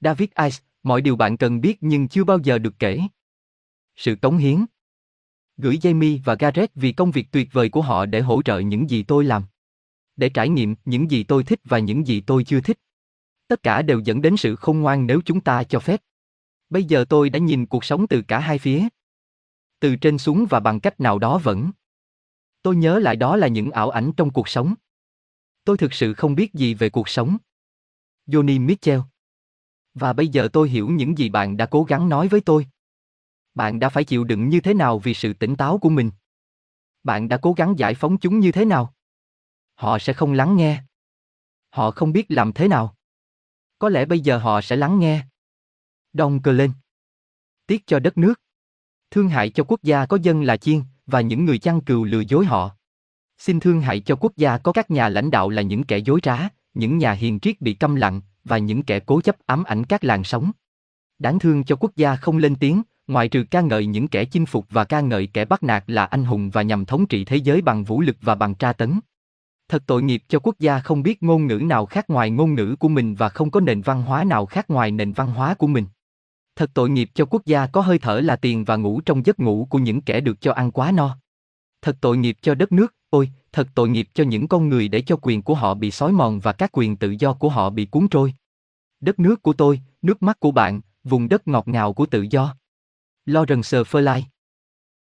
David Ice, mọi điều bạn cần biết nhưng chưa bao giờ được kể. Sự cống hiến Gửi Jamie và Gareth vì công việc tuyệt vời của họ để hỗ trợ những gì tôi làm. Để trải nghiệm những gì tôi thích và những gì tôi chưa thích. Tất cả đều dẫn đến sự khôn ngoan nếu chúng ta cho phép. Bây giờ tôi đã nhìn cuộc sống từ cả hai phía. Từ trên xuống và bằng cách nào đó vẫn. Tôi nhớ lại đó là những ảo ảnh trong cuộc sống. Tôi thực sự không biết gì về cuộc sống. Johnny Mitchell. Và bây giờ tôi hiểu những gì bạn đã cố gắng nói với tôi. Bạn đã phải chịu đựng như thế nào vì sự tỉnh táo của mình? Bạn đã cố gắng giải phóng chúng như thế nào? Họ sẽ không lắng nghe. Họ không biết làm thế nào. Có lẽ bây giờ họ sẽ lắng nghe. Đông cờ lên. Tiếc cho đất nước. Thương hại cho quốc gia có dân là chiên, và những người chăn cừu lừa dối họ. Xin thương hại cho quốc gia có các nhà lãnh đạo là những kẻ dối trá, những nhà hiền triết bị câm lặng, và những kẻ cố chấp ám ảnh các làng sống. Đáng thương cho quốc gia không lên tiếng, ngoại trừ ca ngợi những kẻ chinh phục và ca ngợi kẻ bắt nạt là anh hùng và nhằm thống trị thế giới bằng vũ lực và bằng tra tấn. Thật tội nghiệp cho quốc gia không biết ngôn ngữ nào khác ngoài ngôn ngữ của mình và không có nền văn hóa nào khác ngoài nền văn hóa của mình. Thật tội nghiệp cho quốc gia có hơi thở là tiền và ngủ trong giấc ngủ của những kẻ được cho ăn quá no. Thật tội nghiệp cho đất nước, ôi, thật tội nghiệp cho những con người để cho quyền của họ bị xói mòn và các quyền tự do của họ bị cuốn trôi. Đất nước của tôi, nước mắt của bạn, vùng đất ngọt ngào của tự do. Lawrence Ferlai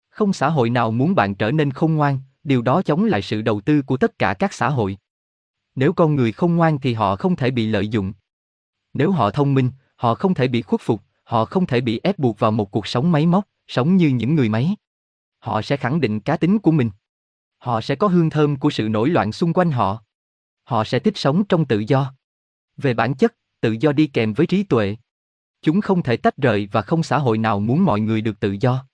Không xã hội nào muốn bạn trở nên không ngoan, điều đó chống lại sự đầu tư của tất cả các xã hội. Nếu con người không ngoan thì họ không thể bị lợi dụng. Nếu họ thông minh, họ không thể bị khuất phục, họ không thể bị ép buộc vào một cuộc sống máy móc, sống như những người máy. Họ sẽ khẳng định cá tính của mình. Họ sẽ có hương thơm của sự nổi loạn xung quanh họ. Họ sẽ thích sống trong tự do. Về bản chất, tự do đi kèm với trí tuệ. Chúng không thể tách rời và không xã hội nào muốn mọi người được tự do.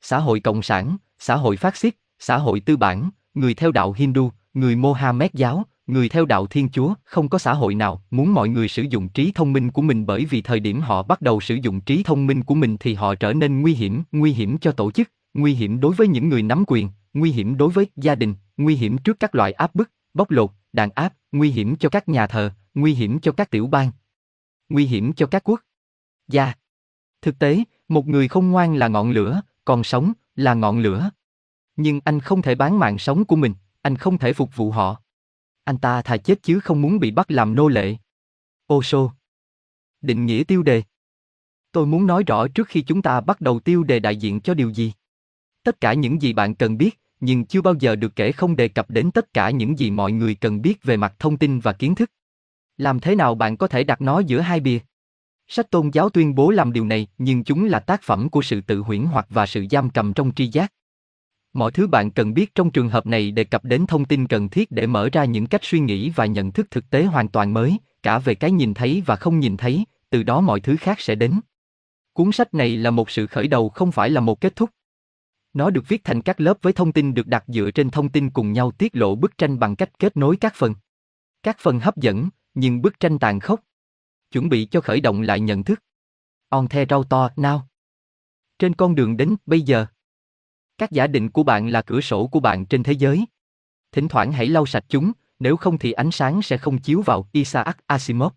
Xã hội cộng sản, xã hội phát xít, xã hội tư bản, người theo đạo Hindu, người Mohammed giáo, người theo đạo Thiên Chúa, không có xã hội nào muốn mọi người sử dụng trí thông minh của mình bởi vì thời điểm họ bắt đầu sử dụng trí thông minh của mình thì họ trở nên nguy hiểm, nguy hiểm cho tổ chức, nguy hiểm đối với những người nắm quyền, nguy hiểm đối với gia đình, nguy hiểm trước các loại áp bức, bóc lột, đàn áp, nguy hiểm cho các nhà thờ, nguy hiểm cho các tiểu bang, nguy hiểm cho các quốc gia. Thực tế, một người không ngoan là ngọn lửa, còn sống là ngọn lửa. Nhưng anh không thể bán mạng sống của mình, anh không thể phục vụ họ. Anh ta thà chết chứ không muốn bị bắt làm nô lệ. Osho Định nghĩa tiêu đề Tôi muốn nói rõ trước khi chúng ta bắt đầu tiêu đề đại diện cho điều gì. Tất cả những gì bạn cần biết, nhưng chưa bao giờ được kể không đề cập đến tất cả những gì mọi người cần biết về mặt thông tin và kiến thức. Làm thế nào bạn có thể đặt nó giữa hai bìa? Sách tôn giáo tuyên bố làm điều này, nhưng chúng là tác phẩm của sự tự huyễn hoặc và sự giam cầm trong tri giác. Mọi thứ bạn cần biết trong trường hợp này đề cập đến thông tin cần thiết để mở ra những cách suy nghĩ và nhận thức thực tế hoàn toàn mới, cả về cái nhìn thấy và không nhìn thấy, từ đó mọi thứ khác sẽ đến. Cuốn sách này là một sự khởi đầu không phải là một kết thúc. Nó được viết thành các lớp với thông tin được đặt dựa trên thông tin cùng nhau tiết lộ bức tranh bằng cách kết nối các phần. Các phần hấp dẫn, nhưng bức tranh tàn khốc. Chuẩn bị cho khởi động lại nhận thức. On the rau to, nào. Trên con đường đến bây giờ. Các giả định của bạn là cửa sổ của bạn trên thế giới. Thỉnh thoảng hãy lau sạch chúng, nếu không thì ánh sáng sẽ không chiếu vào Isaac Asimov.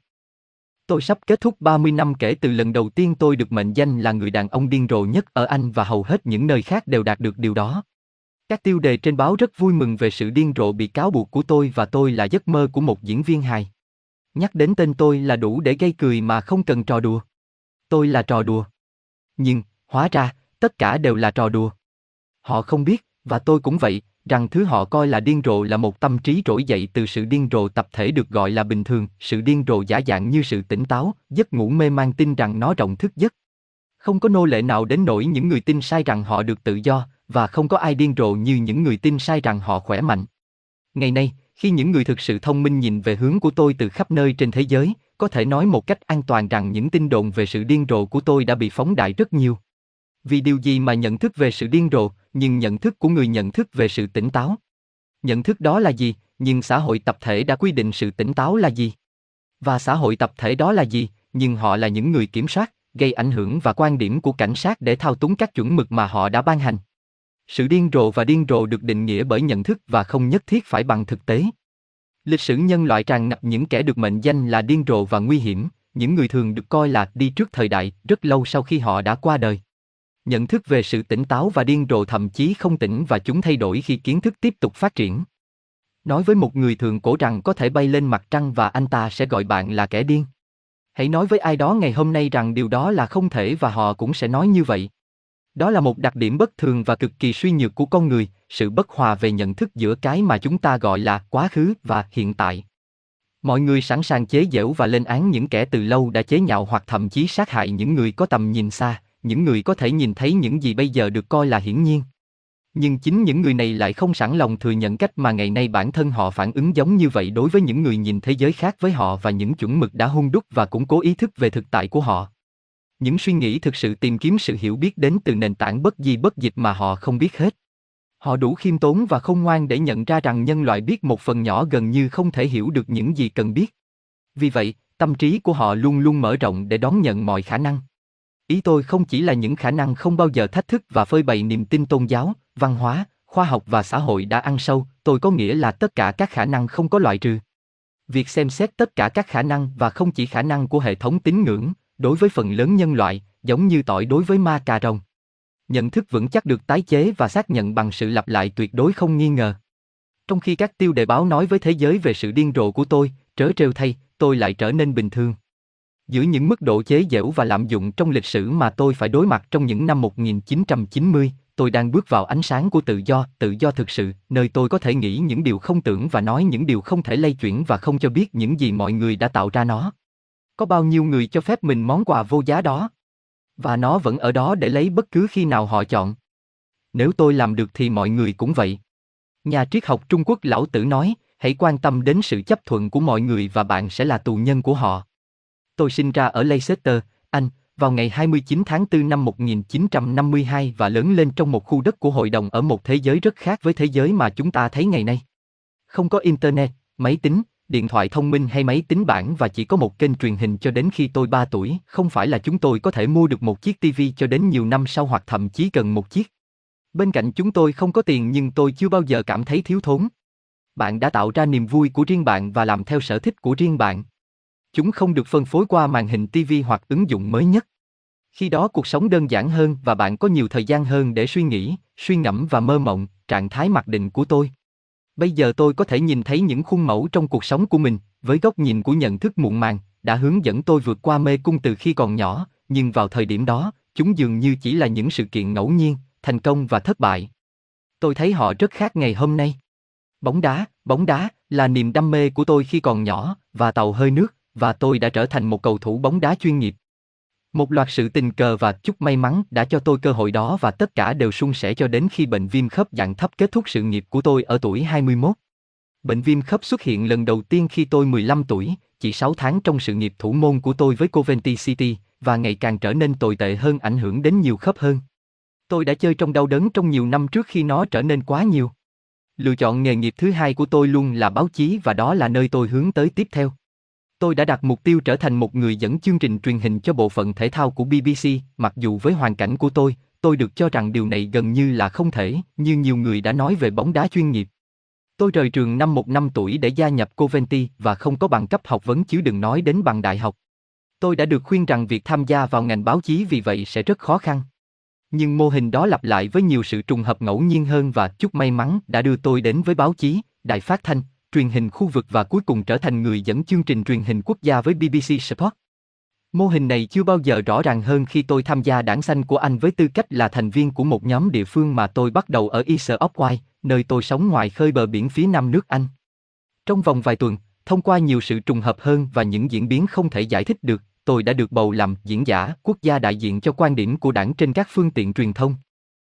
Tôi sắp kết thúc 30 năm kể từ lần đầu tiên tôi được mệnh danh là người đàn ông điên rồ nhất ở Anh và hầu hết những nơi khác đều đạt được điều đó. Các tiêu đề trên báo rất vui mừng về sự điên rồ bị cáo buộc của tôi và tôi là giấc mơ của một diễn viên hài. Nhắc đến tên tôi là đủ để gây cười mà không cần trò đùa. Tôi là trò đùa. Nhưng, hóa ra, tất cả đều là trò đùa. Họ không biết, và tôi cũng vậy, rằng thứ họ coi là điên rồ là một tâm trí trỗi dậy từ sự điên rồ tập thể được gọi là bình thường, sự điên rồ giả dạng như sự tỉnh táo, giấc ngủ mê man tin rằng nó rộng thức giấc. Không có nô lệ nào đến nỗi những người tin sai rằng họ được tự do, và không có ai điên rồ như những người tin sai rằng họ khỏe mạnh. Ngày nay, khi những người thực sự thông minh nhìn về hướng của tôi từ khắp nơi trên thế giới, có thể nói một cách an toàn rằng những tin đồn về sự điên rồ của tôi đã bị phóng đại rất nhiều. Vì điều gì mà nhận thức về sự điên rồ, nhưng nhận thức của người nhận thức về sự tỉnh táo. Nhận thức đó là gì, nhưng xã hội tập thể đã quy định sự tỉnh táo là gì? Và xã hội tập thể đó là gì, nhưng họ là những người kiểm soát, gây ảnh hưởng và quan điểm của cảnh sát để thao túng các chuẩn mực mà họ đã ban hành. Sự điên rồ và điên rồ được định nghĩa bởi nhận thức và không nhất thiết phải bằng thực tế. Lịch sử nhân loại tràn ngập những kẻ được mệnh danh là điên rồ và nguy hiểm, những người thường được coi là đi trước thời đại rất lâu sau khi họ đã qua đời. Nhận thức về sự tỉnh táo và điên rồ thậm chí không tỉnh và chúng thay đổi khi kiến thức tiếp tục phát triển. Nói với một người thường cổ rằng có thể bay lên mặt trăng và anh ta sẽ gọi bạn là kẻ điên. Hãy nói với ai đó ngày hôm nay rằng điều đó là không thể và họ cũng sẽ nói như vậy. Đó là một đặc điểm bất thường và cực kỳ suy nhược của con người, sự bất hòa về nhận thức giữa cái mà chúng ta gọi là quá khứ và hiện tại. Mọi người sẵn sàng chế giễu và lên án những kẻ từ lâu đã chế nhạo hoặc thậm chí sát hại những người có tầm nhìn xa, những người có thể nhìn thấy những gì bây giờ được coi là hiển nhiên. Nhưng chính những người này lại không sẵn lòng thừa nhận cách mà ngày nay bản thân họ phản ứng giống như vậy đối với những người nhìn thế giới khác với họ và những chuẩn mực đã hung đúc và củng cố ý thức về thực tại của họ. Những suy nghĩ thực sự tìm kiếm sự hiểu biết đến từ nền tảng bất di bất dịch mà họ không biết hết. Họ đủ khiêm tốn và không ngoan để nhận ra rằng nhân loại biết một phần nhỏ gần như không thể hiểu được những gì cần biết. Vì vậy, tâm trí của họ luôn luôn mở rộng để đón nhận mọi khả năng. Ý tôi không chỉ là những khả năng không bao giờ thách thức và phơi bày niềm tin tôn giáo, văn hóa, khoa học và xã hội đã ăn sâu, tôi có nghĩa là tất cả các khả năng không có loại trừ. Việc xem xét tất cả các khả năng và không chỉ khả năng của hệ thống tín ngưỡng, đối với phần lớn nhân loại, giống như tỏi đối với ma cà rồng. Nhận thức vững chắc được tái chế và xác nhận bằng sự lặp lại tuyệt đối không nghi ngờ. Trong khi các tiêu đề báo nói với thế giới về sự điên rồ của tôi, trớ trêu thay, tôi lại trở nên bình thường. Giữa những mức độ chế giễu và lạm dụng trong lịch sử mà tôi phải đối mặt trong những năm 1990, tôi đang bước vào ánh sáng của tự do, tự do thực sự, nơi tôi có thể nghĩ những điều không tưởng và nói những điều không thể lay chuyển và không cho biết những gì mọi người đã tạo ra nó. Có bao nhiêu người cho phép mình món quà vô giá đó? Và nó vẫn ở đó để lấy bất cứ khi nào họ chọn. Nếu tôi làm được thì mọi người cũng vậy. Nhà triết học Trung Quốc lão tử nói, hãy quan tâm đến sự chấp thuận của mọi người và bạn sẽ là tù nhân của họ. Tôi sinh ra ở Leicester, Anh, vào ngày 29 tháng 4 năm 1952 và lớn lên trong một khu đất của hội đồng ở một thế giới rất khác với thế giới mà chúng ta thấy ngày nay. Không có internet, máy tính, điện thoại thông minh hay máy tính bảng và chỉ có một kênh truyền hình cho đến khi tôi 3 tuổi, không phải là chúng tôi có thể mua được một chiếc TV cho đến nhiều năm sau hoặc thậm chí cần một chiếc. Bên cạnh chúng tôi không có tiền nhưng tôi chưa bao giờ cảm thấy thiếu thốn. Bạn đã tạo ra niềm vui của riêng bạn và làm theo sở thích của riêng bạn. Chúng không được phân phối qua màn hình TV hoặc ứng dụng mới nhất. Khi đó cuộc sống đơn giản hơn và bạn có nhiều thời gian hơn để suy nghĩ, suy ngẫm và mơ mộng, trạng thái mặc định của tôi. Bây giờ tôi có thể nhìn thấy những khuôn mẫu trong cuộc sống của mình, với góc nhìn của nhận thức muộn màng, đã hướng dẫn tôi vượt qua mê cung từ khi còn nhỏ, nhưng vào thời điểm đó, chúng dường như chỉ là những sự kiện ngẫu nhiên, thành công và thất bại. Tôi thấy họ rất khác ngày hôm nay. Bóng đá, bóng đá là niềm đam mê của tôi khi còn nhỏ và tàu hơi nước và tôi đã trở thành một cầu thủ bóng đá chuyên nghiệp. Một loạt sự tình cờ và chút may mắn đã cho tôi cơ hội đó và tất cả đều suôn sẻ cho đến khi bệnh viêm khớp dạng thấp kết thúc sự nghiệp của tôi ở tuổi 21. Bệnh viêm khớp xuất hiện lần đầu tiên khi tôi 15 tuổi, chỉ 6 tháng trong sự nghiệp thủ môn của tôi với Coventry City, và ngày càng trở nên tồi tệ hơn ảnh hưởng đến nhiều khớp hơn. Tôi đã chơi trong đau đớn trong nhiều năm trước khi nó trở nên quá nhiều. Lựa chọn nghề nghiệp thứ hai của tôi luôn là báo chí và đó là nơi tôi hướng tới tiếp theo. Tôi đã đặt mục tiêu trở thành một người dẫn chương trình truyền hình cho bộ phận thể thao của BBC, mặc dù với hoàn cảnh của tôi, tôi được cho rằng điều này gần như là không thể, như nhiều người đã nói về bóng đá chuyên nghiệp. Tôi rời trường năm một năm tuổi để gia nhập Coventry và không có bằng cấp học vấn chứ đừng nói đến bằng đại học. Tôi đã được khuyên rằng việc tham gia vào ngành báo chí vì vậy sẽ rất khó khăn. Nhưng mô hình đó lặp lại với nhiều sự trùng hợp ngẫu nhiên hơn và chút may mắn đã đưa tôi đến với báo chí, đài phát thanh, truyền hình khu vực và cuối cùng trở thành người dẫn chương trình truyền hình quốc gia với BBC Sport. Mô hình này chưa bao giờ rõ ràng hơn khi tôi tham gia đảng xanh của Anh với tư cách là thành viên của một nhóm địa phương mà tôi bắt đầu ở Isle of Wight, nơi tôi sống ngoài khơi bờ biển phía nam nước Anh. Trong vòng vài tuần, thông qua nhiều sự trùng hợp hơn và những diễn biến không thể giải thích được, tôi đã được bầu làm diễn giả quốc gia đại diện cho quan điểm của đảng trên các phương tiện truyền thông.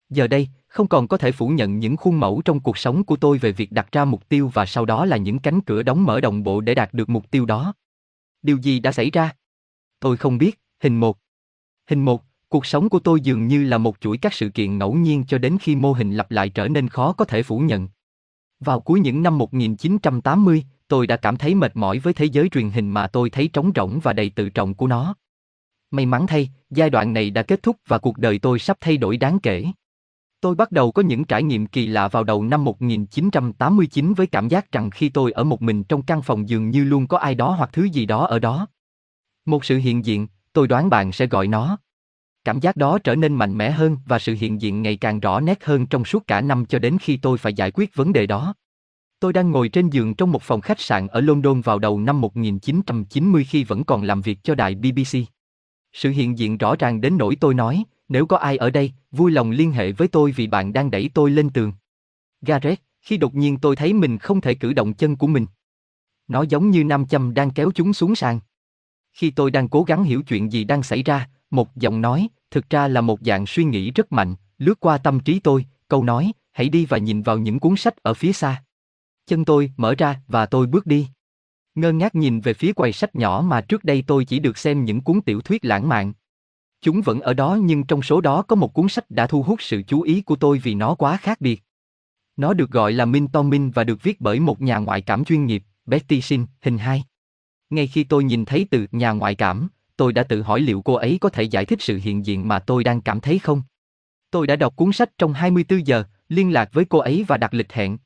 Giờ đây, không còn có thể phủ nhận những khuôn mẫu trong cuộc sống của tôi về việc đặt ra mục tiêu và sau đó là những cánh cửa đóng mở đồng bộ để đạt được mục tiêu đó. Điều gì đã xảy ra? Tôi không biết, hình một. Hình một, cuộc sống của tôi dường như là một chuỗi các sự kiện ngẫu nhiên cho đến khi mô hình lặp lại trở nên khó có thể phủ nhận. Vào cuối những năm 1980, tôi đã cảm thấy mệt mỏi với thế giới truyền hình mà tôi thấy trống rỗng và đầy tự trọng của nó. May mắn thay, giai đoạn này đã kết thúc và cuộc đời tôi sắp thay đổi đáng kể. Tôi bắt đầu có những trải nghiệm kỳ lạ vào đầu năm 1989 với cảm giác rằng khi tôi ở một mình trong căn phòng dường như luôn có ai đó hoặc thứ gì đó ở đó. Một sự hiện diện, tôi đoán bạn sẽ gọi nó. Cảm giác đó trở nên mạnh mẽ hơn và sự hiện diện ngày càng rõ nét hơn trong suốt cả năm cho đến khi tôi phải giải quyết vấn đề đó. Tôi đang ngồi trên giường trong một phòng khách sạn ở London vào đầu năm 1990 khi vẫn còn làm việc cho đài BBC. Sự hiện diện rõ ràng đến nỗi tôi nói, nếu có ai ở đây, vui lòng liên hệ với tôi vì bạn đang đẩy tôi lên tường. Gareth, khi đột nhiên tôi thấy mình không thể cử động chân của mình. Nó giống như nam châm đang kéo chúng xuống sàn. Khi tôi đang cố gắng hiểu chuyện gì đang xảy ra, một giọng nói, thực ra là một dạng suy nghĩ rất mạnh, lướt qua tâm trí tôi, câu nói, hãy đi và nhìn vào những cuốn sách ở phía xa. Chân tôi mở ra và tôi bước đi. Ngơ ngác nhìn về phía quầy sách nhỏ mà trước đây tôi chỉ được xem những cuốn tiểu thuyết lãng mạn. Chúng vẫn ở đó nhưng trong số đó có một cuốn sách đã thu hút sự chú ý của tôi vì nó quá khác biệt. Nó được gọi là Min To Min và được viết bởi một nhà ngoại cảm chuyên nghiệp, Betty Sin, hình 2. Ngay khi tôi nhìn thấy từ nhà ngoại cảm, tôi đã tự hỏi liệu cô ấy có thể giải thích sự hiện diện mà tôi đang cảm thấy không. Tôi đã đọc cuốn sách trong 24 giờ, liên lạc với cô ấy và đặt lịch hẹn.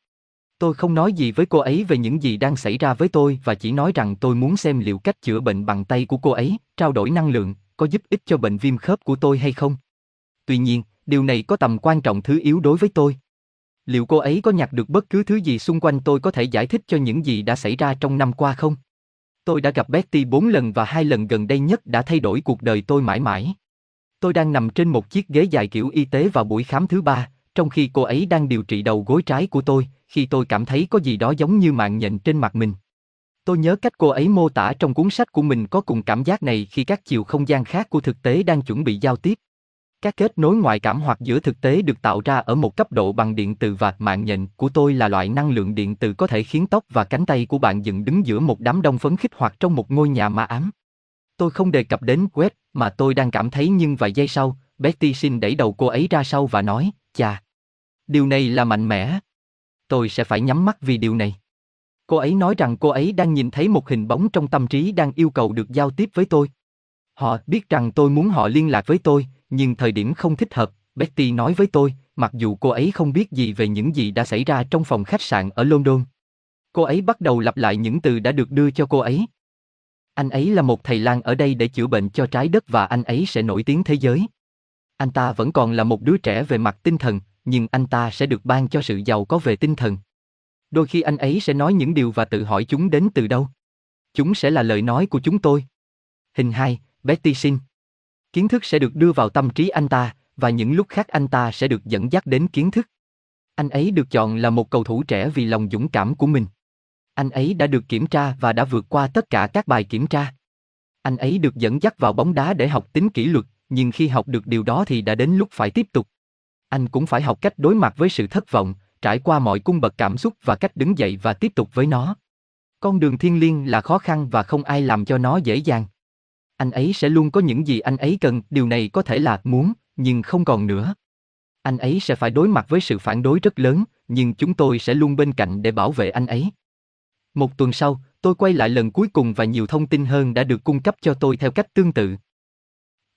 Tôi không nói gì với cô ấy về những gì đang xảy ra với tôi và chỉ nói rằng tôi muốn xem liệu cách chữa bệnh bằng tay của cô ấy, trao đổi năng lượng, có giúp ích cho bệnh viêm khớp của tôi hay không. Tuy nhiên, điều này có tầm quan trọng thứ yếu đối với tôi. Liệu cô ấy có nhặt được bất cứ thứ gì xung quanh tôi có thể giải thích cho những gì đã xảy ra trong năm qua không? Tôi đã gặp Betty bốn lần và hai lần gần đây nhất đã thay đổi cuộc đời tôi mãi mãi. Tôi đang nằm trên một chiếc ghế dài kiểu y tế vào buổi khám thứ ba, trong khi cô ấy đang điều trị đầu gối trái của tôi, khi tôi cảm thấy có gì đó giống như mạng nhện trên mặt mình. Tôi nhớ cách cô ấy mô tả trong cuốn sách của mình có cùng cảm giác này khi các chiều không gian khác của thực tế đang chuẩn bị giao tiếp. Các kết nối ngoại cảm hoặc giữa thực tế được tạo ra ở một cấp độ bằng điện từ và mạng nhện của tôi là loại năng lượng điện từ có thể khiến tóc và cánh tay của bạn dựng đứng giữa một đám đông phấn khích hoặc trong một ngôi nhà ma ám. Tôi không đề cập đến web mà tôi đang cảm thấy nhưng vài giây sau, Betty xin đẩy đầu cô ấy ra sau và nói, chà, điều này là mạnh mẽ. Tôi sẽ phải nhắm mắt vì điều này. Cô ấy nói rằng cô ấy đang nhìn thấy một hình bóng trong tâm trí đang yêu cầu được giao tiếp với tôi. Họ biết rằng tôi muốn họ liên lạc với tôi, nhưng thời điểm không thích hợp, Betty nói với tôi, mặc dù cô ấy không biết gì về những gì đã xảy ra trong phòng khách sạn ở London. Cô ấy bắt đầu lặp lại những từ đã được đưa cho cô ấy. Anh ấy là một thầy lang ở đây để chữa bệnh cho trái đất và anh ấy sẽ nổi tiếng thế giới. Anh ta vẫn còn là một đứa trẻ về mặt tinh thần, nhưng anh ta sẽ được ban cho sự giàu có về tinh thần. Đôi khi anh ấy sẽ nói những điều và tự hỏi chúng đến từ đâu. Chúng sẽ là lời nói của chúng tôi. Hình 2, Betty Sin. Kiến thức sẽ được đưa vào tâm trí anh ta, và những lúc khác anh ta sẽ được dẫn dắt đến kiến thức. Anh ấy được chọn là một cầu thủ trẻ vì lòng dũng cảm của mình. Anh ấy đã được kiểm tra và đã vượt qua tất cả các bài kiểm tra. Anh ấy được dẫn dắt vào bóng đá để học tính kỷ luật, nhưng khi học được điều đó thì đã đến lúc phải tiếp tục. Anh cũng phải học cách đối mặt với sự thất vọng, trải qua mọi cung bậc cảm xúc và cách đứng dậy và tiếp tục với nó. Con đường thiên liêng là khó khăn và không ai làm cho nó dễ dàng. Anh ấy sẽ luôn có những gì anh ấy cần, điều này có thể là muốn, nhưng không còn nữa. Anh ấy sẽ phải đối mặt với sự phản đối rất lớn, nhưng chúng tôi sẽ luôn bên cạnh để bảo vệ anh ấy. Một tuần sau, tôi quay lại lần cuối cùng và nhiều thông tin hơn đã được cung cấp cho tôi theo cách tương tự.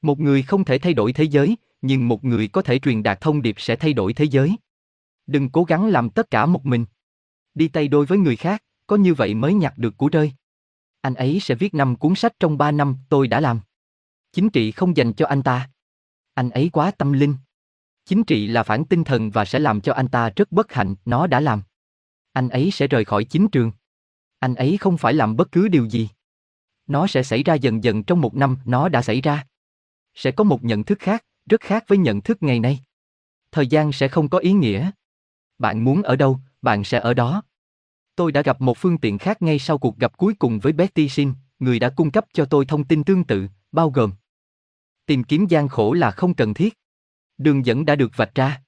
Một người không thể thay đổi thế giới, nhưng một người có thể truyền đạt thông điệp sẽ thay đổi thế giới. Đừng cố gắng làm tất cả một mình. Đi tay đôi với người khác, có như vậy mới nhặt được của rơi. Anh ấy sẽ viết năm cuốn sách trong ba năm tôi đã làm. Chính trị không dành cho anh ta. Anh ấy quá tâm linh. Chính trị là phản tinh thần và sẽ làm cho anh ta rất bất hạnh, nó đã làm. Anh ấy sẽ rời khỏi chính trường. Anh ấy không phải làm bất cứ điều gì. Nó sẽ xảy ra dần dần trong một năm, nó đã xảy ra. Sẽ có một nhận thức khác, rất khác với nhận thức ngày nay. Thời gian sẽ không có ý nghĩa. Bạn muốn ở đâu, bạn sẽ ở đó. Tôi đã gặp một phương tiện khác ngay sau cuộc gặp cuối cùng với Betty Sin, người đã cung cấp cho tôi thông tin tương tự, bao gồm Tìm kiếm gian khổ là không cần thiết. Đường dẫn đã được vạch ra.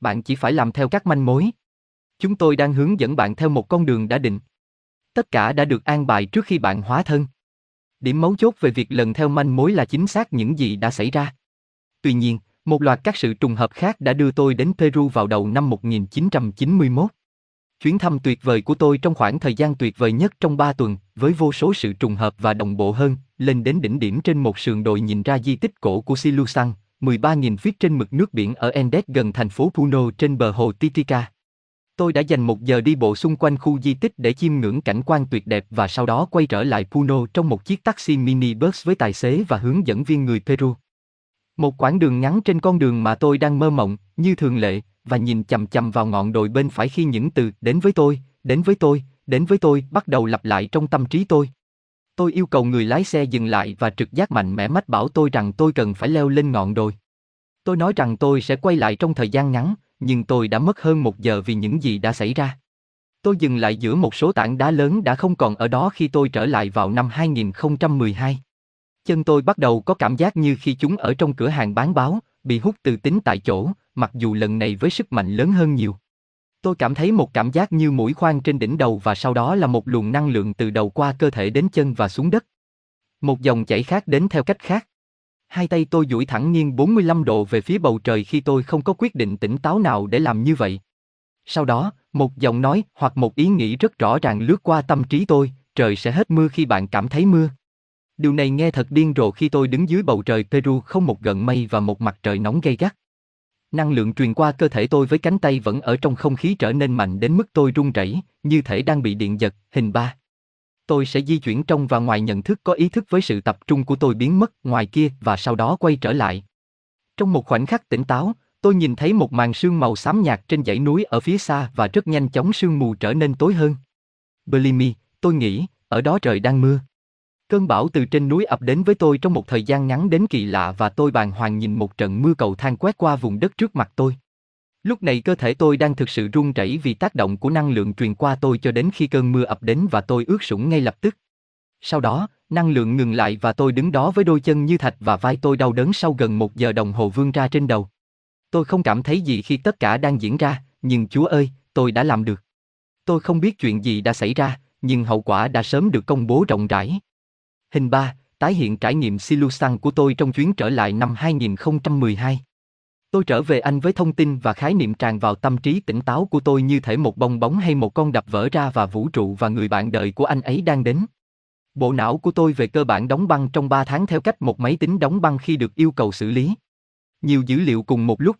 Bạn chỉ phải làm theo các manh mối. Chúng tôi đang hướng dẫn bạn theo một con đường đã định. Tất cả đã được an bài trước khi bạn hóa thân. Điểm mấu chốt về việc lần theo manh mối là chính xác những gì đã xảy ra. Tuy nhiên, một loạt các sự trùng hợp khác đã đưa tôi đến Peru vào đầu năm 1991. Chuyến thăm tuyệt vời của tôi trong khoảng thời gian tuyệt vời nhất trong ba tuần, với vô số sự trùng hợp và đồng bộ hơn, lên đến đỉnh điểm trên một sườn đồi nhìn ra di tích cổ của Silusan, 13.000 feet trên mực nước biển ở Andes gần thành phố Puno trên bờ hồ Titicaca. Tôi đã dành một giờ đi bộ xung quanh khu di tích để chiêm ngưỡng cảnh quan tuyệt đẹp và sau đó quay trở lại Puno trong một chiếc taxi mini bus với tài xế và hướng dẫn viên người Peru. Một quãng đường ngắn trên con đường mà tôi đang mơ mộng, như thường lệ, và nhìn chầm chầm vào ngọn đồi bên phải khi những từ đến với tôi, đến với tôi, đến với tôi bắt đầu lặp lại trong tâm trí tôi. Tôi yêu cầu người lái xe dừng lại và trực giác mạnh mẽ mách bảo tôi rằng tôi cần phải leo lên ngọn đồi. Tôi nói rằng tôi sẽ quay lại trong thời gian ngắn, nhưng tôi đã mất hơn một giờ vì những gì đã xảy ra. Tôi dừng lại giữa một số tảng đá lớn đã không còn ở đó khi tôi trở lại vào năm 2012. Chân tôi bắt đầu có cảm giác như khi chúng ở trong cửa hàng bán báo, bị hút từ tính tại chỗ, mặc dù lần này với sức mạnh lớn hơn nhiều. Tôi cảm thấy một cảm giác như mũi khoan trên đỉnh đầu và sau đó là một luồng năng lượng từ đầu qua cơ thể đến chân và xuống đất. Một dòng chảy khác đến theo cách khác. Hai tay tôi duỗi thẳng nghiêng 45 độ về phía bầu trời khi tôi không có quyết định tỉnh táo nào để làm như vậy. Sau đó, một giọng nói hoặc một ý nghĩ rất rõ ràng lướt qua tâm trí tôi, trời sẽ hết mưa khi bạn cảm thấy mưa. Điều này nghe thật điên rồ khi tôi đứng dưới bầu trời Peru không một gợn mây và một mặt trời nóng gay gắt. Năng lượng truyền qua cơ thể tôi với cánh tay vẫn ở trong không khí trở nên mạnh đến mức tôi run rẩy, như thể đang bị điện giật, hình ba. Tôi sẽ di chuyển trong và ngoài nhận thức có ý thức với sự tập trung của tôi biến mất ngoài kia và sau đó quay trở lại. Trong một khoảnh khắc tỉnh táo, tôi nhìn thấy một màn sương màu xám nhạt trên dãy núi ở phía xa và rất nhanh chóng sương mù trở nên tối hơn. Believe me, tôi nghĩ, ở đó trời đang mưa. Cơn bão từ trên núi ập đến với tôi trong một thời gian ngắn đến kỳ lạ và tôi bàng hoàng nhìn một trận mưa cầu thang quét qua vùng đất trước mặt tôi. Lúc này cơ thể tôi đang thực sự run rẩy vì tác động của năng lượng truyền qua tôi cho đến khi cơn mưa ập đến và tôi ướt sũng ngay lập tức. Sau đó, năng lượng ngừng lại và tôi đứng đó với đôi chân như thạch và vai tôi đau đớn sau gần một giờ đồng hồ vươn ra trên đầu. Tôi không cảm thấy gì khi tất cả đang diễn ra, nhưng Chúa ơi, tôi đã làm được. Tôi không biết chuyện gì đã xảy ra, nhưng hậu quả đã sớm được công bố rộng rãi. Hình 3, tái hiện trải nghiệm Silusan của tôi trong chuyến trở lại năm 2012. Tôi trở về Anh với thông tin và khái niệm tràn vào tâm trí tỉnh táo của tôi như thể một bong bóng hay một con đập vỡ ra và vũ trụ và người bạn đời của anh ấy đang đến. Bộ não của tôi về cơ bản đóng băng trong 3 tháng theo cách một máy tính đóng băng khi được yêu cầu xử lý. Nhiều dữ liệu cùng một lúc.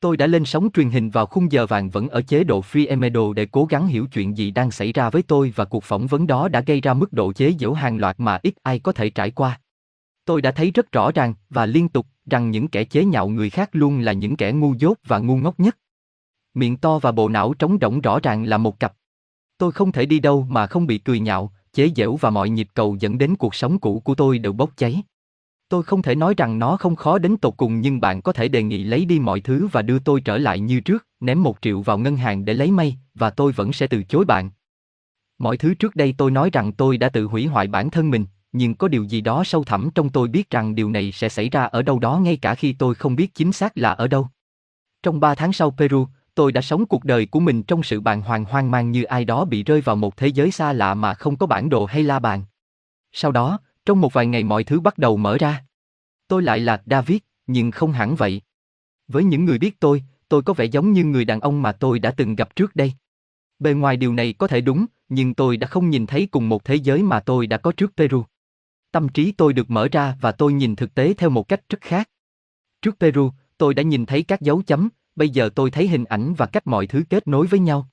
Tôi đã lên sóng truyền hình vào khung giờ vàng vẫn ở chế độ free emedo để cố gắng hiểu chuyện gì đang xảy ra với tôi và cuộc phỏng vấn đó đã gây ra mức độ chế giễu hàng loạt mà ít ai có thể trải qua. Tôi đã thấy rất rõ ràng và liên tục rằng những kẻ chế nhạo người khác luôn là những kẻ ngu dốt và ngu ngốc nhất. Miệng to và bộ não trống rỗng rõ ràng là một cặp. Tôi không thể đi đâu mà không bị cười nhạo, chế giễu và mọi nhịp cầu dẫn đến cuộc sống cũ của tôi đều bốc cháy. Tôi không thể nói rằng nó không khó đến tột cùng nhưng bạn có thể đề nghị lấy đi mọi thứ và đưa tôi trở lại như trước, ném một triệu vào ngân hàng để lấy may, và tôi vẫn sẽ từ chối bạn. Mọi thứ trước đây tôi nói rằng tôi đã tự hủy hoại bản thân mình, nhưng có điều gì đó sâu thẳm trong tôi biết rằng điều này sẽ xảy ra ở đâu đó ngay cả khi tôi không biết chính xác là ở đâu. Trong ba tháng sau Peru, tôi đã sống cuộc đời của mình trong sự bàng hoàng hoang mang như ai đó bị rơi vào một thế giới xa lạ mà không có bản đồ hay la bàn. Sau đó, trong một vài ngày mọi thứ bắt đầu mở ra. Tôi lại là David, nhưng không hẳn vậy. Với những người biết tôi, tôi có vẻ giống như người đàn ông mà tôi đã từng gặp trước đây. Bề ngoài điều này có thể đúng, nhưng tôi đã không nhìn thấy cùng một thế giới mà tôi đã có trước Peru. Tâm trí tôi được mở ra và tôi nhìn thực tế theo một cách rất khác. Trước Peru, tôi đã nhìn thấy các dấu chấm, bây giờ tôi thấy hình ảnh và cách mọi thứ kết nối với nhau.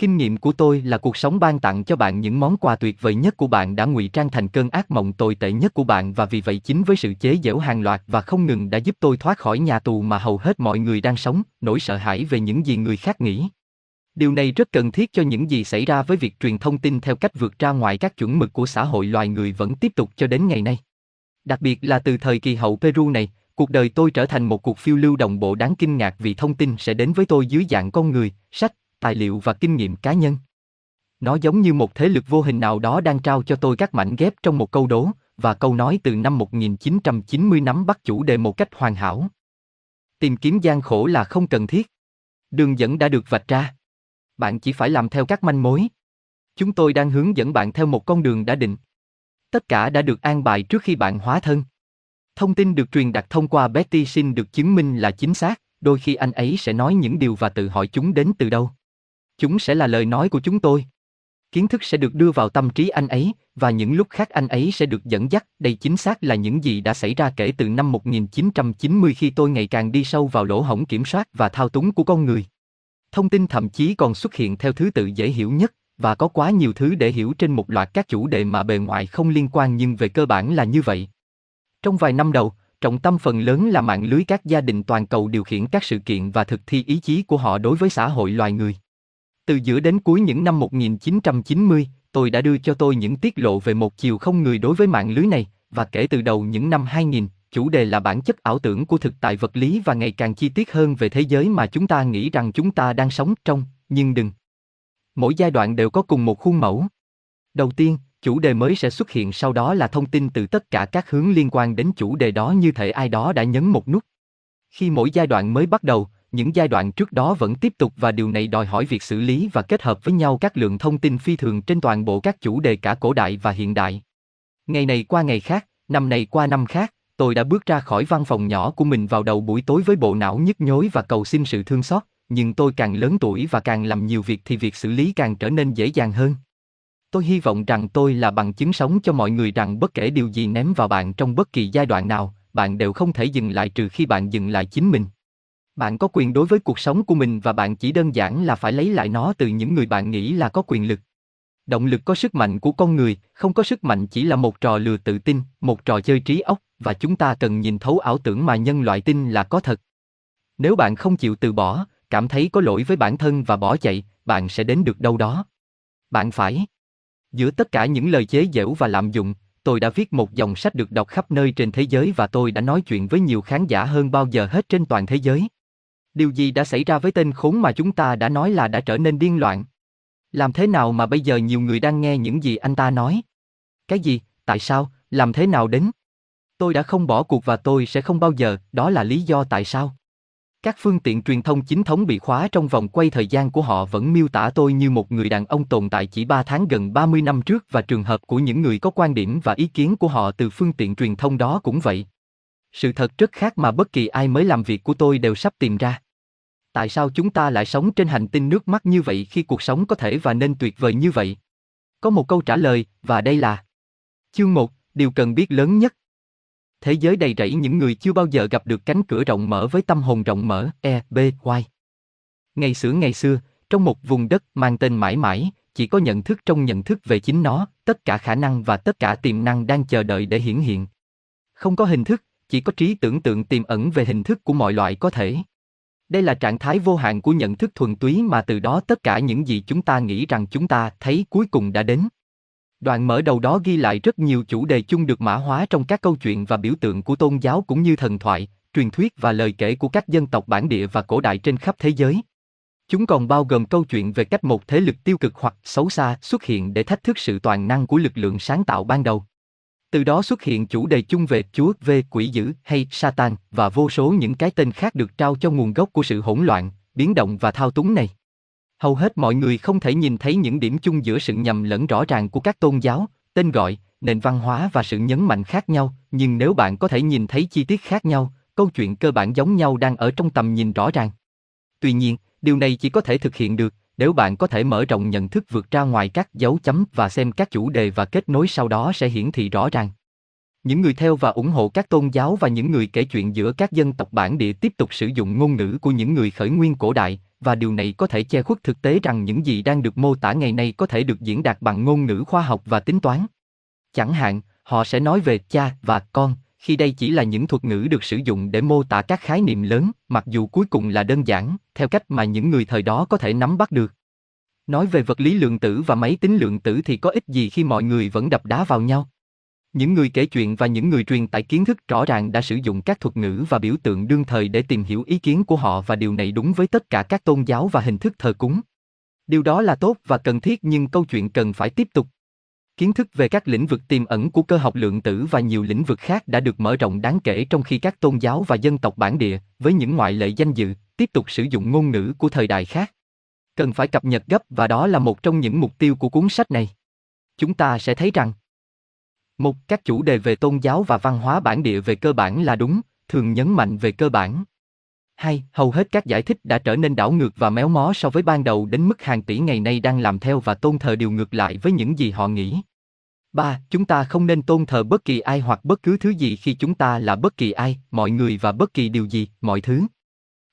Kinh nghiệm của tôi là cuộc sống ban tặng cho bạn những món quà tuyệt vời nhất của bạn đã ngụy trang thành cơn ác mộng tồi tệ nhất của bạn và vì vậy chính với sự chế giễu hàng loạt và không ngừng đã giúp tôi thoát khỏi nhà tù mà hầu hết mọi người đang sống, nỗi sợ hãi về những gì người khác nghĩ. Điều này rất cần thiết cho những gì xảy ra với việc truyền thông tin theo cách vượt ra ngoài các chuẩn mực của xã hội loài người vẫn tiếp tục cho đến ngày nay. Đặc biệt là từ thời kỳ hậu Peru này, cuộc đời tôi trở thành một cuộc phiêu lưu đồng bộ đáng kinh ngạc vì thông tin sẽ đến với tôi dưới dạng con người, sách, tài liệu và kinh nghiệm cá nhân. Nó giống như một thế lực vô hình nào đó đang trao cho tôi các mảnh ghép trong một câu đố, và câu nói từ năm 1990 nắm bắt chủ đề một cách hoàn hảo. Tìm kiếm gian khổ là không cần thiết. Đường dẫn đã được vạch ra. Bạn chỉ phải làm theo các manh mối. Chúng tôi đang hướng dẫn bạn theo một con đường đã định. Tất cả đã được an bài trước khi bạn hóa thân. Thông tin được truyền đạt thông qua Betty Sin được chứng minh là chính xác, đôi khi anh ấy sẽ nói những điều và tự hỏi chúng đến từ đâu. Chúng sẽ là lời nói của chúng tôi. Kiến thức sẽ được đưa vào tâm trí anh ấy, và những lúc khác anh ấy sẽ được dẫn dắt. Đây chính xác là những gì đã xảy ra kể từ năm 1990 khi tôi ngày càng đi sâu vào lỗ hổng kiểm soát và thao túng của con người. Thông tin thậm chí còn xuất hiện theo thứ tự dễ hiểu nhất, và có quá nhiều thứ để hiểu trên một loạt các chủ đề mà bề ngoài không liên quan nhưng về cơ bản là như vậy. Trong vài năm đầu, trọng tâm phần lớn là mạng lưới các gia đình toàn cầu điều khiển các sự kiện và thực thi ý chí của họ đối với xã hội loài người. Từ giữa đến cuối những năm 1990, tôi đã đưa cho tôi những tiết lộ về một chiều không người đối với mạng lưới này, và kể từ đầu những năm 2000, chủ đề là bản chất ảo tưởng của thực tại vật lý và ngày càng chi tiết hơn về thế giới mà chúng ta nghĩ rằng chúng ta đang sống trong, nhưng đừng. Mỗi giai đoạn đều có cùng một khuôn mẫu. Đầu tiên, chủ đề mới sẽ xuất hiện sau đó là thông tin từ tất cả các hướng liên quan đến chủ đề đó như thể ai đó đã nhấn một nút. Khi mỗi giai đoạn mới bắt đầu, những giai đoạn trước đó vẫn tiếp tục và điều này đòi hỏi việc xử lý và kết hợp với nhau các lượng thông tin phi thường trên toàn bộ các chủ đề cả cổ đại và hiện đại. Ngày này qua ngày khác, năm này qua năm khác, tôi đã bước ra khỏi văn phòng nhỏ của mình vào đầu buổi tối với bộ não nhức nhối và cầu xin sự thương xót, nhưng tôi càng lớn tuổi và càng làm nhiều việc thì việc xử lý càng trở nên dễ dàng hơn. Tôi hy vọng rằng tôi là bằng chứng sống cho mọi người rằng bất kể điều gì ném vào bạn trong bất kỳ giai đoạn nào, bạn đều không thể dừng lại trừ khi bạn dừng lại chính mình. Bạn có quyền đối với cuộc sống của mình và bạn chỉ đơn giản là phải lấy lại nó từ những người bạn nghĩ là có quyền lực. Động lực có sức mạnh của con người, không có sức mạnh chỉ là một trò lừa tự tin, một trò chơi trí óc, và chúng ta cần nhìn thấu ảo tưởng mà nhân loại tin là có thật. Nếu bạn không chịu từ bỏ, cảm thấy có lỗi với bản thân và bỏ chạy, bạn sẽ đến được đâu đó. Bạn phải. Giữa tất cả những lời chế giễu và lạm dụng, tôi đã viết một dòng sách được đọc khắp nơi trên thế giới và tôi đã nói chuyện với nhiều khán giả hơn bao giờ hết trên toàn thế giới. Điều gì đã xảy ra với tên khốn mà chúng ta đã nói là đã trở nên điên loạn? Làm thế nào mà bây giờ nhiều người đang nghe những gì anh ta nói? Cái gì? Tại sao? Làm thế nào đến? Tôi đã không bỏ cuộc và tôi sẽ không bao giờ, đó là lý do tại sao. Các phương tiện truyền thông chính thống bị khóa trong vòng quay thời gian của họ vẫn miêu tả tôi như một người đàn ông tồn tại chỉ 3 tháng gần 30 năm trước và trường hợp của những người có quan điểm và ý kiến của họ từ phương tiện truyền thông đó cũng vậy. Sự thật rất khác mà bất kỳ ai mới làm việc của tôi đều sắp tìm ra. Tại sao chúng ta lại sống trên hành tinh nước mắt như vậy khi cuộc sống có thể và nên tuyệt vời như vậy? Có một câu trả lời, và đây là Chương 1, điều cần biết lớn nhất. Thế giới đầy rẫy những người chưa bao giờ gặp được cánh cửa rộng mở với tâm hồn rộng mở, E, B, Y. Ngày xưa ngày xưa, trong một vùng đất mang tên mãi mãi, chỉ có nhận thức trong nhận thức về chính nó, tất cả khả năng và tất cả tiềm năng đang chờ đợi để hiển hiện. Không có hình thức, chỉ có trí tưởng tượng tiềm ẩn về hình thức của mọi loại có thể. Đây là trạng thái vô hạn của nhận thức thuần túy mà từ đó tất cả những gì chúng ta nghĩ rằng chúng ta thấy cuối cùng đã đến. Đoạn mở đầu đó ghi lại rất nhiều chủ đề chung được mã hóa trong các câu chuyện và biểu tượng của tôn giáo cũng như thần thoại, truyền thuyết và lời kể của các dân tộc bản địa và cổ đại trên khắp thế giới. Chúng còn bao gồm câu chuyện về cách một thế lực tiêu cực hoặc xấu xa xuất hiện để thách thức sự toàn năng của lực lượng sáng tạo ban đầu. Từ đó xuất hiện chủ đề chung về Chúa, về quỷ dữ hay Satan và vô số những cái tên khác được trao cho nguồn gốc của sự hỗn loạn, biến động và thao túng này. Hầu hết mọi người không thể nhìn thấy những điểm chung giữa sự nhầm lẫn rõ ràng của các tôn giáo, tên gọi, nền văn hóa và sự nhấn mạnh khác nhau, nhưng nếu bạn có thể nhìn thấy chi tiết khác nhau, câu chuyện cơ bản giống nhau đang ở trong tầm nhìn rõ ràng. Tuy nhiên, điều này chỉ có thể thực hiện được nếu bạn có thể mở rộng nhận thức vượt ra ngoài các dấu chấm và xem các chủ đề và kết nối sau đó sẽ hiển thị rõ ràng. Những người theo và ủng hộ các tôn giáo và những người kể chuyện giữa các dân tộc bản địa tiếp tục sử dụng ngôn ngữ của những người khởi nguyên cổ đại, và điều này có thể che khuất thực tế rằng những gì đang được mô tả ngày nay có thể được diễn đạt bằng ngôn ngữ khoa học và tính toán. Chẳng hạn, họ sẽ nói về cha và con, khi đây chỉ là những thuật ngữ được sử dụng để mô tả các khái niệm lớn, mặc dù cuối cùng là đơn giản, theo cách mà những người thời đó có thể nắm bắt được. Nói về vật lý lượng tử và máy tính lượng tử thì có ích gì khi mọi người vẫn đập đá vào nhau? Những người kể chuyện và những người truyền tải kiến thức rõ ràng đã sử dụng các thuật ngữ và biểu tượng đương thời để tìm hiểu ý kiến của họ và điều này đúng với tất cả các tôn giáo và hình thức thờ cúng. Điều đó là tốt và cần thiết nhưng câu chuyện cần phải tiếp tục. Kiến thức về các lĩnh vực tiềm ẩn của cơ học lượng tử và nhiều lĩnh vực khác đã được mở rộng đáng kể trong khi các tôn giáo và dân tộc bản địa, với những ngoại lệ danh dự, tiếp tục sử dụng ngôn ngữ của thời đại khác. Cần phải cập nhật gấp và đó là một trong những mục tiêu của cuốn sách này. Chúng ta sẽ thấy rằng một, các chủ đề về tôn giáo và văn hóa bản địa về cơ bản là đúng, thường nhấn mạnh về cơ bản. Hai, hầu hết các giải thích đã trở nên đảo ngược và méo mó so với ban đầu đến mức hàng tỷ ngày nay đang làm theo và tôn thờ điều ngược lại với những gì họ nghĩ. Ba, chúng ta không nên tôn thờ bất kỳ ai hoặc bất cứ thứ gì khi chúng ta là bất kỳ ai, mọi người và bất kỳ điều gì, mọi thứ.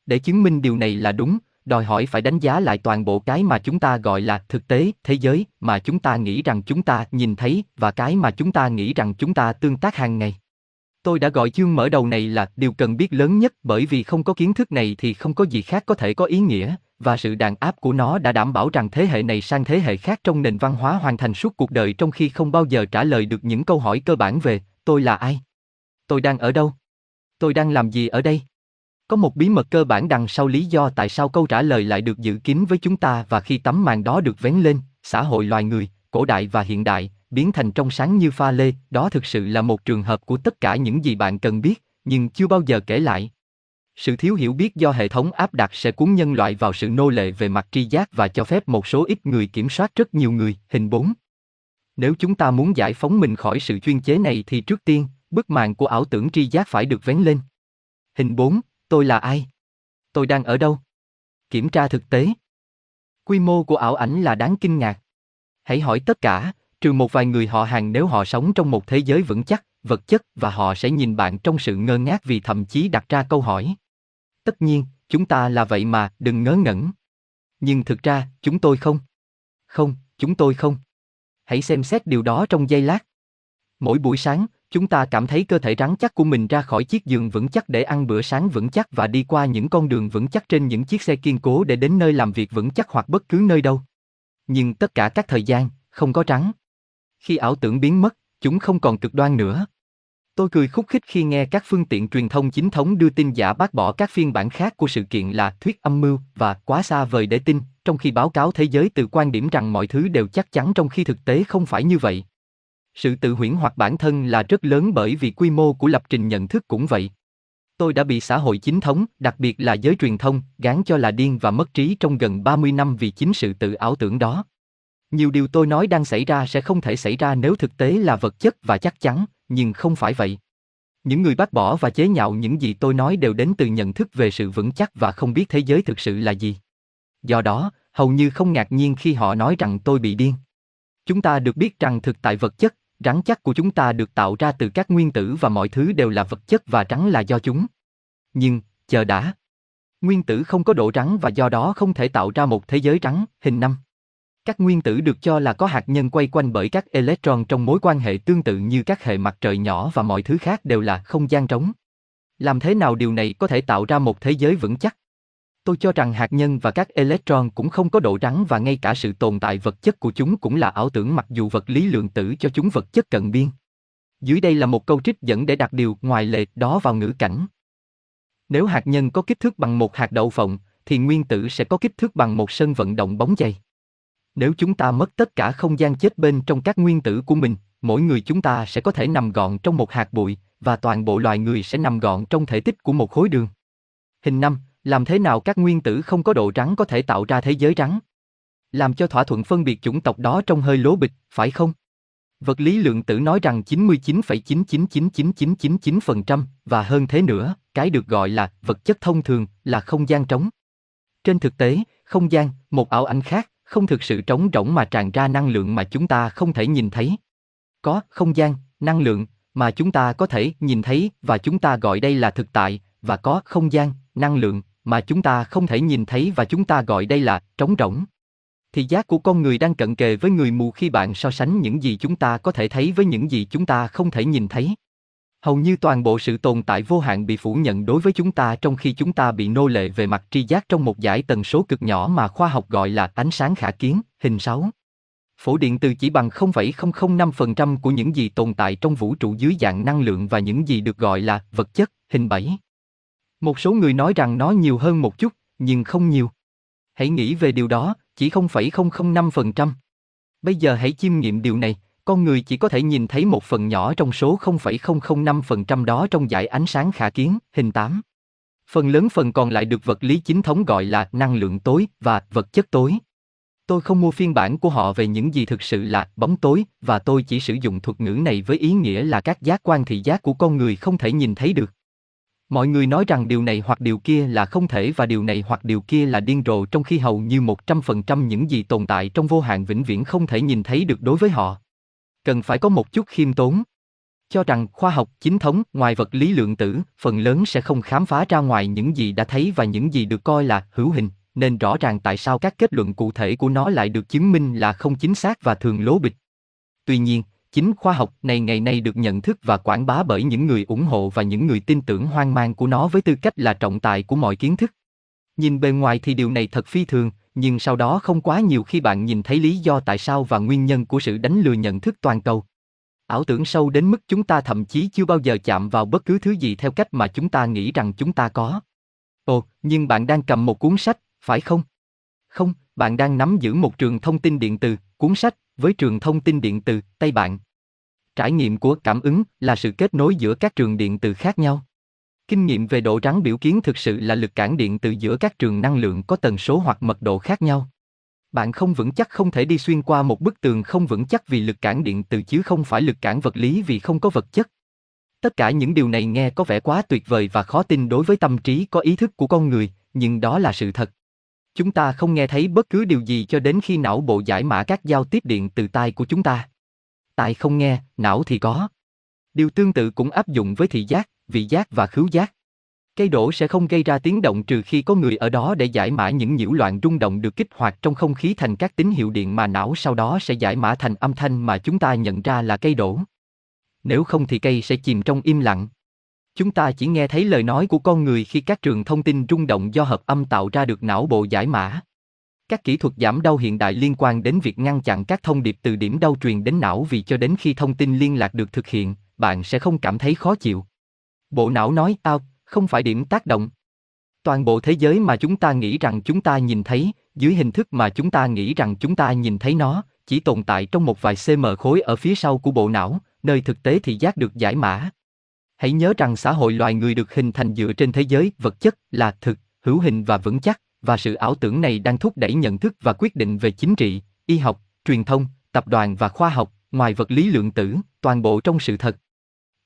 Để chứng minh điều này là đúng, đòi hỏi phải đánh giá lại toàn bộ cái mà chúng ta gọi là thực tế, thế giới mà chúng ta nghĩ rằng chúng ta nhìn thấy và cái mà chúng ta nghĩ rằng chúng ta tương tác hàng ngày. Tôi đã gọi chương mở đầu này là điều cần biết lớn nhất bởi vì không có kiến thức này thì không có gì khác có thể có ý nghĩa, và sự đàn áp của nó đã đảm bảo rằng thế hệ này sang thế hệ khác trong nền văn hóa hoàn thành suốt cuộc đời trong khi không bao giờ trả lời được những câu hỏi cơ bản về tôi là ai? Tôi đang ở đâu? Tôi đang làm gì ở đây? Có một bí mật cơ bản đằng sau lý do tại sao câu trả lời lại được giữ kín với chúng ta và khi tấm màn đó được vén lên, xã hội loài người, cổ đại và hiện đại, biến thành trong sáng như pha lê, đó thực sự là một trường hợp của tất cả những gì bạn cần biết, nhưng chưa bao giờ kể lại. Sự thiếu hiểu biết do hệ thống áp đặt sẽ cuốn nhân loại vào sự nô lệ về mặt tri giác và cho phép một số ít người kiểm soát rất nhiều người. Hình 4. Nếu chúng ta muốn giải phóng mình khỏi sự chuyên chế này thì trước tiên, bức màn của ảo tưởng tri giác phải được vén lên. Hình 4. Tôi là ai? Tôi đang ở đâu? Kiểm tra thực tế. Quy mô của ảo ảnh là đáng kinh ngạc. Hãy hỏi tất cả, trừ một vài người họ hàng nếu họ sống trong một thế giới vững chắc, vật chất và họ sẽ nhìn bạn trong sự ngơ ngác vì thậm chí đặt ra câu hỏi. Tất nhiên, chúng ta là vậy mà, đừng ngớ ngẩn. Nhưng thực ra, chúng tôi không. Không, chúng tôi không. Hãy xem xét điều đó trong giây lát. Mỗi buổi sáng, chúng ta cảm thấy cơ thể rắn chắc của mình ra khỏi chiếc giường vững chắc để ăn bữa sáng vững chắc và đi qua những con đường vững chắc trên những chiếc xe kiên cố để đến nơi làm việc vững chắc hoặc bất cứ nơi đâu. Nhưng tất cả các thời gian, không có rắn. Khi ảo tưởng biến mất, chúng không còn cực đoan nữa. Tôi cười khúc khích khi nghe các phương tiện truyền thông chính thống đưa tin giả bác bỏ các phiên bản khác của sự kiện là thuyết âm mưu và quá xa vời để tin, trong khi báo cáo thế giới từ quan điểm rằng mọi thứ đều chắc chắn trong khi thực tế không phải như vậy. Sự tự huyễn hoặc bản thân là rất lớn bởi vì quy mô của lập trình nhận thức cũng vậy. Tôi đã bị xã hội chính thống, đặc biệt là giới truyền thông, gán cho là điên và mất trí trong gần 30 năm vì chính sự tự ảo tưởng đó. Nhiều điều tôi nói đang xảy ra sẽ không thể xảy ra nếu thực tế là vật chất và chắc chắn, nhưng không phải vậy. Những người bác bỏ và chế nhạo những gì tôi nói đều đến từ nhận thức về sự vững chắc và không biết thế giới thực sự là gì. Do đó, hầu như không ngạc nhiên khi họ nói rằng tôi bị điên. Chúng ta được biết rằng thực tại vật chất, rắn chắc của chúng ta được tạo ra từ các nguyên tử và mọi thứ đều là vật chất và rắn là do chúng. Nhưng, chờ đã. Nguyên tử không có độ rắn và do đó không thể tạo ra một thế giới rắn, hình năm. Các nguyên tử được cho là có hạt nhân quay quanh bởi các electron trong mối quan hệ tương tự như các hệ mặt trời nhỏ và mọi thứ khác đều là không gian trống. Làm thế nào điều này có thể tạo ra một thế giới vững chắc? Tôi cho rằng hạt nhân và các electron cũng không có độ rắn và ngay cả sự tồn tại vật chất của chúng cũng là ảo tưởng mặc dù vật lý lượng tử cho chúng vật chất cận biên. Dưới đây là một câu trích dẫn để đặt điều ngoài lệ đó vào ngữ cảnh. Nếu hạt nhân có kích thước bằng một hạt đậu phộng, thì nguyên tử sẽ có kích thước bằng một sân vận động bóng chày. Nếu chúng ta mất tất cả không gian chết bên trong các nguyên tử của mình, mỗi người chúng ta sẽ có thể nằm gọn trong một hạt bụi, và toàn bộ loài người sẽ nằm gọn trong thể tích của một khối đường. Hình 5. Làm thế nào các nguyên tử không có độ rắn có thể tạo ra thế giới rắn? Làm cho thỏa thuận phân biệt chủng tộc đó trong hơi lố bịch, phải không? Vật lý lượng tử nói rằng 99,999999% và hơn thế nữa, cái được gọi là vật chất thông thường là không gian trống. Trên thực tế, không gian, một ảo ảnh khác, không thực sự trống rỗng mà tràn ra năng lượng mà chúng ta không thể nhìn thấy. Có không gian, năng lượng mà chúng ta có thể nhìn thấy và chúng ta gọi đây là thực tại và có không gian, năng lượng mà chúng ta không thể nhìn thấy và chúng ta gọi đây là trống rỗng. Thì giác của con người đang cận kề với người mù khi bạn so sánh những gì chúng ta có thể thấy với những gì chúng ta không thể nhìn thấy. Hầu như toàn bộ sự tồn tại vô hạn bị phủ nhận đối với chúng ta trong khi chúng ta bị nô lệ về mặt tri giác trong một giải tần số cực nhỏ mà khoa học gọi là ánh sáng khả kiến, hình 6. Phổ điện từ chỉ bằng 0,005% của những gì tồn tại trong vũ trụ dưới dạng năng lượng và những gì được gọi là vật chất, hình 7. Một số người nói rằng nó nhiều hơn một chút, nhưng không nhiều. Hãy nghĩ về điều đó, chỉ 0,005%. Bây giờ hãy chiêm nghiệm điều này, con người chỉ có thể nhìn thấy một phần nhỏ trong số 0,005% đó trong dải ánh sáng khả kiến, hình 8. Phần lớn phần còn lại được vật lý chính thống gọi là năng lượng tối và vật chất tối. Tôi không mua phiên bản của họ về những gì thực sự là bóng tối và tôi chỉ sử dụng thuật ngữ này với ý nghĩa là các giác quan thị giác của con người không thể nhìn thấy được. Mọi người nói rằng điều này hoặc điều kia là không thể và điều này hoặc điều kia là điên rồ trong khi hầu như 100% những gì tồn tại trong vô hạn vĩnh viễn không thể nhìn thấy được đối với họ cần phải có một chút khiêm tốn. Cho rằng khoa học chính thống ngoài vật lý lượng tử, phần lớn sẽ không khám phá ra ngoài những gì đã thấy và những gì được coi là hữu hình, nên rõ ràng tại sao các kết luận cụ thể của nó lại được chứng minh là không chính xác và thường lố bịch. Tuy nhiên, chính khoa học này ngày nay được nhận thức và quảng bá bởi những người ủng hộ và những người tin tưởng hoang mang của nó với tư cách là trọng tài của mọi kiến thức. Nhìn bề ngoài thì điều này thật phi thường, nhưng sau đó không quá nhiều khi bạn nhìn thấy lý do tại sao và nguyên nhân của sự đánh lừa nhận thức toàn cầu. Ảo tưởng sâu đến mức chúng ta thậm chí chưa bao giờ chạm vào bất cứ thứ gì theo cách mà chúng ta nghĩ rằng chúng ta có. Ồ, nhưng bạn đang cầm một cuốn sách, phải không? Không, bạn đang nắm giữ một trường thông tin điện từ, cuốn sách, với trường thông tin điện từ, tay bạn. Trải nghiệm của cảm ứng là sự kết nối giữa các trường điện từ khác nhau. Kinh nghiệm về độ rắn biểu kiến thực sự là lực cản điện từ giữa các trường năng lượng có tần số hoặc mật độ khác nhau. Bạn không vững chắc không thể đi xuyên qua một bức tường không vững chắc vì lực cản điện từ chứ không phải lực cản vật lý vì không có vật chất. Tất cả những điều này nghe có vẻ quá tuyệt vời và khó tin đối với tâm trí có ý thức của con người, nhưng đó là sự thật. Chúng ta không nghe thấy bất cứ điều gì cho đến khi não bộ giải mã các giao tiếp điện từ tai của chúng ta. Tai không nghe, não thì có. Điều tương tự cũng áp dụng với thị giác, vị giác và khứu giác. Cây đổ sẽ không gây ra tiếng động trừ khi có người ở đó để giải mã những nhiễu loạn rung động được kích hoạt trong không khí thành các tín hiệu điện mà não sau đó sẽ giải mã thành âm thanh mà chúng ta nhận ra là cây đổ. Nếu không thì cây sẽ chìm trong im lặng. Chúng ta chỉ nghe thấy lời nói của con người khi các trường thông tin rung động do hợp âm tạo ra được não bộ giải mã. Các kỹ thuật giảm đau hiện đại liên quan đến việc ngăn chặn các thông điệp từ điểm đau truyền đến não vì cho đến khi thông tin liên lạc được thực hiện, bạn sẽ không cảm thấy khó chịu. Bộ não nói tao, không phải điểm tác động. Toàn bộ thế giới mà chúng ta nghĩ rằng chúng ta nhìn thấy, dưới hình thức mà chúng ta nghĩ rằng chúng ta nhìn thấy nó, chỉ tồn tại trong một vài cm khối ở phía sau của bộ não, nơi thực tế thì giác được giải mã. Hãy nhớ rằng xã hội loài người được hình thành dựa trên thế giới vật chất là thực, hữu hình và vững chắc, và sự ảo tưởng này đang thúc đẩy nhận thức và quyết định về chính trị, y học, truyền thông, tập đoàn và khoa học, ngoài vật lý lượng tử, toàn bộ trong sự thật.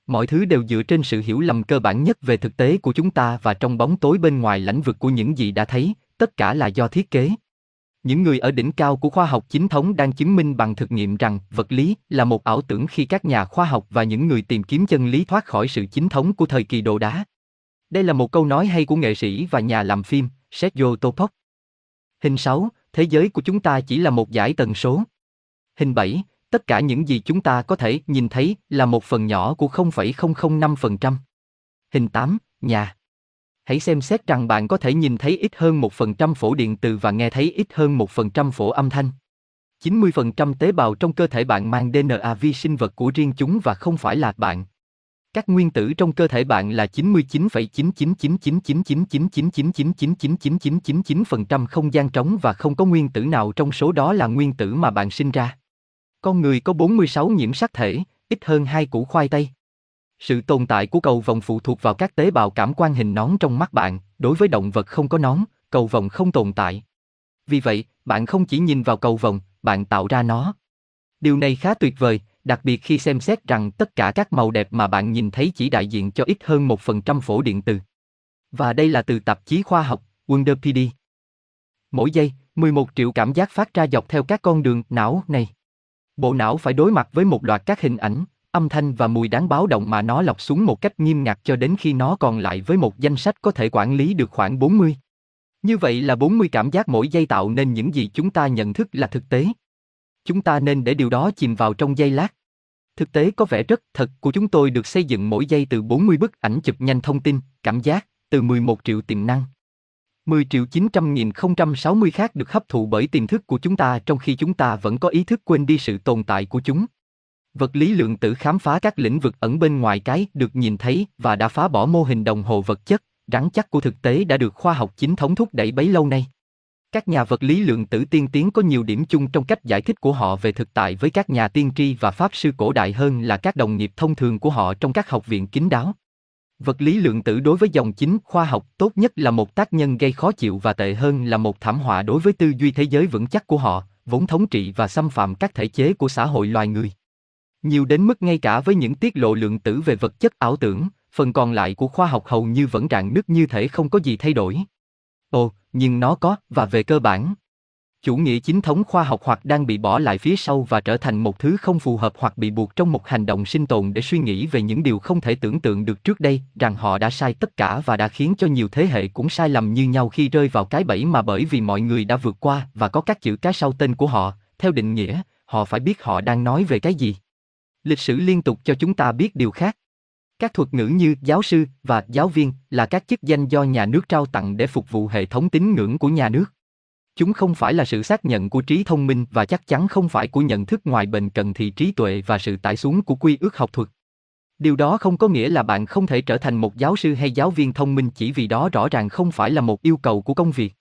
Mọi thứ đều dựa trên sự hiểu lầm cơ bản nhất về thực tế của chúng ta và trong bóng tối bên ngoài lãnh vực của những gì đã thấy, tất cả là do thiết kế. Những người ở đỉnh cao của khoa học chính thống đang chứng minh bằng thực nghiệm rằng vật lý là một ảo tưởng khi các nhà khoa học và những người tìm kiếm chân lý thoát khỏi sự chính thống của thời kỳ đồ đá. Đây là một câu nói hay của nghệ sĩ và nhà làm phim, Sergio Topok. Hình 6, thế giới của chúng ta chỉ là một giải tần số. Hình 7, tất cả những gì chúng ta có thể nhìn thấy là một phần nhỏ của 0,005%. Hình 8, nhà. Hãy xem xét rằng bạn có thể nhìn thấy ít hơn 1% phổ điện từ và nghe thấy ít hơn 1% phổ âm thanh. 90% tế bào trong cơ thể bạn mang DNA vi sinh vật của riêng chúng và không phải là bạn. Các nguyên tử trong cơ thể bạn là 99,999999999999999% không gian trống và không có nguyên tử nào trong số đó là nguyên tử mà bạn sinh ra. Con người có 46 nhiễm sắc thể, ít hơn hai củ khoai tây. Sự tồn tại của cầu vòng phụ thuộc vào các tế bào cảm quan hình nón trong mắt bạn, đối với động vật không có nón, cầu vòng không tồn tại. Vì vậy, bạn không chỉ nhìn vào cầu vòng, bạn tạo ra nó. Điều này khá tuyệt vời, đặc biệt khi xem xét rằng tất cả các màu đẹp mà bạn nhìn thấy chỉ đại diện cho ít hơn 1% phổ điện từ. Và đây là từ tạp chí khoa học, Wonderpedia. Mỗi giây, 11 triệu cảm giác phát ra dọc theo các con đường não này. Bộ não phải đối mặt với một loạt các hình ảnh, âm thanh và mùi đáng báo động mà nó lọc xuống một cách nghiêm ngặt cho đến khi nó còn lại với một danh sách có thể quản lý được khoảng 40. Như vậy là 40 cảm giác mỗi giây tạo nên những gì chúng ta nhận thức là thực tế. Chúng ta nên để điều đó chìm vào trong giây lát. Thực tế có vẻ rất thật của chúng tôi được xây dựng mỗi giây từ 40 bức ảnh chụp nhanh thông tin, cảm giác, từ 11 triệu tiềm năng. 10 triệu 900 nghìn 060 khác được hấp thụ bởi tiềm thức của chúng ta trong khi chúng ta vẫn có ý thức quên đi sự tồn tại của chúng. Vật lý lượng tử khám phá các lĩnh vực ẩn bên ngoài cái được nhìn thấy và đã phá bỏ mô hình đồng hồ vật chất, rắn chắc của thực tế đã được khoa học chính thống thúc đẩy bấy lâu nay. Các nhà vật lý lượng tử tiên tiến có nhiều điểm chung trong cách giải thích của họ về thực tại với các nhà tiên tri và pháp sư cổ đại hơn là các đồng nghiệp thông thường của họ trong các học viện kín đáo. Vật lý lượng tử đối với dòng chính khoa học tốt nhất là một tác nhân gây khó chịu và tệ hơn là một thảm họa đối với tư duy thế giới vững chắc của họ, vốn thống trị và xâm phạm các thể chế của xã hội loài người. Nhiều đến mức ngay cả với những tiết lộ lượng tử về vật chất ảo tưởng, phần còn lại của khoa học hầu như vẫn rạn nứt như thể không có gì thay đổi. Ồ, nhưng nó có, và về cơ bản chủ nghĩa chính thống khoa học hoặc đang bị bỏ lại phía sau và trở thành một thứ không phù hợp hoặc bị buộc trong một hành động sinh tồn để suy nghĩ về những điều không thể tưởng tượng được trước đây, rằng họ đã sai tất cả và đã khiến cho nhiều thế hệ cũng sai lầm như nhau khi rơi vào cái bẫy mà bởi vì mọi người đã vượt qua và có các chữ cái sau tên của họ, theo định nghĩa, họ phải biết họ đang nói về cái gì. Lịch sử liên tục cho chúng ta biết điều khác. Các thuật ngữ như giáo sư và giáo viên là các chức danh do nhà nước trao tặng để phục vụ hệ thống tín ngưỡng của nhà nước. Chúng không phải là sự xác nhận của trí thông minh và chắc chắn không phải của nhận thức ngoài bền cần thì trí tuệ và sự tải xuống của quy ước học thuật. Điều đó không có nghĩa là bạn không thể trở thành một giáo sư hay giáo viên thông minh chỉ vì đó rõ ràng không phải là một yêu cầu của công việc.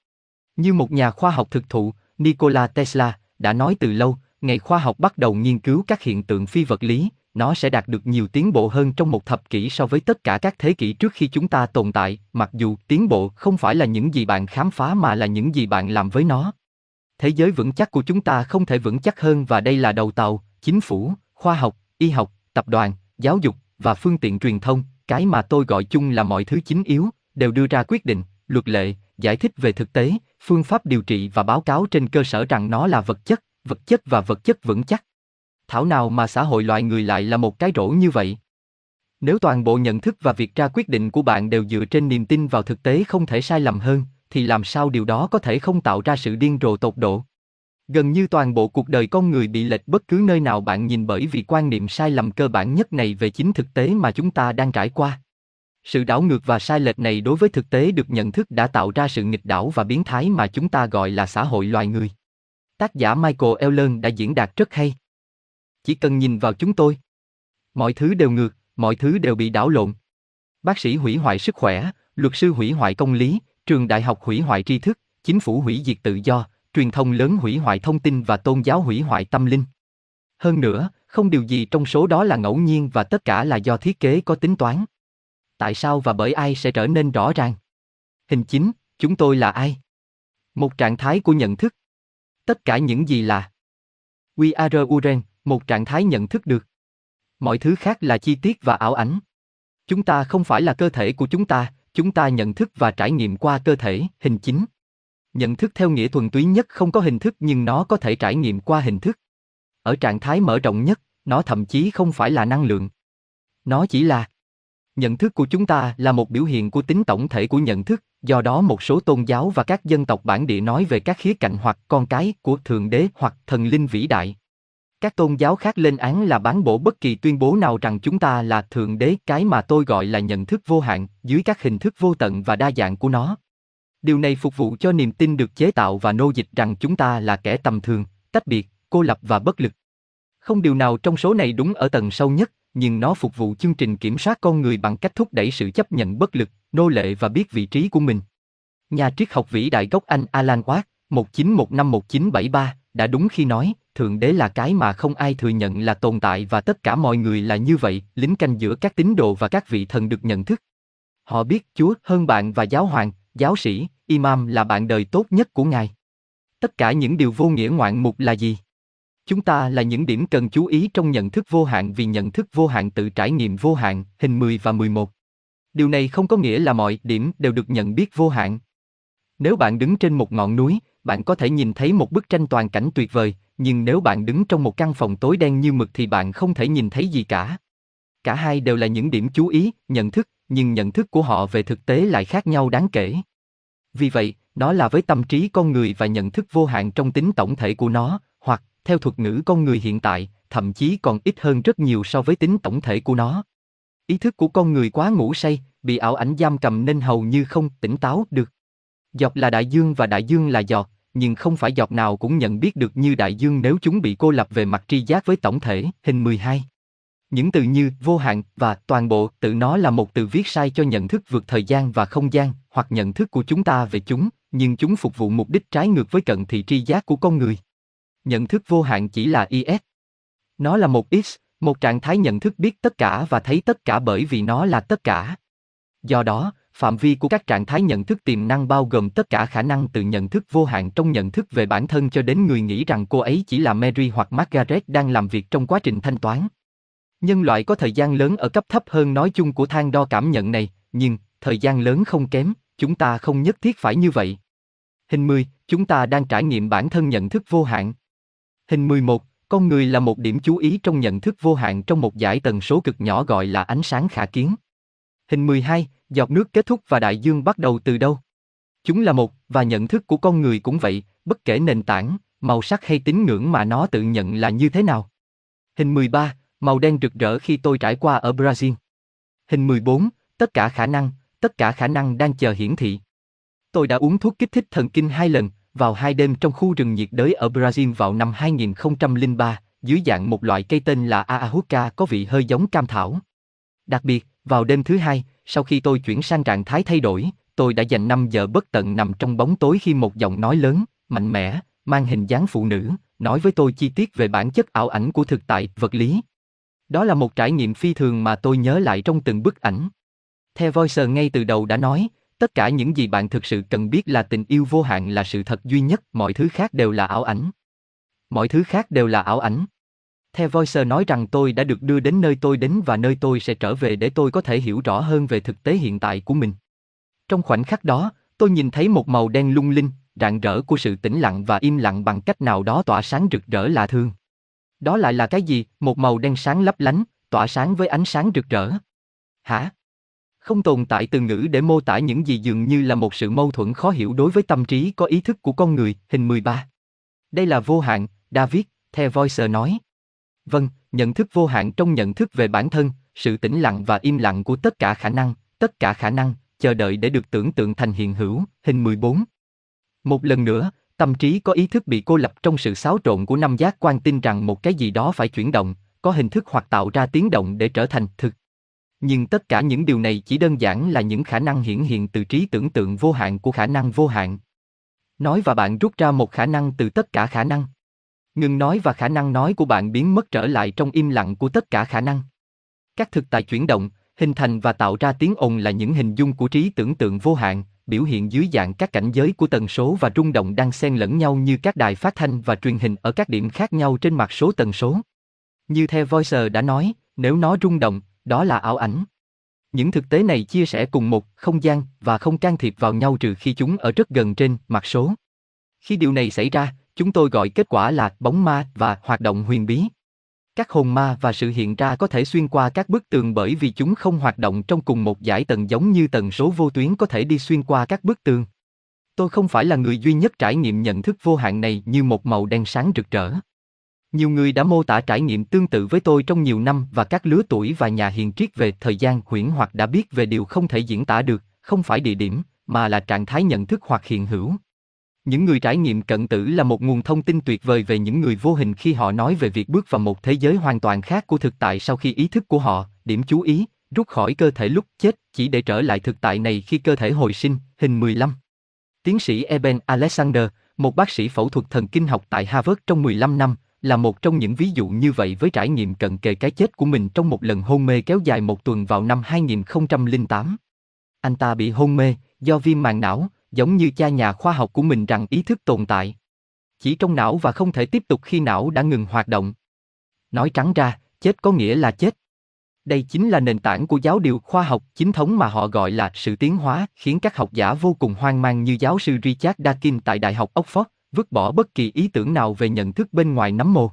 Như một nhà khoa học thực thụ, Nikola Tesla, đã nói từ lâu, ngày khoa học bắt đầu nghiên cứu các hiện tượng phi vật lý, nó sẽ đạt được nhiều tiến bộ hơn trong một thập kỷ so với tất cả các thế kỷ trước khi chúng ta tồn tại, mặc dù tiến bộ không phải là những gì bạn khám phá mà là những gì bạn làm với nó. Thế giới vững chắc của chúng ta không thể vững chắc hơn và đây là đầu tàu, chính phủ, khoa học, y học, tập đoàn, giáo dục và phương tiện truyền thông, cái mà tôi gọi chung là mọi thứ chính yếu, đều đưa ra quyết định, luật lệ, giải thích về thực tế, phương pháp điều trị và báo cáo trên cơ sở rằng nó là vật chất, vật chất và vật chất vững chắc thảo nào mà xã hội loài người lại là một cái rổ như vậy. Nếu toàn bộ nhận thức và việc ra quyết định của bạn đều dựa trên niềm tin vào thực tế không thể sai lầm hơn, thì làm sao điều đó có thể không tạo ra sự điên rồ tột độ? Gần như toàn bộ cuộc đời con người bị lệch bất cứ nơi nào bạn nhìn bởi vì quan niệm sai lầm cơ bản nhất này về chính thực tế mà chúng ta đang trải qua. Sự đảo ngược và sai lệch này đối với thực tế được nhận thức đã tạo ra sự nghịch đảo và biến thái mà chúng ta gọi là xã hội loài người. Tác giả Michael Ellen đã diễn đạt rất hay. Chỉ cần nhìn vào chúng tôi. Mọi thứ đều ngược, mọi thứ đều bị đảo lộn. Bác sĩ hủy hoại sức khỏe, luật sư hủy hoại công lý, trường đại học hủy hoại tri thức, chính phủ hủy diệt tự do, truyền thông lớn hủy hoại thông tin và tôn giáo hủy hoại tâm linh. Hơn nữa, không điều gì trong số đó là ngẫu nhiên và tất cả là do thiết kế có tính toán. Tại sao và bởi ai sẽ trở nên rõ ràng? Hình chính, chúng tôi là ai? Một trạng thái của nhận thức. Tất cả những gì là We are Uren, một trạng thái nhận thức được. Mọi thứ khác là chi tiết và ảo ảnh. Chúng ta không phải là cơ thể của chúng ta, chúng ta nhận thức và trải nghiệm qua cơ thể, hình chính. Nhận thức theo nghĩa thuần túy nhất không có hình thức nhưng nó có thể trải nghiệm qua hình thức. Ở trạng thái mở rộng nhất, nó thậm chí không phải là năng lượng. Nó chỉ là nhận thức của chúng ta là một biểu hiện của tính tổng thể của nhận thức, do đó một số tôn giáo và các dân tộc bản địa nói về các khía cạnh hoặc con cái của thượng đế hoặc thần linh vĩ đại. Các tôn giáo khác lên án là bán bổ bất kỳ tuyên bố nào rằng chúng ta là thượng đế, cái mà tôi gọi là nhận thức vô hạn, dưới các hình thức vô tận và đa dạng của nó. Điều này phục vụ cho niềm tin được chế tạo và nô dịch rằng chúng ta là kẻ tầm thường, tách biệt, cô lập và bất lực. Không điều nào trong số này đúng ở tầng sâu nhất, nhưng nó phục vụ chương trình kiểm soát con người bằng cách thúc đẩy sự chấp nhận bất lực, nô lệ và biết vị trí của mình. Nhà triết học vĩ đại gốc Anh Alan Watts, 1915-1973, đã đúng khi nói, thượng đế là cái mà không ai thừa nhận là tồn tại và tất cả mọi người là như vậy, lính canh giữa các tín đồ và các vị thần được nhận thức. Họ biết Chúa hơn bạn và giáo hoàng, giáo sĩ, imam là bạn đời tốt nhất của Ngài. Tất cả những điều vô nghĩa ngoạn mục là gì? Chúng ta là những điểm cần chú ý trong nhận thức vô hạn vì nhận thức vô hạn tự trải nghiệm vô hạn, hình 10 và 11. Điều này không có nghĩa là mọi điểm đều được nhận biết vô hạn. Nếu bạn đứng trên một ngọn núi, bạn có thể nhìn thấy một bức tranh toàn cảnh tuyệt vời, nhưng nếu bạn đứng trong một căn phòng tối đen như mực thì bạn không thể nhìn thấy gì cả. Cả hai đều là những điểm chú ý, nhận thức, nhưng nhận thức của họ về thực tế lại khác nhau đáng kể. Vì vậy, nó là với tâm trí con người và nhận thức vô hạn trong tính tổng thể của nó, hoặc, theo thuật ngữ con người hiện tại, thậm chí còn ít hơn rất nhiều so với tính tổng thể của nó. Ý thức của con người quá ngủ say, bị ảo ảnh giam cầm nên hầu như không tỉnh táo được. Giọt là đại dương và đại dương là giọt, nhưng không phải giọt nào cũng nhận biết được như đại dương nếu chúng bị cô lập về mặt tri giác với tổng thể, hình 12. Những từ như vô hạn và toàn bộ tự nó là một từ viết sai cho nhận thức vượt thời gian và không gian, hoặc nhận thức của chúng ta về chúng, nhưng chúng phục vụ mục đích trái ngược với cận thị tri giác của con người. Nhận thức vô hạn chỉ là IS. Nó là một X, một trạng thái nhận thức biết tất cả và thấy tất cả bởi vì nó là tất cả. Do đó, phạm vi của các trạng thái nhận thức tiềm năng bao gồm tất cả khả năng từ nhận thức vô hạn trong nhận thức về bản thân cho đến người nghĩ rằng cô ấy chỉ là Mary hoặc Margaret đang làm việc trong quá trình thanh toán. Nhân loại có thời gian lớn ở cấp thấp hơn nói chung của thang đo cảm nhận này, nhưng, thời gian lớn không kém, chúng ta không nhất thiết phải như vậy. Hình 10, chúng ta đang trải nghiệm bản thân nhận thức vô hạn. Hình 11, con người là một điểm chú ý trong nhận thức vô hạn trong một giải tần số cực nhỏ gọi là ánh sáng khả kiến. Hình 12, giọt nước kết thúc và đại dương bắt đầu từ đâu? Chúng là một, và nhận thức của con người cũng vậy, bất kể nền tảng, màu sắc hay tín ngưỡng mà nó tự nhận là như thế nào. Hình 13, màu đen rực rỡ khi tôi trải qua ở Brazil. Hình 14, tất cả khả năng, tất cả khả năng đang chờ hiển thị. Tôi đã uống thuốc kích thích thần kinh hai lần, vào hai đêm trong khu rừng nhiệt đới ở Brazil vào năm 2003, dưới dạng một loại cây tên là ahuca có vị hơi giống cam thảo. Đặc biệt, vào đêm thứ hai, sau khi tôi chuyển sang trạng thái thay đổi, tôi đã dành 5 giờ bất tận nằm trong bóng tối khi một giọng nói lớn, mạnh mẽ, mang hình dáng phụ nữ, nói với tôi chi tiết về bản chất ảo ảnh của thực tại, vật lý. Đó là một trải nghiệm phi thường mà tôi nhớ lại trong từng bức ảnh. Theo Voice ngay từ đầu đã nói, tất cả những gì bạn thực sự cần biết là tình yêu vô hạn là sự thật duy nhất, mọi thứ khác đều là ảo ảnh. Mọi thứ khác đều là ảo ảnh. The Voicer nói rằng tôi đã được đưa đến nơi tôi đến và nơi tôi sẽ trở về để tôi có thể hiểu rõ hơn về thực tế hiện tại của mình. Trong khoảnh khắc đó, tôi nhìn thấy một màu đen lung linh, rạng rỡ của sự tĩnh lặng và im lặng bằng cách nào đó tỏa sáng rực rỡ lạ thường. Đó lại là cái gì? Một màu đen sáng lấp lánh, tỏa sáng với ánh sáng rực rỡ. Hả? Không tồn tại từ ngữ để mô tả những gì dường như là một sự mâu thuẫn khó hiểu đối với tâm trí có ý thức của con người, hình 13. Đây là vô hạn, David, The Voicer nói. Vâng, nhận thức vô hạn trong nhận thức về bản thân, sự tĩnh lặng và im lặng của tất cả khả năng, tất cả khả năng, chờ đợi để được tưởng tượng thành hiện hữu, hình 14. Một lần nữa, tâm trí có ý thức bị cô lập trong sự xáo trộn của năm giác quan tin rằng một cái gì đó phải chuyển động, có hình thức hoặc tạo ra tiếng động để trở thành thực. Nhưng tất cả những điều này chỉ đơn giản là những khả năng hiển hiện từ trí tưởng tượng vô hạn của khả năng vô hạn. Nói và bạn rút ra một khả năng từ tất cả khả năng. Ngừng nói và khả năng nói của bạn biến mất trở lại trong im lặng của tất cả khả năng. Các thực tại chuyển động, hình thành và tạo ra tiếng ồn là những hình dung của trí tưởng tượng vô hạn, biểu hiện dưới dạng các cảnh giới của tần số và rung động đang xen lẫn nhau như các đài phát thanh và truyền hình ở các điểm khác nhau trên mặt số tần số. Như The Voicer đã nói, nếu nó rung động, đó là ảo ảnh. Những thực tế này chia sẻ cùng một không gian và không can thiệp vào nhau trừ khi chúng ở rất gần trên mặt số. Khi điều này xảy ra, chúng tôi gọi kết quả là bóng ma và hoạt động huyền bí. Các hồn ma và sự hiện ra có thể xuyên qua các bức tường bởi vì chúng không hoạt động trong cùng một giải tầng giống như tần số vô tuyến có thể đi xuyên qua các bức tường. Tôi không phải là người duy nhất trải nghiệm nhận thức vô hạn này như một màu đen sáng rực rỡ. Nhiều người đã mô tả trải nghiệm tương tự với tôi trong nhiều năm và các lứa tuổi và nhà hiền triết về thời gian huyễn hoặc đã biết về điều không thể diễn tả được, không phải địa điểm, mà là trạng thái nhận thức hoặc hiện hữu. Những người trải nghiệm cận tử là một nguồn thông tin tuyệt vời về những người vô hình khi họ nói về việc bước vào một thế giới hoàn toàn khác của thực tại sau khi ý thức của họ, điểm chú ý, rút khỏi cơ thể lúc chết chỉ để trở lại thực tại này khi cơ thể hồi sinh, hình 15. Tiến sĩ Eben Alexander, một bác sĩ phẫu thuật thần kinh học tại Harvard trong 15 năm, là một trong những ví dụ như vậy với trải nghiệm cận kề cái chết của mình trong một lần hôn mê kéo dài một tuần vào năm 2008. Anh ta bị hôn mê do viêm màng não, giống như cha nhà khoa học của mình rằng ý thức tồn tại. Chỉ trong não và không thể tiếp tục khi não đã ngừng hoạt động. Nói trắng ra, chết có nghĩa là chết. Đây chính là nền tảng của giáo điều khoa học chính thống mà họ gọi là sự tiến hóa, khiến các học giả vô cùng hoang mang như giáo sư Richard Dawkins tại Đại học Oxford, vứt bỏ bất kỳ ý tưởng nào về nhận thức bên ngoài nắm mồ.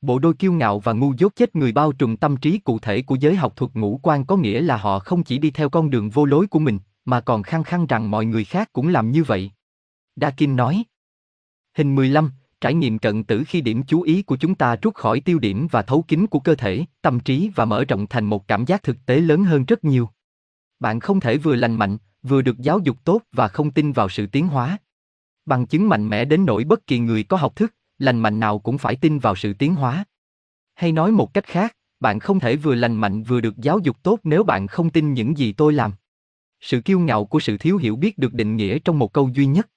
Bộ đôi kiêu ngạo và ngu dốt chết người bao trùm tâm trí cụ thể của giới học thuật ngũ quan có nghĩa là họ không chỉ đi theo con đường vô lối của mình, mà còn khăng khăng rằng mọi người khác cũng làm như vậy. Dakin nói. Hình 15, trải nghiệm cận tử khi điểm chú ý của chúng ta rút khỏi tiêu điểm và thấu kính của cơ thể, tâm trí và mở rộng thành một cảm giác thực tế lớn hơn rất nhiều. Bạn không thể vừa lành mạnh, vừa được giáo dục tốt và không tin vào sự tiến hóa. Bằng chứng mạnh mẽ đến nỗi bất kỳ người có học thức, lành mạnh nào cũng phải tin vào sự tiến hóa. Hay nói một cách khác, bạn không thể vừa lành mạnh vừa được giáo dục tốt nếu bạn không tin những gì tôi làm. Sự kiêu ngạo của sự thiếu hiểu biết được định nghĩa trong một câu duy nhất.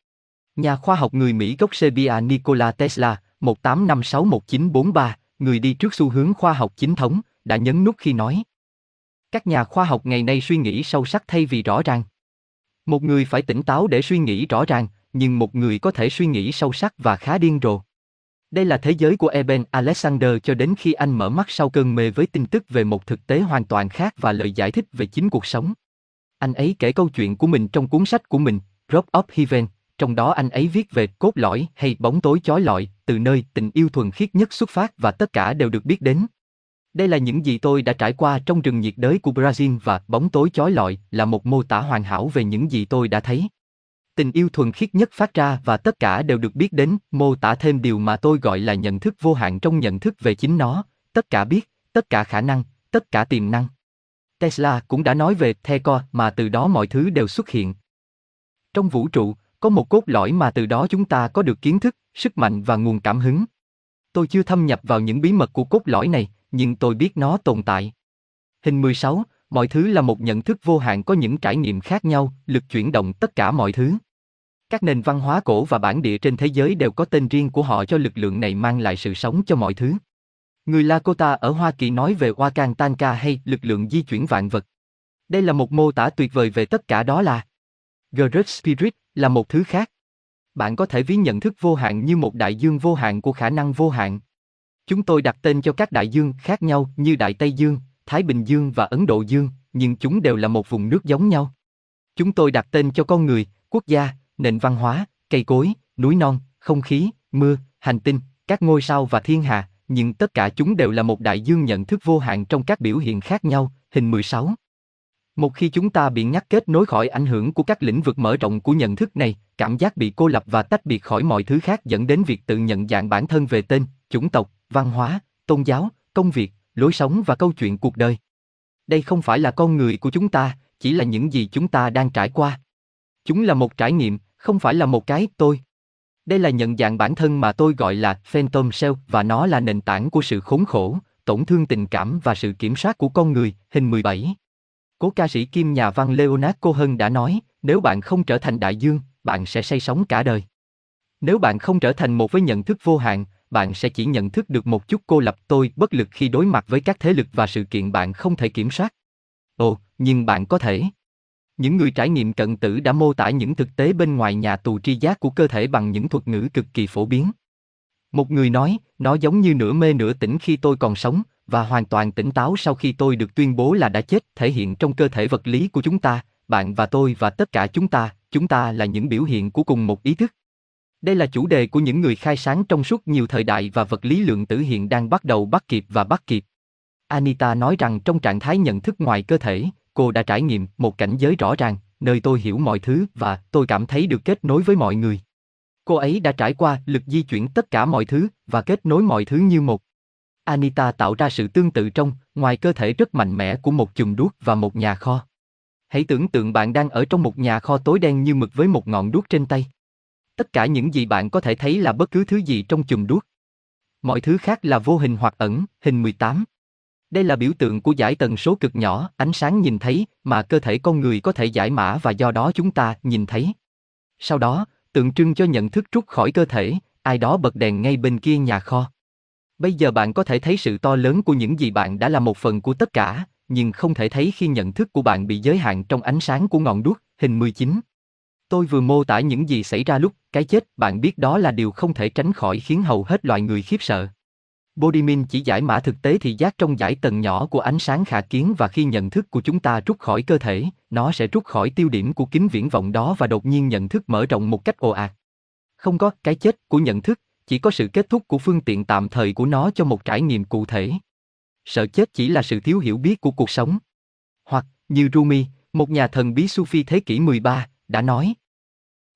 Nhà khoa học người Mỹ gốc Serbia Nikola Tesla, 1856-1943, người đi trước xu hướng khoa học chính thống, đã nhấn nút khi nói. Các nhà khoa học ngày nay suy nghĩ sâu sắc thay vì rõ ràng. Một người phải tỉnh táo để suy nghĩ rõ ràng, nhưng một người có thể suy nghĩ sâu sắc và khá điên rồ. Đây là thế giới của Eben Alexander cho đến khi anh mở mắt sau cơn mê với tin tức về một thực tế hoàn toàn khác và lời giải thích về chính cuộc sống. Anh ấy kể câu chuyện của mình trong cuốn sách của mình, Drop of Heaven, trong đó anh ấy viết về cốt lõi hay bóng tối chói lọi, từ nơi tình yêu thuần khiết nhất xuất phát và tất cả đều được biết đến. Đây là những gì tôi đã trải qua trong rừng nhiệt đới của Brazil và bóng tối chói lọi là một mô tả hoàn hảo về những gì tôi đã thấy. Tình yêu thuần khiết nhất phát ra và tất cả đều được biết đến, mô tả thêm điều mà tôi gọi là nhận thức vô hạn trong nhận thức về chính nó, tất cả biết, tất cả khả năng, tất cả tiềm năng. Tesla cũng đã nói về Theco mà từ đó mọi thứ đều xuất hiện. Trong vũ trụ, có một cốt lõi mà từ đó chúng ta có được kiến thức, sức mạnh và nguồn cảm hứng. Tôi chưa thâm nhập vào những bí mật của cốt lõi này, nhưng tôi biết nó tồn tại. Hình 16, mọi thứ là một nhận thức vô hạn có những trải nghiệm khác nhau, lực chuyển động tất cả mọi thứ. Các nền văn hóa cổ và bản địa trên thế giới đều có tên riêng của họ cho lực lượng này mang lại sự sống cho mọi thứ. Người Lakota ở Hoa Kỳ nói về Wakan Tanka hay lực lượng di chuyển vạn vật. Đây là một mô tả tuyệt vời về tất cả đó là Great Spirit là một thứ khác. Bạn có thể ví nhận thức vô hạn như một đại dương vô hạn của khả năng vô hạn. Chúng tôi đặt tên cho các đại dương khác nhau như Đại Tây Dương, Thái Bình Dương và Ấn Độ Dương, nhưng chúng đều là một vùng nước giống nhau. Chúng tôi đặt tên cho con người, quốc gia, nền văn hóa, cây cối, núi non, không khí, mưa, hành tinh, các ngôi sao và thiên hà, nhưng tất cả chúng đều là một đại dương nhận thức vô hạn trong các biểu hiện khác nhau, hình 16. Một khi chúng ta bị ngắt kết nối khỏi ảnh hưởng của các lĩnh vực mở rộng của nhận thức này, cảm giác bị cô lập và tách biệt khỏi mọi thứ khác dẫn đến việc tự nhận dạng bản thân về tên, chủng tộc, văn hóa, tôn giáo, công việc, lối sống và câu chuyện cuộc đời. Đây không phải là con người của chúng ta, chỉ là những gì chúng ta đang trải qua. Chúng là một trải nghiệm, không phải là một cái tôi. Đây là nhận dạng bản thân mà tôi gọi là Phantom Self và nó là nền tảng của sự khốn khổ, tổn thương tình cảm và sự kiểm soát của con người, hình 17. Cố ca sĩ kim nhà văn Leonard Cohen đã nói, nếu bạn không trở thành đại dương, bạn sẽ say sóng cả đời. Nếu bạn không trở thành một với nhận thức vô hạn, bạn sẽ chỉ nhận thức được một chút cô lập tôi bất lực khi đối mặt với các thế lực và sự kiện bạn không thể kiểm soát. Ồ, nhưng bạn có thể. Những người trải nghiệm cận tử đã mô tả những thực tế bên ngoài nhà tù tri giác của cơ thể bằng những thuật ngữ cực kỳ phổ biến. Một người nói, nó giống như nửa mê nửa tỉnh khi tôi còn sống, và hoàn toàn tỉnh táo sau khi tôi được tuyên bố là đã chết, thể hiện trong cơ thể vật lý của chúng ta, bạn và tôi và tất cả chúng ta, chúng ta là những biểu hiện của cùng một ý thức. Đây là chủ đề của những người khai sáng trong suốt nhiều thời đại và vật lý lượng tử hiện đang bắt đầu bắt kịp và bắt kịp. Anita nói rằng trong trạng thái nhận thức ngoài cơ thể, cô đã trải nghiệm một cảnh giới rõ ràng, nơi tôi hiểu mọi thứ và tôi cảm thấy được kết nối với mọi người. Cô ấy đã trải qua lực di chuyển tất cả mọi thứ và kết nối mọi thứ như một. Anita tạo ra sự tương tự trong, ngoài cơ thể rất mạnh mẽ của một chùm đuốc và một nhà kho. Hãy tưởng tượng bạn đang ở trong một nhà kho tối đen như mực với một ngọn đuốc trên tay. Tất cả những gì bạn có thể thấy là bất cứ thứ gì trong chùm đuốc. Mọi thứ khác là vô hình hoặc ẩn, hình 18. Đây là biểu tượng của giải tần số cực nhỏ, ánh sáng nhìn thấy, mà cơ thể con người có thể giải mã và do đó chúng ta nhìn thấy. Sau đó, tượng trưng cho nhận thức rút khỏi cơ thể, ai đó bật đèn ngay bên kia nhà kho. Bây giờ bạn có thể thấy sự to lớn của những gì bạn đã là một phần của tất cả, nhưng không thể thấy khi nhận thức của bạn bị giới hạn trong ánh sáng của ngọn đuốc, hình 19. Tôi vừa mô tả những gì xảy ra lúc cái chết, bạn biết đó là điều không thể tránh khỏi khiến hầu hết loài người khiếp sợ. Bodimin chỉ giải mã thực tế thị giác trong giải tầng nhỏ của ánh sáng khả kiến và khi nhận thức của chúng ta rút khỏi cơ thể, nó sẽ rút khỏi tiêu điểm của kính viễn vọng đó và đột nhiên nhận thức mở rộng một cách ồ ạt. Không có cái chết của nhận thức, chỉ có sự kết thúc của phương tiện tạm thời của nó cho một trải nghiệm cụ thể. Sợ chết chỉ là sự thiếu hiểu biết của cuộc sống. Hoặc, như Rumi, một nhà thần bí Sufi thế kỷ 13, đã nói.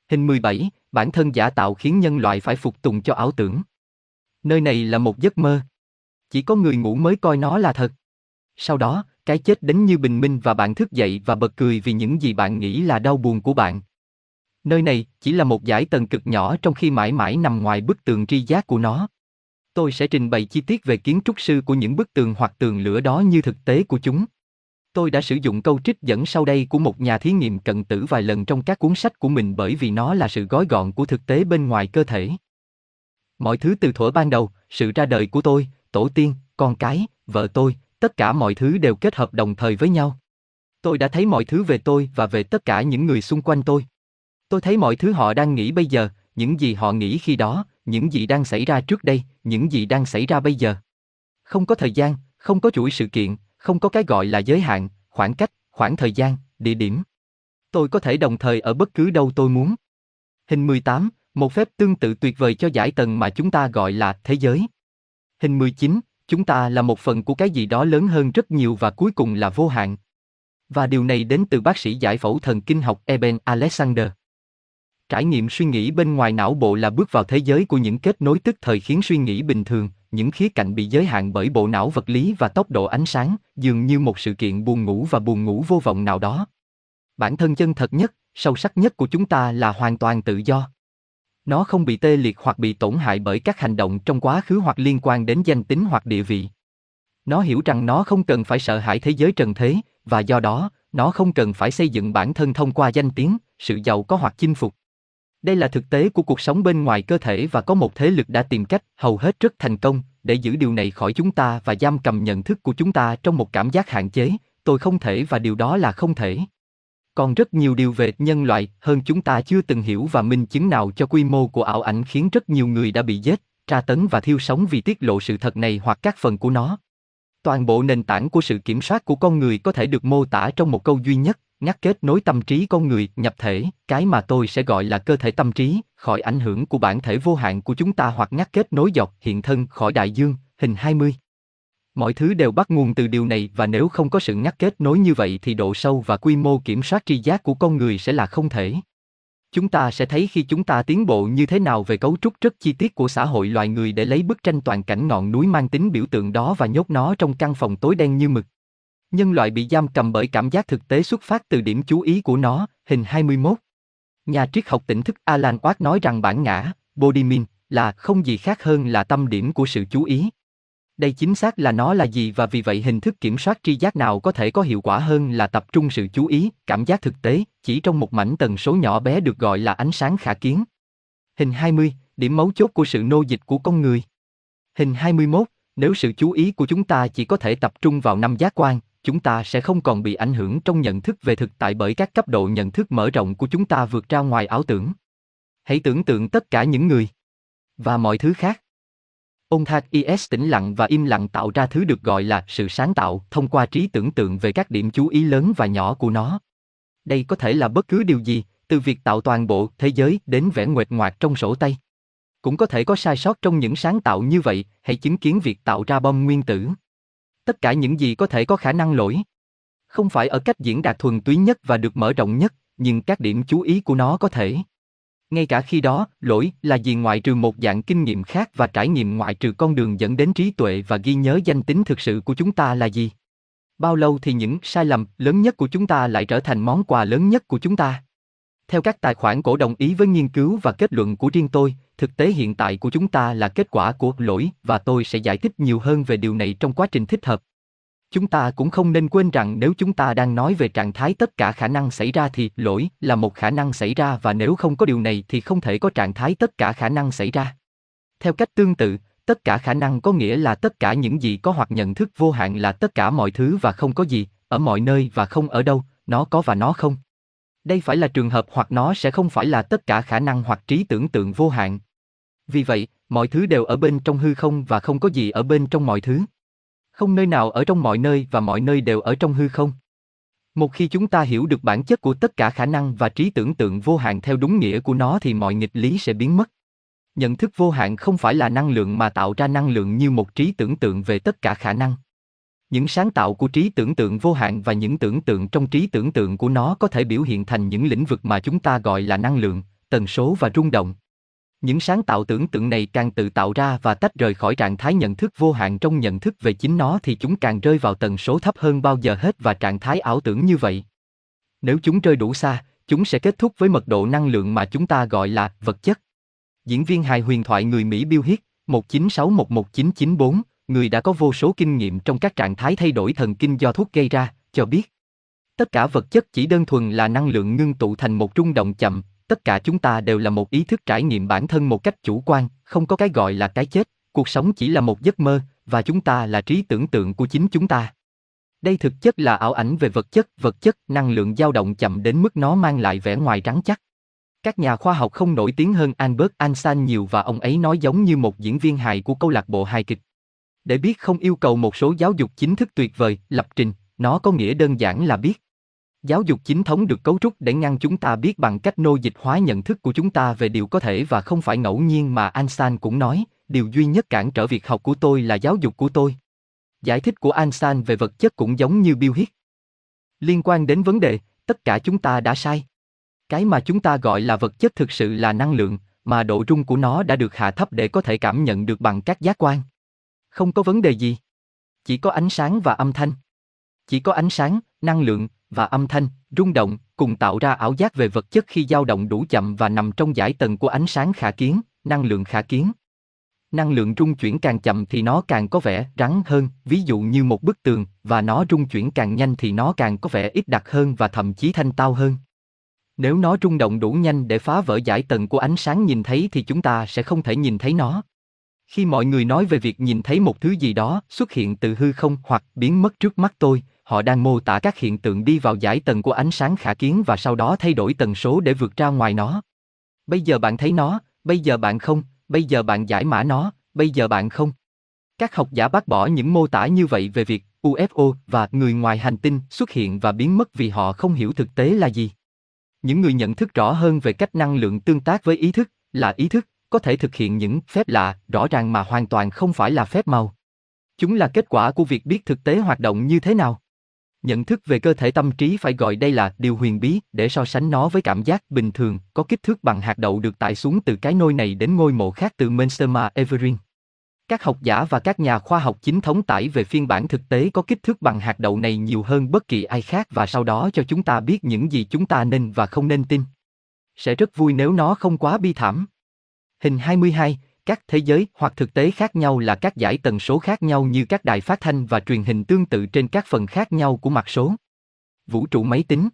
Hình 17, bản thân giả tạo khiến nhân loại phải phục tùng cho ảo tưởng. Nơi này là một giấc mơ. Chỉ có người ngủ mới coi nó là thật. Sau đó, cái chết đến như bình minh và bạn thức dậy và bật cười vì những gì bạn nghĩ là đau buồn của bạn. Nơi này chỉ là một giải tầng cực nhỏ trong khi mãi mãi nằm ngoài bức tường tri giác của nó. Tôi sẽ trình bày chi tiết về kiến trúc sư của những bức tường hoặc tường lửa đó như thực tế của chúng. Tôi đã sử dụng câu trích dẫn sau đây của một nhà thí nghiệm cận tử vài lần trong các cuốn sách của mình bởi vì nó là sự gói gọn của thực tế bên ngoài cơ thể. Mọi thứ từ thuở ban đầu, sự ra đời của tôi, tổ tiên, con cái, vợ tôi, tất cả mọi thứ đều kết hợp đồng thời với nhau. Tôi đã thấy mọi thứ về tôi và về tất cả những người xung quanh tôi. Tôi thấy mọi thứ họ đang nghĩ bây giờ, những gì họ nghĩ khi đó, những gì đang xảy ra trước đây, những gì đang xảy ra bây giờ. Không có thời gian, không có chuỗi sự kiện, không có cái gọi là giới hạn, khoảng cách, khoảng thời gian, địa điểm. Tôi có thể đồng thời ở bất cứ đâu tôi muốn. Hình 18, một phép tương tự tuyệt vời cho giải tầng mà chúng ta gọi là thế giới. Hình 19, chúng ta là một phần của cái gì đó lớn hơn rất nhiều và cuối cùng là vô hạn. Và điều này đến từ bác sĩ giải phẫu thần kinh học Eben Alexander. Trải nghiệm suy nghĩ bên ngoài não bộ là bước vào thế giới của những kết nối tức thời khiến suy nghĩ bình thường, những khía cạnh bị giới hạn bởi bộ não vật lý và tốc độ ánh sáng, dường như một sự kiện buồn ngủ và buồn ngủ vô vọng nào đó. Bản thân chân thật nhất, sâu sắc nhất của chúng ta là hoàn toàn tự do. Nó không bị tê liệt hoặc bị tổn hại bởi các hành động trong quá khứ hoặc liên quan đến danh tính hoặc địa vị. Nó hiểu rằng nó không cần phải sợ hãi thế giới trần thế, và do đó, nó không cần phải xây dựng bản thân thông qua danh tiếng, sự giàu có hoặc chinh phục. Đây là thực tế của cuộc sống bên ngoài cơ thể và có một thế lực đã tìm cách, hầu hết rất thành công, để giữ điều này khỏi chúng ta và giam cầm nhận thức của chúng ta trong một cảm giác hạn chế, tôi không thể và điều đó là không thể. Còn rất nhiều điều về nhân loại hơn chúng ta chưa từng hiểu và minh chứng nào cho quy mô của ảo ảnh khiến rất nhiều người đã bị giết, tra tấn và thiêu sống vì tiết lộ sự thật này hoặc các phần của nó. Toàn bộ nền tảng của sự kiểm soát của con người có thể được mô tả trong một câu duy nhất, ngắt kết nối tâm trí con người nhập thể, cái mà tôi sẽ gọi là cơ thể tâm trí, khỏi ảnh hưởng của bản thể vô hạn của chúng ta hoặc ngắt kết nối dọc hiện thân khỏi đại dương, hình 20. Mọi thứ đều bắt nguồn từ điều này và nếu không có sự ngắt kết nối như vậy thì độ sâu và quy mô kiểm soát tri giác của con người sẽ là không thể. Chúng ta sẽ thấy khi chúng ta tiến bộ như thế nào về cấu trúc rất chi tiết của xã hội loài người để lấy bức tranh toàn cảnh ngọn núi mang tính biểu tượng đó và nhốt nó trong căn phòng tối đen như mực. Nhân loại bị giam cầm bởi cảm giác thực tế xuất phát từ điểm chú ý của nó, hình 21. Nhà triết học tỉnh thức Alan Watts nói rằng bản ngã, Bodhimin, là không gì khác hơn là tâm điểm của sự chú ý. Đây chính xác là nó là gì và vì vậy hình thức kiểm soát tri giác nào có thể có hiệu quả hơn là tập trung sự chú ý, cảm giác thực tế, chỉ trong một mảnh tần số nhỏ bé được gọi là ánh sáng khả kiến. Hình 20, điểm mấu chốt của sự nô dịch của con người. Hình 21, nếu sự chú ý của chúng ta chỉ có thể tập trung vào năm giác quan, chúng ta sẽ không còn bị ảnh hưởng trong nhận thức về thực tại bởi các cấp độ nhận thức mở rộng của chúng ta vượt ra ngoài ảo tưởng. Hãy tưởng tượng tất cả những người và mọi thứ khác. Ôn thạc IS tĩnh lặng và im lặng tạo ra thứ được gọi là sự sáng tạo thông qua trí tưởng tượng về các điểm chú ý lớn và nhỏ của nó. Đây có thể là bất cứ điều gì, từ việc tạo toàn bộ thế giới đến vẽ nguệch ngoạc trong sổ tay. Cũng có thể có sai sót trong những sáng tạo như vậy, hãy chứng kiến việc tạo ra bom nguyên tử. Tất cả những gì có thể có khả năng lỗi. Không phải ở cách diễn đạt thuần túy nhất và được mở rộng nhất, nhưng các điểm chú ý của nó có thể. Ngay cả khi đó, lỗi là gì ngoại trừ một dạng kinh nghiệm khác và trải nghiệm ngoại trừ con đường dẫn đến trí tuệ và ghi nhớ danh tính thực sự của chúng ta là gì? Bao lâu thì những sai lầm lớn nhất của chúng ta lại trở thành món quà lớn nhất của chúng ta? Theo các tài khoản cổ đồng ý với nghiên cứu và kết luận của riêng tôi, thực tế hiện tại của chúng ta là kết quả của lỗi và tôi sẽ giải thích nhiều hơn về điều này trong quá trình thích hợp. Chúng ta cũng không nên quên rằng nếu chúng ta đang nói về trạng thái tất cả khả năng xảy ra thì lỗi là một khả năng xảy ra và nếu không có điều này thì không thể có trạng thái tất cả khả năng xảy ra. Theo cách tương tự, tất cả khả năng có nghĩa là tất cả những gì có hoặc nhận thức vô hạn là tất cả mọi thứ và không có gì, ở mọi nơi và không ở đâu, nó có và nó không. Đây phải là trường hợp hoặc nó sẽ không phải là tất cả khả năng hoặc trí tưởng tượng vô hạn. Vì vậy, mọi thứ đều ở bên trong hư không và không có gì ở bên trong mọi thứ. Không nơi nào ở trong mọi nơi và mọi nơi đều ở trong hư không. Một khi chúng ta hiểu được bản chất của tất cả khả năng và trí tưởng tượng vô hạn theo đúng nghĩa của nó thì mọi nghịch lý sẽ biến mất. Nhận thức vô hạn không phải là năng lượng mà tạo ra năng lượng như một trí tưởng tượng về tất cả khả năng. Những sáng tạo của trí tưởng tượng vô hạn và những tưởng tượng trong trí tưởng tượng của nó có thể biểu hiện thành những lĩnh vực mà chúng ta gọi là năng lượng, tần số và rung động. Những sáng tạo tưởng tượng này càng tự tạo ra và tách rời khỏi trạng thái nhận thức vô hạn trong nhận thức về chính nó thì chúng càng rơi vào tần số thấp hơn bao giờ hết và trạng thái ảo tưởng như vậy. Nếu chúng rơi đủ xa, chúng sẽ kết thúc với mật độ năng lượng mà chúng ta gọi là vật chất. Diễn viên hài huyền thoại người Mỹ Bill Hicks, 19611994, người đã có vô số kinh nghiệm trong các trạng thái thay đổi thần kinh do thuốc gây ra, cho biết. Tất cả vật chất chỉ đơn thuần là năng lượng ngưng tụ thành một rung động chậm, tất cả chúng ta đều là một ý thức trải nghiệm bản thân một cách chủ quan, không có cái gọi là cái chết, cuộc sống chỉ là một giấc mơ, và chúng ta là trí tưởng tượng của chính chúng ta. Đây thực chất là ảo ảnh về vật chất, vật chất, năng lượng dao động chậm đến mức nó mang lại vẻ ngoài trắng chắc. Các nhà khoa học không nổi tiếng hơn Albert Einstein nhiều và ông ấy nói giống như một diễn viên hài của câu lạc bộ hài kịch. Để biết không yêu cầu một số giáo dục chính thức tuyệt vời, lập trình, nó có nghĩa đơn giản là biết. Giáo dục chính thống được cấu trúc để ngăn chúng ta biết bằng cách nô dịch hóa nhận thức của chúng ta về điều có thể và không phải ngẫu nhiên mà Einstein cũng nói, điều duy nhất cản trở việc học của tôi là giáo dục của tôi. Giải thích của Einstein về vật chất cũng giống như Bill Hicks. Liên quan đến vấn đề, tất cả chúng ta đã sai. Cái mà chúng ta gọi là vật chất thực sự là năng lượng, mà độ rung của nó đã được hạ thấp để có thể cảm nhận được bằng các giác quan. Không có vấn đề gì. Chỉ có ánh sáng và âm thanh. Chỉ có ánh sáng, năng lượng và âm thanh, rung động cùng tạo ra ảo giác về vật chất khi dao động đủ chậm và nằm trong giải tầng của ánh sáng khả kiến, năng lượng khả kiến. Năng lượng rung chuyển càng chậm thì nó càng có vẻ rắn hơn, ví dụ như một bức tường, và nó rung chuyển càng nhanh thì nó càng có vẻ ít đặc hơn và thậm chí thanh tao hơn. Nếu nó rung động đủ nhanh để phá vỡ giải tầng của ánh sáng nhìn thấy thì chúng ta sẽ không thể nhìn thấy nó. Khi mọi người nói về việc nhìn thấy một thứ gì đó xuất hiện từ hư không hoặc biến mất trước mắt tôi, họ đang mô tả các hiện tượng đi vào giải tầng của ánh sáng khả kiến và sau đó thay đổi tần số để vượt ra ngoài nó. Bây giờ bạn thấy nó, bây giờ bạn không, bây giờ bạn giải mã nó, bây giờ bạn không. Các học giả bác bỏ những mô tả như vậy về việc UFO và người ngoài hành tinh xuất hiện và biến mất vì họ không hiểu thực tế là gì. Những người nhận thức rõ hơn về cách năng lượng tương tác với ý thức, là ý thức, có thể thực hiện những phép lạ, rõ ràng mà hoàn toàn không phải là phép màu. Chúng là kết quả của việc biết thực tế hoạt động như thế nào. Nhận thức về cơ thể tâm trí phải gọi đây là điều huyền bí để so sánh nó với cảm giác bình thường có kích thước bằng hạt đậu được tải xuống từ cái nôi này đến ngôi mộ khác từ Menstema Everin. Các học giả và các nhà khoa học chính thống tải về phiên bản thực tế có kích thước bằng hạt đậu này nhiều hơn bất kỳ ai khác và sau đó cho chúng ta biết những gì chúng ta nên và không nên tin. Sẽ rất vui nếu nó không quá bi thảm. Hình 22, các thế giới hoặc thực tế khác nhau là các giải tần số khác nhau như các đài phát thanh và truyền hình tương tự trên các phần khác nhau của mặt số. Vũ trụ máy tính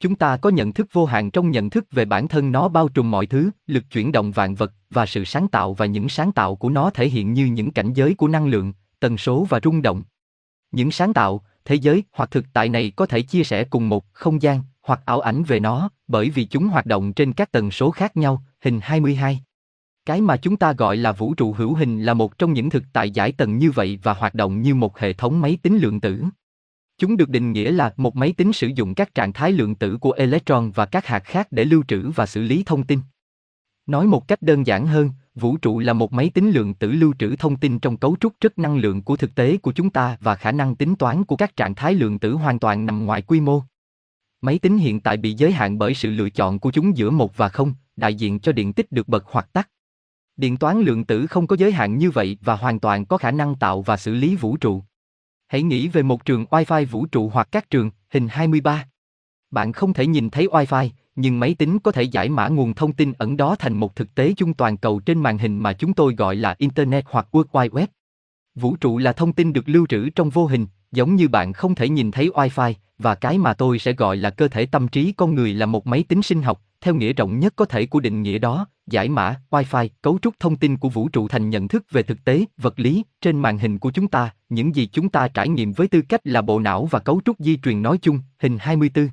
Chúng ta có nhận thức vô hạn trong nhận thức về bản thân nó bao trùm mọi thứ, lực chuyển động vạn vật và sự sáng tạo và những sáng tạo của nó thể hiện như những cảnh giới của năng lượng, tần số và rung động. Những sáng tạo, thế giới hoặc thực tại này có thể chia sẻ cùng một không gian hoặc ảo ảnh về nó, bởi vì chúng hoạt động trên các tần số khác nhau, hình 22. Cái mà chúng ta gọi là vũ trụ hữu hình là một trong những thực tại giải tầng như vậy và hoạt động như một hệ thống máy tính lượng tử. Chúng được định nghĩa là một máy tính sử dụng các trạng thái lượng tử của electron và các hạt khác để lưu trữ và xử lý thông tin. Nói một cách đơn giản hơn, vũ trụ là một máy tính lượng tử lưu trữ thông tin trong cấu trúc rất năng lượng của thực tế của chúng ta và khả năng tính toán của các trạng thái lượng tử hoàn toàn nằm ngoài quy mô. Máy tính hiện tại bị giới hạn bởi sự lựa chọn của chúng giữa một và không, đại diện cho điện tích được bật hoặc tắt. Điện toán lượng tử không có giới hạn như vậy và hoàn toàn có khả năng tạo và xử lý vũ trụ. Hãy nghĩ về một trường Wi-Fi vũ trụ hoặc các trường, hình 23. Bạn không thể nhìn thấy Wi-Fi, nhưng máy tính có thể giải mã nguồn thông tin ẩn đó thành một thực tế chung toàn cầu trên màn hình mà chúng tôi gọi là Internet hoặc World Wide Web. Vũ trụ là thông tin được lưu trữ trong vô hình, giống như bạn không thể nhìn thấy Wi-Fi, và cái mà tôi sẽ gọi là cơ thể tâm trí con người là một máy tính sinh học, theo nghĩa rộng nhất có thể của định nghĩa đó, giải mã, Wi-Fi, cấu trúc thông tin của vũ trụ thành nhận thức về thực tế, vật lý, trên màn hình của chúng ta, những gì chúng ta trải nghiệm với tư cách là bộ não và cấu trúc di truyền nói chung, hình 24.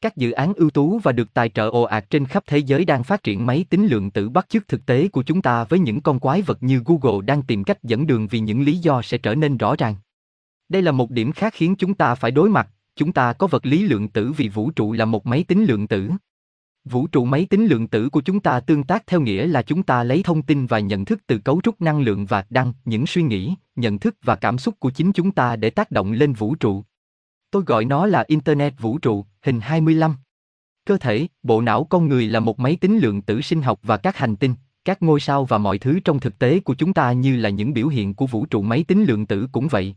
Các dự án ưu tú và được tài trợ ồ ạt trên khắp thế giới đang phát triển máy tính lượng tử bắt chước thực tế của chúng ta với những con quái vật như Google đang tìm cách dẫn đường vì những lý do sẽ trở nên rõ ràng. Đây là một điểm khác khiến chúng ta phải đối mặt, chúng ta có vật lý lượng tử vì vũ trụ là một máy tính lượng tử. Vũ trụ máy tính lượng tử của chúng ta tương tác theo nghĩa là chúng ta lấy thông tin và nhận thức từ cấu trúc năng lượng và đăng những suy nghĩ, nhận thức và cảm xúc của chính chúng ta để tác động lên vũ trụ. Tôi gọi nó là Internet vũ trụ, hình 25. Cơ thể, bộ não con người là một máy tính lượng tử sinh học và các hành tinh, các ngôi sao và mọi thứ trong thực tế của chúng ta như là những biểu hiện của vũ trụ máy tính lượng tử cũng vậy.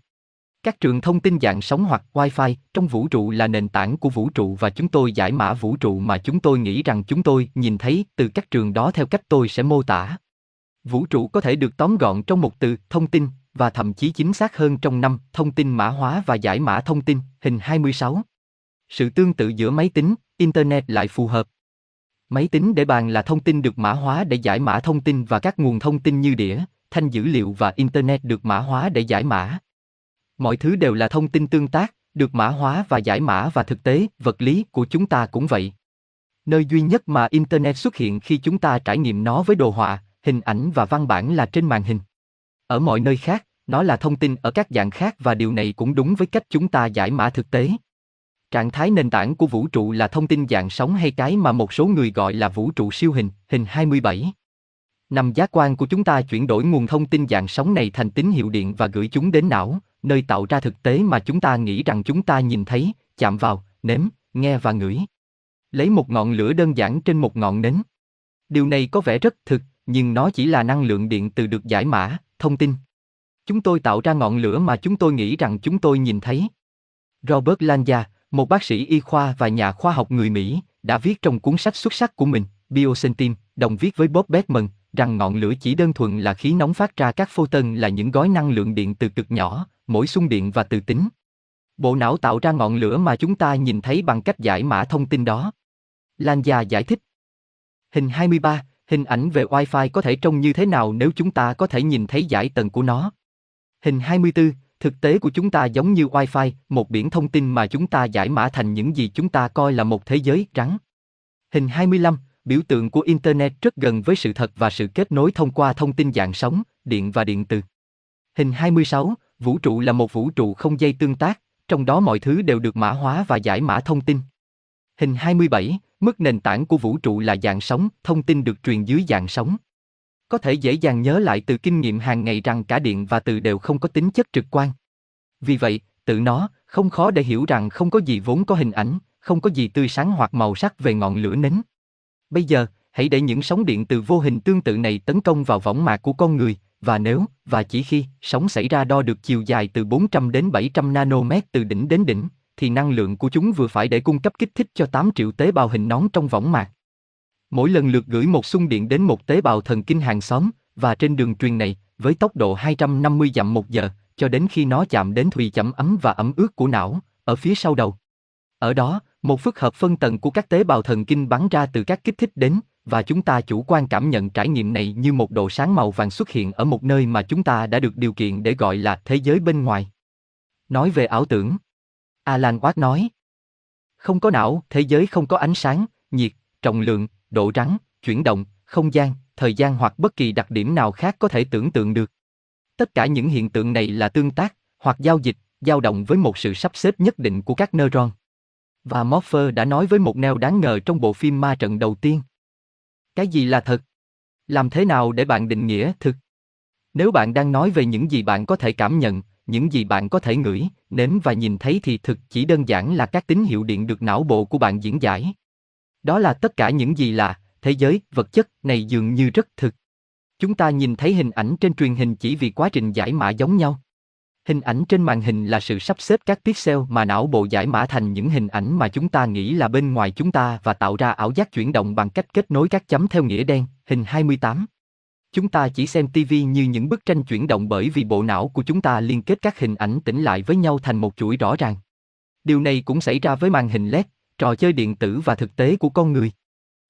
Các trường thông tin dạng sóng hoặc Wi-Fi trong vũ trụ là nền tảng của vũ trụ và chúng tôi giải mã vũ trụ mà chúng tôi nghĩ rằng chúng tôi nhìn thấy từ các trường đó theo cách tôi sẽ mô tả. Vũ trụ có thể được tóm gọn trong một từ thông tin và thậm chí chính xác hơn trong năm thông tin mã hóa và giải mã thông tin, hình 26. Sự tương tự giữa máy tính, internet lại phù hợp. Máy tính để bàn là thông tin được mã hóa để giải mã thông tin và các nguồn thông tin như đĩa, thanh dữ liệu và internet được mã hóa để giải mã. Mọi thứ đều là thông tin tương tác, được mã hóa và giải mã và thực tế, vật lý của chúng ta cũng vậy. Nơi duy nhất mà Internet xuất hiện khi chúng ta trải nghiệm nó với đồ họa, hình ảnh và văn bản là trên màn hình. Ở mọi nơi khác, nó là thông tin ở các dạng khác và điều này cũng đúng với cách chúng ta giải mã thực tế. Trạng thái nền tảng của vũ trụ là thông tin dạng sóng hay cái mà một số người gọi là vũ trụ siêu hình, hình 27. Năm giác quan của chúng ta chuyển đổi nguồn thông tin dạng sóng này thành tín hiệu điện và gửi chúng đến não, nơi tạo ra thực tế mà chúng ta nghĩ rằng chúng ta nhìn thấy, chạm vào, nếm, nghe và ngửi. Lấy một ngọn lửa đơn giản trên một ngọn nến. Điều này có vẻ rất thực, nhưng nó chỉ là năng lượng điện từ được giải mã, thông tin. Chúng tôi tạo ra ngọn lửa mà chúng tôi nghĩ rằng chúng tôi nhìn thấy. Robert Lanja, một bác sĩ y khoa và nhà khoa học người Mỹ, đã viết trong cuốn sách xuất sắc của mình, Biosentim, đồng viết với Bob Beckman, rằng ngọn lửa chỉ đơn thuần là khí nóng phát ra các photon là những gói năng lượng điện từ cực nhỏ, mỗi xung điện và từ tính. Bộ não tạo ra ngọn lửa mà chúng ta nhìn thấy bằng cách giải mã thông tin đó. Lan già giải thích. Hình 23, hình ảnh về Wi-Fi có thể trông như thế nào nếu chúng ta có thể nhìn thấy giải tầng của nó. Hình 24, thực tế của chúng ta giống như Wi-Fi, một biển thông tin mà chúng ta giải mã thành những gì chúng ta coi là một thế giới trắng. Hình 25, biểu tượng của Internet rất gần với sự thật và sự kết nối thông qua thông tin dạng sóng, điện và điện từ. Hình 26, vũ trụ là một vũ trụ không dây tương tác, trong đó mọi thứ đều được mã hóa và giải mã thông tin. Hình 27, mức nền tảng của vũ trụ là dạng sóng, thông tin được truyền dưới dạng sóng. Có thể dễ dàng nhớ lại từ kinh nghiệm hàng ngày rằng cả điện và từ đều không có tính chất trực quan. Vì vậy, tự nó, không khó để hiểu rằng không có gì vốn có hình ảnh, không có gì tươi sáng hoặc màu sắc về ngọn lửa nến. Bây giờ, hãy để những sóng điện từ vô hình tương tự này tấn công vào võng mạc của con người, và nếu, và chỉ khi, sóng xảy ra đo được chiều dài từ 400 đến 700 nanomet từ đỉnh đến đỉnh, thì năng lượng của chúng vừa phải để cung cấp kích thích cho 8 triệu tế bào hình nón trong võng mạc. Mỗi lần lượt gửi một xung điện đến một tế bào thần kinh hàng xóm, và trên đường truyền này, với tốc độ 250 dặm một giờ, cho đến khi nó chạm đến thùy chậm ấm và ẩm ướt của não, ở phía sau đầu. Ở đó, một phức hợp phân tầng của các tế bào thần kinh bắn ra từ các kích thích đến, và chúng ta chủ quan cảm nhận trải nghiệm này như một độ sáng màu vàng xuất hiện ở một nơi mà chúng ta đã được điều kiện để gọi là thế giới bên ngoài. Nói về ảo tưởng, Alan Watt nói, không có não, thế giới không có ánh sáng, nhiệt, trọng lượng, độ rắn, chuyển động, không gian, thời gian hoặc bất kỳ đặc điểm nào khác có thể tưởng tượng được. Tất cả những hiện tượng này là tương tác, hoặc giao dịch, dao động với một sự sắp xếp nhất định của các neuron. Và Morpher đã nói với một neo đáng ngờ trong bộ phim ma trận đầu tiên. Cái gì là thật? Làm thế nào để bạn định nghĩa thực? Nếu bạn đang nói về những gì bạn có thể cảm nhận, những gì bạn có thể ngửi, nếm và nhìn thấy thì thực chỉ đơn giản là các tín hiệu điện được não bộ của bạn diễn giải. Đó là tất cả những gì là thế giới, vật chất này dường như rất thực. Chúng ta nhìn thấy hình ảnh trên truyền hình chỉ vì quá trình giải mã giống nhau. Hình ảnh trên màn hình là sự sắp xếp các pixel mà não bộ giải mã thành những hình ảnh mà chúng ta nghĩ là bên ngoài chúng ta và tạo ra ảo giác chuyển động bằng cách kết nối các chấm theo nghĩa đen, hình 28. Chúng ta chỉ xem TV như những bức tranh chuyển động bởi vì bộ não của chúng ta liên kết các hình ảnh tĩnh lại với nhau thành một chuỗi rõ ràng. Điều này cũng xảy ra với màn hình LED, trò chơi điện tử và thực tế của con người.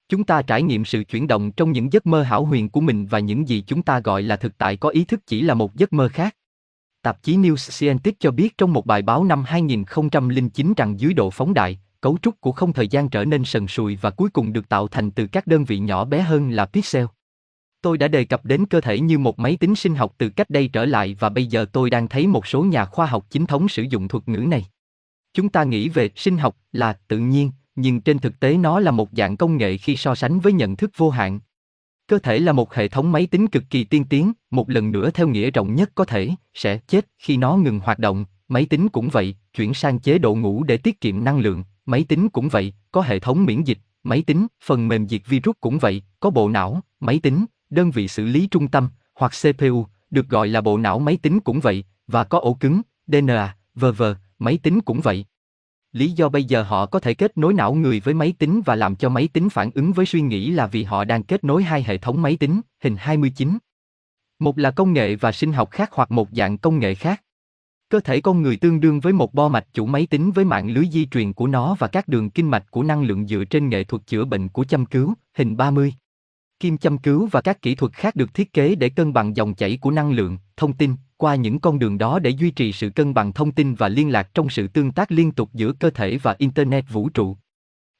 Chúng ta trải nghiệm sự chuyển động trong những giấc mơ hảo huyền của mình và những gì chúng ta gọi là thực tại có ý thức chỉ là một giấc mơ khác. Tạp chí New Scientist cho biết trong một bài báo năm 2009 rằng dưới độ phóng đại, cấu trúc của không thời gian trở nên sần sùi và cuối cùng được tạo thành từ các đơn vị nhỏ bé hơn là pixel. Tôi đã đề cập đến cơ thể như một máy tính sinh học từ cách đây trở lại và bây giờ tôi đang thấy một số nhà khoa học chính thống sử dụng thuật ngữ này. Chúng ta nghĩ về sinh học là tự nhiên, nhưng trên thực tế nó là một dạng công nghệ khi so sánh với nhận thức vô hạn. Cơ thể là một hệ thống máy tính cực kỳ tiên tiến, một lần nữa theo nghĩa rộng nhất có thể, sẽ chết khi nó ngừng hoạt động, máy tính cũng vậy, chuyển sang chế độ ngủ để tiết kiệm năng lượng, máy tính cũng vậy, có hệ thống miễn dịch, máy tính, phần mềm diệt virus cũng vậy, có bộ não, máy tính, đơn vị xử lý trung tâm, hoặc CPU, được gọi là bộ não máy tính cũng vậy, và có ổ cứng, DNA, v.v., máy tính cũng vậy. Lý do bây giờ họ có thể kết nối não người với máy tính và làm cho máy tính phản ứng với suy nghĩ là vì họ đang kết nối hai hệ thống máy tính, hình 29. Một là công nghệ và sinh học khác hoặc một dạng công nghệ khác. Cơ thể con người tương đương với một bo mạch chủ máy tính với mạng lưới di truyền của nó và các đường kinh mạch của năng lượng dựa trên nghệ thuật chữa bệnh của châm cứu, hình 30. Kim châm cứu và các kỹ thuật khác được thiết kế để cân bằng dòng chảy của năng lượng, thông tin, qua những con đường đó để duy trì sự cân bằng thông tin và liên lạc trong sự tương tác liên tục giữa cơ thể và internet vũ trụ.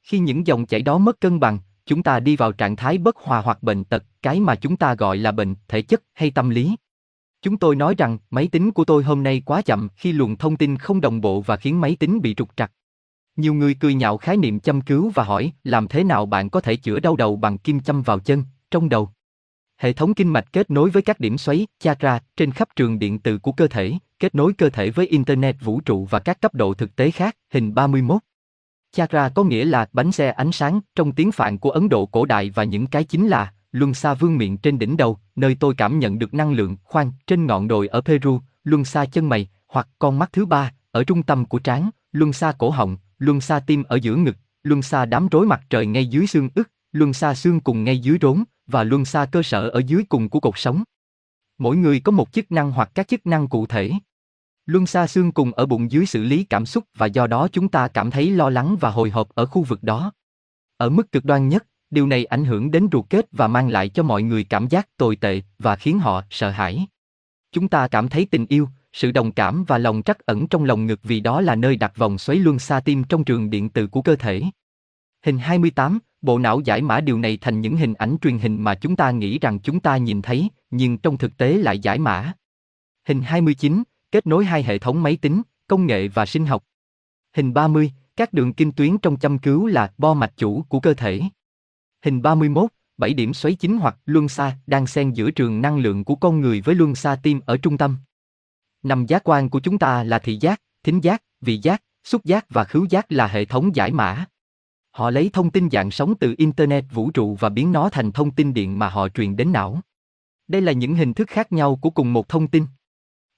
Khi những dòng chảy đó mất cân bằng, chúng ta đi vào trạng thái bất hòa hoặc bệnh tật, cái mà chúng ta gọi là bệnh thể chất hay tâm lý. Chúng tôi nói rằng máy tính của tôi hôm nay quá chậm khi luồng thông tin không đồng bộ và khiến máy tính bị trục trặc. Nhiều người cười nhạo khái niệm châm cứu và hỏi, làm thế nào bạn có thể chữa đau đầu bằng kim châm vào chân, trong đầu? Hệ thống kinh mạch kết nối với các điểm xoáy, chakra, trên khắp trường điện từ của cơ thể, kết nối cơ thể với Internet vũ trụ và các cấp độ thực tế khác, hình 31. Chakra có nghĩa là bánh xe ánh sáng trong tiếng Phạn của Ấn Độ cổ đại và những cái chính là luân xa vương miệng trên đỉnh đầu, nơi tôi cảm nhận được năng lượng, khoan, trên ngọn đồi ở Peru, luân xa chân mày, hoặc con mắt thứ ba, ở trung tâm của trán, luân xa cổ họng, luân xa tim ở giữa ngực, luân xa đám rối mặt trời ngay dưới xương ức, luân xa xương cùng ngay dưới rốn, và luân xa cơ sở ở dưới cùng của cột sống. Mỗi người có một chức năng hoặc các chức năng cụ thể. Luân xa xương cùng ở bụng dưới xử lý cảm xúc và do đó chúng ta cảm thấy lo lắng và hồi hộp ở khu vực đó. Ở mức cực đoan nhất, điều này ảnh hưởng đến ruột kết và mang lại cho mọi người cảm giác tồi tệ và khiến họ sợ hãi. Chúng ta cảm thấy tình yêu, sự đồng cảm và lòng trắc ẩn trong lòng ngực vì đó là nơi đặt vòng xoáy luân xa tim trong trường điện từ của cơ thể. Hình 28, bộ não giải mã điều này thành những hình ảnh truyền hình mà chúng ta nghĩ rằng chúng ta nhìn thấy, nhưng trong thực tế lại giải mã. Hình 29, kết nối hai hệ thống máy tính, công nghệ và sinh học. Hình 30, các đường kinh tuyến trong châm cứu là bo mạch chủ của cơ thể. Hình 31, 7 điểm xoáy chính hoặc luân xa đang xen giữa trường năng lượng của con người với luân xa tim ở trung tâm. Năm giác quan của chúng ta là thị giác, thính giác, vị giác, xúc giác và khứu giác là hệ thống giải mã. Họ lấy thông tin dạng sóng từ Internet vũ trụ và biến nó thành thông tin điện mà họ truyền đến não. Đây là những hình thức khác nhau của cùng một thông tin.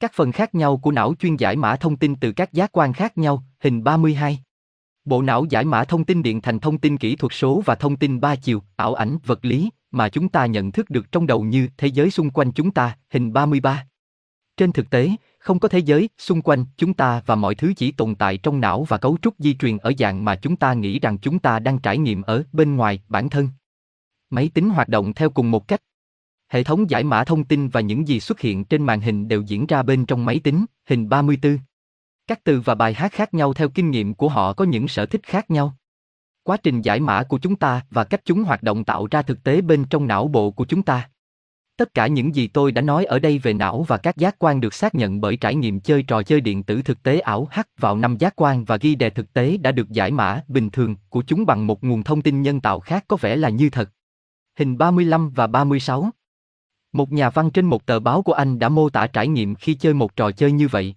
Các phần khác nhau của não chuyên giải mã thông tin từ các giác quan khác nhau, hình 32. Bộ não giải mã thông tin điện thành thông tin kỹ thuật số và thông tin ba chiều, ảo ảnh, vật lý, mà chúng ta nhận thức được trong đầu như thế giới xung quanh chúng ta, hình 33. Trên thực tế, không có thế giới xung quanh chúng ta và mọi thứ chỉ tồn tại trong não và cấu trúc di truyền ở dạng mà chúng ta nghĩ rằng chúng ta đang trải nghiệm ở bên ngoài bản thân. Máy tính hoạt động theo cùng một cách. Hệ thống giải mã thông tin và những gì xuất hiện trên màn hình đều diễn ra bên trong máy tính, hình 34. Các từ và bài hát khác nhau theo kinh nghiệm của họ có những sở thích khác nhau. Quá trình giải mã của chúng ta và cách chúng hoạt động tạo ra thực tế bên trong não bộ của chúng ta. Tất cả những gì tôi đã nói ở đây về não và các giác quan được xác nhận bởi trải nghiệm chơi trò chơi điện tử thực tế ảo hắc vào năm giác quan và ghi đề thực tế đã được giải mã bình thường của chúng bằng một nguồn thông tin nhân tạo khác có vẻ là như thật. Hình 35 và 36 Một nhà văn trên một tờ báo của Anh đã mô tả trải nghiệm khi chơi một trò chơi như vậy.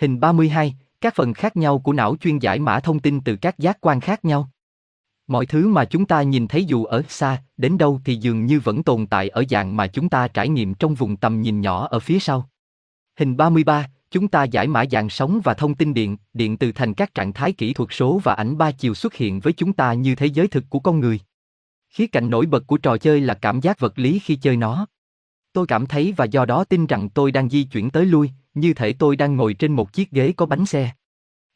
Hình 32, các phần khác nhau của não chuyên giải mã thông tin từ các giác quan khác nhau. Mọi thứ mà chúng ta nhìn thấy dù ở xa, đến đâu thì dường như vẫn tồn tại ở dạng mà chúng ta trải nghiệm trong vùng tầm nhìn nhỏ ở phía sau. Hình 33, chúng ta giải mã dạng sóng và thông tin điện, điện từ thành các trạng thái kỹ thuật số và ảnh ba chiều xuất hiện với chúng ta như thế giới thực của con người. Khía cạnh nổi bật của trò chơi là cảm giác vật lý khi chơi nó. Tôi cảm thấy và do đó tin rằng tôi đang di chuyển tới lui, như thể tôi đang ngồi trên một chiếc ghế có bánh xe.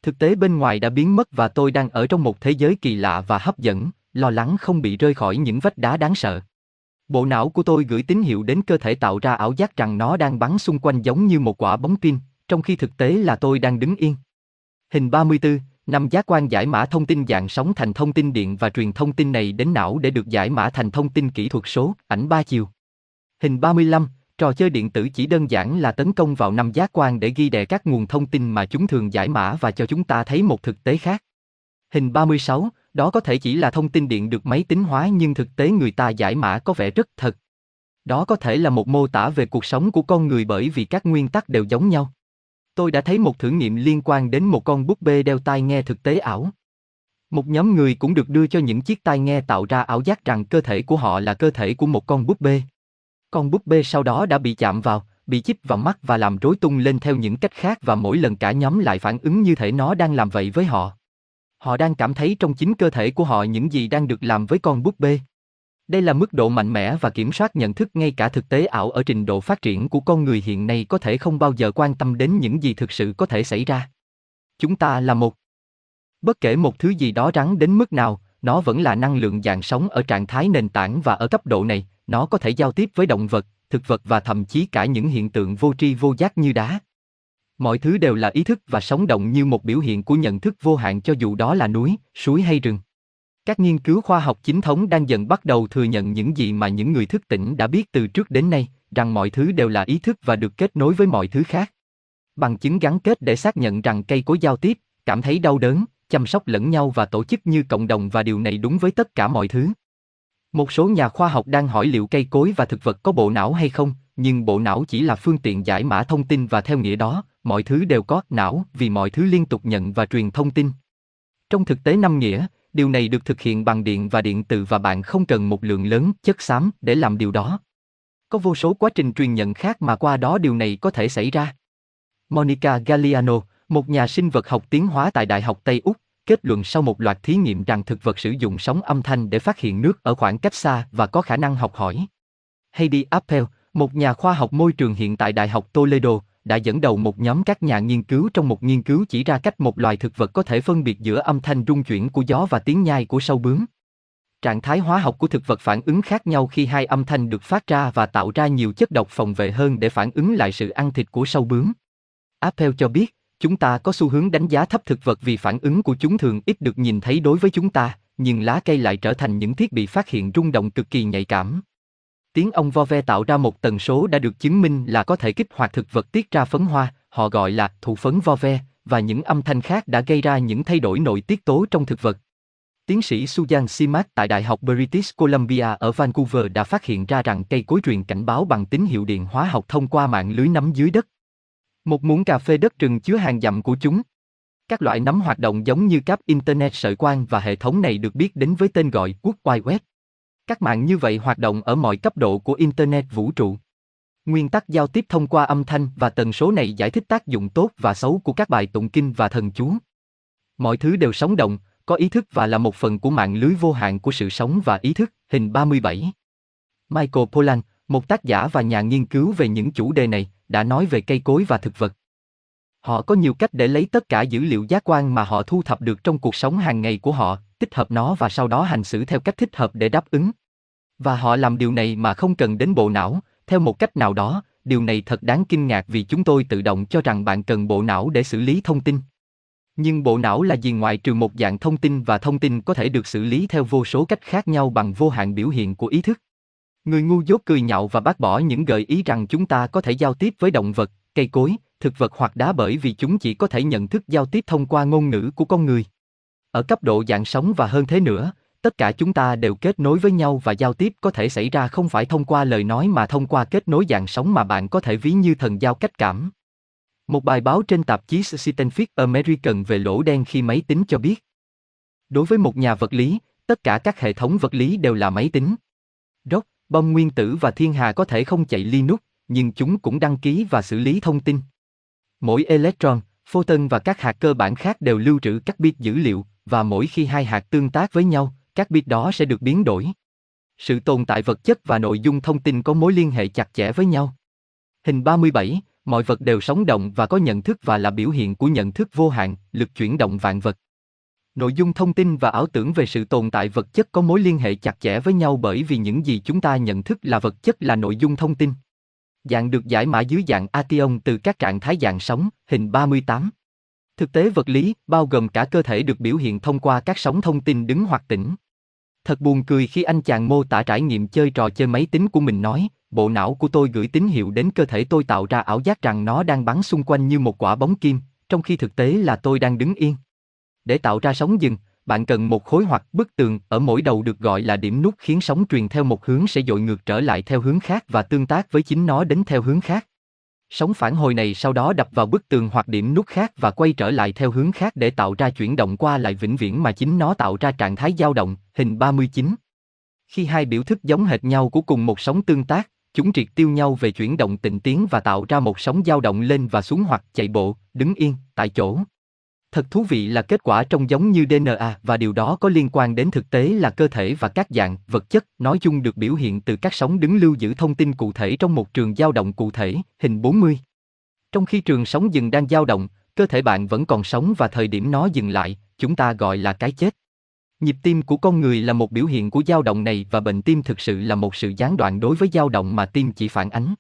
Thực tế bên ngoài đã biến mất và tôi đang ở trong một thế giới kỳ lạ và hấp dẫn, lo lắng không bị rơi khỏi những vách đá đáng sợ. Bộ não của tôi gửi tín hiệu đến cơ thể tạo ra ảo giác rằng nó đang bắn xung quanh giống như một quả bóng pin, trong khi thực tế là tôi đang đứng yên. Hình 34, năm giác quan giải mã thông tin dạng sóng thành thông tin điện và truyền thông tin này đến não để được giải mã thành thông tin kỹ thuật số, ảnh ba chiều. Hình 35, Trò chơi điện tử chỉ đơn giản là tấn công vào năm giác quan để ghi đè các nguồn thông tin mà chúng thường giải mã và cho chúng ta thấy một thực tế khác. Hình 36, đó có thể chỉ là thông tin điện được máy tính hóa nhưng thực tế người ta giải mã có vẻ rất thật. Đó có thể là một mô tả về cuộc sống của con người bởi vì các nguyên tắc đều giống nhau. Tôi đã thấy một thử nghiệm liên quan đến một con búp bê đeo tai nghe thực tế ảo. Một nhóm người cũng được đưa cho những chiếc tai nghe tạo ra ảo giác rằng cơ thể của họ là cơ thể của một con búp bê. Con búp bê sau đó đã bị chạm vào, bị chích vào mắt và làm rối tung lên theo những cách khác và mỗi lần cả nhóm lại phản ứng như thể nó đang làm vậy với họ. Họ đang cảm thấy trong chính cơ thể của họ những gì đang được làm với con búp bê. Đây là mức độ mạnh mẽ và kiểm soát nhận thức ngay cả thực tế ảo ở trình độ phát triển của con người hiện nay có thể không bao giờ quan tâm đến những gì thực sự có thể xảy ra. Chúng ta là một. Bất kể một thứ gì đó rắn đến mức nào, nó vẫn là năng lượng dạng sống ở trạng thái nền tảng và ở cấp độ này, nó có thể giao tiếp với động vật, thực vật và thậm chí cả những hiện tượng vô tri vô giác như đá. Mọi thứ đều là ý thức và sống động như một biểu hiện của nhận thức vô hạn cho dù đó là núi, suối hay rừng. Các nghiên cứu khoa học chính thống đang dần bắt đầu thừa nhận những gì mà những người thức tỉnh đã biết từ trước đến nay, rằng mọi thứ đều là ý thức và được kết nối với mọi thứ khác. Bằng chứng gắn kết để xác nhận rằng cây cối giao tiếp, cảm thấy đau đớn, chăm sóc lẫn nhau và tổ chức như cộng đồng và điều này đúng với tất cả mọi thứ. Một số nhà khoa học đang hỏi liệu cây cối và thực vật có bộ não hay không, nhưng bộ não chỉ là phương tiện giải mã thông tin và theo nghĩa đó, mọi thứ đều có não vì mọi thứ liên tục nhận và truyền thông tin. Trong thực tế năm nghĩa, điều này được thực hiện bằng điện và điện từ và bạn không cần một lượng lớn chất xám để làm điều đó. Có vô số quá trình truyền nhận khác mà qua đó điều này có thể xảy ra. Monica Galliano, một nhà sinh vật học tiến hóa tại Đại học Tây Úc, kết luận sau một loạt thí nghiệm rằng thực vật sử dụng sóng âm thanh để phát hiện nước ở khoảng cách xa và có khả năng học hỏi. Heidi Appel, một nhà khoa học môi trường hiện tại Đại học Toledo, đã dẫn đầu một nhóm các nhà nghiên cứu trong một nghiên cứu chỉ ra cách một loài thực vật có thể phân biệt giữa âm thanh rung chuyển của gió và tiếng nhai của sâu bướm. Trạng thái hóa học của thực vật phản ứng khác nhau khi hai âm thanh được phát ra và tạo ra nhiều chất độc phòng vệ hơn để phản ứng lại sự ăn thịt của sâu bướm. Appel cho biết, chúng ta có xu hướng đánh giá thấp thực vật vì phản ứng của chúng thường ít được nhìn thấy đối với chúng ta, nhưng lá cây lại trở thành những thiết bị phát hiện rung động cực kỳ nhạy cảm. Tiếng ong vo ve tạo ra một tần số đã được chứng minh là có thể kích hoạt thực vật tiết ra phấn hoa, họ gọi là thụ phấn vo ve, và những âm thanh khác đã gây ra những thay đổi nội tiết tố trong thực vật. Tiến sĩ Sujan Simak tại Đại học British Columbia ở Vancouver đã phát hiện ra rằng cây cối truyền cảnh báo bằng tín hiệu điện hóa học thông qua mạng lưới nấm dưới đất. Một muỗng cà phê đất rừng chứa hàng dặm của chúng. Các loại nấm hoạt động giống như cáp Internet sợi quang và hệ thống này được biết đến với tên gọi World Wide Web. Các mạng như vậy hoạt động ở mọi cấp độ của Internet vũ trụ. Nguyên tắc giao tiếp thông qua âm thanh và tần số này giải thích tác dụng tốt và xấu của các bài tụng kinh và thần chú. Mọi thứ đều sống động, có ý thức và là một phần của mạng lưới vô hạn của sự sống và ý thức, hình 37. Michael Pollan, một tác giả và nhà nghiên cứu về những chủ đề này, đã nói về cây cối và thực vật. Họ có nhiều cách để lấy tất cả dữ liệu giác quan mà họ thu thập được trong cuộc sống hàng ngày của họ, tích hợp nó và sau đó hành xử theo cách thích hợp để đáp ứng. Và họ làm điều này mà không cần đến bộ não, theo một cách nào đó, điều này thật đáng kinh ngạc vì chúng tôi tự động cho rằng bạn cần bộ não để xử lý thông tin. Nhưng bộ não là gì ngoại trừ một dạng thông tin và thông tin có thể được xử lý theo vô số cách khác nhau bằng vô hạn biểu hiện của ý thức. Người ngu dốt cười nhạo và bác bỏ những gợi ý rằng chúng ta có thể giao tiếp với động vật, cây cối, thực vật hoặc đá bởi vì chúng chỉ có thể nhận thức giao tiếp thông qua ngôn ngữ của con người. Ở cấp độ dạng sống và hơn thế nữa, tất cả chúng ta đều kết nối với nhau và giao tiếp có thể xảy ra không phải thông qua lời nói mà thông qua kết nối dạng sống mà bạn có thể ví như thần giao cách cảm. Một bài báo trên tạp chí Scientific American về lỗ đen khi máy tính cho biết. Đối với một nhà vật lý, tất cả các hệ thống vật lý đều là máy tính. Rock, bom nguyên tử và thiên hà có thể không chạy Linux, nhưng chúng cũng đăng ký và xử lý thông tin. Mỗi electron, photon và các hạt cơ bản khác đều lưu trữ các bit dữ liệu, và mỗi khi hai hạt tương tác với nhau, các bit đó sẽ được biến đổi. Sự tồn tại vật chất và nội dung thông tin có mối liên hệ chặt chẽ với nhau. Hình 37, mọi vật đều sống động và có nhận thức và là biểu hiện của nhận thức vô hạn, lực chuyển động vạn vật. Nội dung thông tin và ảo tưởng về sự tồn tại vật chất có mối liên hệ chặt chẽ với nhau bởi vì những gì chúng ta nhận thức là vật chất là nội dung thông tin. Dạng được giải mã dưới dạng ation từ các trạng thái dạng sóng hình 38. Thực tế vật lý, bao gồm cả cơ thể được biểu hiện thông qua các sóng thông tin đứng hoặc tĩnh. Thật buồn cười khi anh chàng mô tả trải nghiệm chơi trò chơi máy tính của mình nói, bộ não của tôi gửi tín hiệu đến cơ thể tôi tạo ra ảo giác rằng nó đang bắn xung quanh như một quả bóng kim, trong khi thực tế là tôi đang đứng yên. Để tạo ra sóng dừng, bạn cần một khối hoặc bức tường ở mỗi đầu được gọi là điểm nút khiến sóng truyền theo một hướng sẽ dội ngược trở lại theo hướng khác và tương tác với chính nó đến theo hướng khác. Sóng phản hồi này sau đó đập vào bức tường hoặc điểm nút khác và quay trở lại theo hướng khác để tạo ra chuyển động qua lại vĩnh viễn mà chính nó tạo ra trạng thái dao động, hình 39. Khi hai biểu thức giống hệt nhau của cùng một sóng tương tác, chúng triệt tiêu nhau về chuyển động tịnh tiến và tạo ra một sóng dao động lên và xuống hoặc chạy bộ, đứng yên, tại chỗ. Thật thú vị là kết quả trông giống như DNA và điều đó có liên quan đến thực tế là cơ thể và các dạng, vật chất nói chung được biểu hiện từ các sóng đứng lưu giữ thông tin cụ thể trong một trường dao động cụ thể, hình 40. Trong khi trường sóng dừng đang dao động, cơ thể bạn vẫn còn sống và thời điểm nó dừng lại, chúng ta gọi là cái chết. Nhịp tim của con người là một biểu hiện của dao động này và bệnh tim thực sự là một sự gián đoạn đối với dao động mà tim chỉ phản ánh.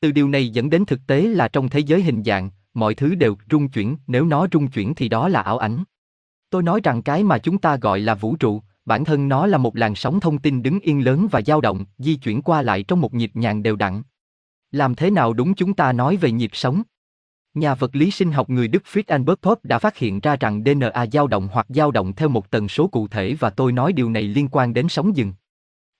Từ điều này dẫn đến thực tế là trong thế giới hình dạng, mọi thứ đều rung chuyển, nếu nó rung chuyển thì đó là ảo ảnh. Tôi nói rằng cái mà chúng ta gọi là vũ trụ, bản thân nó là một làn sóng thông tin đứng yên lớn và dao động, di chuyển qua lại trong một nhịp nhàng đều đặn. Làm thế nào đúng chúng ta nói về nhịp sống? Nhà vật lý sinh học người Đức Fritz Albert Pop đã phát hiện ra rằng DNA dao động hoặc dao động theo một tần số cụ thể và tôi nói điều này liên quan đến sóng dừng.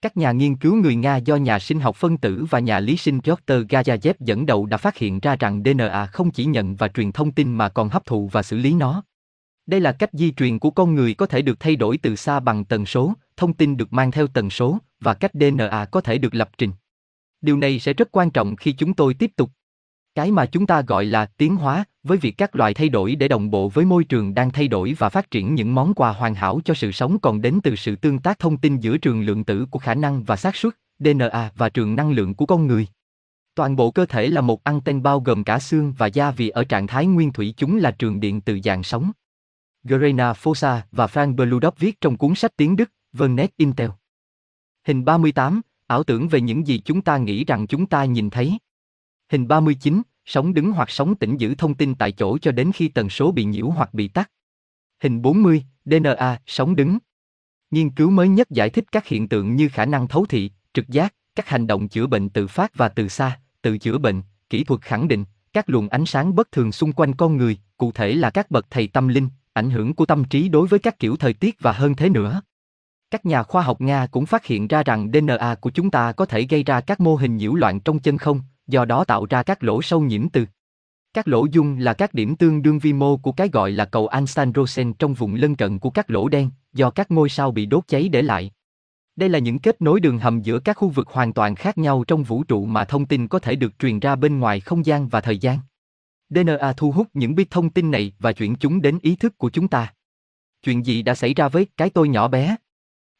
Các nhà nghiên cứu người Nga do nhà sinh học phân tử và nhà lý sinh Piotr Gajayev dẫn đầu đã phát hiện ra rằng DNA không chỉ nhận và truyền thông tin mà còn hấp thụ và xử lý nó. Đây là cách di truyền của con người có thể được thay đổi từ xa bằng tần số, thông tin được mang theo tần số, và cách DNA có thể được lập trình. Điều này sẽ rất quan trọng khi chúng tôi tiếp tục. Cái mà chúng ta gọi là tiến hóa, với việc các loài thay đổi để đồng bộ với môi trường đang thay đổi và phát triển những món quà hoàn hảo cho sự sống còn đến từ sự tương tác thông tin giữa trường lượng tử của khả năng và xác suất, DNA và trường năng lượng của con người. Toàn bộ cơ thể là một anten bao gồm cả xương và da vì ở trạng thái nguyên thủy chúng là trường điện từ dạng sóng. Grena Fossa và Frank Bludov viết trong cuốn sách tiếng Đức, Vernet Intel. Hình 38, ảo tưởng về những gì chúng ta nghĩ rằng chúng ta nhìn thấy. Hình 39, sóng đứng hoặc sóng tĩnh giữ thông tin tại chỗ cho đến khi tần số bị nhiễu hoặc bị tắt. Hình 40, DNA, sóng đứng. Nghiên cứu mới nhất giải thích các hiện tượng như khả năng thấu thị, trực giác, các hành động chữa bệnh tự phát và từ xa, tự chữa bệnh, kỹ thuật khẳng định, các luồng ánh sáng bất thường xung quanh con người, cụ thể là các bậc thầy tâm linh, ảnh hưởng của tâm trí đối với các kiểu thời tiết và hơn thế nữa. Các nhà khoa học Nga cũng phát hiện ra rằng DNA của chúng ta có thể gây ra các mô hình nhiễu loạn trong chân không, do đó tạo ra các lỗ sâu nhiễm từ. Các lỗ dung là các điểm tương đương vi mô của cái gọi là cầu Einstein-Rosen trong vùng lân cận của các lỗ đen, do các ngôi sao bị đốt cháy để lại. Đây là những kết nối đường hầm giữa các khu vực hoàn toàn khác nhau trong vũ trụ mà thông tin có thể được truyền ra bên ngoài không gian và thời gian. DNA thu hút những bit thông tin này và chuyển chúng đến ý thức của chúng ta. Chuyện gì đã xảy ra với cái tôi nhỏ bé?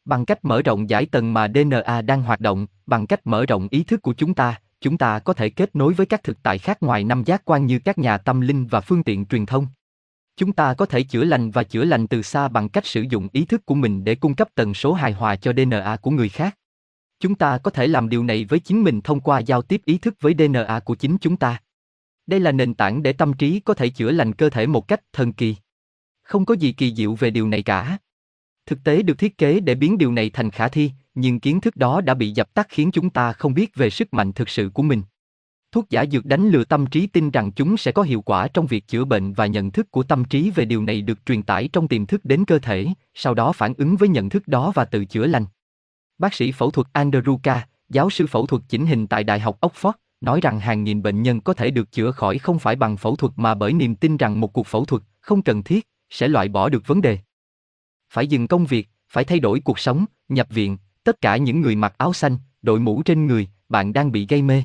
Bằng cách mở rộng giải tầng mà DNA đang hoạt động, bằng cách mở rộng ý thức của chúng ta, chúng ta có thể kết nối với các thực tại khác ngoài năm giác quan như các nhà tâm linh và phương tiện truyền thông. Chúng ta có thể chữa lành và chữa lành từ xa bằng cách sử dụng ý thức của mình để cung cấp tần số hài hòa cho DNA của người khác. Chúng ta có thể làm điều này với chính mình thông qua giao tiếp ý thức với DNA của chính chúng ta. Đây là nền tảng để tâm trí có thể chữa lành cơ thể một cách thần kỳ. Không có gì kỳ diệu về điều này cả. Thực tế được thiết kế để biến điều này thành khả thi, nhưng kiến thức đó đã bị dập tắt khiến chúng ta không biết về sức mạnh thực sự của mình. Thuốc giả dược đánh lừa tâm trí tin rằng chúng sẽ có hiệu quả trong việc chữa bệnh và nhận thức của tâm trí về điều này được truyền tải trong tiềm thức đến cơ thể, sau đó phản ứng với nhận thức đó và tự chữa lành. Bác sĩ phẫu thuật Andrew K, giáo sư phẫu thuật chỉnh hình tại Đại học Oxford, nói rằng hàng nghìn bệnh nhân có thể được chữa khỏi không phải bằng phẫu thuật mà bởi niềm tin rằng một cuộc phẫu thuật không cần thiết sẽ loại bỏ được vấn đề. Phải dừng công việc, phải thay đổi cuộc sống, nhập viện, tất cả những người mặc áo xanh, đội mũ trên người, bạn đang bị gây mê.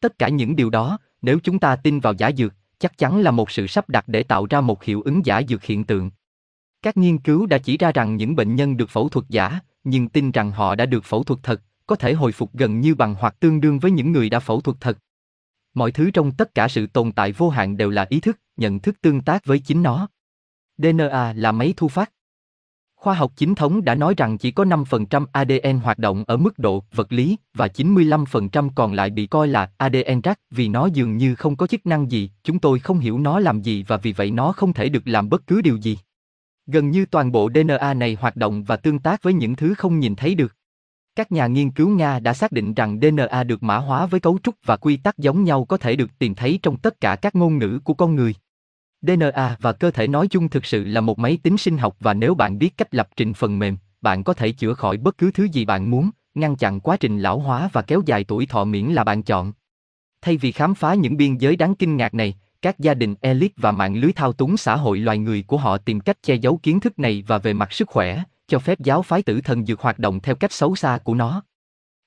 Tất cả những điều đó, nếu chúng ta tin vào giả dược, chắc chắn là một sự sắp đặt để tạo ra một hiệu ứng giả dược hiện tượng. Các nghiên cứu đã chỉ ra rằng những bệnh nhân được phẫu thuật giả, nhưng tin rằng họ đã được phẫu thuật thật, có thể hồi phục gần như bằng hoặc tương đương với những người đã phẫu thuật thật. Mọi thứ trong tất cả sự tồn tại vô hạn đều là ý thức, nhận thức tương tác với chính nó. DNA là máy thu phát. Khoa học chính thống đã nói rằng chỉ có 5% ADN hoạt động ở mức độ vật lý và 95% còn lại bị coi là ADN rác vì nó dường như không có chức năng gì, chúng tôi không hiểu nó làm gì và vì vậy nó không thể được làm bất cứ điều gì. Gần như toàn bộ DNA này hoạt động và tương tác với những thứ không nhìn thấy được. Các nhà nghiên cứu Nga đã xác định rằng DNA được mã hóa với cấu trúc và quy tắc giống nhau có thể được tìm thấy trong tất cả các ngôn ngữ của con người. DNA và cơ thể nói chung thực sự là một máy tính sinh học và nếu bạn biết cách lập trình phần mềm, bạn có thể chữa khỏi bất cứ thứ gì bạn muốn, ngăn chặn quá trình lão hóa và kéo dài tuổi thọ miễn là bạn chọn. Thay vì khám phá những biên giới đáng kinh ngạc này, các gia đình elite và mạng lưới thao túng xã hội loài người của họ tìm cách che giấu kiến thức này và về mặt sức khỏe, cho phép giáo phái tử thần dược hoạt động theo cách xấu xa của nó.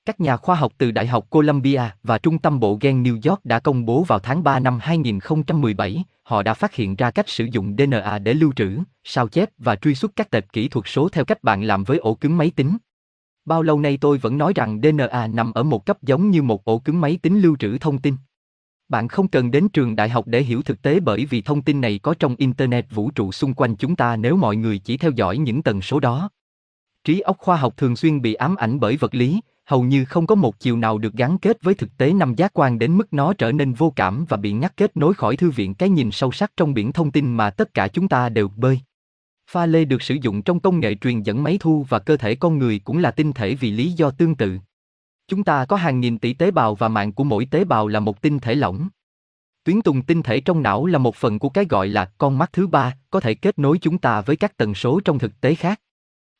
Các nhà khoa học từ Đại học Columbia và Trung tâm Bộ gen New York đã công bố vào tháng 3 năm 2017, họ đã phát hiện ra cách sử dụng DNA để lưu trữ, sao chép và truy xuất các tệp kỹ thuật số theo cách bạn làm với ổ cứng máy tính. Bao lâu nay tôi vẫn nói rằng DNA nằm ở một cấp giống như một ổ cứng máy tính lưu trữ thông tin. Bạn không cần đến trường đại học để hiểu thực tế bởi vì thông tin này có trong Internet vũ trụ xung quanh chúng ta nếu mọi người chỉ theo dõi những tần số đó. Trí óc khoa học thường xuyên bị ám ảnh bởi vật lý, hầu như không có một chiều nào được gắn kết với thực tế năm giác quan đến mức nó trở nên vô cảm và bị ngắt kết nối khỏi thư viện cái nhìn sâu sắc trong biển thông tin mà tất cả chúng ta đều bơi. Pha lê được sử dụng trong công nghệ truyền dẫn máy thu và cơ thể con người cũng là tinh thể vì lý do tương tự. Chúng ta có hàng nghìn tỷ tế bào và mạng của mỗi tế bào là một tinh thể lỏng. Tuyến tùng tinh thể trong não là một phần của cái gọi là con mắt thứ ba, có thể kết nối chúng ta với các tần số trong thực tế khác.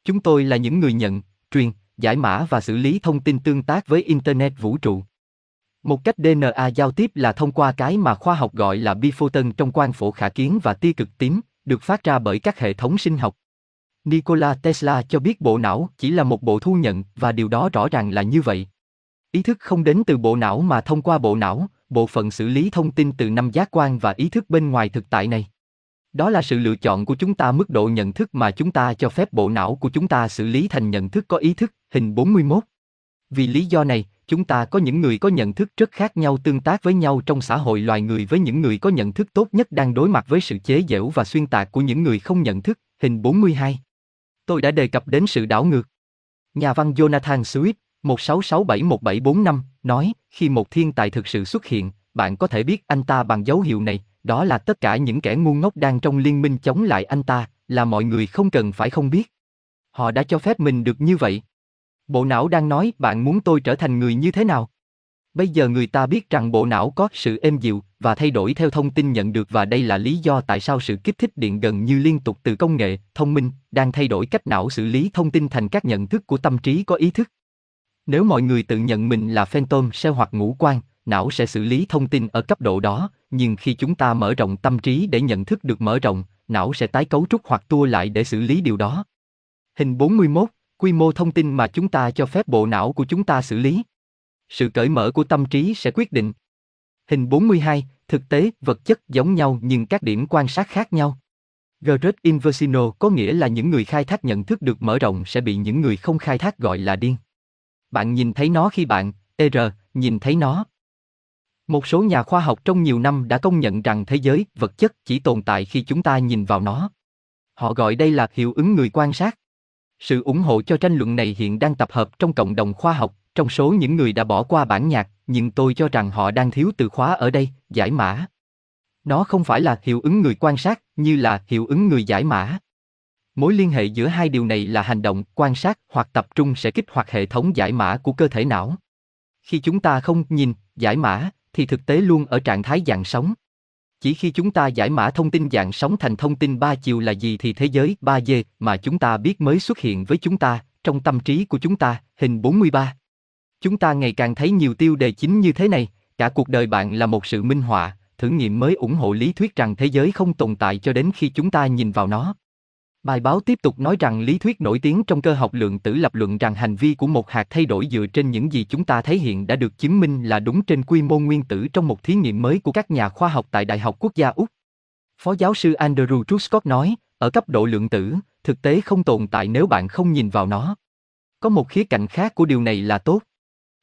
Chúng tôi là những người nhận, truyền, giải mã và xử lý thông tin tương tác với Internet vũ trụ. Một cách DNA giao tiếp là thông qua cái mà khoa học gọi là biphoton trong quang phổ khả kiến và tia cực tím, được phát ra bởi các hệ thống sinh học. Nikola Tesla cho biết bộ não chỉ là một bộ thu nhận và điều đó rõ ràng là như vậy. Ý thức không đến từ bộ não mà thông qua bộ não, bộ phận xử lý thông tin từ năm giác quan và ý thức bên ngoài thực tại này. Đó là sự lựa chọn của chúng ta mức độ nhận thức mà chúng ta cho phép bộ não của chúng ta xử lý thành nhận thức có ý thức, hình 41. Vì lý do này, chúng ta có những người có nhận thức rất khác nhau tương tác với nhau trong xã hội loài người với những người có nhận thức tốt nhất đang đối mặt với sự chế giễu và xuyên tạc của những người không nhận thức, hình 42. Tôi đã đề cập đến sự đảo ngược. Nhà văn Jonathan Swift, 16671745, nói, khi một thiên tài thực sự xuất hiện, bạn có thể biết anh ta bằng dấu hiệu này, đó là tất cả những kẻ ngu ngốc đang trong liên minh chống lại anh ta, là mọi người không cần phải không biết. Họ đã cho phép mình được như vậy. Bộ não đang nói bạn muốn tôi trở thành người như thế nào? Bây giờ người ta biết rằng bộ não có sự êm dịu và thay đổi theo thông tin nhận được và đây là lý do tại sao sự kích thích điện gần như liên tục từ công nghệ, thông minh, đang thay đổi cách não xử lý thông tin thành các nhận thức của tâm trí có ý thức. Nếu mọi người tự nhận mình là phantom cell hoặc ngũ quan, não sẽ xử lý thông tin ở cấp độ đó, nhưng khi chúng ta mở rộng tâm trí để nhận thức được mở rộng, não sẽ tái cấu trúc hoặc tua lại để xử lý điều đó. Hình 41, quy mô thông tin mà chúng ta cho phép bộ não của chúng ta xử lý. Sự cởi mở của tâm trí sẽ quyết định. Hình 42, thực tế, vật chất giống nhau nhưng các điểm quan sát khác nhau. Great Inversino có nghĩa là những người khai thác nhận thức được mở rộng sẽ bị những người không khai thác gọi là điên. Bạn nhìn thấy nó khi bạn, ER, nhìn thấy nó. Một số nhà khoa học trong nhiều năm đã công nhận rằng thế giới, vật chất chỉ tồn tại khi chúng ta nhìn vào nó. Họ gọi đây là hiệu ứng người quan sát. Sự ủng hộ cho tranh luận này hiện đang tập hợp trong cộng đồng khoa học, trong số những người đã bỏ qua bản nhạc, nhưng tôi cho rằng họ đang thiếu từ khóa ở đây, giải mã. Nó không phải là hiệu ứng người quan sát, như là hiệu ứng người giải mã. Mối liên hệ giữa hai điều này là hành động, quan sát hoặc tập trung sẽ kích hoạt hệ thống giải mã của cơ thể não. Khi chúng ta không nhìn, giải mã, thì thực tế luôn ở trạng thái dạng sóng. Chỉ khi chúng ta giải mã thông tin dạng sóng thành thông tin ba chiều là gì thì thế giới 3D mà chúng ta biết mới xuất hiện với chúng ta, trong tâm trí của chúng ta, hình 43. Chúng ta ngày càng thấy nhiều tiêu đề chính như thế này, cả cuộc đời bạn là một sự minh họa, thử nghiệm mới ủng hộ lý thuyết rằng thế giới không tồn tại cho đến khi chúng ta nhìn vào nó. Bài báo tiếp tục nói rằng lý thuyết nổi tiếng trong cơ học lượng tử lập luận rằng hành vi của một hạt thay đổi dựa trên những gì chúng ta thấy hiện đã được chứng minh là đúng trên quy mô nguyên tử trong một thí nghiệm mới của các nhà khoa học tại Đại học Quốc gia Úc. Phó giáo sư Andrew Truscott nói, ở cấp độ lượng tử, thực tế không tồn tại nếu bạn không nhìn vào nó. Có một khía cạnh khác của điều này là tốt.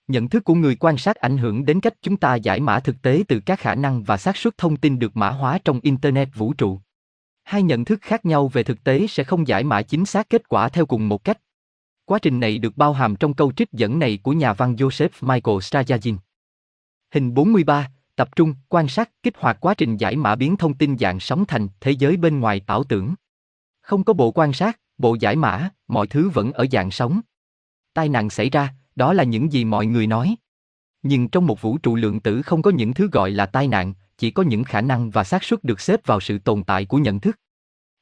Nhận thức của người quan sát ảnh hưởng đến cách chúng ta giải mã thực tế từ các khả năng và xác suất thông tin được mã hóa trong Internet vũ trụ. Hai nhận thức khác nhau về thực tế sẽ không giải mã chính xác kết quả theo cùng một cách. Quá trình này được bao hàm trong câu trích dẫn này của nhà văn Joseph Michael Strajazin. Hình 43, tập trung, quan sát, kích hoạt quá trình giải mã biến thông tin dạng sóng thành thế giới bên ngoài ảo tưởng. Không có bộ quan sát, bộ giải mã, mọi thứ vẫn ở dạng sóng. Tai nạn xảy ra, đó là những gì mọi người nói. Nhưng trong một vũ trụ lượng tử không có những thứ gọi là tai nạn, chỉ có những khả năng và xác suất được xếp vào sự tồn tại của nhận thức.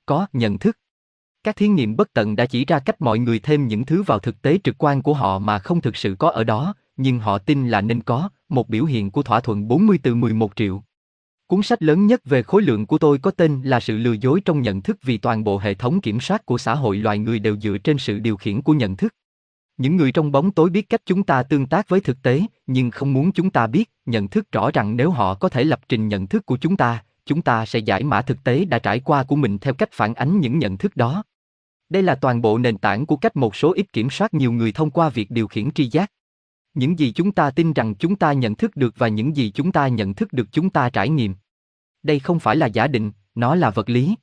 Có nhận thức. Các thí nghiệm bất tận đã chỉ ra cách mọi người thêm những thứ vào thực tế trực quan của họ mà không thực sự có ở đó, nhưng họ tin là nên có, một biểu hiện của thỏa thuận 40 từ 11 triệu. Cuốn sách lớn nhất về khối lượng của tôi có tên là Sự lừa dối trong nhận thức vì toàn bộ hệ thống kiểm soát của xã hội loài người đều dựa trên sự điều khiển của nhận thức. Những người trong bóng tối biết cách chúng ta tương tác với thực tế, nhưng không muốn chúng ta biết, nhận thức rõ rằng nếu họ có thể lập trình nhận thức của chúng ta, chúng ta sẽ giải mã thực tế đã trải qua của mình theo cách phản ánh những nhận thức đó. Đây là toàn bộ nền tảng của cách một số ít kiểm soát nhiều người thông qua việc điều khiển tri giác. Những gì chúng ta tin rằng chúng ta nhận thức được và những gì chúng ta nhận thức được chúng ta trải nghiệm. Đây không phải là giả định, nó là vật lý.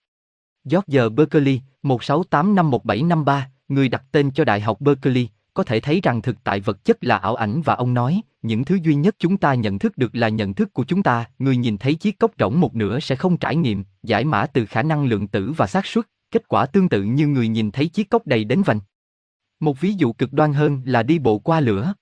George Berkeley, 1685173, người đặt tên cho Đại học Berkeley, có thể thấy rằng thực tại vật chất là ảo ảnh và ông nói, những thứ duy nhất chúng ta nhận thức được là nhận thức của chúng ta, người nhìn thấy chiếc cốc rỗng một nửa sẽ không trải nghiệm, giải mã từ khả năng lượng tử và xác suất, kết quả tương tự như người nhìn thấy chiếc cốc đầy đến vành. Một ví dụ cực đoan hơn là đi bộ qua lửa.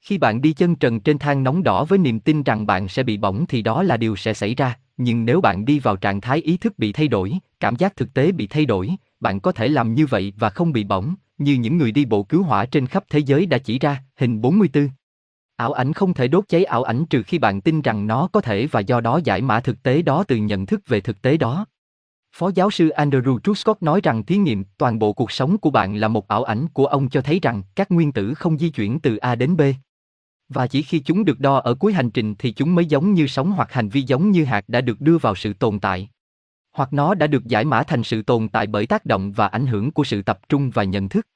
Khi bạn đi chân trần trên thang nóng đỏ với niềm tin rằng bạn sẽ bị bỏng thì đó là điều sẽ xảy ra, nhưng nếu bạn đi vào trạng thái ý thức bị thay đổi, cảm giác thực tế bị thay đổi, bạn có thể làm như vậy và không bị bỏng, như những người đi bộ cứu hỏa trên khắp thế giới đã chỉ ra, hình 44. Ảo ảnh không thể đốt cháy ảo ảnh trừ khi bạn tin rằng nó có thể và do đó giải mã thực tế đó từ nhận thức về thực tế đó. Phó giáo sư Andrew Truscott nói rằng thí nghiệm toàn bộ cuộc sống của bạn là một ảo ảnh của ông cho thấy rằng các nguyên tử không di chuyển từ A đến B. Và chỉ khi chúng được đo ở cuối hành trình thì chúng mới giống như sóng hoặc hành vi giống như hạt đã được đưa vào sự tồn tại. Hoặc nó đã được giải mã thành sự tồn tại bởi tác động và ảnh hưởng của sự tập trung và nhận thức.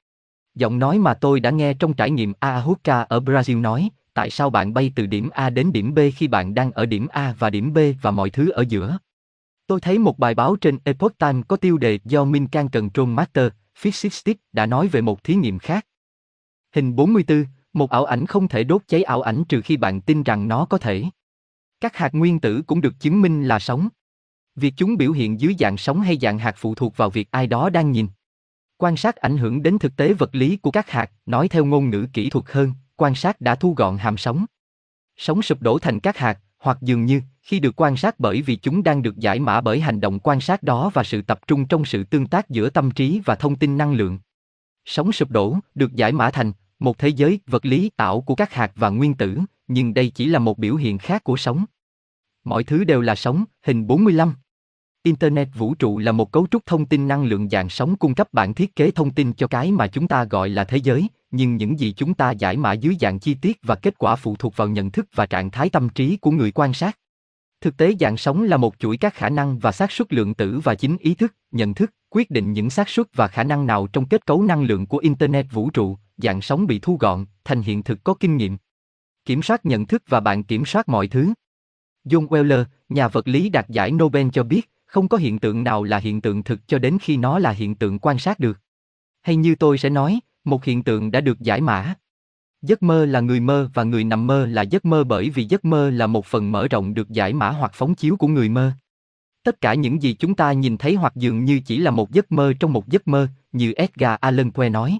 Giọng nói mà tôi đã nghe trong trải nghiệm Ahuka ở Brazil nói, tại sao bạn bay từ điểm A đến điểm B khi bạn đang ở điểm A và điểm B và mọi thứ ở giữa? Tôi thấy một bài báo trên Epoch Times có tiêu đề do Minkan Control Master, Physicist đã nói về một thí nghiệm khác. Hình 44, một ảo ảnh không thể đốt cháy ảo ảnh trừ khi bạn tin rằng nó có thể. Các hạt nguyên tử cũng được chứng minh là sống. Việc chúng biểu hiện dưới dạng sóng hay dạng hạt phụ thuộc vào việc ai đó đang nhìn. Quan sát ảnh hưởng đến thực tế vật lý của các hạt, nói theo ngôn ngữ kỹ thuật hơn, quan sát đã thu gọn hàm sóng, sóng sụp đổ thành các hạt, hoặc dường như, khi được quan sát bởi vì chúng đang được giải mã bởi hành động quan sát đó và sự tập trung trong sự tương tác giữa tâm trí và thông tin năng lượng. Sóng sụp đổ được giải mã thành một thế giới vật lý tạo của các hạt và nguyên tử, nhưng đây chỉ là một biểu hiện khác của sóng. Mọi thứ đều là sóng, hình 45. Internet vũ trụ là một cấu trúc thông tin năng lượng dạng sóng cung cấp bản thiết kế thông tin cho cái mà chúng ta gọi là thế giới, nhưng những gì chúng ta giải mã dưới dạng chi tiết và kết quả phụ thuộc vào nhận thức và trạng thái tâm trí của người quan sát. Thực tế dạng sóng là một chuỗi các khả năng và xác suất lượng tử và chính ý thức, nhận thức, quyết định những xác suất và khả năng nào trong kết cấu năng lượng của internet vũ trụ, dạng sóng bị thu gọn thành hiện thực có kinh nghiệm. Kiểm soát nhận thức và bạn kiểm soát mọi thứ. John Wheeler, nhà vật lý đạt giải Nobel cho biết, không có hiện tượng nào là hiện tượng thực cho đến khi nó là hiện tượng quan sát được. Hay như tôi sẽ nói, một hiện tượng đã được giải mã. Giấc mơ là người mơ và người nằm mơ là giấc mơ bởi vì giấc mơ là một phần mở rộng được giải mã hoặc phóng chiếu của người mơ. Tất cả những gì chúng ta nhìn thấy hoặc dường như chỉ là một giấc mơ trong một giấc mơ, như Edgar Allan Poe nói.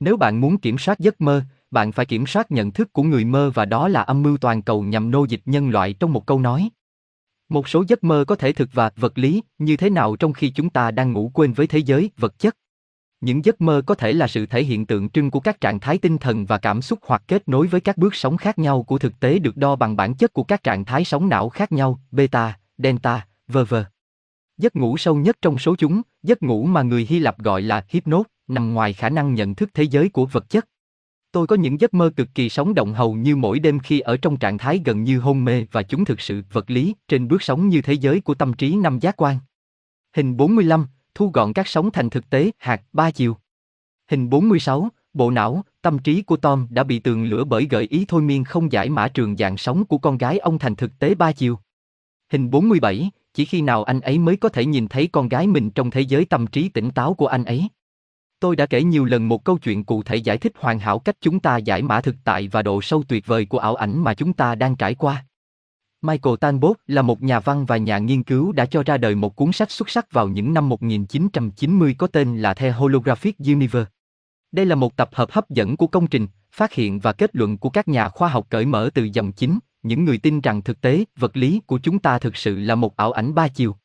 Nếu bạn muốn kiểm soát giấc mơ, bạn phải kiểm soát nhận thức của người mơ và đó là âm mưu toàn cầu nhằm nô dịch nhân loại trong một câu nói. Một số giấc mơ có thể thực và vật lý, như thế nào trong khi chúng ta đang ngủ quên với thế giới vật chất. Những giấc mơ có thể là sự thể hiện tượng trưng của các trạng thái tinh thần và cảm xúc hoặc kết nối với các bước sống khác nhau của thực tế được đo bằng bản chất của các trạng thái sóng não khác nhau, beta, delta, v.v. Giấc ngủ sâu nhất trong số chúng, giấc ngủ mà người Hy Lạp gọi là hypnos, nằm ngoài khả năng nhận thức thế giới của vật chất. Tôi có những giấc mơ cực kỳ sống động hầu như mỗi đêm khi ở trong trạng thái gần như hôn mê và chúng thực sự vật lý trên bước sống như thế giới của tâm trí năm giác quan. Hình 45, thu gọn các sóng thành thực tế hạt ba chiều. Hình 46, bộ não, tâm trí của Tom đã bị tường lửa bởi gợi ý thôi miên không giải mã trường dạng sống của con gái ông thành thực tế ba chiều. Hình 47, chỉ khi nào anh ấy mới có thể nhìn thấy con gái mình trong thế giới tâm trí tỉnh táo của anh ấy. Tôi đã kể nhiều lần một câu chuyện cụ thể giải thích hoàn hảo cách chúng ta giải mã thực tại và độ sâu tuyệt vời của ảo ảnh mà chúng ta đang trải qua. Michael Talbot là một nhà văn và nhà nghiên cứu đã cho ra đời một cuốn sách xuất sắc vào những năm 1990 có tên là The Holographic Universe. Đây là một tập hợp hấp dẫn của công trình, phát hiện và kết luận của các nhà khoa học cởi mở từ dòng chính, những người tin rằng thực tế, vật lý của chúng ta thực sự là một ảo ảnh ba chiều.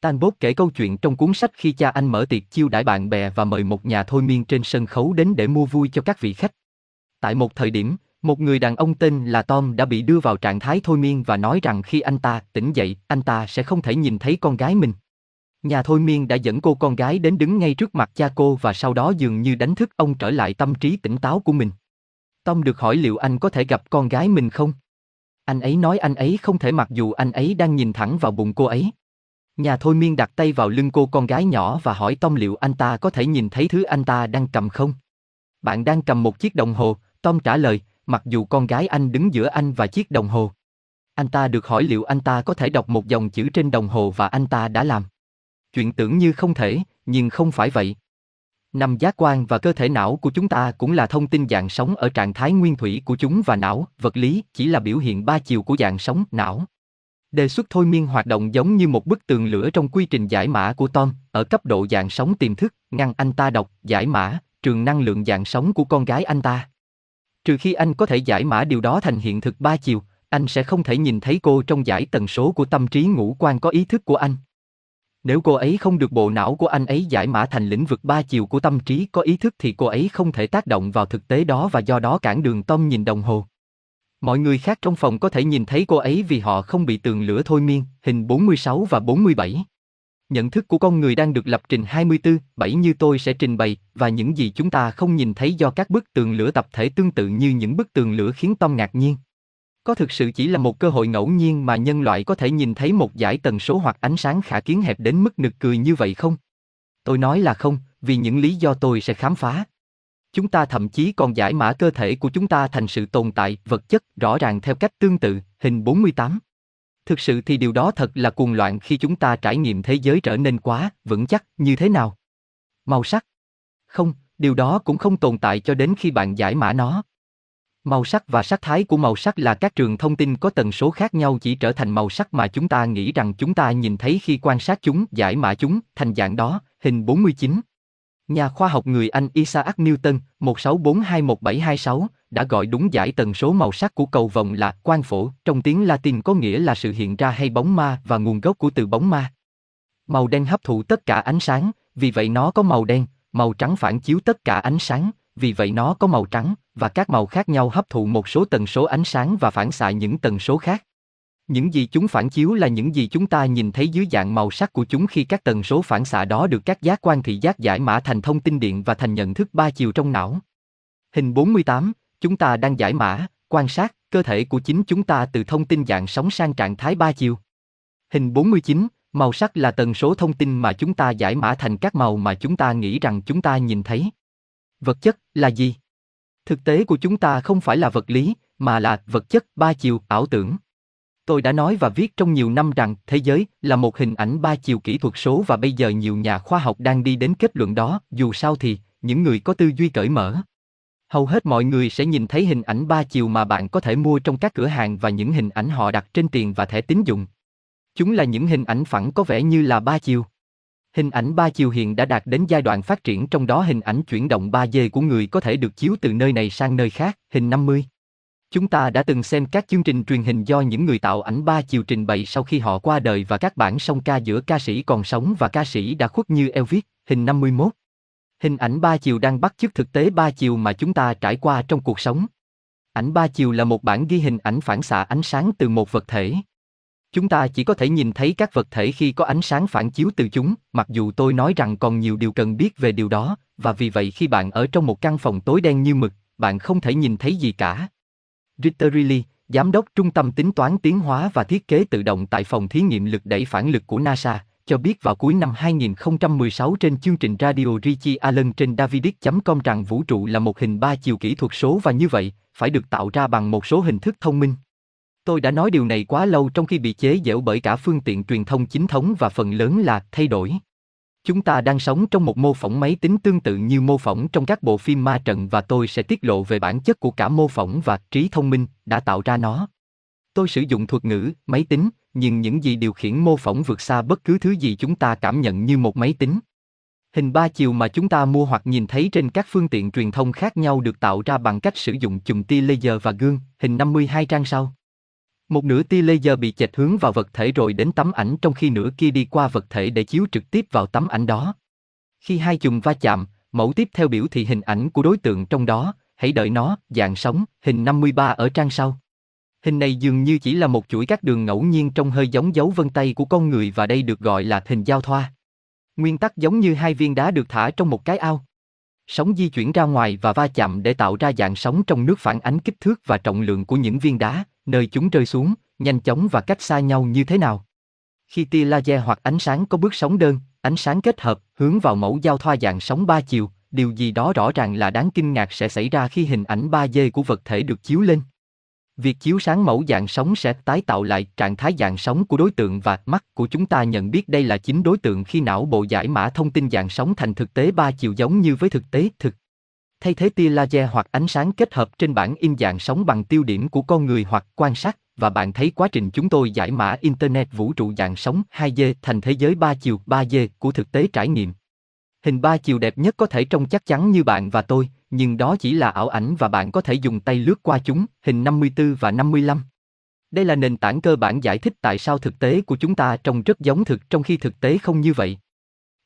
Talbot kể câu chuyện trong cuốn sách khi cha anh mở tiệc chiêu đãi bạn bè và mời một nhà thôi miên trên sân khấu đến để mua vui cho các vị khách. Tại một thời điểm, một người đàn ông tên là Tom đã bị đưa vào trạng thái thôi miên và nói rằng khi anh ta tỉnh dậy, anh ta sẽ không thể nhìn thấy con gái mình. Nhà thôi miên đã dẫn cô con gái đến đứng ngay trước mặt cha cô và sau đó dường như đánh thức ông trở lại tâm trí tỉnh táo của mình. Tom được hỏi liệu anh có thể gặp con gái mình không? Anh ấy nói anh ấy không thể mặc dù anh ấy đang nhìn thẳng vào bụng cô ấy. Nhà thôi miên đặt tay vào lưng cô con gái nhỏ và hỏi Tom liệu anh ta có thể nhìn thấy thứ anh ta đang cầm không? Bạn đang cầm một chiếc đồng hồ, Tom trả lời, mặc dù con gái anh đứng giữa anh và chiếc đồng hồ. Anh ta được hỏi liệu anh ta có thể đọc một dòng chữ trên đồng hồ và anh ta đã làm. Chuyện tưởng như không thể, nhưng không phải vậy. Năm giác quan và cơ thể não của chúng ta cũng là thông tin dạng sống ở trạng thái nguyên thủy của chúng và não, vật lý, chỉ là biểu hiện ba chiều của dạng sống, não. Đề xuất thôi miên hoạt động giống như một bức tường lửa trong quy trình giải mã của Tom, ở cấp độ dạng sống tiềm thức, ngăn anh ta đọc, giải mã, trường năng lượng dạng sống của con gái anh ta. Trừ khi anh có thể giải mã điều đó thành hiện thực ba chiều, anh sẽ không thể nhìn thấy cô trong giải tần số của tâm trí ngũ quan có ý thức của anh. Nếu cô ấy không được bộ não của anh ấy giải mã thành lĩnh vực ba chiều của tâm trí có ý thức thì cô ấy không thể tác động vào thực tế đó và do đó cản đường Tom nhìn đồng hồ. Mọi người khác trong phòng có thể nhìn thấy cô ấy vì họ không bị tường lửa thôi miên, hình 46 và 47. Nhận thức của con người đang được lập trình 24, 7 như tôi sẽ trình bày, và những gì chúng ta không nhìn thấy do các bức tường lửa tập thể tương tự như những bức tường lửa khiến Tom ngạc nhiên. Có thực sự chỉ là một cơ hội ngẫu nhiên mà nhân loại có thể nhìn thấy một giải tần số hoặc ánh sáng khả kiến hẹp đến mức nực cười như vậy không? Tôi nói là không, vì những lý do tôi sẽ khám phá. Chúng ta thậm chí còn giải mã cơ thể của chúng ta thành sự tồn tại, vật chất, rõ ràng theo cách tương tự, hình 48. Thực sự thì điều đó thật là cuồng loạn khi chúng ta trải nghiệm thế giới trở nên quá, vững chắc, như thế nào? Màu sắc? Không, điều đó cũng không tồn tại cho đến khi bạn giải mã nó. Màu sắc và sắc thái của màu sắc là các trường thông tin có tần số khác nhau chỉ trở thành màu sắc mà chúng ta nghĩ rằng chúng ta nhìn thấy khi quan sát chúng, giải mã chúng, thành dạng đó, hình 49. Nhà khoa học người Anh Isaac Newton, 16421726, đã gọi đúng giải tần số màu sắc của cầu vồng là quang phổ, trong tiếng Latin có nghĩa là sự hiện ra hay bóng ma và nguồn gốc của từ bóng ma. Màu đen hấp thụ tất cả ánh sáng, vì vậy nó có màu đen, màu trắng phản chiếu tất cả ánh sáng, vì vậy nó có màu trắng, và các màu khác nhau hấp thụ một số tần số ánh sáng và phản xạ những tần số khác. Những gì chúng phản chiếu là những gì chúng ta nhìn thấy dưới dạng màu sắc của chúng khi các tần số phản xạ đó được các giác quan thị giác giải mã thành thông tin điện và thành nhận thức ba chiều trong não. Hình 48, chúng ta đang giải mã, quan sát cơ thể của chính chúng ta từ thông tin dạng sóng sang trạng thái ba chiều. Hình 49, màu sắc là tần số thông tin mà chúng ta giải mã thành các màu mà chúng ta nghĩ rằng chúng ta nhìn thấy. Vật chất là gì? Thực tế của chúng ta không phải là vật lý, mà là vật chất ba chiều, ảo tưởng. Tôi đã nói và viết trong nhiều năm rằng thế giới là một hình ảnh ba chiều kỹ thuật số và bây giờ nhiều nhà khoa học đang đi đến kết luận đó, dù sao thì, những người có tư duy cởi mở. Hầu hết mọi người sẽ nhìn thấy hình ảnh ba chiều mà bạn có thể mua trong các cửa hàng và những hình ảnh họ đặt trên tiền và thẻ tín dụng. Chúng là những hình ảnh phẳng có vẻ như là ba chiều. Hình ảnh ba chiều hiện đã đạt đến giai đoạn phát triển trong đó hình ảnh chuyển động 3D của người có thể được chiếu từ nơi này sang nơi khác, hình 50. Chúng ta đã từng xem các chương trình truyền hình do những người tạo ảnh ba chiều trình bày sau khi họ qua đời và các bản song ca giữa ca sĩ còn sống và ca sĩ đã khuất như Elvis, hình 51. Hình ảnh ba chiều đang bắt chước thực tế ba chiều mà chúng ta trải qua trong cuộc sống. Ảnh ba chiều là một bản ghi hình ảnh phản xạ ánh sáng từ một vật thể. Chúng ta chỉ có thể nhìn thấy các vật thể khi có ánh sáng phản chiếu từ chúng, mặc dù tôi nói rằng còn nhiều điều cần biết về điều đó, và vì vậy khi bạn ở trong một căn phòng tối đen như mực, bạn không thể nhìn thấy gì cả. Ritter Riley, giám đốc trung tâm tính toán tiến hóa và thiết kế tự động tại phòng thí nghiệm lực đẩy phản lực của NASA, cho biết vào cuối năm 2016 trên chương trình radio Richie Allen trên Davidic.com rằng vũ trụ là một hình ba chiều kỹ thuật số và như vậy, phải được tạo ra bằng một số hình thức thông minh. Tôi đã nói điều này quá lâu trong khi bị chế giễu bởi cả phương tiện truyền thông chính thống và phần lớn là thay đổi. Chúng ta đang sống trong một mô phỏng máy tính tương tự như mô phỏng trong các bộ phim ma trận và tôi sẽ tiết lộ về bản chất của cả mô phỏng và trí thông minh đã tạo ra nó. Tôi sử dụng thuật ngữ máy tính, nhưng những gì điều khiển mô phỏng vượt xa bất cứ thứ gì chúng ta cảm nhận như một máy tính. Hình ba chiều mà chúng ta mua hoặc nhìn thấy trên các phương tiện truyền thông khác nhau được tạo ra bằng cách sử dụng chùm tia laser và gương, hình 52 trang sau. Một nửa tia laser bị chệch hướng vào vật thể rồi đến tấm ảnh trong khi nửa kia đi qua vật thể để chiếu trực tiếp vào tấm ảnh đó. Khi hai chùm va chạm, mẫu tiếp theo biểu thị hình ảnh của đối tượng trong đó, hãy đợi nó, dạng sống, hình 53 ở trang sau. Hình này dường như chỉ là một chuỗi các đường ngẫu nhiên trông hơi giống dấu vân tay của con người và đây được gọi là hình giao thoa. Nguyên tắc giống như hai viên đá được thả trong một cái ao. Sóng di chuyển ra ngoài và va chạm để tạo ra dạng sóng trong nước phản ánh kích thước và trọng lượng của những viên đá, nơi chúng rơi xuống, nhanh chóng và cách xa nhau như thế nào. Khi tia laser hoặc ánh sáng có bước sóng đơn, ánh sáng kết hợp, hướng vào mẫu giao thoa dạng sóng ba chiều, điều gì đó rõ ràng là đáng kinh ngạc sẽ xảy ra khi hình ảnh 3D của vật thể được chiếu lên. Việc chiếu sáng mẫu dạng sóng sẽ tái tạo lại trạng thái dạng sóng của đối tượng và mắt của chúng ta nhận biết đây là chính đối tượng khi não bộ giải mã thông tin dạng sóng thành thực tế ba chiều giống như với thực tế thực. Thay thế tia laser hoặc ánh sáng kết hợp trên bản in dạng sóng bằng tiêu điểm của con người hoặc quan sát và bạn thấy quá trình chúng tôi giải mã internet vũ trụ dạng sóng 2D thành thế giới ba chiều 3D của thực tế trải nghiệm. Hình ba chiều đẹp nhất có thể trông chắc chắn như bạn và tôi, nhưng đó chỉ là ảo ảnh và bạn có thể dùng tay lướt qua chúng, hình 54 và 55. Đây là nền tảng cơ bản giải thích tại sao thực tế của chúng ta trông rất giống thực trong khi thực tế không như vậy.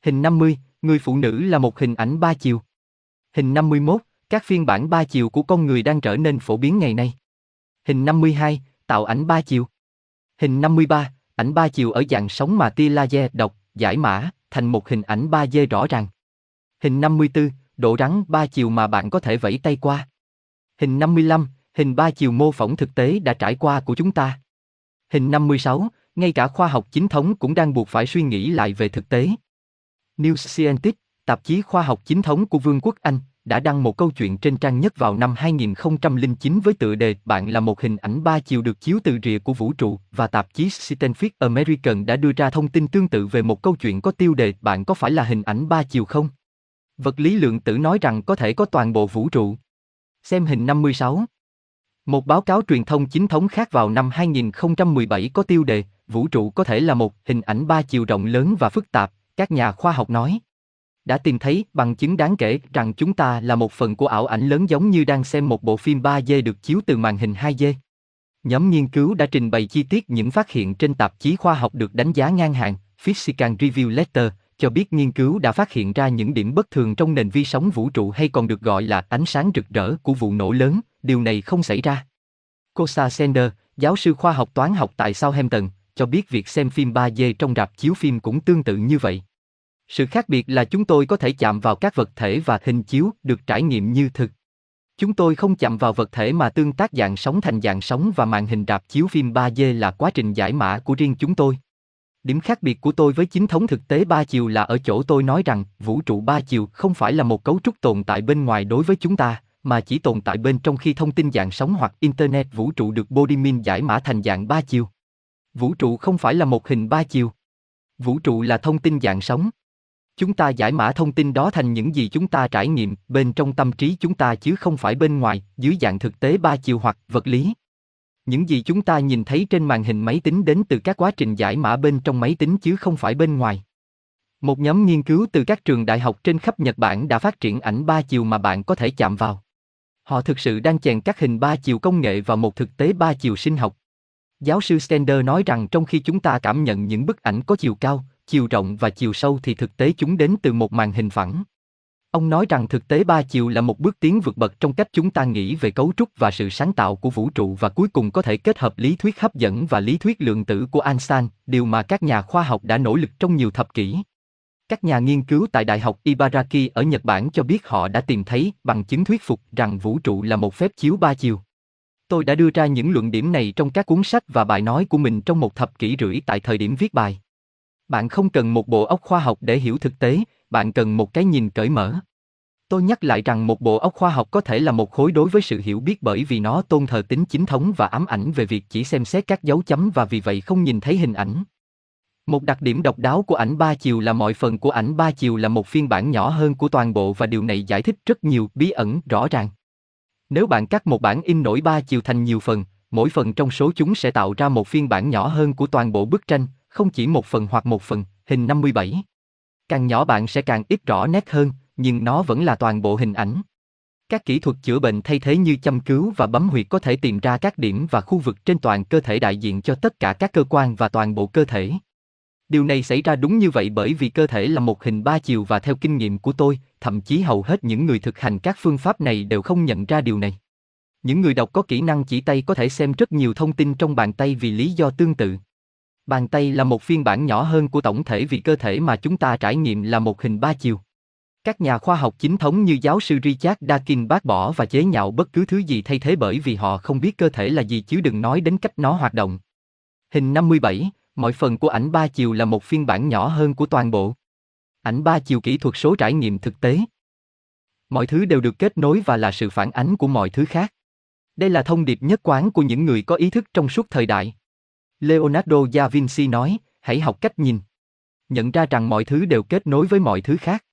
Hình 50, người phụ nữ là một hình ảnh ba chiều. Hình 51, các phiên bản ba chiều của con người đang trở nên phổ biến ngày nay. Hình 52, tạo ảnh ba chiều. Hình 53, ảnh ba chiều ở dạng sóng mà tia laser đọc, giải mã, thành một hình ảnh 3D rõ ràng. Hình 54, độ rắn ba chiều mà bạn có thể vẫy tay qua. Hình 55, hình ba chiều mô phỏng thực tế đã trải qua của chúng ta. Hình 56, ngay cả khoa học chính thống cũng đang buộc phải suy nghĩ lại về thực tế. New Scientist, tạp chí khoa học chính thống của Vương quốc Anh, đã đăng một câu chuyện trên trang nhất vào năm 2009 với tựa đề Bạn là một hình ảnh ba chiều được chiếu từ rìa của vũ trụ và tạp chí Scientific American đã đưa ra thông tin tương tự về một câu chuyện có tiêu đề Bạn có phải là hình ảnh ba chiều không? Vật lý lượng tử nói rằng có thể có toàn bộ vũ trụ. Xem hình 56. Một báo cáo truyền thông chính thống khác vào năm 2017 có tiêu đề Vũ trụ có thể là một hình ảnh ba chiều rộng lớn và phức tạp, các nhà khoa học nói đã tìm thấy bằng chứng đáng kể rằng chúng ta là một phần của ảo ảnh lớn giống như đang xem một bộ phim 3D được chiếu từ màn hình 2D. Nhóm nghiên cứu đã trình bày chi tiết những phát hiện trên tạp chí khoa học được đánh giá ngang hàng, Physical Review Letter, cho biết nghiên cứu đã phát hiện ra những điểm bất thường trong nền vi sóng vũ trụ hay còn được gọi là ánh sáng rực rỡ của vụ nổ lớn, điều này không xảy ra. Cosa Sender, giáo sư khoa học toán học tại Southampton, cho biết việc xem phim 3D trong rạp chiếu phim cũng tương tự như vậy. Sự khác biệt là chúng tôi có thể chạm vào các vật thể và hình chiếu được trải nghiệm như thực. Chúng tôi không chạm vào vật thể mà tương tác dạng sóng thành dạng sóng và màn hình rạp chiếu phim 3D là quá trình giải mã của riêng chúng tôi. Điểm khác biệt của tôi với chính thống thực tế ba chiều là ở chỗ tôi nói rằng vũ trụ ba chiều không phải là một cấu trúc tồn tại bên ngoài đối với chúng ta, mà chỉ tồn tại bên trong khi thông tin dạng sóng hoặc internet vũ trụ được Bodimin giải mã thành dạng ba chiều. Vũ trụ không phải là một hình ba chiều. Vũ trụ là thông tin dạng sóng. Chúng ta giải mã thông tin đó thành những gì chúng ta trải nghiệm bên trong tâm trí chúng ta chứ không phải bên ngoài, dưới dạng thực tế ba chiều hoặc vật lý. Những gì chúng ta nhìn thấy trên màn hình máy tính đến từ các quá trình giải mã bên trong máy tính chứ không phải bên ngoài. Một nhóm nghiên cứu từ các trường đại học trên khắp Nhật Bản đã phát triển ảnh ba chiều mà bạn có thể chạm vào. Họ thực sự đang chèn các hình ba chiều công nghệ vào một thực tế ba chiều sinh học. Giáo sư Stender nói rằng trong khi chúng ta cảm nhận những bức ảnh có chiều cao, chiều rộng và chiều sâu thì thực tế chúng đến từ một màn hình phẳng. Ông nói rằng thực tế ba chiều là một bước tiến vượt bậc trong cách chúng ta nghĩ về cấu trúc và sự sáng tạo của vũ trụ và cuối cùng có thể kết hợp lý thuyết hấp dẫn và lý thuyết lượng tử của Einstein, điều mà các nhà khoa học đã nỗ lực trong nhiều thập kỷ. Các nhà nghiên cứu tại Đại học Ibaraki ở Nhật Bản cho biết họ đã tìm thấy bằng chứng thuyết phục rằng vũ trụ là một phép chiếu ba chiều. Tôi đã đưa ra những luận điểm này trong các cuốn sách và bài nói của mình trong một thập kỷ rưỡi tại thời điểm viết bài. Bạn không cần một bộ óc khoa học để hiểu thực tế, bạn cần một cái nhìn cởi mở. Tôi nhắc lại rằng một bộ óc khoa học có thể là một khối đối với sự hiểu biết bởi vì nó tôn thờ tính chính thống và ám ảnh về việc chỉ xem xét các dấu chấm và vì vậy không nhìn thấy hình ảnh. Một đặc điểm độc đáo của ảnh ba chiều là mọi phần của ảnh ba chiều là một phiên bản nhỏ hơn của toàn bộ và điều này giải thích rất nhiều bí ẩn rõ ràng. Nếu bạn cắt một bản in nổi ba chiều thành nhiều phần, mỗi phần trong số chúng sẽ tạo ra một phiên bản nhỏ hơn của toàn bộ bức tranh, không chỉ một phần hoặc một phần, hình 57. Càng nhỏ bạn sẽ càng ít rõ nét hơn, nhưng nó vẫn là toàn bộ hình ảnh. Các kỹ thuật chữa bệnh thay thế như châm cứu và bấm huyệt có thể tìm ra các điểm và khu vực trên toàn cơ thể đại diện cho tất cả các cơ quan và toàn bộ cơ thể. Điều này xảy ra đúng như vậy bởi vì cơ thể là một hình ba chiều và theo kinh nghiệm của tôi, thậm chí hầu hết những người thực hành các phương pháp này đều không nhận ra điều này. Những người đọc có kỹ năng chỉ tay có thể xem rất nhiều thông tin trong bàn tay vì lý do tương tự. Bàn tay là một phiên bản nhỏ hơn của tổng thể vì cơ thể mà chúng ta trải nghiệm là một hình ba chiều. Các nhà khoa học chính thống như giáo sư Richard Dawkins bác bỏ và chế nhạo bất cứ thứ gì thay thế bởi vì họ không biết cơ thể là gì chứ đừng nói đến cách nó hoạt động. Hình 57, mọi phần của ảnh ba chiều là một phiên bản nhỏ hơn của toàn bộ. Ảnh ba chiều kỹ thuật số trải nghiệm thực tế. Mọi thứ đều được kết nối và là sự phản ánh của mọi thứ khác. Đây là thông điệp nhất quán của những người có ý thức trong suốt thời đại. Leonardo da Vinci nói, hãy học cách nhìn. Nhận ra rằng mọi thứ đều kết nối với mọi thứ khác.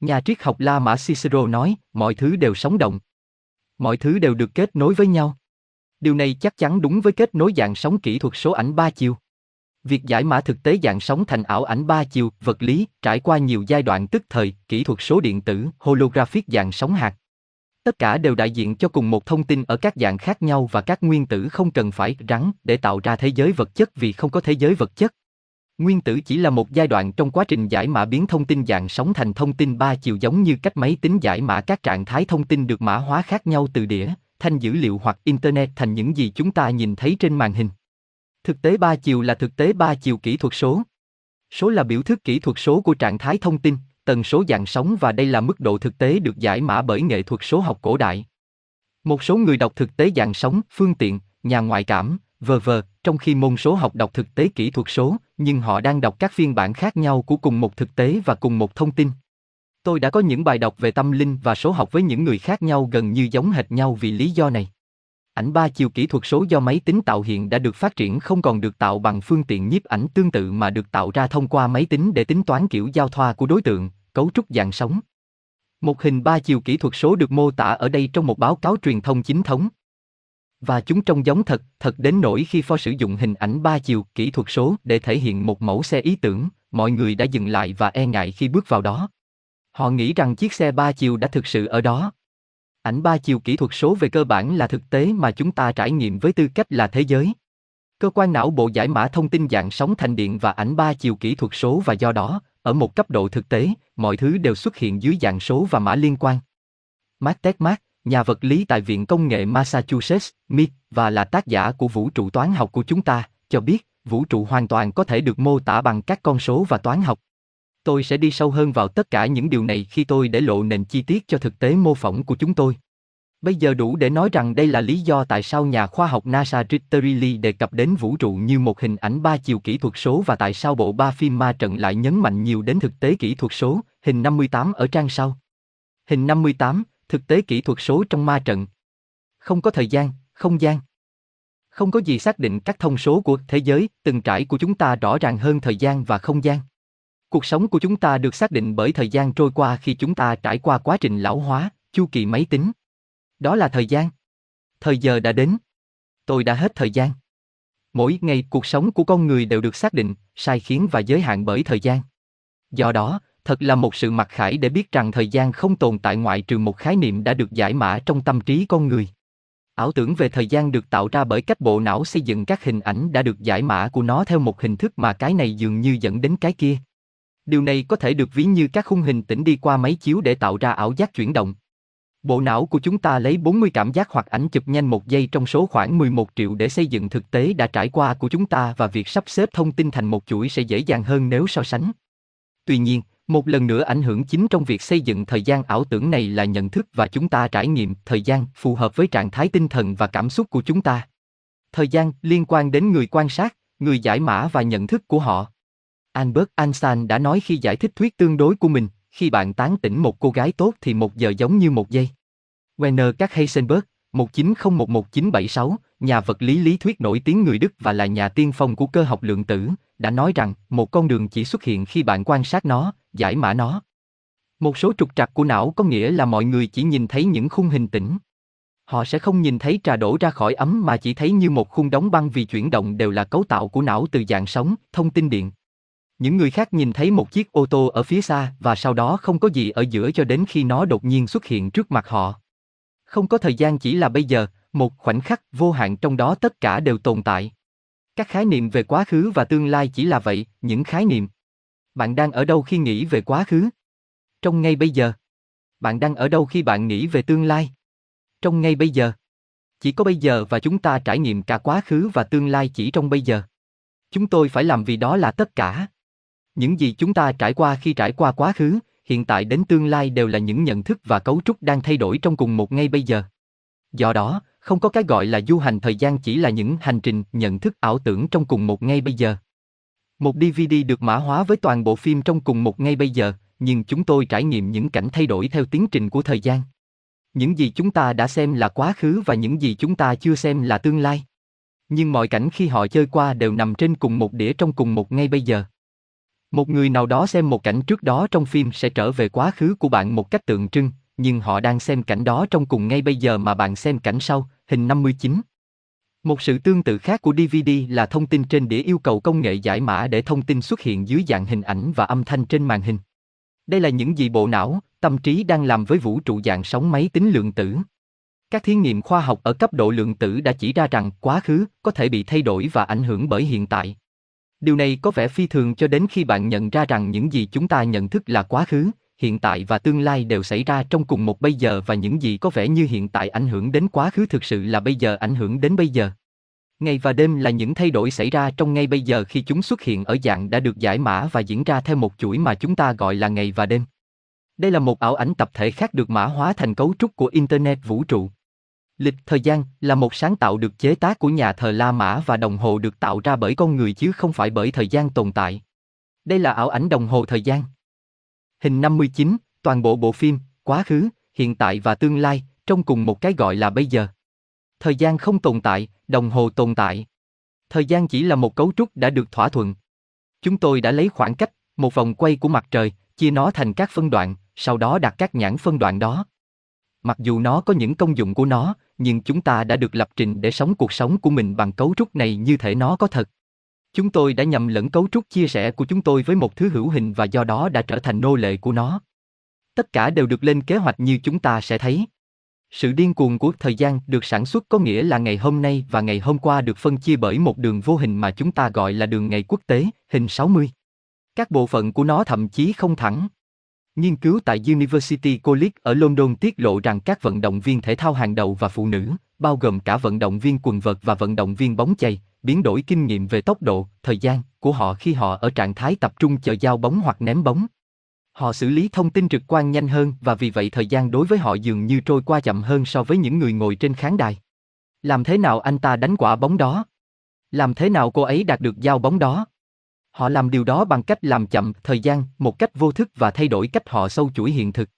Nhà triết học La Mã Cicero nói, mọi thứ đều sống động. Mọi thứ đều được kết nối với nhau. Điều này chắc chắn đúng với kết nối dạng sóng kỹ thuật số ảnh ba chiều. Việc giải mã thực tế dạng sóng thành ảo ảnh ba chiều, vật lý, trải qua nhiều giai đoạn tức thời, kỹ thuật số điện tử, holographic dạng sóng hạt. Tất cả đều đại diện cho cùng một thông tin ở các dạng khác nhau và các nguyên tử không cần phải rắn để tạo ra thế giới vật chất vì không có thế giới vật chất. Nguyên tử chỉ là một giai đoạn trong quá trình giải mã biến thông tin dạng sóng thành thông tin ba chiều giống như cách máy tính giải mã các trạng thái thông tin được mã hóa khác nhau từ đĩa, thanh dữ liệu hoặc internet thành những gì chúng ta nhìn thấy trên màn hình. Thực tế ba chiều là thực tế ba chiều kỹ thuật số. Số là biểu thức kỹ thuật số của trạng thái thông tin, tần số dạng sóng và đây là mức độ thực tế được giải mã bởi nghệ thuật số học cổ đại. Một số người đọc thực tế dạng sóng, phương tiện, nhà ngoại cảm, vờ vờ, trong khi môn số học đọc thực tế kỹ thuật số, nhưng họ đang đọc các phiên bản khác nhau của cùng một thực tế và cùng một thông tin. Tôi đã có những bài đọc về tâm linh và số học với những người khác nhau gần như giống hệt nhau vì lý do này. Ảnh ba chiều kỹ thuật số do máy tính tạo hiện đã được phát triển không còn được tạo bằng phương tiện nhiếp ảnh tương tự mà được tạo ra thông qua máy tính để tính toán kiểu giao thoa của đối tượng, cấu trúc dạng sóng. Một hình ba chiều kỹ thuật số được mô tả ở đây trong một báo cáo truyền thông chính thống. Và chúng trông giống thật, thật đến nỗi khi pho sử dụng hình ảnh ba chiều kỹ thuật số để thể hiện một mẫu xe ý tưởng, mọi người đã dừng lại và e ngại khi bước vào đó. Họ nghĩ rằng chiếc xe ba chiều đã thực sự ở đó. Ảnh ba chiều kỹ thuật số về cơ bản là thực tế mà chúng ta trải nghiệm với tư cách là thế giới. Cơ quan não bộ giải mã thông tin dạng sóng thành điện và ảnh ba chiều kỹ thuật số và do đó, ở một cấp độ thực tế, mọi thứ đều xuất hiện dưới dạng số và mã liên quan. Mark Techmark, nhà vật lý tại Viện Công nghệ Massachusetts, MIT, và là tác giả của vũ trụ toán học của chúng ta, cho biết, vũ trụ hoàn toàn có thể được mô tả bằng các con số và toán học. Tôi sẽ đi sâu hơn vào tất cả những điều này khi tôi để lộ nền chi tiết cho thực tế mô phỏng của chúng tôi. Bây giờ đủ để nói rằng đây là lý do tại sao nhà khoa học NASA Ritterly đề cập đến vũ trụ như một hình ảnh ba chiều kỹ thuật số và tại sao bộ ba phim ma trận lại nhấn mạnh nhiều đến thực tế kỹ thuật số, hình 58 ở trang sau. Hình 58, thực tế kỹ thuật số trong ma trận. Không có thời gian, không gian. Không có gì xác định các thông số của thế giới, từng trải của chúng ta rõ ràng hơn thời gian và không gian. Cuộc sống của chúng ta được xác định bởi thời gian trôi qua khi chúng ta trải qua quá trình lão hóa, chu kỳ máy tính. Đó là thời gian. Thời giờ đã đến. Tôi đã hết thời gian. Mỗi ngày cuộc sống của con người đều được xác định, sai khiến và giới hạn bởi thời gian. Do đó, thật là một sự mặc khải để biết rằng thời gian không tồn tại ngoại trừ một khái niệm đã được giải mã trong tâm trí con người. Ảo tưởng về thời gian được tạo ra bởi cách bộ não xây dựng các hình ảnh đã được giải mã của nó theo một hình thức mà cái này dường như dẫn đến cái kia. Điều này có thể được ví như các khung hình tĩnh đi qua máy chiếu để tạo ra ảo giác chuyển động. Bộ não của chúng ta lấy 40 cảm giác hoặc ảnh chụp nhanh một giây trong số khoảng 11 triệu để xây dựng thực tế đã trải qua của chúng ta và việc sắp xếp thông tin thành một chuỗi sẽ dễ dàng hơn nếu so sánh. Tuy nhiên, một lần nữa ảnh hưởng chính trong việc xây dựng thời gian ảo tưởng này là nhận thức và chúng ta trải nghiệm thời gian phù hợp với trạng thái tinh thần và cảm xúc của chúng ta. Thời gian liên quan đến người quan sát, người giải mã và nhận thức của họ. Albert Einstein đã nói khi giải thích thuyết tương đối của mình, khi bạn tán tỉnh một cô gái tốt thì một giờ giống như một giây. Werner Các Heisenberg, 19011976, nhà vật lý lý thuyết nổi tiếng người Đức và là nhà tiên phong của cơ học lượng tử, đã nói rằng một con đường chỉ xuất hiện khi bạn quan sát nó, giải mã nó. Một số trục trặc của não có nghĩa là mọi người chỉ nhìn thấy những khung hình tĩnh. Họ sẽ không nhìn thấy trà đổ ra khỏi ấm mà chỉ thấy như một khung đóng băng vì chuyển động đều là cấu tạo của não từ dạng sống, thông tin điện. Những người khác nhìn thấy một chiếc ô tô ở phía xa và sau đó không có gì ở giữa cho đến khi nó đột nhiên xuất hiện trước mặt họ. Không có thời gian chỉ là bây giờ, một khoảnh khắc vô hạn trong đó tất cả đều tồn tại. Các khái niệm về quá khứ và tương lai chỉ là vậy, những khái niệm. Bạn đang ở đâu khi nghĩ về quá khứ? Trong ngay bây giờ. Bạn đang ở đâu khi bạn nghĩ về tương lai? Trong ngay bây giờ. Chỉ có bây giờ và chúng ta trải nghiệm cả quá khứ và tương lai chỉ trong bây giờ. Chúng tôi phải làm vì đó là tất cả. Những gì chúng ta trải qua khi trải qua quá khứ, hiện tại đến tương lai đều là những nhận thức và cấu trúc đang thay đổi trong cùng một ngay bây giờ. Do đó, không có cái gọi là du hành thời gian chỉ là những hành trình nhận thức ảo tưởng trong cùng một ngay bây giờ. Một DVD được mã hóa với toàn bộ phim trong cùng một ngay bây giờ, nhưng chúng tôi trải nghiệm những cảnh thay đổi theo tiến trình của thời gian. Những gì chúng ta đã xem là quá khứ và những gì chúng ta chưa xem là tương lai. Nhưng mọi cảnh khi họ chơi qua đều nằm trên cùng một đĩa trong cùng một ngay bây giờ. Một người nào đó xem một cảnh trước đó trong phim sẽ trở về quá khứ của bạn một cách tượng trưng, nhưng họ đang xem cảnh đó trong cùng ngay bây giờ mà bạn xem cảnh sau, hình 59. Một sự tương tự khác của DVD là thông tin trên đĩa yêu cầu công nghệ giải mã để thông tin xuất hiện dưới dạng hình ảnh và âm thanh trên màn hình. Đây là những gì bộ não, tâm trí đang làm với vũ trụ dạng sóng máy tính lượng tử. Các thí nghiệm khoa học ở cấp độ lượng tử đã chỉ ra rằng quá khứ có thể bị thay đổi và ảnh hưởng bởi hiện tại. Điều này có vẻ phi thường cho đến khi bạn nhận ra rằng những gì chúng ta nhận thức là quá khứ, hiện tại và tương lai đều xảy ra trong cùng một bây giờ và những gì có vẻ như hiện tại ảnh hưởng đến quá khứ thực sự là bây giờ ảnh hưởng đến bây giờ. Ngày và đêm là những thay đổi xảy ra trong ngay bây giờ khi chúng xuất hiện ở dạng đã được giải mã và diễn ra theo một chuỗi mà chúng ta gọi là ngày và đêm. Đây là một ảo ảnh tập thể khác được mã hóa thành cấu trúc của Internet vũ trụ. Lịch thời gian là một sáng tạo được chế tác của nhà thờ La Mã và đồng hồ được tạo ra bởi con người chứ không phải bởi thời gian tồn tại. Đây là ảo ảnh đồng hồ thời gian. Hình 59, toàn bộ bộ phim, quá khứ, hiện tại và tương lai, trong cùng một cái gọi là bây giờ. Thời gian không tồn tại, đồng hồ tồn tại. Thời gian chỉ là một cấu trúc đã được thỏa thuận. Chúng tôi đã lấy khoảng cách, một vòng quay của mặt trời, chia nó thành các phân đoạn, sau đó đặt các nhãn phân đoạn đó. Mặc dù nó có những công dụng của nó, nhưng chúng ta đã được lập trình để sống cuộc sống của mình bằng cấu trúc này như thể nó có thật. Chúng tôi đã nhầm lẫn cấu trúc chia sẻ của chúng tôi với một thứ hữu hình và do đó đã trở thành nô lệ của nó. Tất cả đều được lên kế hoạch như chúng ta sẽ thấy. Sự điên cuồng của thời gian được sản xuất có nghĩa là ngày hôm nay và ngày hôm qua được phân chia bởi một đường vô hình mà chúng ta gọi là đường ngày quốc tế, hình 60. Các bộ phận của nó thậm chí không thẳng. Nghiên cứu tại University College ở London tiết lộ rằng các vận động viên thể thao hàng đầu và phụ nữ, bao gồm cả vận động viên quần vợt và vận động viên bóng chày, biến đổi kinh nghiệm về tốc độ, thời gian của họ khi họ ở trạng thái tập trung chờ giao bóng hoặc ném bóng. Họ xử lý thông tin trực quan nhanh hơn và vì vậy thời gian đối với họ dường như trôi qua chậm hơn so với những người ngồi trên khán đài. Làm thế nào anh ta đánh quả bóng đó? Làm thế nào cô ấy đạt được giao bóng đó? Họ làm điều đó bằng cách làm chậm thời gian một cách vô thức và thay đổi cách họ sâu chuỗi hiện thực.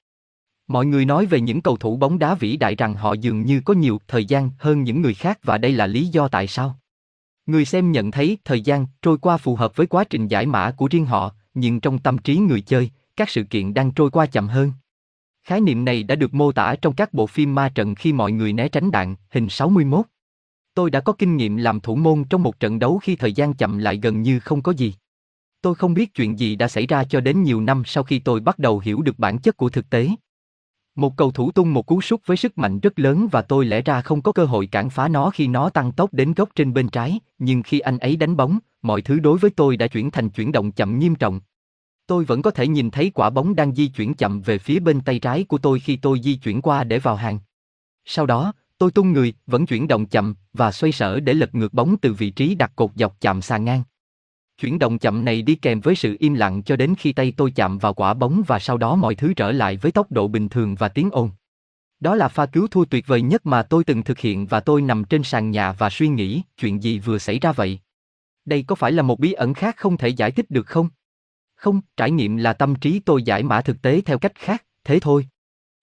Mọi người nói về những cầu thủ bóng đá vĩ đại rằng họ dường như có nhiều thời gian hơn những người khác và đây là lý do tại sao. Người xem nhận thấy thời gian trôi qua phù hợp với quá trình giải mã của riêng họ, nhưng trong tâm trí người chơi, các sự kiện đang trôi qua chậm hơn. Khái niệm này đã được mô tả trong các bộ phim ma trận khi mọi người né tránh đạn, hình 61. Tôi đã có kinh nghiệm làm thủ môn trong một trận đấu khi thời gian chậm lại gần như không có gì. Tôi không biết chuyện gì đã xảy ra cho đến nhiều năm sau khi tôi bắt đầu hiểu được bản chất của thực tế. Một cầu thủ tung một cú sút với sức mạnh rất lớn và tôi lẽ ra không có cơ hội cản phá nó khi nó tăng tốc đến góc trên bên trái, nhưng khi anh ấy đánh bóng, mọi thứ đối với tôi đã chuyển thành chuyển động chậm nghiêm trọng. Tôi vẫn có thể nhìn thấy quả bóng đang di chuyển chậm về phía bên tay trái của tôi khi tôi di chuyển qua để vào hàng. Sau đó, tôi tung người, vẫn chuyển động chậm và xoay sở để lật ngược bóng từ vị trí đặt cột dọc chạm sàn ngang. Chuyển động chậm này đi kèm với sự im lặng cho đến khi tay tôi chạm vào quả bóng và sau đó mọi thứ trở lại với tốc độ bình thường và tiếng ồn. Đó là pha cứu thua tuyệt vời nhất mà tôi từng thực hiện và tôi nằm trên sàn nhà và suy nghĩ chuyện gì vừa xảy ra vậy. Đây có phải là một bí ẩn khác không thể giải thích được không? Không, trải nghiệm là tâm trí tôi giải mã thực tế theo cách khác, thế thôi.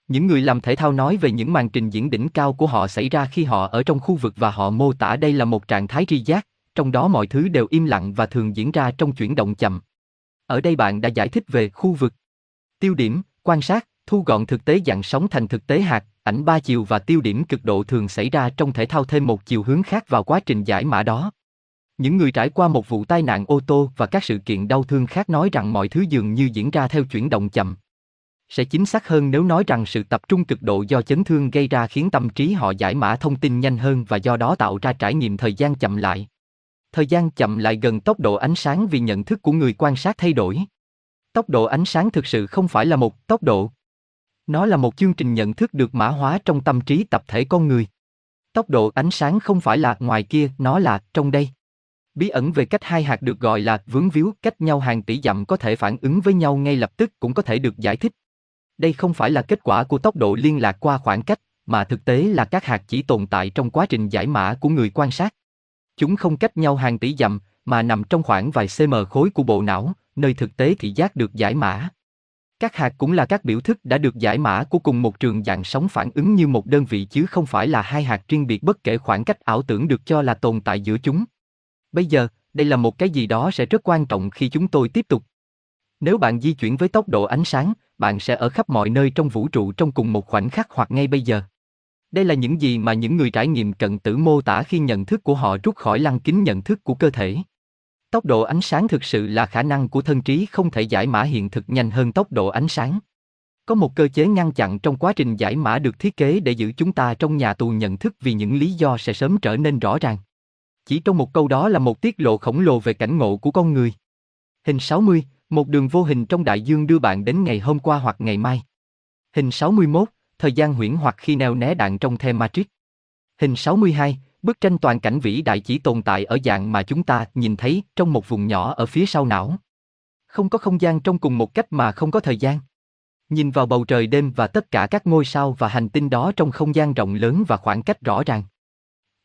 Những người làm thể thao nói về những màn trình diễn đỉnh cao của họ xảy ra khi họ ở trong khu vực và họ mô tả đây là một trạng thái tri giác, trong đó mọi thứ đều im lặng và thường diễn ra trong chuyển động chậm. Ở đây bạn đã giải thích về khu vực. Tiêu điểm, quan sát, thu gọn thực tế dạng sóng thành thực tế hạt, ảnh ba chiều và tiêu điểm cực độ thường xảy ra trong thể thao thêm một chiều hướng khác vào quá trình giải mã đó. Những người trải qua một vụ tai nạn ô tô và các sự kiện đau thương khác nói rằng mọi thứ dường như diễn ra theo chuyển động chậm. Sẽ chính xác hơn nếu nói rằng sự tập trung cực độ do chấn thương gây ra khiến tâm trí họ giải mã thông tin nhanh hơn và do đó tạo ra trải nghiệm thời gian chậm lại. Thời gian chậm lại gần tốc độ ánh sáng vì nhận thức của người quan sát thay đổi. Tốc độ ánh sáng thực sự không phải là một tốc độ. Nó là một chương trình nhận thức được mã hóa trong tâm trí tập thể con người. Tốc độ ánh sáng không phải là ngoài kia, nó là trong đây. Bí ẩn về cách hai hạt được gọi là vướng víu cách nhau hàng tỷ dặm có thể phản ứng với nhau ngay lập tức cũng có thể được giải thích. Đây không phải là kết quả của tốc độ liên lạc qua khoảng cách, mà thực tế là các hạt chỉ tồn tại trong quá trình giải mã của người quan sát. Chúng không cách nhau hàng tỷ dặm, mà nằm trong khoảng vài cm khối của bộ não, nơi thực tế thị giác được giải mã. Các hạt cũng là các biểu thức đã được giải mã của cùng một trường dạng sóng phản ứng như một đơn vị chứ không phải là hai hạt riêng biệt bất kể khoảng cách ảo tưởng được cho là tồn tại giữa chúng. Bây giờ, đây là một cái gì đó sẽ rất quan trọng khi chúng tôi tiếp tục. Nếu bạn di chuyển với tốc độ ánh sáng, bạn sẽ ở khắp mọi nơi trong vũ trụ trong cùng một khoảnh khắc hoặc ngay bây giờ. Đây là những gì mà những người trải nghiệm cận tử mô tả khi nhận thức của họ rút khỏi lăng kính nhận thức của cơ thể. Tốc độ ánh sáng thực sự là khả năng của thân trí không thể giải mã hiện thực nhanh hơn tốc độ ánh sáng. Có một cơ chế ngăn chặn trong quá trình giải mã được thiết kế để giữ chúng ta trong nhà tù nhận thức vì những lý do sẽ sớm trở nên rõ ràng. Chỉ trong một câu đó là một tiết lộ khổng lồ về cảnh ngộ của con người. Hình 60, một đường vô hình trong đại dương đưa bạn đến ngày hôm qua hoặc ngày mai. Hình 61, thời gian huyễn hoặc khi neo né đạn trong The Matrix. Hình 62, bức tranh toàn cảnh vĩ đại chỉ tồn tại ở dạng mà chúng ta nhìn thấy trong một vùng nhỏ ở phía sau não. Không có không gian trong cùng một cách mà không có thời gian. Nhìn vào bầu trời đêm và tất cả các ngôi sao và hành tinh đó trong không gian rộng lớn và khoảng cách rõ ràng.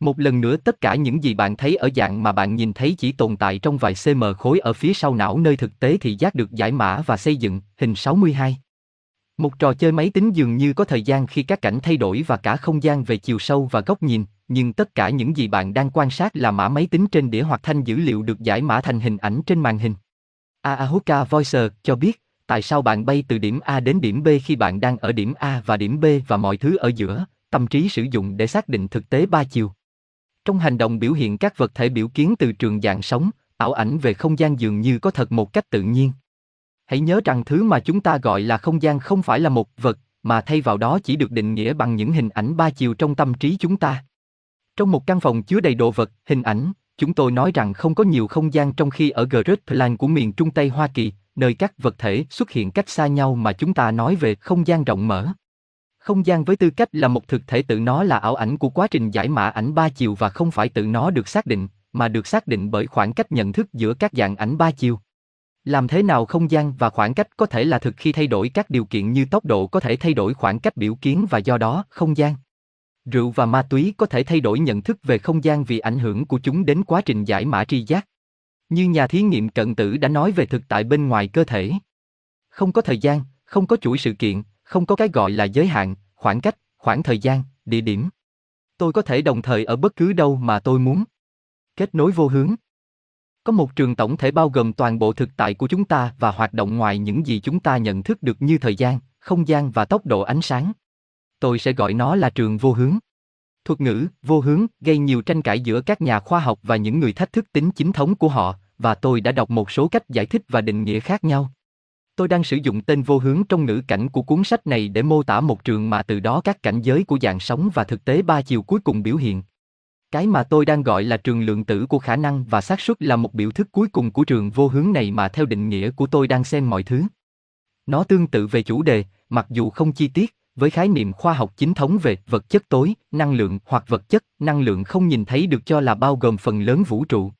Một lần nữa tất cả những gì bạn thấy ở dạng mà bạn nhìn thấy chỉ tồn tại trong vài cm khối ở phía sau não nơi thực tế thị giác được giải mã và xây dựng, hình 62. Một trò chơi máy tính dường như có thời gian khi các cảnh thay đổi và cả không gian về chiều sâu và góc nhìn, nhưng tất cả những gì bạn đang quan sát là mã máy tính trên đĩa hoặc thanh dữ liệu được giải mã thành hình ảnh trên màn hình. À, à, Ahuka Voicer cho biết, tại sao bạn bay từ điểm A đến điểm B khi bạn đang ở điểm A và điểm B và mọi thứ ở giữa, tâm trí sử dụng để xác định thực tế ba chiều. Trong hành động biểu hiện các vật thể biểu kiến từ trường dạng sống, ảo ảnh về không gian dường như có thật một cách tự nhiên. Hãy nhớ rằng thứ mà chúng ta gọi là không gian không phải là một vật, mà thay vào đó chỉ được định nghĩa bằng những hình ảnh ba chiều trong tâm trí chúng ta. Trong một căn phòng chứa đầy đồ vật, hình ảnh, chúng tôi nói rằng không có nhiều không gian trong khi ở Great Plan của miền Trung Tây Hoa Kỳ, nơi các vật thể xuất hiện cách xa nhau mà chúng ta nói về không gian rộng mở. Không gian với tư cách là một thực thể tự nó là ảo ảnh của quá trình giải mã ảnh ba chiều và không phải tự nó được xác định, mà được xác định bởi khoảng cách nhận thức giữa các dạng ảnh ba chiều. Làm thế nào không gian và khoảng cách có thể là thực khi thay đổi các điều kiện như tốc độ có thể thay đổi khoảng cách biểu kiến và do đó không gian. Rượu và ma túy có thể thay đổi nhận thức về không gian vì ảnh hưởng của chúng đến quá trình giải mã tri giác. Như nhà thí nghiệm cận tử đã nói về thực tại bên ngoài cơ thể. Không có thời gian, không có chuỗi sự kiện, không có cái gọi là giới hạn, khoảng cách, khoảng thời gian, địa điểm. Tôi có thể đồng thời ở bất cứ đâu mà tôi muốn. Kết nối vô hướng. Có một trường tổng thể bao gồm toàn bộ thực tại của chúng ta và hoạt động ngoài những gì chúng ta nhận thức được như thời gian, không gian và tốc độ ánh sáng. Tôi sẽ gọi nó là trường vô hướng. Thuật ngữ vô hướng gây nhiều tranh cãi giữa các nhà khoa học và những người thách thức tính chính thống của họ, và tôi đã đọc một số cách giải thích và định nghĩa khác nhau. Tôi đang sử dụng tên vô hướng trong ngữ cảnh của cuốn sách này để mô tả một trường mà từ đó các cảnh giới của dạng sống và thực tế ba chiều cuối cùng biểu hiện. Cái mà tôi đang gọi là trường lượng tử của khả năng và xác suất là một biểu thức cuối cùng của trường vô hướng này mà theo định nghĩa của tôi đang xem mọi thứ. Nó tương tự về chủ đề, mặc dù không chi tiết, với khái niệm khoa học chính thống về vật chất tối, năng lượng hoặc vật chất, năng lượng không nhìn thấy được cho là bao gồm phần lớn vũ trụ.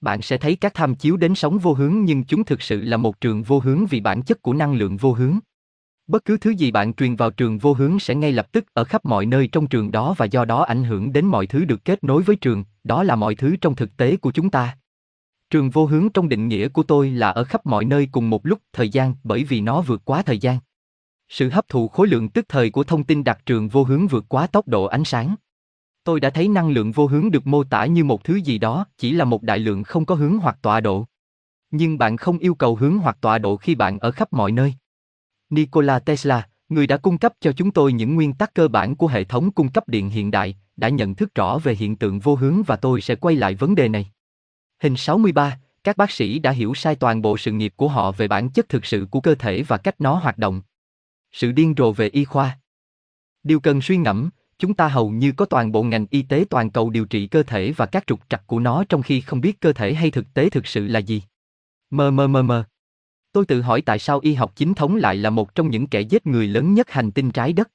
Bạn sẽ thấy các tham chiếu đến sóng vô hướng nhưng chúng thực sự là một trường vô hướng vì bản chất của năng lượng vô hướng. Bất cứ thứ gì bạn truyền vào trường vô hướng sẽ ngay lập tức ở khắp mọi nơi trong trường đó và do đó ảnh hưởng đến mọi thứ được kết nối với trường, đó là mọi thứ trong thực tế của chúng ta. Trường vô hướng trong định nghĩa của tôi là ở khắp mọi nơi cùng một lúc thời gian bởi vì nó vượt quá thời gian. Sự hấp thụ khối lượng tức thời của thông tin đặc trường vô hướng vượt quá tốc độ ánh sáng. Tôi đã thấy năng lượng vô hướng được mô tả như một thứ gì đó, chỉ là một đại lượng không có hướng hoặc tọa độ. Nhưng bạn không yêu cầu hướng hoặc tọa độ khi bạn ở khắp mọi nơi. Nikola Tesla, người đã cung cấp cho chúng tôi những nguyên tắc cơ bản của hệ thống cung cấp điện hiện đại, đã nhận thức rõ về hiện tượng vô hướng và tôi sẽ quay lại vấn đề này. Hình 63, các bác sĩ đã hiểu sai toàn bộ sự nghiệp của họ về bản chất thực sự của cơ thể và cách nó hoạt động. Sự điên rồ về y khoa. Điều cần suy ngẫm, chúng ta hầu như có toàn bộ ngành y tế toàn cầu điều trị cơ thể và các trục trặc của nó trong khi không biết cơ thể hay thực tế thực sự là gì. Mờ mờ mờ mờ. Tôi tự hỏi tại sao y học chính thống lại là một trong những kẻ giết người lớn nhất hành tinh trái đất.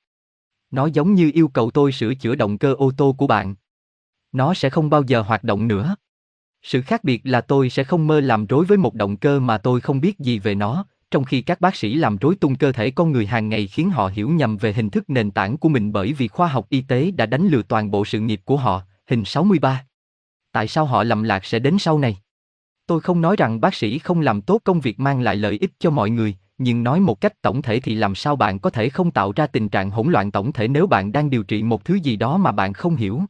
Nó giống như yêu cầu tôi sửa chữa động cơ ô tô của bạn. Nó sẽ không bao giờ hoạt động nữa. Sự khác biệt là tôi sẽ không mơ làm rối với một động cơ mà tôi không biết gì về nó, trong khi các bác sĩ làm rối tung cơ thể con người hàng ngày khiến họ hiểu nhầm về hình thức nền tảng của mình bởi vì khoa học y tế đã đánh lừa toàn bộ sự nghiệp của họ, hình 63. Tại sao họ lầm lạc sẽ đến sau này? Tôi không nói rằng bác sĩ không làm tốt công việc mang lại lợi ích cho mọi người, nhưng nói một cách tổng thể thì làm sao bạn có thể không tạo ra tình trạng hỗn loạn tổng thể nếu bạn đang điều trị một thứ gì đó mà bạn không hiểu.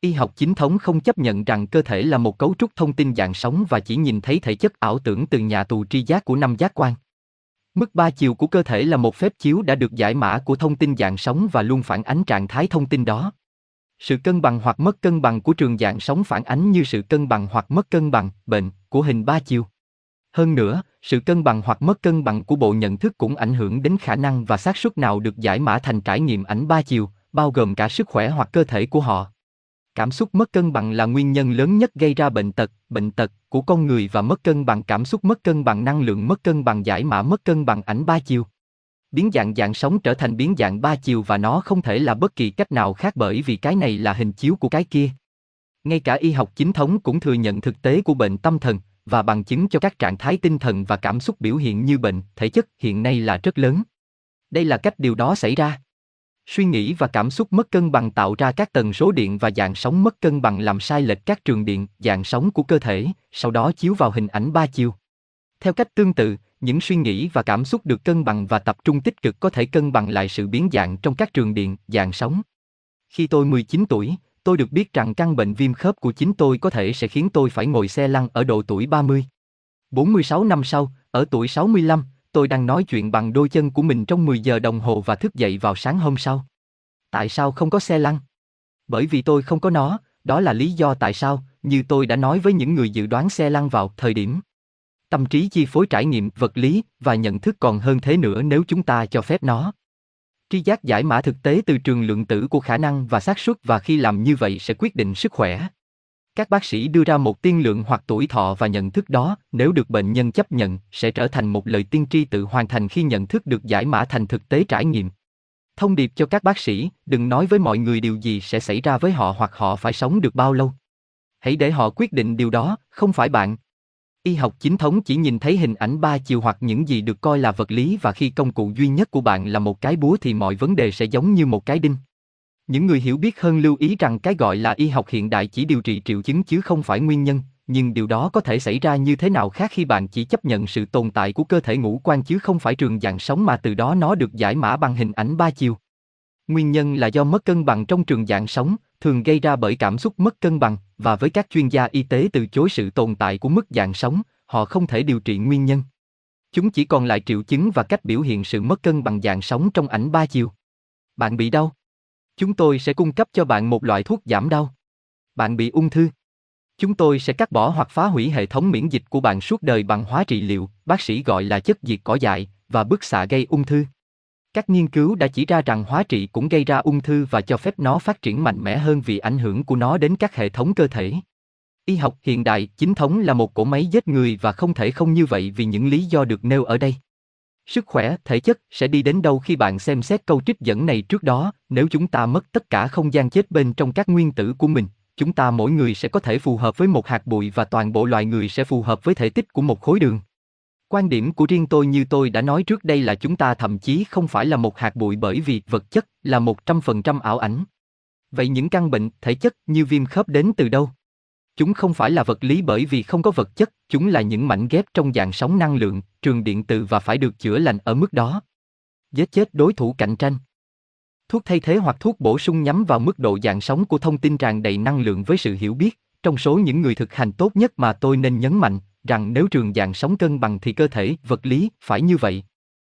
Y học chính thống không chấp nhận rằng cơ thể là một cấu trúc thông tin dạng sống và chỉ nhìn thấy thể chất ảo tưởng từ nhà tù tri giác của năm giác quan. Mức ba chiều của cơ thể là một phép chiếu đã được giải mã của thông tin dạng sống và luôn phản ánh trạng thái thông tin đó. Sự cân bằng hoặc mất cân bằng của trường dạng sống phản ánh như sự cân bằng hoặc mất cân bằng, bệnh, của hình ba chiều. Hơn nữa, sự cân bằng hoặc mất cân bằng của bộ nhận thức cũng ảnh hưởng đến khả năng và xác suất nào được giải mã thành trải nghiệm ảnh ba chiều, bao gồm cả sức khỏe hoặc cơ thể của họ. Cảm xúc mất cân bằng là nguyên nhân lớn nhất gây ra bệnh tật, bệnh tật của con người và mất cân bằng cảm xúc mất cân bằng năng lượng mất cân bằng giải mã mất cân bằng ảnh ba chiều. Biến dạng dạng sống trở thành biến dạng ba chiều và nó không thể là bất kỳ cách nào khác bởi vì cái này là hình chiếu của cái kia. Ngay cả y học chính thống cũng thừa nhận thực tế của bệnh tâm thần và bằng chứng cho các trạng thái tinh thần và cảm xúc biểu hiện như bệnh thể chất hiện nay là rất lớn. Đây là cách điều đó xảy ra. Suy nghĩ và cảm xúc mất cân bằng tạo ra các tần số điện và dạng sóng mất cân bằng làm sai lệch các trường điện, dạng sóng của cơ thể, sau đó chiếu vào hình ảnh ba chiều. Theo cách tương tự, những suy nghĩ và cảm xúc được cân bằng và tập trung tích cực có thể cân bằng lại sự biến dạng trong các trường điện, dạng sóng. Khi tôi 19 tuổi, tôi được biết rằng căn bệnh viêm khớp của chính tôi có thể sẽ khiến tôi phải ngồi xe lăn ở độ tuổi 30. 46 năm sau, ở tuổi 65, tôi đang nói chuyện bằng đôi chân của mình trong 10 giờ đồng hồ và thức dậy vào sáng hôm sau. Tại sao không có xe lăn? Bởi vì tôi không có nó, đó là lý do tại sao, như tôi đã nói với những người dự đoán xe lăn vào thời điểm. Tâm trí chi phối trải nghiệm vật lý và nhận thức còn hơn thế nữa nếu chúng ta cho phép nó. Tri giác giải mã thực tế từ trường lượng tử của khả năng và xác suất và khi làm như vậy sẽ quyết định sức khỏe. Các bác sĩ đưa ra một tiên lượng hoặc tuổi thọ và nhận thức đó, nếu được bệnh nhân chấp nhận, sẽ trở thành một lời tiên tri tự hoàn thành khi nhận thức được giải mã thành thực tế trải nghiệm. Thông điệp cho các bác sĩ, đừng nói với mọi người điều gì sẽ xảy ra với họ hoặc họ phải sống được bao lâu. Hãy để họ quyết định điều đó, không phải bạn. Y học chính thống chỉ nhìn thấy hình ảnh ba chiều hoặc những gì được coi là vật lý và khi công cụ duy nhất của bạn là một cái búa thì mọi vấn đề sẽ giống như một cái đinh. Những người hiểu biết hơn lưu ý rằng cái gọi là y học hiện đại chỉ điều trị triệu chứng chứ không phải nguyên nhân, nhưng điều đó có thể xảy ra như thế nào khác khi bạn chỉ chấp nhận sự tồn tại của cơ thể ngũ quan chứ không phải trường dạng sống mà từ đó nó được giải mã bằng hình ảnh ba chiều. Nguyên nhân là do mất cân bằng trong trường dạng sống, thường gây ra bởi cảm xúc mất cân bằng, và với các chuyên gia y tế từ chối sự tồn tại của mức dạng sống, họ không thể điều trị nguyên nhân. Chúng chỉ còn lại triệu chứng và cách biểu hiện sự mất cân bằng dạng sống trong ảnh ba chiều. Bạn bị đau? Chúng tôi sẽ cung cấp cho bạn một loại thuốc giảm đau. Bạn bị ung thư? Chúng tôi sẽ cắt bỏ hoặc phá hủy hệ thống miễn dịch của bạn suốt đời bằng hóa trị liệu, bác sĩ gọi là chất diệt cỏ dại, và bức xạ gây ung thư. Các nghiên cứu đã chỉ ra rằng hóa trị cũng gây ra ung thư và cho phép nó phát triển mạnh mẽ hơn vì ảnh hưởng của nó đến các hệ thống cơ thể. Y học hiện đại chính thống là một cỗ máy giết người và không thể không như vậy vì những lý do được nêu ở đây. Sức khỏe, thể chất sẽ đi đến đâu khi bạn xem xét câu trích dẫn này trước đó, nếu chúng ta mất tất cả không gian chết bên trong các nguyên tử của mình, chúng ta mỗi người sẽ có thể phù hợp với một hạt bụi và toàn bộ loài người sẽ phù hợp với thể tích của một khối đường. Quan điểm của riêng tôi như tôi đã nói trước đây là chúng ta thậm chí không phải là một hạt bụi bởi vì vật chất là một trăm phần trăm ảo ảnh. Vậy những căn bệnh, thể chất như viêm khớp đến từ đâu? Chúng không phải là vật lý bởi vì không có vật chất, chúng là những mảnh ghép trong dạng sóng năng lượng, trường điện từ và phải được chữa lành ở mức đó. Giết chết đối thủ cạnh tranh. Thuốc thay thế hoặc thuốc bổ sung nhắm vào mức độ dạng sóng của thông tin tràn đầy năng lượng với sự hiểu biết, trong số những người thực hành tốt nhất mà tôi nên nhấn mạnh, rằng nếu trường dạng sống cân bằng thì cơ thể, vật lý, phải như vậy.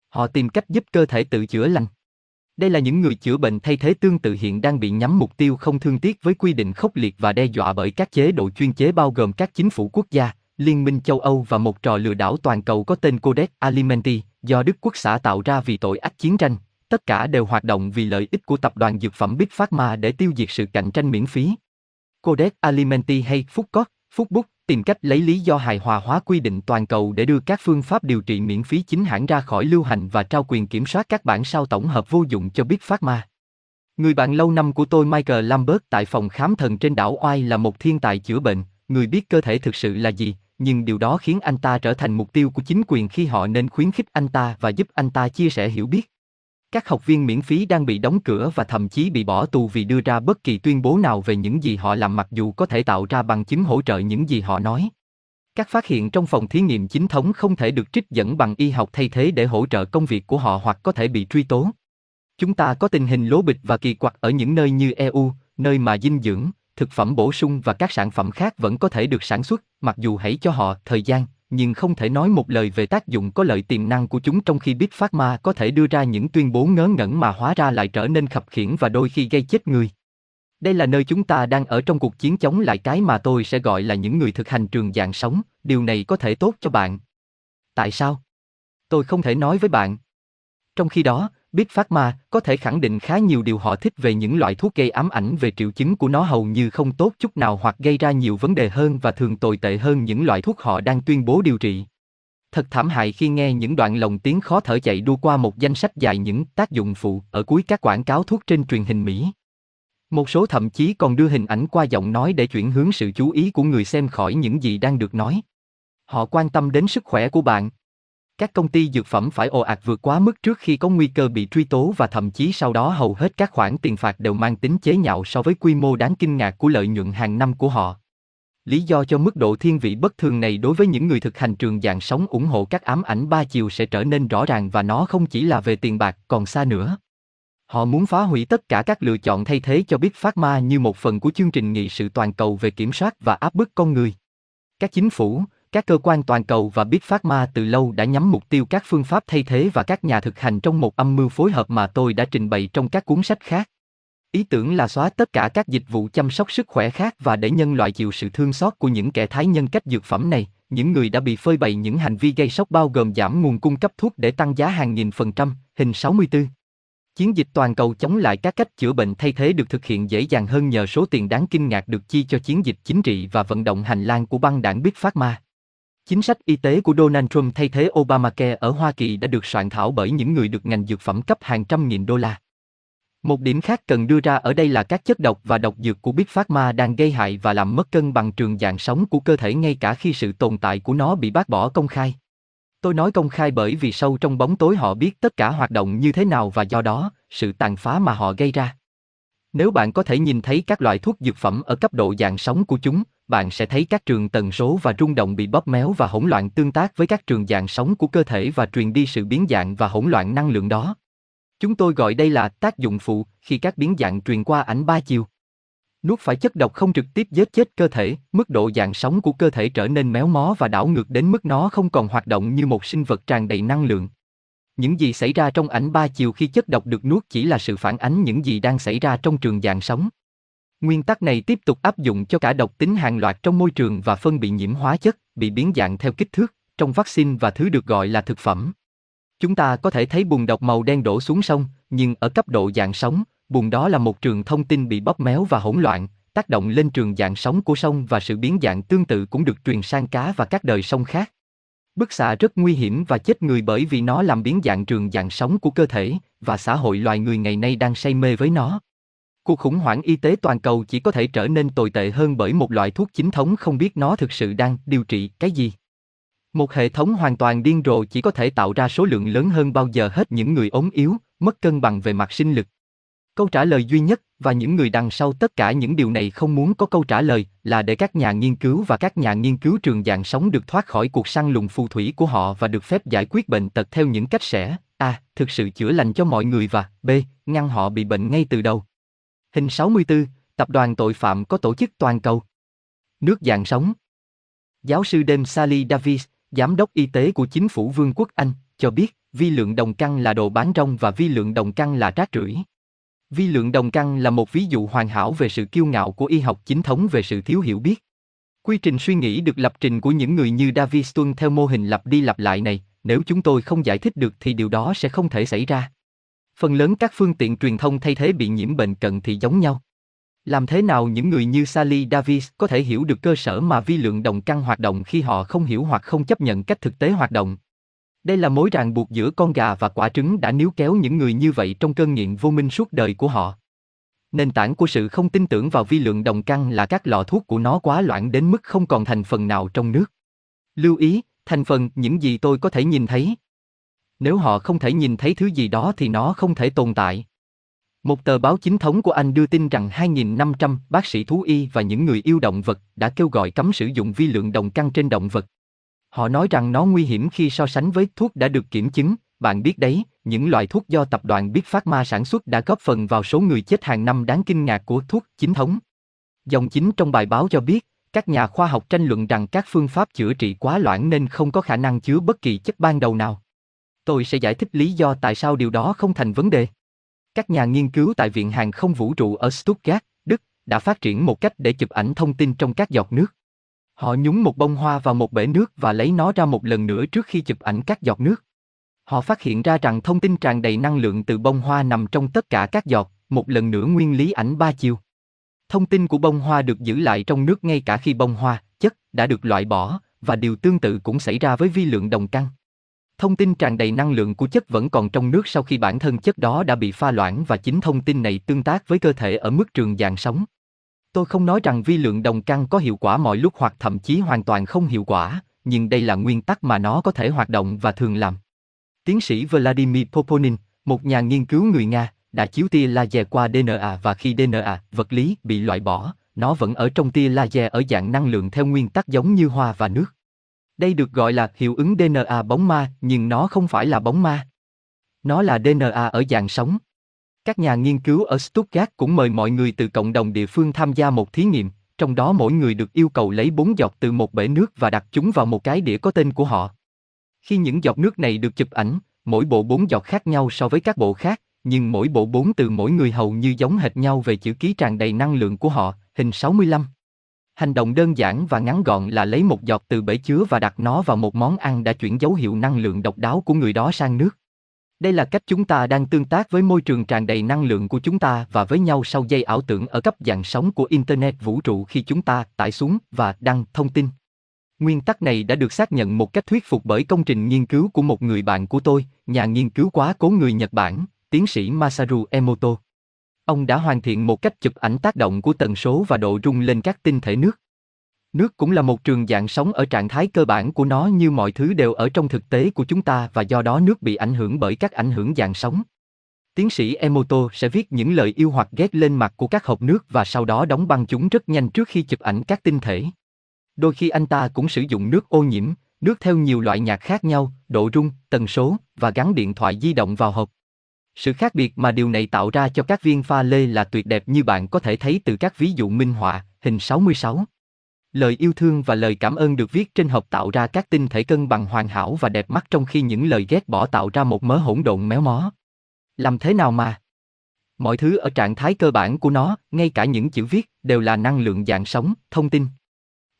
Họ tìm cách giúp cơ thể tự chữa lành. Đây là những người chữa bệnh thay thế tương tự hiện đang bị nhắm mục tiêu không thương tiếc với quy định khốc liệt và đe dọa bởi các chế độ chuyên chế bao gồm các chính phủ quốc gia, Liên minh châu Âu và một trò lừa đảo toàn cầu có tên Codex Alimenti, do Đức Quốc xã tạo ra vì tội ác chiến tranh. Tất cả đều hoạt động vì lợi ích của tập đoàn dược phẩm Big Pharma để tiêu diệt sự cạnh tranh miễn phí. Codex Alimenti hay phúc cót phúc bút tìm cách lấy lý do hài hòa hóa quy định toàn cầu để đưa các phương pháp điều trị miễn phí chính hãng ra khỏi lưu hành và trao quyền kiểm soát các bản sao tổng hợp vô dụng cho Big Pharma. Người bạn lâu năm của tôi Michael Lambert tại phòng khám thần trên đảo Oai là một thiên tài chữa bệnh, người biết cơ thể thực sự là gì, nhưng điều đó khiến anh ta trở thành mục tiêu của chính quyền khi họ nên khuyến khích anh ta và giúp anh ta chia sẻ hiểu biết. Các học viên miễn phí đang bị đóng cửa và thậm chí bị bỏ tù vì đưa ra bất kỳ tuyên bố nào về những gì họ làm mặc dù có thể tạo ra bằng chứng hỗ trợ những gì họ nói. Các phát hiện trong phòng thí nghiệm chính thống không thể được trích dẫn bằng y học thay thế để hỗ trợ công việc của họ hoặc có thể bị truy tố. Chúng ta có tình hình lố bịch và kỳ quặc ở những nơi như EU, nơi mà dinh dưỡng, thực phẩm bổ sung và các sản phẩm khác vẫn có thể được sản xuất, mặc dù hãy cho họ thời gian, nhưng không thể nói một lời về tác dụng có lợi tiềm năng của chúng trong khi Big Pharma có thể đưa ra những tuyên bố ngớ ngẩn mà hóa ra lại trở nên khập khiễng và đôi khi gây chết người. Đây là nơi chúng ta đang ở trong cuộc chiến chống lại cái mà tôi sẽ gọi là những người thực hành trường dạng sống, điều này có thể tốt cho bạn. tại sao? Tôi không thể nói với bạn. Trong khi đó, Big Pharma có thể khẳng định khá nhiều điều họ thích về những loại thuốc gây ám ảnh về triệu chứng của nó hầu như không tốt chút nào hoặc gây ra nhiều vấn đề hơn và thường tồi tệ hơn những loại thuốc họ đang tuyên bố điều trị. Thật thảm hại khi nghe những đoạn lồng tiếng khó thở chạy đua qua một danh sách dài những tác dụng phụ ở cuối các quảng cáo thuốc trên truyền hình Mỹ. Một số thậm chí còn đưa hình ảnh qua giọng nói để chuyển hướng sự chú ý của người xem khỏi những gì đang được nói. Họ quan tâm đến sức khỏe của bạn. Các công ty dược phẩm phải ồ ạt vượt quá mức trước khi có nguy cơ bị truy tố và thậm chí sau đó hầu hết các khoản tiền phạt đều mang tính chế nhạo so với quy mô đáng kinh ngạc của lợi nhuận hàng năm của họ. Lý do cho mức độ thiên vị bất thường này đối với những người thực hành trường dạng sống ủng hộ các ám ảnh ba chiều sẽ trở nên rõ ràng và nó không chỉ là về tiền bạc còn xa nữa. Họ muốn phá hủy tất cả các lựa chọn thay thế cho Big Pharma như một phần của chương trình nghị sự toàn cầu về kiểm soát và áp bức con người. Các chính phủ, các cơ quan toàn cầu và Big Pharma từ lâu đã nhắm mục tiêu các phương pháp thay thế và các nhà thực hành trong một âm mưu phối hợp mà tôi đã trình bày trong các cuốn sách khác. Ý tưởng là xóa tất cả các dịch vụ chăm sóc sức khỏe khác và để nhân loại chịu sự thương xót của những kẻ thái nhân cách dược phẩm này, những người đã bị phơi bày những hành vi gây sốc bao gồm giảm nguồn cung cấp thuốc để tăng giá hàng nghìn phần trăm, hình 64. Chiến dịch toàn cầu chống lại các cách chữa bệnh thay thế được thực hiện dễ dàng hơn nhờ số tiền đáng kinh ngạc được chi cho chiến dịch chính trị và vận động hành lang của băng đảng Big Pharma. Chính sách y tế của Donald Trump thay thế Obamacare ở Hoa Kỳ đã được soạn thảo bởi những người được ngành dược phẩm cấp hàng trăm nghìn đô la. Một điểm khác cần đưa ra ở đây là các chất độc và độc dược của Big Pharma đang gây hại và làm mất cân bằng trường dạng sống của cơ thể ngay cả khi sự tồn tại của nó bị bác bỏ công khai. Tôi nói công khai bởi vì sâu trong bóng tối họ biết tất cả hoạt động như thế nào và do đó, sự tàn phá mà họ gây ra. Nếu bạn có thể nhìn thấy các loại thuốc dược phẩm ở cấp độ dạng sóng của chúng, bạn sẽ thấy các trường tần số và rung động bị bóp méo và hỗn loạn tương tác với các trường dạng sóng của cơ thể và truyền đi sự biến dạng và hỗn loạn năng lượng đó. Chúng tôi gọi đây là tác dụng phụ khi các biến dạng truyền qua ảnh ba chiều. Nuốt phải chất độc không trực tiếp giết chết cơ thể, mức độ dạng sóng của cơ thể trở nên méo mó và đảo ngược đến mức nó không còn hoạt động như một sinh vật tràn đầy năng lượng. Những gì xảy ra trong ảnh ba chiều khi chất độc được nuốt chỉ là sự phản ánh những gì đang xảy ra trong trường dạng sống. Nguyên tắc này tiếp tục áp dụng cho cả độc tính hàng loạt trong môi trường và phân bị nhiễm hóa chất, bị biến dạng theo kích thước, trong vaccine và thứ được gọi là thực phẩm. Chúng ta có thể thấy bùn độc màu đen đổ xuống sông, nhưng ở cấp độ dạng sống, bùn đó là một trường thông tin bị bóp méo và hỗn loạn, tác động lên trường dạng sống của sông và sự biến dạng tương tự cũng được truyền sang cá và các đời sông khác. Bức xạ rất nguy hiểm và chết người bởi vì nó làm biến dạng trường dạng sống của cơ thể, và xã hội loài người ngày nay đang say mê với nó. Cuộc khủng hoảng y tế toàn cầu chỉ có thể trở nên tồi tệ hơn bởi một loại thuốc chính thống không biết nó thực sự đang điều trị cái gì. Một hệ thống hoàn toàn điên rồ chỉ có thể tạo ra số lượng lớn hơn bao giờ hết những người ốm yếu, mất cân bằng về mặt sinh lực. Câu trả lời duy nhất, và những người đằng sau tất cả những điều này không muốn có câu trả lời, là để các nhà nghiên cứu và các nhà nghiên cứu trường dạng sống được thoát khỏi cuộc săn lùng phù thủy của họ và được phép giải quyết bệnh tật theo những cách sẽ, a, thực sự chữa lành cho mọi người và, b, ngăn họ bị bệnh ngay từ đầu. Hình 64, Tập đoàn tội phạm có tổ chức toàn cầu. Nước dạng sống. Giáo sư Dame Sally Davis, giám đốc y tế của chính phủ Vương quốc Anh, cho biết vi lượng đồng căn là đồ bán rong và vi lượng đồng căn là rác rưởi. Vi lượng đồng căn là một ví dụ hoàn hảo về sự kiêu ngạo của y học chính thống về sự thiếu hiểu biết. Quy trình suy nghĩ được lập trình của những người như Davis tuân theo mô hình lặp đi lặp lại này, nếu chúng tôi không giải thích được thì điều đó sẽ không thể xảy ra. Phần lớn các phương tiện truyền thông thay thế bị nhiễm bệnh cận thị giống nhau. Làm thế nào những người như Sally Davis có thể hiểu được cơ sở mà vi lượng đồng căn hoạt động khi họ không hiểu hoặc không chấp nhận cách thực tế hoạt động? Đây là mối ràng buộc giữa con gà và quả trứng đã níu kéo những người như vậy trong cơn nghiện vô minh suốt đời của họ. Nền tảng của sự không tin tưởng vào vi lượng đồng căn là các lọ thuốc của nó quá loãng đến mức không còn thành phần nào trong nước. Lưu ý, thành phần những gì tôi có thể nhìn thấy. Nếu họ không thể nhìn thấy thứ gì đó thì nó không thể tồn tại. Một tờ báo chính thống của Anh đưa tin rằng 2.500 bác sĩ thú y và những người yêu động vật đã kêu gọi cấm sử dụng vi lượng đồng căn trên động vật. Họ nói rằng nó nguy hiểm khi so sánh với thuốc đã được kiểm chứng, bạn biết đấy, những loại thuốc do tập đoàn Big Pharma sản xuất đã góp phần vào số người chết hàng năm đáng kinh ngạc của thuốc chính thống. Dòng chính trong bài báo cho biết, các nhà khoa học tranh luận rằng các phương pháp chữa trị quá loãng nên không có khả năng chứa bất kỳ chất ban đầu nào. Tôi sẽ giải thích lý do tại sao điều đó không thành vấn đề. Các nhà nghiên cứu tại Viện Hàng không Vũ trụ ở Stuttgart, Đức, đã phát triển một cách để chụp ảnh thông tin trong các giọt nước. Họ nhúng một bông hoa vào một bể nước và lấy nó ra một lần nữa trước khi chụp ảnh các giọt nước. Họ phát hiện ra rằng thông tin tràn đầy năng lượng từ bông hoa nằm trong tất cả các giọt, một lần nữa nguyên lý ảnh ba chiều. Thông tin của bông hoa được giữ lại trong nước ngay cả khi bông hoa, chất, đã được loại bỏ, và điều tương tự cũng xảy ra với vi lượng đồng căn. Thông tin tràn đầy năng lượng của chất vẫn còn trong nước sau khi bản thân chất đó đã bị pha loãng và chính thông tin này tương tác với cơ thể ở mức trường dạng sóng. Tôi không nói rằng vi lượng đồng căn có hiệu quả mọi lúc hoặc thậm chí hoàn toàn không hiệu quả, nhưng đây là nguyên tắc mà nó có thể hoạt động và thường làm. Tiến sĩ Vladimir Poponin, một nhà nghiên cứu người Nga, đã chiếu tia laser qua DNA và khi DNA, vật lý, bị loại bỏ, nó vẫn ở trong tia laser ở dạng năng lượng theo nguyên tắc giống như hoa và nước. Đây được gọi là hiệu ứng DNA bóng ma, nhưng nó không phải là bóng ma. Nó là DNA ở dạng sống. Các nhà nghiên cứu ở Stuttgart cũng mời mọi người từ cộng đồng địa phương tham gia một thí nghiệm, trong đó mỗi người được yêu cầu lấy bốn giọt từ một bể nước và đặt chúng vào một cái đĩa có tên của họ. Khi những giọt nước này được chụp ảnh, mỗi bộ bốn giọt khác nhau so với các bộ khác, nhưng mỗi bộ bốn từ mỗi người hầu như giống hệt nhau về chữ ký tràn đầy năng lượng của họ, hình 65. Hành động đơn giản và ngắn gọn là lấy một giọt từ bể chứa và đặt nó vào một món ăn đã chuyển dấu hiệu năng lượng độc đáo của người đó sang nước. Đây là cách chúng ta đang tương tác với môi trường tràn đầy năng lượng của chúng ta và với nhau sau dây ảo tưởng ở cấp dạng sóng của Internet vũ trụ khi chúng ta tải xuống và đăng thông tin. Nguyên tắc này đã được xác nhận một cách thuyết phục bởi công trình nghiên cứu của một người bạn của tôi, nhà nghiên cứu quá cố người Nhật Bản, tiến sĩ Masaru Emoto. Ông đã hoàn thiện một cách chụp ảnh tác động của tần số và độ rung lên các tinh thể nước. Nước cũng là một trường dạng sống ở trạng thái cơ bản của nó như mọi thứ đều ở trong thực tế của chúng ta và do đó nước bị ảnh hưởng bởi các ảnh hưởng dạng sống. Tiến sĩ Emoto sẽ viết những lời yêu hoặc ghét lên mặt của các hộp nước và sau đó đóng băng chúng rất nhanh trước khi chụp ảnh các tinh thể. Đôi khi anh ta cũng sử dụng nước ô nhiễm, nước theo nhiều loại nhạc khác nhau, độ rung, tần số và gắn điện thoại di động vào hộp. Sự khác biệt mà điều này tạo ra cho các viên pha lê là tuyệt đẹp như bạn có thể thấy từ các ví dụ minh họa, hình 66. Lời yêu thương và lời cảm ơn được viết trên hộp tạo ra các tinh thể cân bằng hoàn hảo và đẹp mắt trong khi những lời ghét bỏ tạo ra một mớ hỗn độn méo mó. Làm thế nào mà? Mọi thứ ở trạng thái cơ bản của nó, ngay cả những chữ viết, đều là năng lượng dạng sống, thông tin.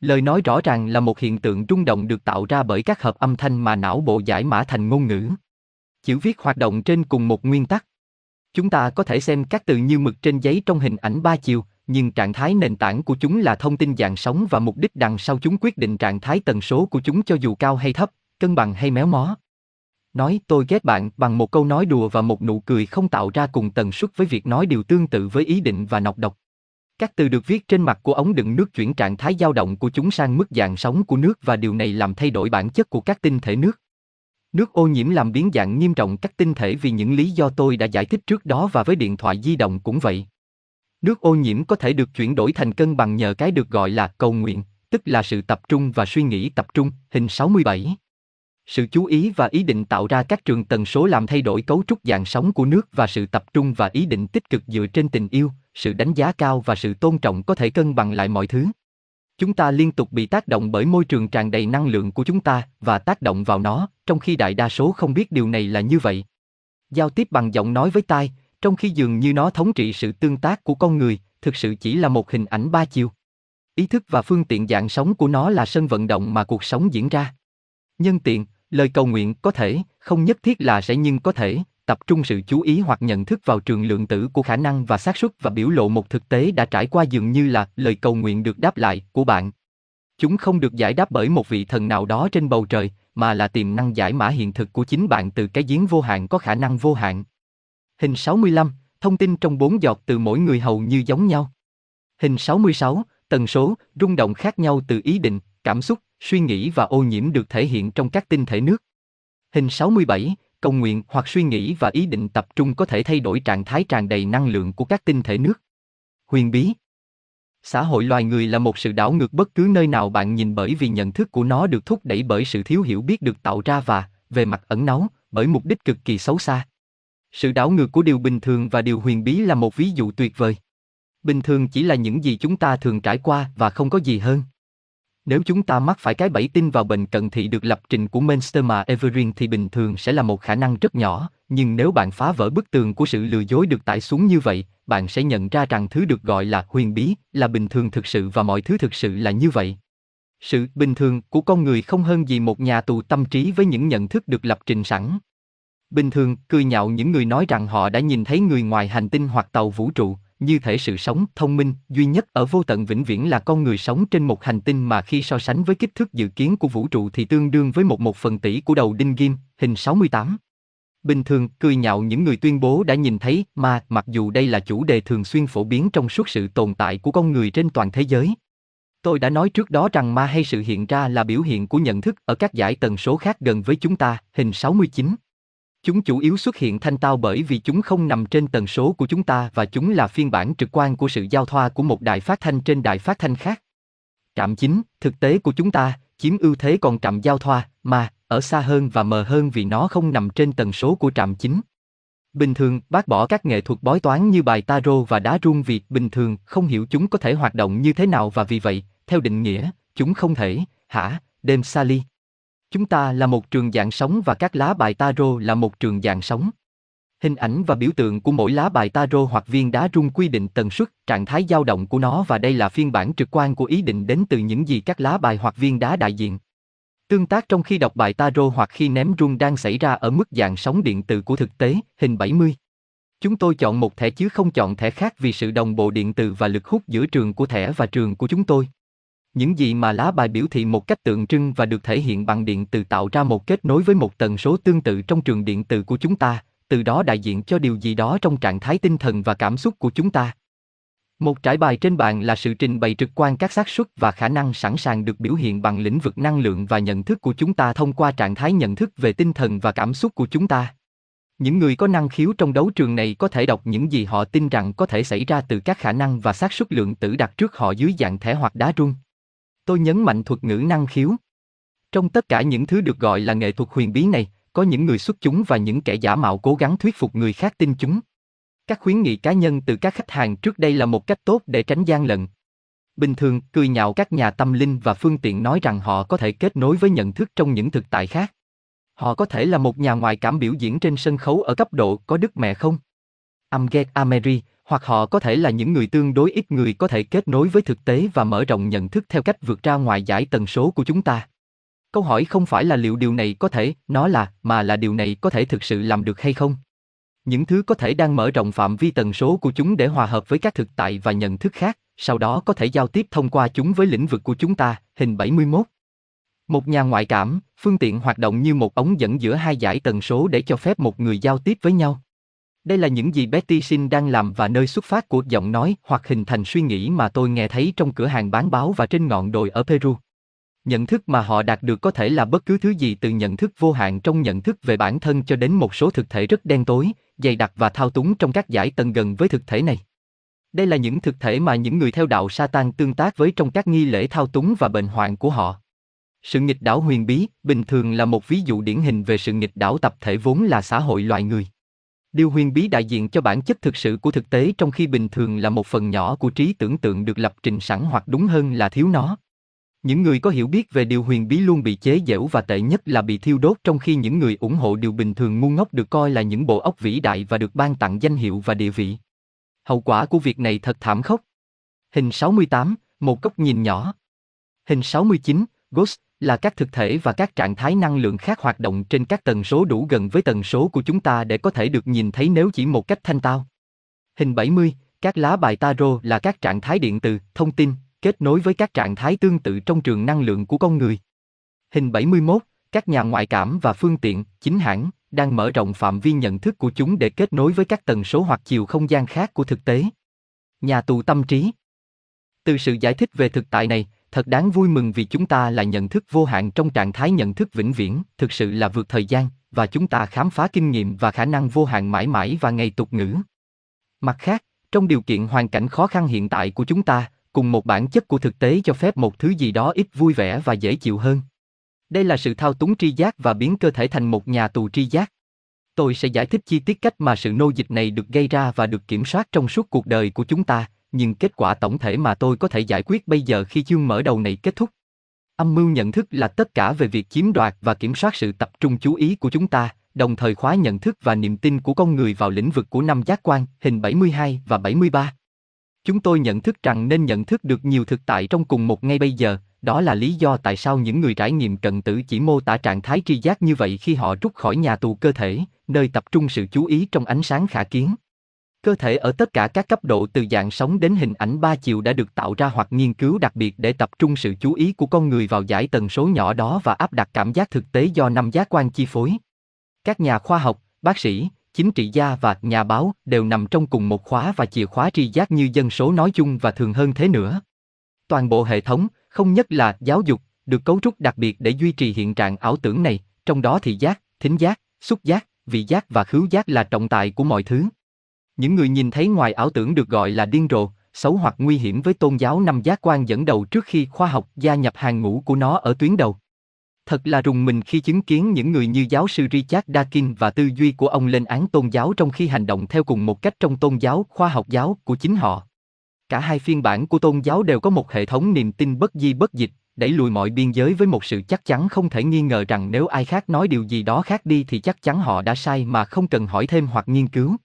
Lời nói rõ ràng là một hiện tượng rung động được tạo ra bởi các hợp âm thanh mà não bộ giải mã thành ngôn ngữ. Chữ viết hoạt động trên cùng một nguyên tắc. Chúng ta có thể xem các từ như mực trên giấy trong hình ảnh ba chiều, nhưng trạng thái nền tảng của chúng là thông tin dạng sóng và mục đích đằng sau chúng quyết định trạng thái tần số của chúng cho dù cao hay thấp, cân bằng hay méo mó. Nói tôi ghét bạn bằng một câu nói đùa và một nụ cười không tạo ra cùng tần suất với việc nói điều tương tự với ý định và nọc độc. Các từ được viết trên mặt của ống đựng nước chuyển trạng thái dao động của chúng sang mức dạng sóng của nước và điều này làm thay đổi bản chất của các tinh thể nước. Nước ô nhiễm làm biến dạng nghiêm trọng các tinh thể vì những lý do tôi đã giải thích trước đó và với điện thoại di động cũng vậy. Nước ô nhiễm có thể được chuyển đổi thành cân bằng nhờ cái được gọi là cầu nguyện, tức là sự tập trung và suy nghĩ tập trung, hình 67. Sự chú ý và ý định tạo ra các trường tần số làm thay đổi cấu trúc dạng sóng của nước và sự tập trung và ý định tích cực dựa trên tình yêu, sự đánh giá cao và sự tôn trọng có thể cân bằng lại mọi thứ. Chúng ta liên tục bị tác động bởi môi trường tràn đầy năng lượng của chúng ta và tác động vào nó, trong khi đại đa số không biết điều này là như vậy. Giao tiếp bằng giọng nói với tai, trong khi dường như nó thống trị sự tương tác của con người, thực sự chỉ là một hình ảnh ba chiều. Ý thức và phương tiện dạng sống của nó là sân vận động mà cuộc sống diễn ra. Nhân tiện, lời cầu nguyện có thể, không nhất thiết là sẽ nhưng có thể, tập trung sự chú ý hoặc nhận thức vào trường lượng tử của khả năng và xác suất và biểu lộ một thực tế đã trải qua dường như là lời cầu nguyện được đáp lại của bạn. Chúng không được giải đáp bởi một vị thần nào đó trên bầu trời, mà là tiềm năng giải mã hiện thực của chính bạn từ cái giếng vô hạn có khả năng vô hạn. Hình 65, thông tin trong bốn giọt từ mỗi người hầu như giống nhau. Hình 66, tần số, rung động khác nhau từ ý định, cảm xúc, suy nghĩ và ô nhiễm được thể hiện trong các tinh thể nước. Hình 67, cầu nguyện hoặc suy nghĩ và ý định tập trung có thể thay đổi trạng thái tràn đầy năng lượng của các tinh thể nước. Huyền bí Xã hội loài người là một sự đảo ngược bất cứ nơi nào bạn nhìn bởi vì nhận thức của nó được thúc đẩy bởi sự thiếu hiểu biết được tạo ra và, về mặt ẩn náu, bởi mục đích cực kỳ xấu xa. Sự đảo ngược của điều bình thường và điều huyền bí là một ví dụ tuyệt vời. Bình thường chỉ là những gì chúng ta thường trải qua và không có gì hơn. Nếu chúng ta mắc phải cái bẫy tin vào bệnh cận thị được lập trình của Mensterma Everin thì bình thường sẽ là một khả năng rất nhỏ, nhưng nếu bạn phá vỡ bức tường của sự lừa dối được tải xuống như vậy, bạn sẽ nhận ra rằng thứ được gọi là huyền bí là bình thường thực sự và mọi thứ thực sự là như vậy. Sự bình thường của con người không hơn gì một nhà tù tâm trí với những nhận thức được lập trình sẵn. Bình thường, cười nhạo những người nói rằng họ đã nhìn thấy người ngoài hành tinh hoặc tàu vũ trụ, như thể sự sống thông minh duy nhất ở vô tận vĩnh viễn là con người sống trên một hành tinh mà khi so sánh với kích thước dự kiến của vũ trụ thì tương đương với một một phần tỷ của đầu đinh ghim, hình 68. Bình thường, cười nhạo những người tuyên bố đã nhìn thấy ma, mặc dù đây là chủ đề thường xuyên phổ biến trong suốt sự tồn tại của con người trên toàn thế giới. Tôi đã nói trước đó rằng ma hay sự hiện ra là biểu hiện của nhận thức ở các giải tần số khác gần với chúng ta, hình 69. Chúng chủ yếu xuất hiện thanh tao bởi vì chúng không nằm trên tần số của chúng ta và chúng là phiên bản trực quan của sự giao thoa của một đài phát thanh trên đài phát thanh khác. Trạm chính, thực tế của chúng ta, chiếm ưu thế còn trạm giao thoa, mà, ở xa hơn và mờ hơn vì nó không nằm trên tần số của trạm chính. Bình thường, bác bỏ các nghệ thuật bói toán như bài tarot và đá rung vì bình thường không hiểu chúng có thể hoạt động như thế nào và vì vậy, theo định nghĩa, chúng không thể, hả, đêm Sally. Chúng ta là một trường dạng sống và các lá bài tarot là một trường dạng sống. Hình ảnh và biểu tượng của mỗi lá bài tarot hoặc viên đá rung quy định tần suất, trạng thái dao động của nó và đây là phiên bản trực quan của ý định đến từ những gì các lá bài hoặc viên đá đại diện. Tương tác trong khi đọc bài tarot hoặc khi ném rung đang xảy ra ở mức dạng sóng điện từ của thực tế, hình 70. Chúng tôi chọn một thẻ chứ không chọn thẻ khác vì sự đồng bộ điện từ và lực hút giữa trường của thẻ và trường của chúng tôi. Những gì mà lá bài biểu thị một cách tượng trưng và được thể hiện bằng điện từ tạo ra một kết nối với một tần số tương tự trong trường điện từ của chúng ta, từ đó đại diện cho điều gì đó trong trạng thái tinh thần và cảm xúc của chúng ta. Một trải bài trên bàn là sự trình bày trực quan các xác suất và khả năng sẵn sàng được biểu hiện bằng lĩnh vực năng lượng và nhận thức của chúng ta thông qua trạng thái nhận thức về tinh thần và cảm xúc của chúng ta. Những người có năng khiếu trong đấu trường này có thể đọc những gì họ tin rằng có thể xảy ra từ các khả năng và xác suất lượng tử đặt trước họ dưới dạng thẻ hoặc đá rung. Tôi nhấn mạnh thuật ngữ năng khiếu. Trong tất cả những thứ được gọi là nghệ thuật huyền bí này, có những người xuất chúng và những kẻ giả mạo cố gắng thuyết phục người khác tin chúng. Các khuyến nghị cá nhân từ các khách hàng trước đây là một cách tốt để tránh gian lận. Bình thường, cười nhạo các nhà tâm linh và phương tiện nói rằng họ có thể kết nối với nhận thức trong những thực tại khác. Họ có thể là một nhà ngoại cảm biểu diễn trên sân khấu ở cấp độ có đức mẹ không? Amget Ameri, hoặc họ có thể là những người tương đối ít người có thể kết nối với thực tế và mở rộng nhận thức theo cách vượt ra ngoài giải tần số của chúng ta. Câu hỏi không phải là liệu điều này có thể, nó là, mà là điều này có thể thực sự làm được hay không. Những thứ có thể đang mở rộng phạm vi tần số của chúng để hòa hợp với các thực tại và nhận thức khác, sau đó có thể giao tiếp thông qua chúng với lĩnh vực của chúng ta, hình 71. Một nhà ngoại cảm, phương tiện hoạt động như một ống dẫn giữa hai giải tần số để cho phép một người giao tiếp với nhau. Đây là những gì Betty Sin đang làm và nơi xuất phát của giọng nói hoặc hình thành suy nghĩ mà tôi nghe thấy trong cửa hàng bán báo và trên ngọn đồi ở Peru. Nhận thức mà họ đạt được có thể là bất cứ thứ gì từ nhận thức vô hạn trong nhận thức về bản thân cho đến một số thực thể rất đen tối, dày đặc và thao túng trong các giải tầng gần với thực thể này. Đây là những thực thể mà những người theo đạo Satan tương tác với trong các nghi lễ thao túng và bệnh hoạn của họ. Sự nghịch đảo huyền bí, bình thường là một ví dụ điển hình về sự nghịch đảo tập thể vốn là xã hội loài người. Điều huyền bí đại diện cho bản chất thực sự của thực tế trong khi bình thường là một phần nhỏ của trí tưởng tượng được lập trình sẵn hoặc đúng hơn là thiếu nó. Những người có hiểu biết về điều huyền bí luôn bị chế giễu và tệ nhất là bị thiêu đốt trong khi những người ủng hộ điều bình thường ngu ngốc được coi là những bộ óc vĩ đại và được ban tặng danh hiệu và địa vị. Hậu quả của việc này thật thảm khốc. Hình 68, một góc nhìn nhỏ. Hình 69, Ghost, là các thực thể và các trạng thái năng lượng khác hoạt động trên các tần số đủ gần với tần số của chúng ta để có thể được nhìn thấy nếu chỉ một cách thanh tao. Hình 70, các lá bài tarot là các trạng thái điện từ, thông tin, kết nối với các trạng thái tương tự trong trường năng lượng của con người. Hình 71, các nhà ngoại cảm và phương tiện, chính hãng, đang mở rộng phạm vi nhận thức của chúng để kết nối với các tần số hoặc chiều không gian khác của thực tế. Nhà tù tâm trí Từ sự giải thích về thực tại này, thật đáng vui mừng vì chúng ta là nhận thức vô hạn trong trạng thái nhận thức vĩnh viễn, thực sự là vượt thời gian, và chúng ta khám phá kinh nghiệm và khả năng vô hạn mãi mãi và ngày tục ngữ. Mặt khác, trong điều kiện hoàn cảnh khó khăn hiện tại của chúng ta, cùng một bản chất của thực tế cho phép một thứ gì đó ít vui vẻ và dễ chịu hơn. Đây là sự thao túng tri giác và biến cơ thể thành một nhà tù tri giác. Tôi sẽ giải thích chi tiết cách mà sự nô dịch này được gây ra và được kiểm soát trong suốt cuộc đời của chúng ta, nhưng kết quả tổng thể mà tôi có thể giải quyết bây giờ khi chương mở đầu này kết thúc. Âm mưu nhận thức là tất cả về việc chiếm đoạt và kiểm soát sự tập trung chú ý của chúng ta, đồng thời khóa nhận thức và niềm tin của con người vào lĩnh vực của năm giác quan, hình 72 và 73. Chúng tôi nhận thức rằng nên nhận thức được nhiều thực tại trong cùng một ngay bây giờ, đó là lý do tại sao những người trải nghiệm cận tử chỉ mô tả trạng thái tri giác như vậy khi họ rút khỏi nhà tù cơ thể, nơi tập trung sự chú ý trong ánh sáng khả kiến. Cơ thể ở tất cả các cấp độ từ dạng sống đến hình ảnh ba chiều đã được tạo ra hoặc nghiên cứu đặc biệt để tập trung sự chú ý của con người vào giải tần số nhỏ đó và áp đặt cảm giác thực tế do năm giác quan chi phối. Các nhà khoa học, bác sĩ, chính trị gia và nhà báo đều nằm trong cùng một khóa và chìa khóa tri giác như dân số nói chung và thường hơn thế nữa. Toàn bộ hệ thống, không nhất là giáo dục, được cấu trúc đặc biệt để duy trì hiện trạng ảo tưởng này, trong đó thị giác, thính giác, xúc giác, vị giác và khứu giác là trọng tài của mọi thứ. Những người nhìn thấy ngoài ảo tưởng được gọi là điên rồ, xấu hoặc nguy hiểm với tôn giáo năm giác quan dẫn đầu trước khi khoa học gia nhập hàng ngũ của nó ở tuyến đầu. Thật là rùng mình khi chứng kiến những người như giáo sư Richard Dawkins và tư duy của ông lên án tôn giáo trong khi hành động theo cùng một cách trong tôn giáo khoa học giáo của chính họ. Cả hai phiên bản của tôn giáo đều có một hệ thống niềm tin bất di bất dịch, đẩy lùi mọi biên giới với một sự chắc chắn không thể nghi ngờ rằng nếu ai khác nói điều gì đó khác đi thì chắc chắn họ đã sai mà không cần hỏi thêm hoặc nghiên cứu.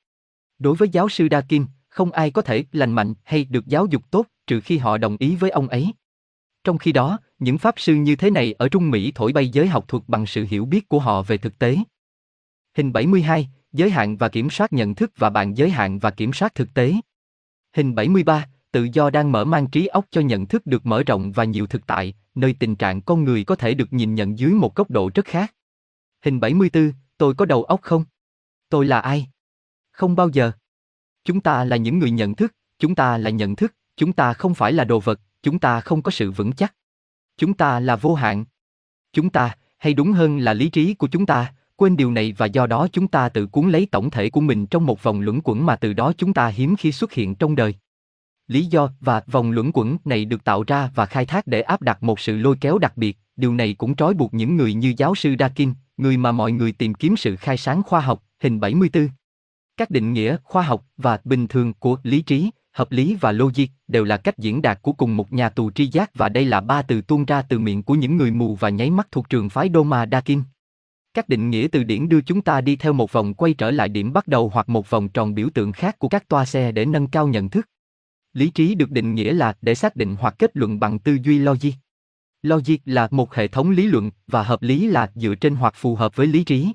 Đối với giáo sư Dakin, không ai có thể lành mạnh hay được giáo dục tốt trừ khi họ đồng ý với ông ấy. Trong khi đó, những pháp sư như thế này ở Trung Mỹ thổi bay giới học thuật bằng sự hiểu biết của họ về thực tế. Hình 72, giới hạn và kiểm soát nhận thức và bạn giới hạn và kiểm soát thực tế. Hình 73, tự do đang mở mang trí óc cho nhận thức được mở rộng và nhiều thực tại, nơi tình trạng con người có thể được nhìn nhận dưới một góc độ rất khác. Hình 74, tôi có đầu óc không? Tôi là ai? Không bao giờ. Chúng ta là những người nhận thức, chúng ta là nhận thức, chúng ta không phải là đồ vật, chúng ta không có sự vững chắc. Chúng ta là vô hạn. Chúng ta, hay đúng hơn là lý trí của chúng ta, quên điều này và do đó chúng ta tự cuốn lấy tổng thể của mình trong một vòng luẩn quẩn mà từ đó chúng ta hiếm khi xuất hiện trong đời. Lý do và vòng luẩn quẩn này được tạo ra và khai thác để áp đặt một sự lôi kéo đặc biệt, điều này cũng trói buộc những người như giáo sư Dakin, người mà mọi người tìm kiếm sự khai sáng khoa học, hình 74. Các định nghĩa khoa học và bình thường của lý trí, hợp lý và logic đều là cách diễn đạt của cùng một nhà tù tri giác và đây là ba từ tuôn ra từ miệng của những người mù và nháy mắt thuộc trường phái Doma Dakin. Các định nghĩa từ điển đưa chúng ta đi theo một vòng quay trở lại điểm bắt đầu hoặc một vòng tròn biểu tượng khác của các toa xe để nâng cao nhận thức. Lý trí được định nghĩa là để xác định hoặc kết luận bằng tư duy logic. Logic là một hệ thống lý luận và hợp lý là dựa trên hoặc phù hợp với lý trí.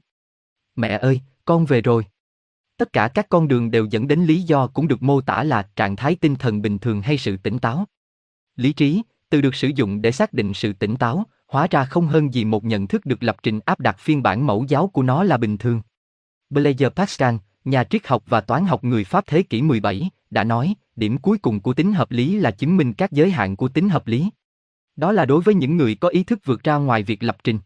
Mẹ ơi, con về rồi. Tất cả các con đường đều dẫn đến lý do cũng được mô tả là trạng thái tinh thần bình thường hay sự tỉnh táo. Lý trí, từ được sử dụng để xác định sự tỉnh táo, hóa ra không hơn gì một nhận thức được lập trình áp đặt phiên bản mẫu giáo của nó là bình thường. Blaise Pascal, nhà triết học và toán học người Pháp thế kỷ 17, đã nói, điểm cuối cùng của tính hợp lý là chứng minh các giới hạn của tính hợp lý. Đó là đối với những người có ý thức vượt ra ngoài việc lập trình.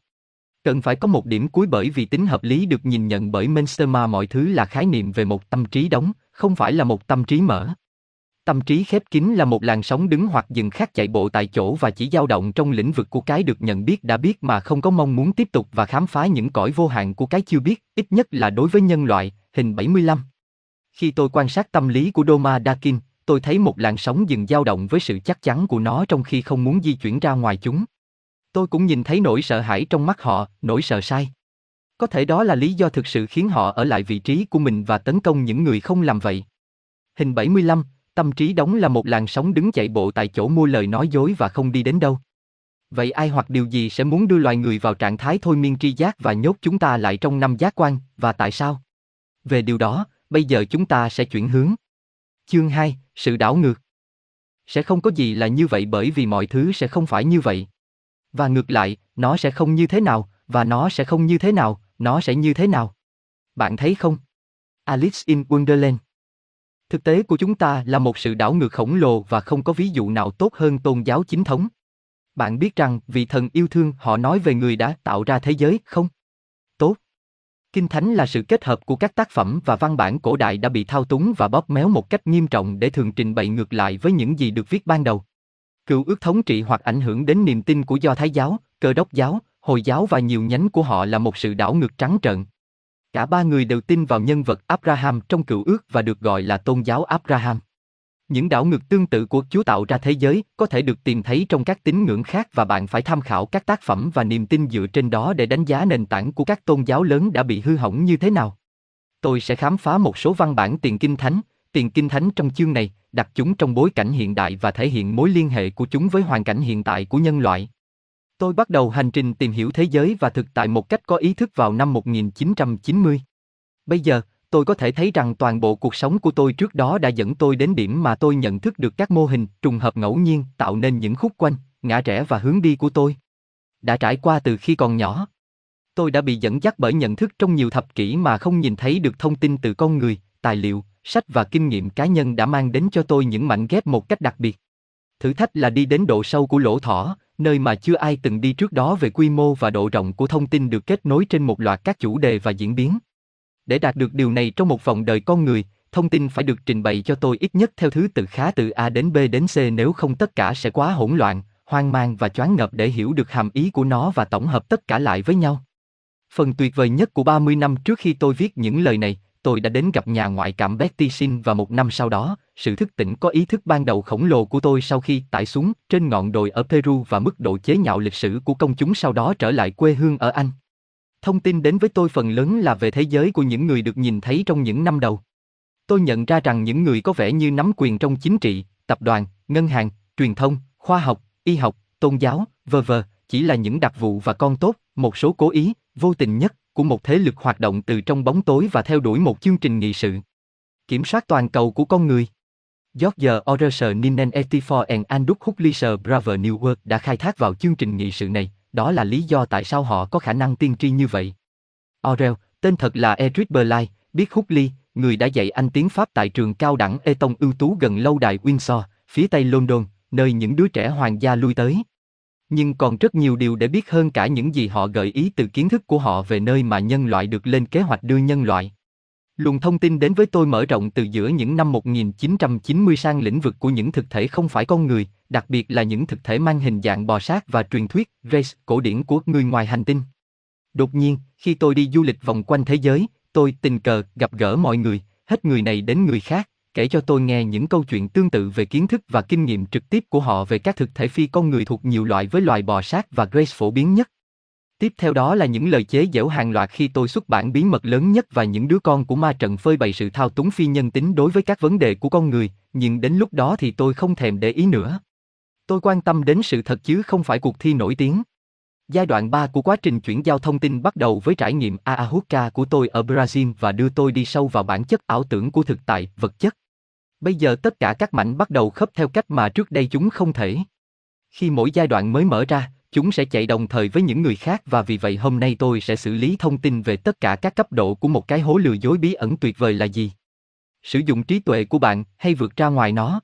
Cần phải có một điểm cuối bởi vì tính hợp lý được nhìn nhận bởi Menstema mọi thứ là khái niệm về một tâm trí đóng, không phải là một tâm trí mở. Tâm trí khép kín là một làn sóng đứng hoặc dừng khác chạy bộ tại chỗ và chỉ dao động trong lĩnh vực của cái được nhận biết đã biết mà không có mong muốn tiếp tục và khám phá những cõi vô hạn của cái chưa biết, ít nhất là đối với nhân loại, hình 75. Khi tôi quan sát tâm lý của Doma Dakin, tôi thấy một làn sóng dừng dao động với sự chắc chắn của nó trong khi không muốn di chuyển ra ngoài chúng. Tôi cũng nhìn thấy nỗi sợ hãi trong mắt họ, nỗi sợ sai. Có thể đó là lý do thực sự khiến họ ở lại vị trí của mình và tấn công những người không làm vậy. Hình 75, tâm trí đóng là một làn sóng đứng chạy bộ tại chỗ mua lời nói dối và không đi đến đâu. Vậy ai hoặc điều gì sẽ muốn đưa loài người vào trạng thái thôi miên tri giác và nhốt chúng ta lại trong năm giác quan, và tại sao? Về điều đó, bây giờ chúng ta sẽ chuyển hướng. Chương 2, sự đảo ngược. Sẽ không có gì là như vậy bởi vì mọi thứ sẽ không phải như vậy. Và ngược lại, nó sẽ không như thế nào, và nó sẽ không như thế nào, nó sẽ như thế nào. Bạn thấy không? Alice in Wonderland. Thực tế của chúng ta là một sự đảo ngược khổng lồ và không có ví dụ nào tốt hơn tôn giáo chính thống. Bạn biết rằng vị thần yêu thương họ nói về người đã tạo ra thế giới không? Tốt. Kinh Thánh là sự kết hợp của các tác phẩm và văn bản cổ đại đã bị thao túng và bóp méo một cách nghiêm trọng để thường trình bày ngược lại với những gì được viết ban đầu. Cựu ước thống trị hoặc ảnh hưởng đến niềm tin của Do Thái giáo, Cơ đốc giáo, Hồi giáo và nhiều nhánh của họ là một sự đảo ngược trắng trợn. Cả ba người đều tin vào nhân vật Abraham trong cựu ước và được gọi là tôn giáo Abraham. Những đảo ngược tương tự của Chúa tạo ra thế giới có thể được tìm thấy trong các tín ngưỡng khác và bạn phải tham khảo các tác phẩm và niềm tin dựa trên đó để đánh giá nền tảng của các tôn giáo lớn đã bị hư hỏng như thế nào. Tôi sẽ khám phá một số văn bản tiền kinh thánh, tiền kinh thánh trong chương này, đặt chúng trong bối cảnh hiện đại và thể hiện mối liên hệ của chúng với hoàn cảnh hiện tại của nhân loại. Tôi bắt đầu hành trình tìm hiểu thế giới và thực tại một cách có ý thức vào năm 1990. Bây giờ, tôi có thể thấy rằng toàn bộ cuộc sống của tôi trước đó đã dẫn tôi đến điểm mà tôi nhận thức được các mô hình trùng hợp ngẫu nhiên tạo nên những khúc quanh, ngã rẽ và hướng đi của tôi. Đã trải qua từ khi còn nhỏ. Tôi đã bị dẫn dắt bởi nhận thức trong nhiều thập kỷ mà không nhìn thấy được thông tin từ con người, tài liệu, sách và kinh nghiệm cá nhân đã mang đến cho tôi những mảnh ghép một cách đặc biệt. Thử thách là đi đến độ sâu của lỗ thỏ, nơi mà chưa ai từng đi trước đó về quy mô và độ rộng của thông tin được kết nối trên một loạt các chủ đề và diễn biến. Để đạt được điều này trong một vòng đời con người, thông tin phải được trình bày cho tôi ít nhất theo thứ tự khá từ A đến B đến C nếu không tất cả sẽ quá hỗn loạn, hoang mang và choáng ngợp để hiểu được hàm ý của nó và tổng hợp tất cả lại với nhau. Phần tuyệt vời nhất của 30 năm trước khi tôi viết những lời này, tôi đã đến gặp nhà ngoại cảm Betty Sin và một năm sau đó, sự thức tỉnh có ý thức ban đầu khổng lồ của tôi sau khi tải xuống trên ngọn đồi ở Peru và mức độ chế nhạo lịch sử của công chúng sau đó trở lại quê hương ở Anh. Thông tin đến với tôi phần lớn là về thế giới của những người được nhìn thấy trong những năm đầu. Tôi nhận ra rằng những người có vẻ như nắm quyền trong chính trị, tập đoàn, ngân hàng, truyền thông, khoa học, y học, tôn giáo, v.v. chỉ là những đặc vụ và con tốt, một số cố ý, vô tình nhất, của một thế lực hoạt động từ trong bóng tối và theo đuổi một chương trình nghị sự. Kiểm soát toàn cầu của con người. George Orwell Ninen Etifor and Andrew Huxley Brother New World đã khai thác vào chương trình nghị sự này, đó là lý do tại sao họ có khả năng tiên tri như vậy. Orwell, tên thật là Edric Berlai, biết Huxley, người đã dạy anh tiếng Pháp tại trường cao đẳng Eton ưu tú gần lâu đài Windsor, phía tây London, nơi những đứa trẻ hoàng gia lui tới. Nhưng còn rất nhiều điều để biết hơn cả những gì họ gợi ý từ kiến thức của họ về nơi mà nhân loại được lên kế hoạch đưa nhân loại. Luồng thông tin đến với tôi mở rộng từ giữa những năm 1990 sang lĩnh vực của những thực thể không phải con người, đặc biệt là những thực thể mang hình dạng bò sát và truyền thuyết race cổ điển của người ngoài hành tinh. Đột nhiên, khi tôi đi du lịch vòng quanh thế giới, tôi tình cờ gặp gỡ mọi người, hết người này đến người khác, kể cho tôi nghe những câu chuyện tương tự về kiến thức và kinh nghiệm trực tiếp của họ về các thực thể phi con người thuộc nhiều loại với loài bò sát và Grace phổ biến nhất. Tiếp theo đó là những lời chế giễu hàng loạt khi tôi xuất bản bí mật lớn nhất và những đứa con của ma trận phơi bày sự thao túng phi nhân tính đối với các vấn đề của con người, nhưng đến lúc đó thì tôi không thèm để ý nữa. Tôi quan tâm đến sự thật chứ không phải cuộc thi nổi tiếng. Giai đoạn 3 của quá trình chuyển giao thông tin bắt đầu với trải nghiệm Ayahuasca của tôi ở Brazil và đưa tôi đi sâu vào bản chất ảo tưởng của thực tại, vật chất. Bây giờ tất cả các mảnh bắt đầu khớp theo cách mà trước đây chúng không thể. Khi mỗi giai đoạn mới mở ra, chúng sẽ chạy đồng thời với những người khác và vì vậy hôm nay tôi sẽ xử lý thông tin về tất cả các cấp độ của một cái hố lừa dối bí ẩn tuyệt vời là gì. Sử dụng trí tuệ của bạn hay vượt ra ngoài nó.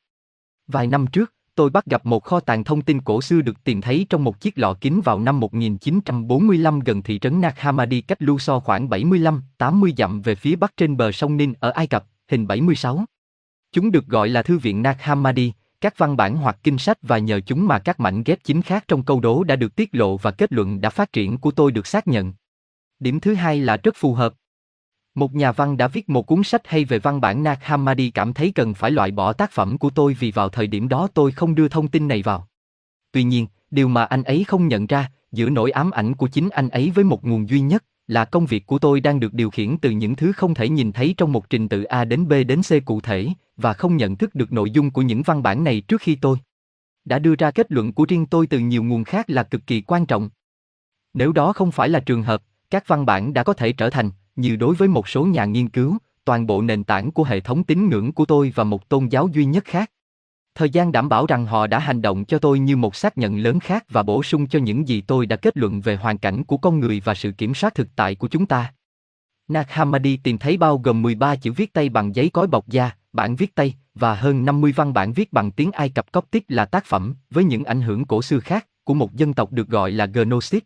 Vài năm trước, tôi bắt gặp một kho tàng thông tin cổ xưa được tìm thấy trong một chiếc lọ kính vào năm 1945 gần thị trấn Nag Hammadi cách Luxor khoảng 75-80 dặm về phía bắc trên bờ sông Ninh ở Ai Cập, hình 76. Chúng được gọi là Thư viện Nag Hammadi, các văn bản hoặc kinh sách và nhờ chúng mà các mảnh ghép chính khác trong câu đố đã được tiết lộ và kết luận đã phát triển của tôi được xác nhận. Điểm thứ hai là rất phù hợp. Một nhà văn đã viết một cuốn sách hay về văn bản Nag Hammadi cảm thấy cần phải loại bỏ tác phẩm của tôi vì vào thời điểm đó tôi không đưa thông tin này vào. Tuy nhiên, điều mà anh ấy không nhận ra, giữa nỗi ám ảnh của chính anh ấy với một nguồn duy nhất, là công việc của tôi đang được điều khiển từ những thứ không thể nhìn thấy trong một trình tự A đến B đến C cụ thể, và không nhận thức được nội dung của những văn bản này trước khi tôi đã đưa ra kết luận của riêng tôi từ nhiều nguồn khác là cực kỳ quan trọng. Nếu đó không phải là trường hợp, các văn bản đã có thể trở thành, như đối với một số nhà nghiên cứu, toàn bộ nền tảng của hệ thống tín ngưỡng của tôi và một tôn giáo duy nhất khác. Thời gian đảm bảo rằng họ đã hành động cho tôi như một xác nhận lớn khác và bổ sung cho những gì tôi đã kết luận về hoàn cảnh của con người và sự kiểm soát thực tại của chúng ta. Nag Hammadi tìm thấy bao gồm 13 chữ viết tay bằng giấy cói bọc da, bản viết tay, và hơn 50 văn bản viết bằng tiếng Ai Cập Coptic là tác phẩm, với những ảnh hưởng cổ xưa khác, của một dân tộc được gọi là Gnostic.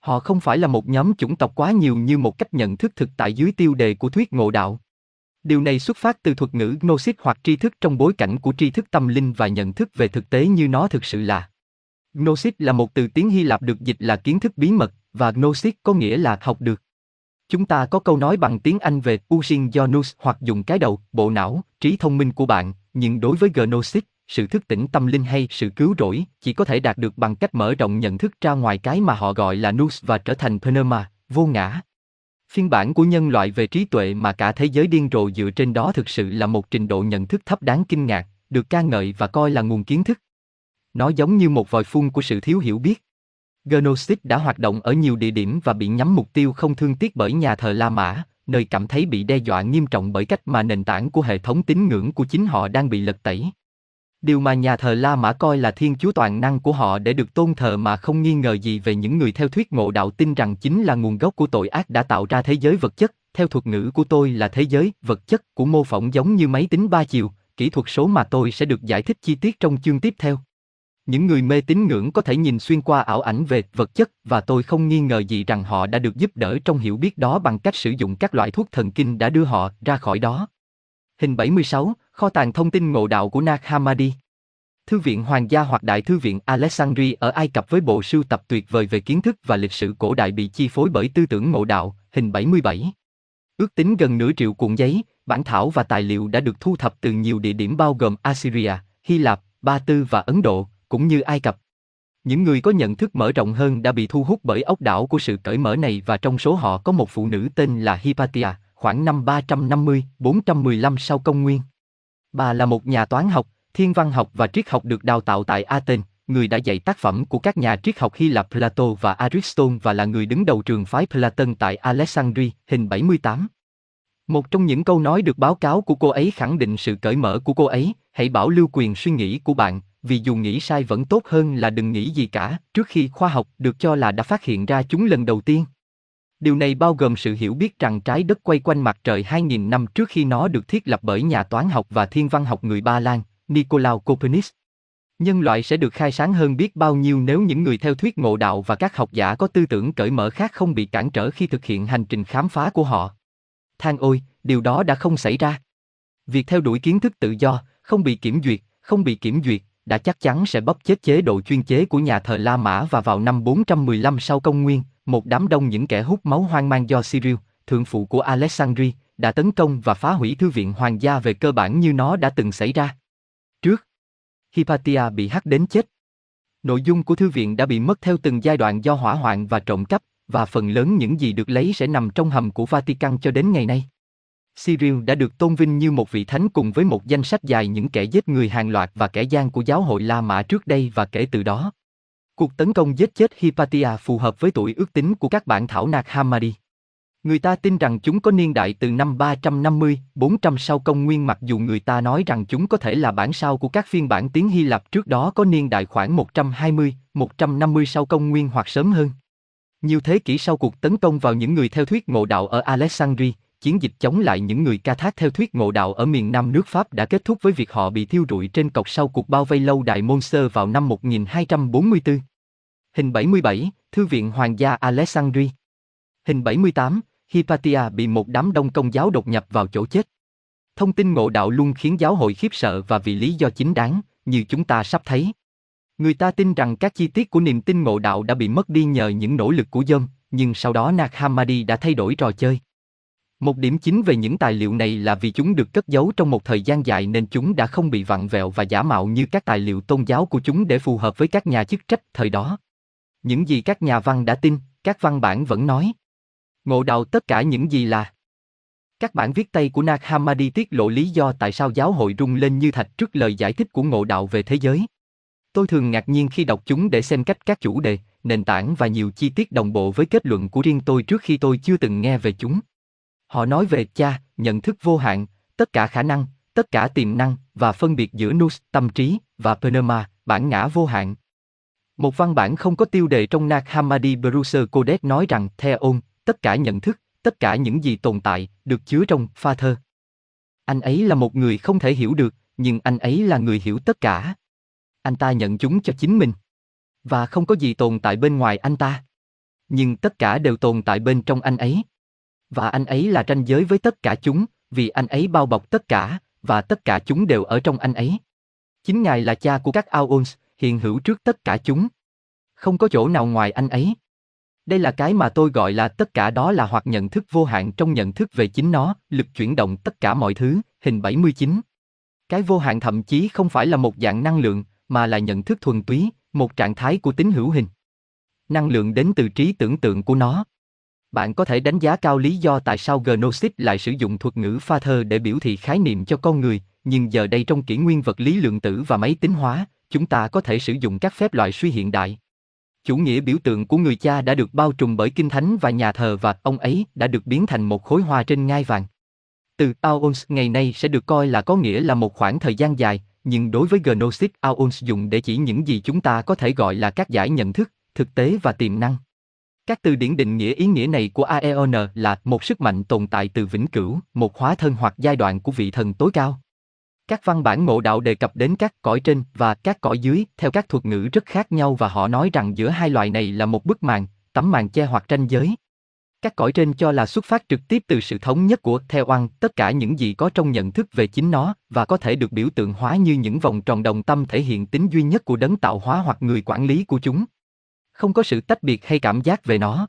Họ không phải là một nhóm chủng tộc quá nhiều như một cách nhận thức thực tại dưới tiêu đề của thuyết ngộ đạo. Điều này xuất phát từ thuật ngữ Gnosis hoặc tri thức trong bối cảnh của tri thức tâm linh và nhận thức về thực tế như nó thực sự là. Gnosis là một từ tiếng Hy Lạp được dịch là kiến thức bí mật, và Gnosis có nghĩa là học được. Chúng ta có câu nói bằng tiếng Anh về using your nose hoặc dùng cái đầu, bộ não, trí thông minh của bạn, nhưng đối với Gnosis, sự thức tỉnh tâm linh hay sự cứu rỗi chỉ có thể đạt được bằng cách mở rộng nhận thức ra ngoài cái mà họ gọi là nous và trở thành pneuma, vô ngã. Phiên bản của nhân loại về trí tuệ mà cả thế giới điên rồ dựa trên đó thực sự là một trình độ nhận thức thấp đáng kinh ngạc, được ca ngợi và coi là nguồn kiến thức. Nó giống như một vòi phun của sự thiếu hiểu biết. Gnostic đã hoạt động ở nhiều địa điểm và bị nhắm mục tiêu không thương tiếc bởi nhà thờ La Mã, nơi cảm thấy bị đe dọa nghiêm trọng bởi cách mà nền tảng của hệ thống tín ngưỡng của chính họ đang bị lật tẩy. Điều mà nhà thờ La Mã coi là thiên chúa toàn năng của họ để được tôn thờ mà không nghi ngờ gì về những người theo thuyết ngộ đạo tin rằng chính là nguồn gốc của tội ác đã tạo ra thế giới vật chất, theo thuật ngữ của tôi là thế giới vật chất của mô phỏng giống như máy tính ba chiều, kỹ thuật số mà tôi sẽ được giải thích chi tiết trong chương tiếp theo. Những người mê tín ngưỡng có thể nhìn xuyên qua ảo ảnh về vật chất và tôi không nghi ngờ gì rằng họ đã được giúp đỡ trong hiểu biết đó bằng cách sử dụng các loại thuốc thần kinh đã đưa họ ra khỏi đó. Hình 76, kho tàng thông tin ngộ đạo của Nag Hammadi. Thư viện Hoàng gia hoặc Đại thư viện Alexandria ở Ai Cập với bộ sưu tập tuyệt vời về kiến thức và lịch sử cổ đại bị chi phối bởi tư tưởng ngộ đạo, hình 77. Ước tính gần nửa triệu cuộn giấy, bản thảo và tài liệu đã được thu thập từ nhiều địa điểm bao gồm Assyria, Hy Lạp, Ba Tư và Ấn Độ, cũng như Ai Cập. Những người có nhận thức mở rộng hơn đã bị thu hút bởi ốc đảo của sự cởi mở này và trong số họ có một phụ nữ tên là Hypatia, khoảng năm 350-415 sau công nguyên. Bà là một nhà toán học, thiên văn học và triết học được đào tạo tại Athens, người đã dạy tác phẩm của các nhà triết học Hy Lạp Plato và Aristotle và là người đứng đầu trường phái Platon tại Alexandria, hình 78. Một trong những câu nói được báo cáo của cô ấy khẳng định sự cởi mở của cô ấy, hãy bảo lưu quyền suy nghĩ của bạn, vì dù nghĩ sai vẫn tốt hơn là đừng nghĩ gì cả, trước khi khoa học được cho là đã phát hiện ra chúng lần đầu tiên. Điều này bao gồm sự hiểu biết rằng trái đất quay quanh mặt trời 2.000 năm trước khi nó được thiết lập bởi nhà toán học và thiên văn học người Ba Lan, Nicolaus Copernicus. Nhân loại sẽ được khai sáng hơn biết bao nhiêu nếu những người theo thuyết ngộ đạo và các học giả có tư tưởng cởi mở khác không bị cản trở khi thực hiện hành trình khám phá của họ. Than ôi, điều đó đã không xảy ra. Việc theo đuổi kiến thức tự do, không bị kiểm duyệt, không bị kiểm duyệt, đã chắc chắn sẽ bóp chết chế độ chuyên chế của nhà thờ La Mã và vào năm 415 sau công nguyên, một đám đông những kẻ hút máu hoang mang do Cyril, thượng phụ của Alexandria, đã tấn công và phá hủy thư viện hoàng gia về cơ bản như nó đã từng xảy ra. Trước, Hypatia bị hắt đến chết. Nội dung của thư viện đã bị mất theo từng giai đoạn do hỏa hoạn và trộm cắp, và phần lớn những gì được lấy sẽ nằm trong hầm của Vatican cho đến ngày nay. Cyril đã được tôn vinh như một vị thánh cùng với một danh sách dài những kẻ giết người hàng loạt và kẻ gian của giáo hội La Mã trước đây và kể từ đó. Cuộc tấn công giết chết Hypatia phù hợp với tuổi ước tính của các bản thảo nạc Hammadi. Người ta tin rằng chúng có niên đại từ năm 350, 400 sau công nguyên mặc dù người ta nói rằng chúng có thể là bản sao của các phiên bản tiếng Hy Lạp trước đó có niên đại khoảng 120, 150 sau công nguyên hoặc sớm hơn. Nhiều thế kỷ sau cuộc tấn công vào những người theo thuyết ngộ đạo ở Alexandria, chiến dịch chống lại những người ca thác theo thuyết ngộ đạo ở miền Nam nước Pháp đã kết thúc với việc họ bị thiêu rụi trên cọc sau cuộc bao vây lâu đài Monster vào năm 1244. Hình 77, Thư viện Hoàng gia Alexandria. Hình 78, Hypatia bị một đám đông công giáo đột nhập vào chỗ chết. Thông tin ngộ đạo luôn khiến giáo hội khiếp sợ và vì lý do chính đáng, như chúng ta sắp thấy. Người ta tin rằng các chi tiết của niềm tin ngộ đạo đã bị mất đi nhờ những nỗ lực của dân, nhưng sau đó Nag Hammadi đã thay đổi trò chơi. Một điểm chính về những tài liệu này là vì chúng được cất giấu trong một thời gian dài nên chúng đã không bị vặn vẹo và giả mạo như các tài liệu tôn giáo của chúng để phù hợp với các nhà chức trách thời đó. Những gì các nhà văn đã tin, các văn bản vẫn nói. Ngộ đạo tất cả những gì là các bản viết tay của Nag Hammadi tiết lộ lý do tại sao giáo hội rung lên như thạch trước lời giải thích của ngộ đạo về thế giới. Tôi thường ngạc nhiên khi đọc chúng để xem cách các chủ đề, nền tảng và nhiều chi tiết đồng bộ với kết luận của riêng tôi trước khi tôi chưa từng nghe về chúng. Họ nói về cha, nhận thức vô hạn, tất cả khả năng, tất cả tiềm năng và phân biệt giữa nous, tâm trí, và pneuma, bản ngã vô hạn. Một văn bản không có tiêu đề trong Nag Hammadi Bruce Codex nói rằng Theon, tất cả nhận thức, tất cả những gì tồn tại, được chứa trong pha thơ. Anh ấy là một người không thể hiểu được, nhưng anh ấy là người hiểu tất cả. Anh ta nhận chúng cho chính mình. Và không có gì tồn tại bên ngoài anh ta. Nhưng tất cả đều tồn tại bên trong anh ấy. Và anh ấy là ranh giới với tất cả chúng, vì anh ấy bao bọc tất cả, và tất cả chúng đều ở trong anh ấy. Chính Ngài là cha của các Aons, hiện hữu trước tất cả chúng. Không có chỗ nào ngoài anh ấy. Đây là cái mà tôi gọi là tất cả đó là hoặc nhận thức vô hạn trong nhận thức về chính nó, lực chuyển động tất cả mọi thứ, hình 79. Cái vô hạn thậm chí không phải là một dạng năng lượng, mà là nhận thức thuần túy, một trạng thái của tính hữu hình. Năng lượng đến từ trí tưởng tượng của nó. Bạn có thể đánh giá cao lý do tại sao Gnostic lại sử dụng thuật ngữ pha thơ để biểu thị khái niệm cho con người, nhưng giờ đây trong kỷ nguyên vật lý lượng tử và máy tính hóa, chúng ta có thể sử dụng các phép loại suy hiện đại. Chủ nghĩa biểu tượng của người cha đã được bao trùm bởi kinh thánh và nhà thờ và ông ấy đã được biến thành một khối hoa trên ngai vàng. Từ Aeons ngày nay sẽ được coi là có nghĩa là một khoảng thời gian dài, nhưng đối với Gnostic Aeons dùng để chỉ những gì chúng ta có thể gọi là các giải nhận thức, thực tế và tiềm năng. Các từ điển định nghĩa ý nghĩa này của Aeon là một sức mạnh tồn tại từ vĩnh cửu, một hóa thân hoặc giai đoạn của vị thần tối cao. Các văn bản ngộ đạo đề cập đến các cõi trên và các cõi dưới theo các thuật ngữ rất khác nhau và họ nói rằng giữa hai loại này là một bức màn, tấm màn che hoặc ranh giới. Các cõi trên cho là xuất phát trực tiếp từ sự thống nhất của theo oan tất cả những gì có trong nhận thức về chính nó và có thể được biểu tượng hóa như những vòng tròn đồng tâm thể hiện tính duy nhất của đấng tạo hóa hoặc người quản lý của chúng. Không có sự tách biệt hay cảm giác về nó.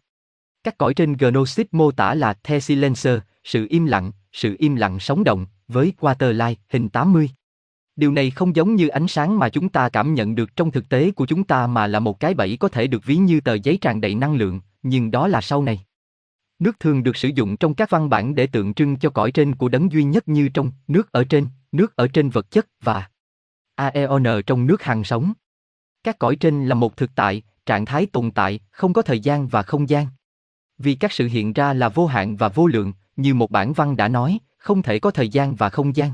Các cõi trên Gnostic mô tả là The Silencer, sự im lặng, sự im lặng sống động, với Waterline, hình 80. Điều này không giống như ánh sáng mà chúng ta cảm nhận được trong thực tế của chúng ta mà là một cái bẫy có thể được ví như tờ giấy tràn đầy năng lượng, nhưng đó là sau này. Nước thường được sử dụng trong các văn bản để tượng trưng cho cõi trên của đấng duy nhất như trong nước ở trên, nước ở trên vật chất và Aeon trong nước hàng sống. Các cõi trên là một thực tại, trạng thái tồn tại, không có thời gian và không gian. Vì các sự hiện ra là vô hạn và vô lượng, như một bản văn đã nói, không thể có thời gian và không gian.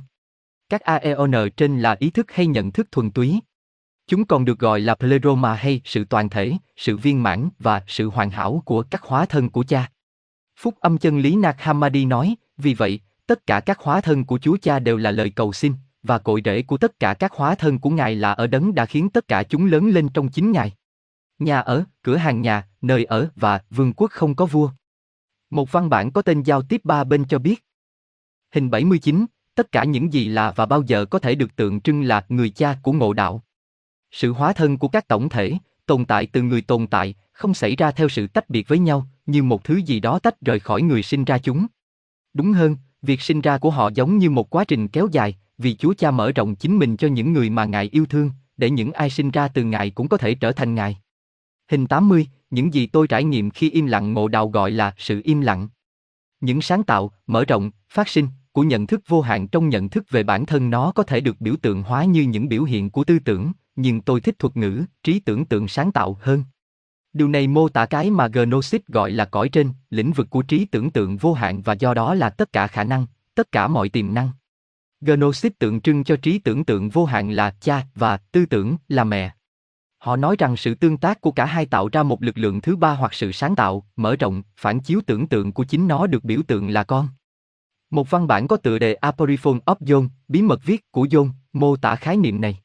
Các Aeon trên là ý thức hay nhận thức thuần túy. Chúng còn được gọi là pleroma hay sự toàn thể, sự viên mãn và sự hoàn hảo của các hóa thân của cha. Phúc âm chân lý Nag Hammadi nói, vì vậy, tất cả các hóa thân của Chúa Cha đều là lời cầu xin, và cội rễ của tất cả các hóa thân của Ngài là ở đấng đã khiến tất cả chúng lớn lên trong chính Ngài. Nhà ở, cửa hàng nhà, nơi ở và vương quốc không có vua. Một văn bản có tên giao tiếp ba bên cho biết. Hình 79, tất cả những gì là và bao giờ có thể được tượng trưng là người cha của ngộ đạo. Sự hóa thân của các tổng thể, tồn tại từ người tồn tại, không xảy ra theo sự tách biệt với nhau, như một thứ gì đó tách rời khỏi người sinh ra chúng. Đúng hơn, việc sinh ra của họ giống như một quá trình kéo dài, vì Chúa Cha mở rộng chính mình cho những người mà Ngài yêu thương, để những ai sinh ra từ Ngài cũng có thể trở thành Ngài. Hình 80, những gì tôi trải nghiệm khi im lặng ngộ đạo gọi là sự im lặng. Những sáng tạo, mở rộng, phát sinh của nhận thức vô hạn trong nhận thức về bản thân nó có thể được biểu tượng hóa như những biểu hiện của tư tưởng, nhưng tôi thích thuật ngữ, trí tưởng tượng sáng tạo hơn. Điều này mô tả cái mà Gnosis gọi là cõi trên, lĩnh vực của trí tưởng tượng vô hạn và do đó là tất cả khả năng, tất cả mọi tiềm năng. Gnosis tượng trưng cho trí tưởng tượng vô hạn là cha và tư tưởng là mẹ. Họ nói rằng sự tương tác của cả hai tạo ra một lực lượng thứ ba hoặc sự sáng tạo, mở rộng, phản chiếu tưởng tượng của chính nó được biểu tượng là con. Một văn bản có tựa đề Aporiphone of John, bí mật viết của John, mô tả khái niệm này.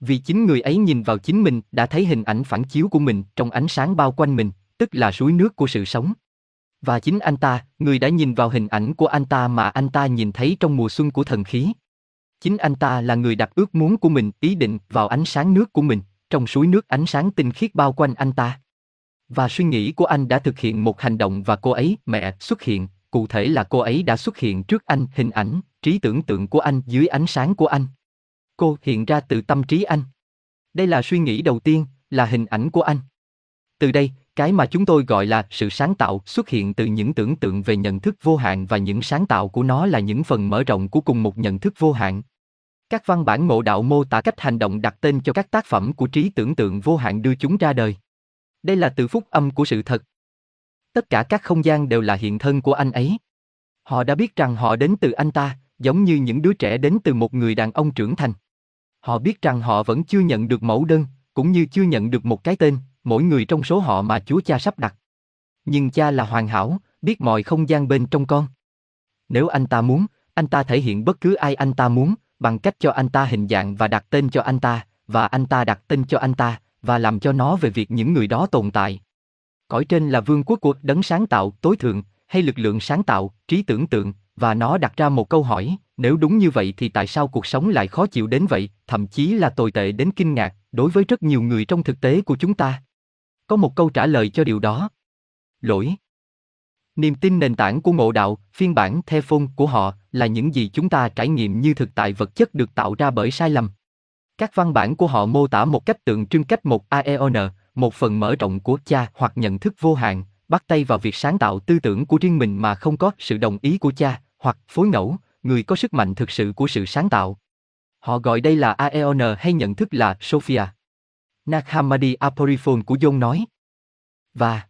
Vì chính người ấy nhìn vào chính mình đã thấy hình ảnh phản chiếu của mình trong ánh sáng bao quanh mình, tức là suối nước của sự sống. Và chính anh ta, người đã nhìn vào hình ảnh của anh ta mà anh ta nhìn thấy trong mùa xuân của thần khí. Chính anh ta là người đặt ước muốn của mình ý định vào ánh sáng nước của mình, trong suối nước ánh sáng tinh khiết bao quanh anh ta. Và suy nghĩ của anh đã thực hiện một hành động và cô ấy, mẹ, xuất hiện, cụ thể là cô ấy đã xuất hiện trước anh, hình ảnh, trí tưởng tượng của anh dưới ánh sáng của anh. Cô hiện ra từ tâm trí anh. Đây là suy nghĩ đầu tiên, là hình ảnh của anh. Từ đây, cái mà chúng tôi gọi là sự sáng tạo xuất hiện từ những tưởng tượng về nhận thức vô hạn và những sáng tạo của nó là những phần mở rộng của cùng một nhận thức vô hạn. Các văn bản ngộ đạo mô tả cách hành động đặt tên cho các tác phẩm của trí tưởng tượng vô hạn đưa chúng ra đời. Đây là từ phúc âm của sự thật. Tất cả các không gian đều là hiện thân của anh ấy. Họ đã biết rằng họ đến từ anh ta, giống như những đứa trẻ đến từ một người đàn ông trưởng thành. Họ biết rằng họ vẫn chưa nhận được mẫu đơn, cũng như chưa nhận được một cái tên, mỗi người trong số họ mà Chúa Cha sắp đặt. Nhưng cha là hoàn hảo, biết mọi không gian bên trong con. Nếu anh ta muốn, anh ta thể hiện bất cứ ai anh ta muốn, bằng cách cho anh ta hình dạng và đặt tên cho anh ta, và anh ta đặt tên cho anh ta, và làm cho nó về việc những người đó tồn tại. Cõi trên là vương quốc của đấng sáng tạo tối thượng, hay lực lượng sáng tạo, trí tưởng tượng, và nó đặt ra một câu hỏi, nếu đúng như vậy thì tại sao cuộc sống lại khó chịu đến vậy, thậm chí là tồi tệ đến kinh ngạc, đối với rất nhiều người trong thực tế của chúng ta? Có một câu trả lời cho điều đó. Lỗi. Niềm tin nền tảng của ngộ đạo, phiên bản the phôn của họ, là những gì chúng ta trải nghiệm như thực tại vật chất được tạo ra bởi sai lầm. Các văn bản của họ mô tả một cách tượng trưng cách một Aeon, một phần mở rộng của cha hoặc nhận thức vô hạn, bắt tay vào việc sáng tạo tư tưởng của riêng mình mà không có sự đồng ý của cha, hoặc phối ngẫu, người có sức mạnh thực sự của sự sáng tạo. Họ gọi đây là Aeon hay nhận thức là Sophia. Nag Hammadi Aporiphone của John nói. Và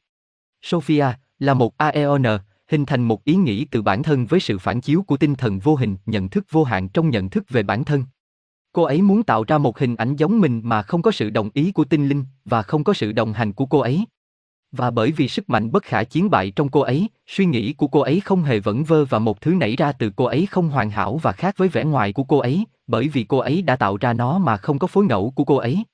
Sophia là một Aeon, hình thành một ý nghĩ từ bản thân với sự phản chiếu của tinh thần vô hình, nhận thức vô hạn trong nhận thức về bản thân. Cô ấy muốn tạo ra một hình ảnh giống mình mà không có sự đồng ý của tinh linh và không có sự đồng hành của cô ấy. Và bởi vì sức mạnh bất khả chiến bại trong cô ấy, suy nghĩ của cô ấy không hề vẩn vơ và một thứ nảy ra từ cô ấy không hoàn hảo và khác với vẻ ngoài của cô ấy, bởi vì cô ấy đã tạo ra nó mà không có phối ngẫu của cô ấy.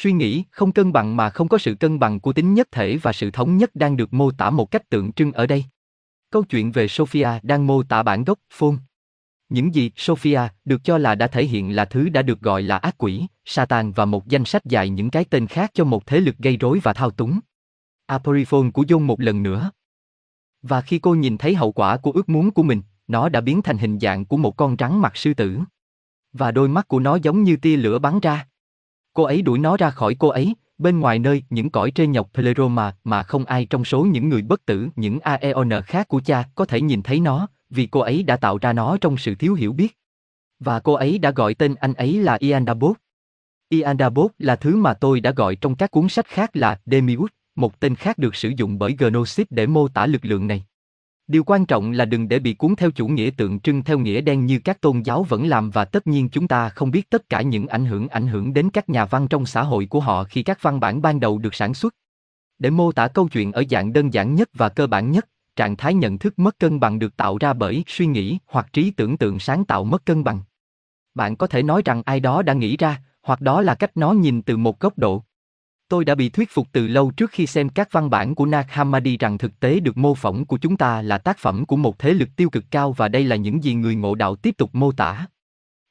Suy nghĩ không cân bằng mà không có sự cân bằng của tính nhất thể và sự thống nhất đang được mô tả một cách tượng trưng ở đây. Câu chuyện về Sophia đang mô tả bản gốc, phôn. Những gì Sophia được cho là đã thể hiện là thứ đã được gọi là ác quỷ, Satan và một danh sách dài những cái tên khác cho một thế lực gây rối và thao túng. Aporiphone của John một lần nữa. Và khi cô nhìn thấy hậu quả của ước muốn của mình, nó đã biến thành hình dạng của một con rắn mặt sư tử. Và đôi mắt của nó giống như tia lửa bắn ra. Cô ấy đuổi nó ra khỏi cô ấy, bên ngoài nơi những cõi trên nhọc Pleroma mà không ai trong số những người bất tử, những Aeon khác của cha có thể nhìn thấy nó, vì cô ấy đã tạo ra nó trong sự thiếu hiểu biết. Và cô ấy đã gọi tên anh ấy là Iandabot. Iandabot là thứ mà tôi đã gọi trong các cuốn sách khác là Demiurge, một tên khác được sử dụng bởi Gnosis để mô tả lực lượng này. Điều quan trọng là đừng để bị cuốn theo chủ nghĩa tượng trưng theo nghĩa đen như các tôn giáo vẫn làm và tất nhiên chúng ta không biết tất cả những ảnh hưởng ảnh hưởng đến các nhà văn trong xã hội của họ khi các văn bản ban đầu được sản xuất. Để mô tả câu chuyện ở dạng đơn giản nhất và cơ bản nhất, trạng thái nhận thức mất cân bằng được tạo ra bởi suy nghĩ hoặc trí tưởng tượng sáng tạo mất cân bằng. Bạn có thể nói rằng ai đó đã nghĩ ra, hoặc đó là cách nó nhìn từ một góc độ. Tôi đã bị thuyết phục từ lâu trước khi xem các văn bản của Nag Hammadi rằng thực tế được mô phỏng của chúng ta là tác phẩm của một thế lực tiêu cực cao và đây là những gì người ngộ đạo tiếp tục mô tả.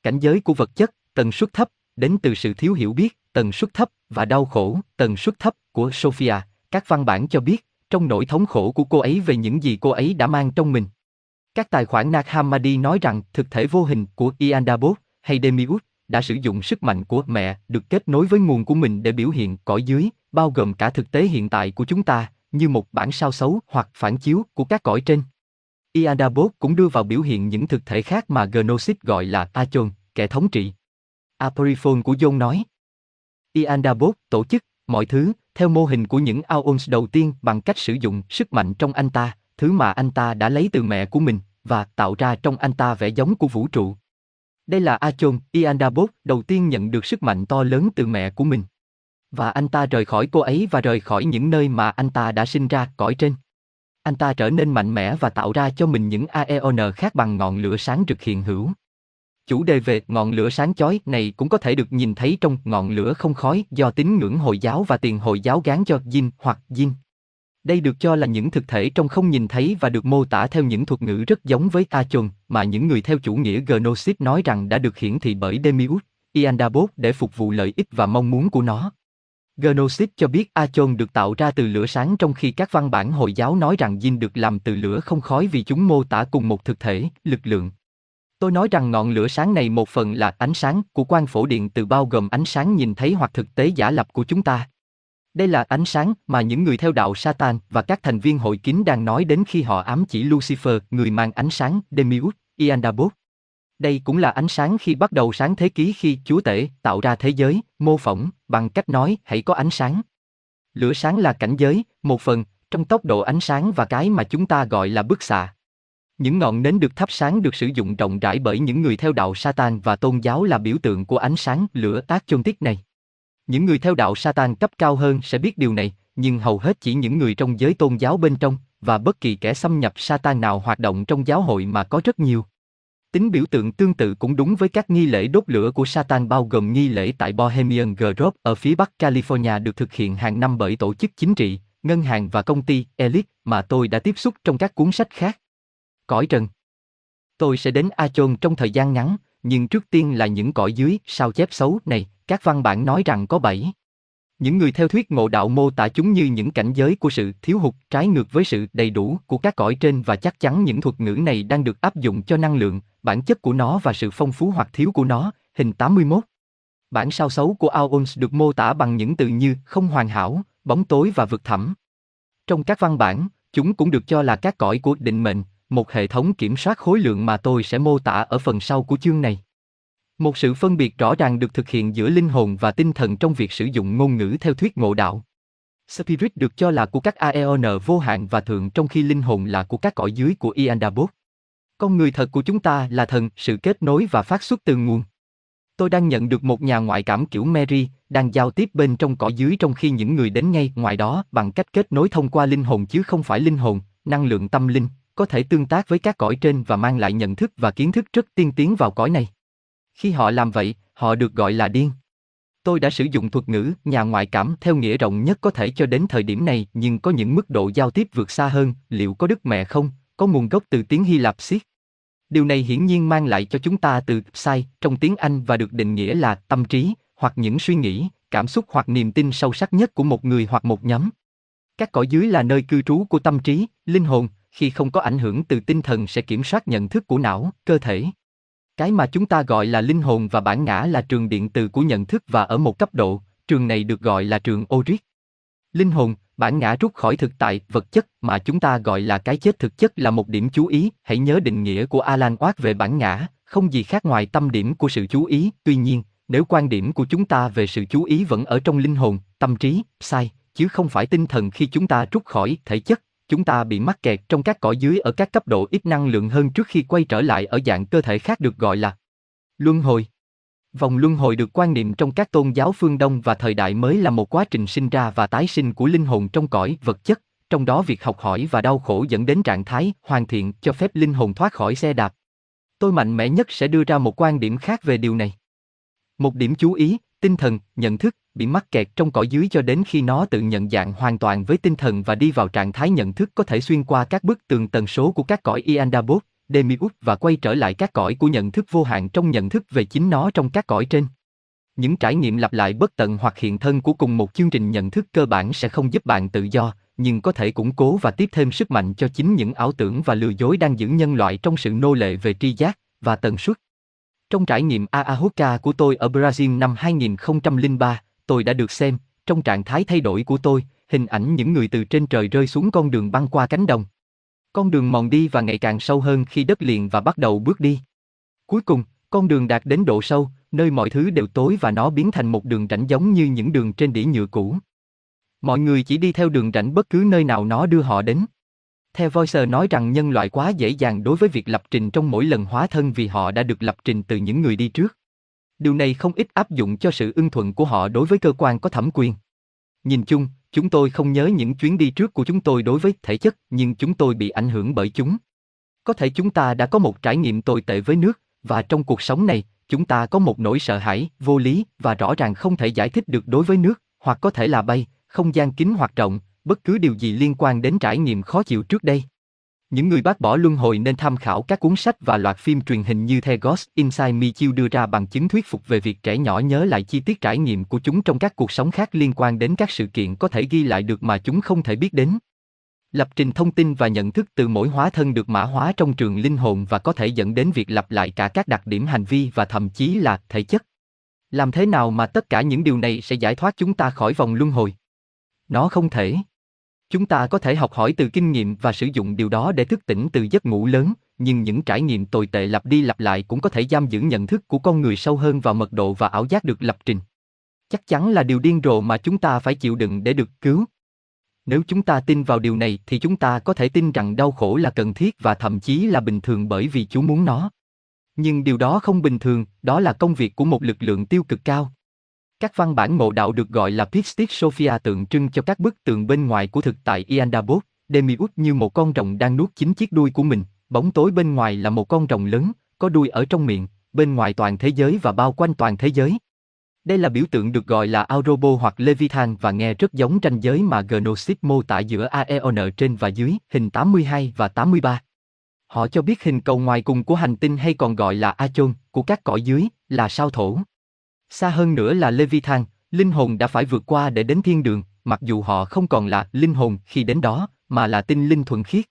Cảnh giới của vật chất, tần suất thấp, đến từ sự thiếu hiểu biết, tần suất thấp và đau khổ, tần suất thấp của Sophia, các văn bản cho biết, trong nỗi thống khổ của cô ấy về những gì cô ấy đã mang trong mình. Các tài khoản Nag Hammadi nói rằng thực thể vô hình của Iandabot hay Demiurge đã sử dụng sức mạnh của mẹ được kết nối với nguồn của mình để biểu hiện cõi dưới, bao gồm cả thực tế hiện tại của chúng ta, như một bản sao xấu hoặc phản chiếu của các cõi trên. Iadabot cũng đưa vào biểu hiện những thực thể khác mà Gnosis gọi là Achon, kẻ thống trị. Aporiphone của John nói. Iadabot tổ chức mọi thứ theo mô hình của những Aons đầu tiên bằng cách sử dụng sức mạnh trong anh ta, thứ mà anh ta đã lấy từ mẹ của mình và tạo ra trong anh ta vẻ giống của vũ trụ. Đây là Achon, Iandabot đầu tiên nhận được sức mạnh to lớn từ mẹ của mình. Và anh ta rời khỏi cô ấy và rời khỏi những nơi mà anh ta đã sinh ra, cõi trên. Anh ta trở nên mạnh mẽ và tạo ra cho mình những Aeon khác bằng ngọn lửa sáng rực hiện hữu. Chủ đề về ngọn lửa sáng chói này cũng có thể được nhìn thấy trong ngọn lửa không khói do tín ngưỡng Hồi giáo và tiền Hồi giáo gán cho Jin hoặc Jin. Đây được cho là những thực thể trong không nhìn thấy và được mô tả theo những thuật ngữ rất giống với Achon mà những người theo chủ nghĩa Gnosis nói rằng đã được hiển thị bởi Demiurge, Iandabot để phục vụ lợi ích và mong muốn của nó. Gnosis cho biết Achon được tạo ra từ lửa sáng trong khi các văn bản Hồi giáo nói rằng Yin được làm từ lửa không khói vì chúng mô tả cùng một thực thể, lực lượng. Tôi nói rằng ngọn lửa sáng này một phần là ánh sáng của quan phổ điện từ bao gồm ánh sáng nhìn thấy hoặc thực tế giả lập của chúng ta. Đây là ánh sáng mà những người theo đạo Satan và các thành viên hội kín đang nói đến khi họ ám chỉ Lucifer, người mang ánh sáng, Demiurge, Iandabot. Đây cũng là ánh sáng khi bắt đầu sáng thế ký khi Chúa Tể tạo ra thế giới, mô phỏng, bằng cách nói hãy có ánh sáng. Lửa sáng là cảnh giới, một phần, trong tốc độ ánh sáng và cái mà chúng ta gọi là bức xạ. Những ngọn nến được thắp sáng được sử dụng rộng rãi bởi những người theo đạo Satan và tôn giáo là biểu tượng của ánh sáng lửa tác chôn tiết này. Những người theo đạo Satan cấp cao hơn sẽ biết điều này, nhưng hầu hết chỉ những người trong giới tôn giáo bên trong, và bất kỳ kẻ xâm nhập Satan nào hoạt động trong giáo hội mà có rất nhiều. Tính biểu tượng tương tự cũng đúng với các nghi lễ đốt lửa của Satan bao gồm nghi lễ tại Bohemian Grove ở phía bắc California được thực hiện hàng năm bởi tổ chức chính trị, ngân hàng và công ty Elite mà tôi đã tiếp xúc trong các cuốn sách khác. Cõi trần Tôi sẽ đến Achon trong thời gian ngắn, nhưng trước tiên là những cõi dưới sao chép xấu này, các văn bản nói rằng có bảy. Những người theo thuyết ngộ đạo mô tả chúng như những cảnh giới của sự thiếu hụt trái ngược với sự đầy đủ của các cõi trên và chắc chắn những thuật ngữ này đang được áp dụng cho năng lượng, bản chất của nó và sự phong phú hoặc thiếu của nó, hình 81. Bản sao xấu của Aons được mô tả bằng những từ như không hoàn hảo, bóng tối và vực thẳm. Trong các văn bản, chúng cũng được cho là các cõi của định mệnh, một hệ thống kiểm soát khối lượng mà tôi sẽ mô tả ở phần sau của chương này. Một sự phân biệt rõ ràng được thực hiện giữa linh hồn và tinh thần trong việc sử dụng ngôn ngữ theo thuyết ngộ đạo. Spirit được cho là của các Aeon vô hạn và thượng trong khi linh hồn là của các cõi dưới của Iandabot. Con người thật của chúng ta là thần, sự kết nối và phát xuất từ nguồn. Tôi đang nhận được một nhà ngoại cảm kiểu Mary, đang giao tiếp bên trong cõi dưới trong khi những người đến ngay ngoài đó bằng cách kết nối thông qua linh hồn chứ không phải linh hồn, năng lượng tâm linh, có thể tương tác với các cõi trên và mang lại nhận thức và kiến thức rất tiên tiến vào cõi này. Khi họ làm vậy, họ được gọi là điên. Tôi đã sử dụng thuật ngữ nhà ngoại cảm theo nghĩa rộng nhất có thể cho đến thời điểm này, nhưng có những mức độ giao tiếp vượt xa hơn, liệu có đức mẹ không, có nguồn gốc từ tiếng Hy Lạp siết. Điều này hiển nhiên mang lại cho chúng ta từ sai trong tiếng Anh và được định nghĩa là tâm trí, hoặc những suy nghĩ, cảm xúc hoặc niềm tin sâu sắc nhất của một người hoặc một nhóm. Các cõi dưới là nơi cư trú của tâm trí, linh hồn, khi không có ảnh hưởng từ tinh thần sẽ kiểm soát nhận thức của não, cơ thể. Cái mà chúng ta gọi là linh hồn và bản ngã là trường điện từ của nhận thức và ở một cấp độ, trường này được gọi là trường Oric. Linh hồn, bản ngã rút khỏi thực tại, vật chất mà chúng ta gọi là cái chết thực chất là một điểm chú ý, hãy nhớ định nghĩa của Alan Watts về bản ngã, không gì khác ngoài tâm điểm của sự chú ý, tuy nhiên, nếu quan điểm của chúng ta về sự chú ý vẫn ở trong linh hồn, tâm trí, sai, chứ không phải tinh thần khi chúng ta rút khỏi thể chất, chúng ta bị mắc kẹt trong các cõi dưới ở các cấp độ ít năng lượng hơn trước khi quay trở lại ở dạng cơ thể khác được gọi là luân hồi. Vòng luân hồi được quan niệm trong các tôn giáo phương Đông và thời đại mới là một quá trình sinh ra và tái sinh của linh hồn trong cõi vật chất, trong đó việc học hỏi và đau khổ dẫn đến trạng thái hoàn thiện cho phép linh hồn thoát khỏi xe đạp. Tôi mạnh mẽ nhất sẽ đưa ra một quan điểm khác về điều này. Một điểm chú ý, tinh thần, nhận thức, bị mắc kẹt trong cõi dưới cho đến khi nó tự nhận dạng hoàn toàn với tinh thần và đi vào trạng thái nhận thức có thể xuyên qua các bức tường tần số của các cõi Iandabot, Demiut và quay trở lại các cõi của nhận thức vô hạn trong nhận thức về chính nó trong các cõi trên. Những trải nghiệm lặp lại bất tận hoặc hiện thân của cùng một chương trình nhận thức cơ bản sẽ không giúp bạn tự do, nhưng có thể củng cố và tiếp thêm sức mạnh cho chính những ảo tưởng và lừa dối đang giữ nhân loại trong sự nô lệ về tri giác và tần suất. Trong trải nghiệm Ayahuasca của tôi ở Brazil năm 2003, tôi đã được xem, trong trạng thái thay đổi của tôi, hình ảnh những người từ trên trời rơi xuống con đường băng qua cánh đồng. Con đường mòn đi và ngày càng sâu hơn khi đất liền và bắt đầu bước đi. Cuối cùng, con đường đạt đến độ sâu, nơi mọi thứ đều tối và nó biến thành một đường rãnh giống như những đường trên đĩa nhựa cũ. Mọi người chỉ đi theo đường rãnh bất cứ nơi nào nó đưa họ đến. Theo Voicer nói rằng nhân loại quá dễ dàng đối với việc lập trình trong mỗi lần hóa thân vì họ đã được lập trình từ những người đi trước. Điều này không ít áp dụng cho sự ưng thuận của họ đối với cơ quan có thẩm quyền. Nhìn chung, chúng tôi không nhớ những chuyến đi trước của chúng tôi đối với thể chất, nhưng chúng tôi bị ảnh hưởng bởi chúng. Có thể chúng ta đã có một trải nghiệm tồi tệ với nước, và trong cuộc sống này, chúng ta có một nỗi sợ hãi, vô lý và rõ ràng không thể giải thích được đối với nước, hoặc có thể là bay, không gian kín hoặc rộng, bất cứ điều gì liên quan đến trải nghiệm khó chịu trước đây. Những người bác bỏ luân hồi nên tham khảo các cuốn sách và loạt phim truyền hình như The Ghost Inside Me chiêu đưa ra bằng chứng thuyết phục về việc trẻ nhỏ nhớ lại chi tiết trải nghiệm của chúng trong các cuộc sống khác liên quan đến các sự kiện có thể ghi lại được mà chúng không thể biết đến. Lập trình thông tin và nhận thức từ mỗi hóa thân được mã hóa trong trường linh hồn và có thể dẫn đến việc lặp lại cả các đặc điểm hành vi và thậm chí là thể chất. Làm thế nào mà tất cả những điều này sẽ giải thoát chúng ta khỏi vòng luân hồi? Nó không thể. Chúng ta có thể học hỏi từ kinh nghiệm và sử dụng điều đó để thức tỉnh từ giấc ngủ lớn, nhưng những trải nghiệm tồi tệ lặp đi lặp lại cũng có thể giam giữ nhận thức của con người sâu hơn vào mật độ và ảo giác được lập trình. Chắc chắn là điều điên rồ mà chúng ta phải chịu đựng để được cứu. Nếu chúng ta tin vào điều này thì chúng ta có thể tin rằng đau khổ là cần thiết và thậm chí là bình thường bởi vì Chúa muốn nó. Nhưng điều đó không bình thường, đó là công việc của một lực lượng tiêu cực cao. Các văn bản ngộ đạo được gọi là Pistis Sophia tượng trưng cho các bức tường bên ngoài của thực tại Iandabot, Demiut như một con rồng đang nuốt chính chiếc đuôi của mình, bóng tối bên ngoài là một con rồng lớn, có đuôi ở trong miệng, bên ngoài toàn thế giới và bao quanh toàn thế giới. Đây là biểu tượng được gọi là Aurobo hoặc Leviathan và nghe rất giống tranh giới mà Gnosis mô tả giữa Aeon trên và dưới, hình 82 và 83. Họ cho biết hình cầu ngoài cùng của hành tinh hay còn gọi là Achon, của các cõi dưới, là sao thổ. Xa hơn nữa là Leviathan, linh hồn đã phải vượt qua để đến thiên đường, mặc dù họ không còn là linh hồn khi đến đó, mà là tinh linh thuần khiết.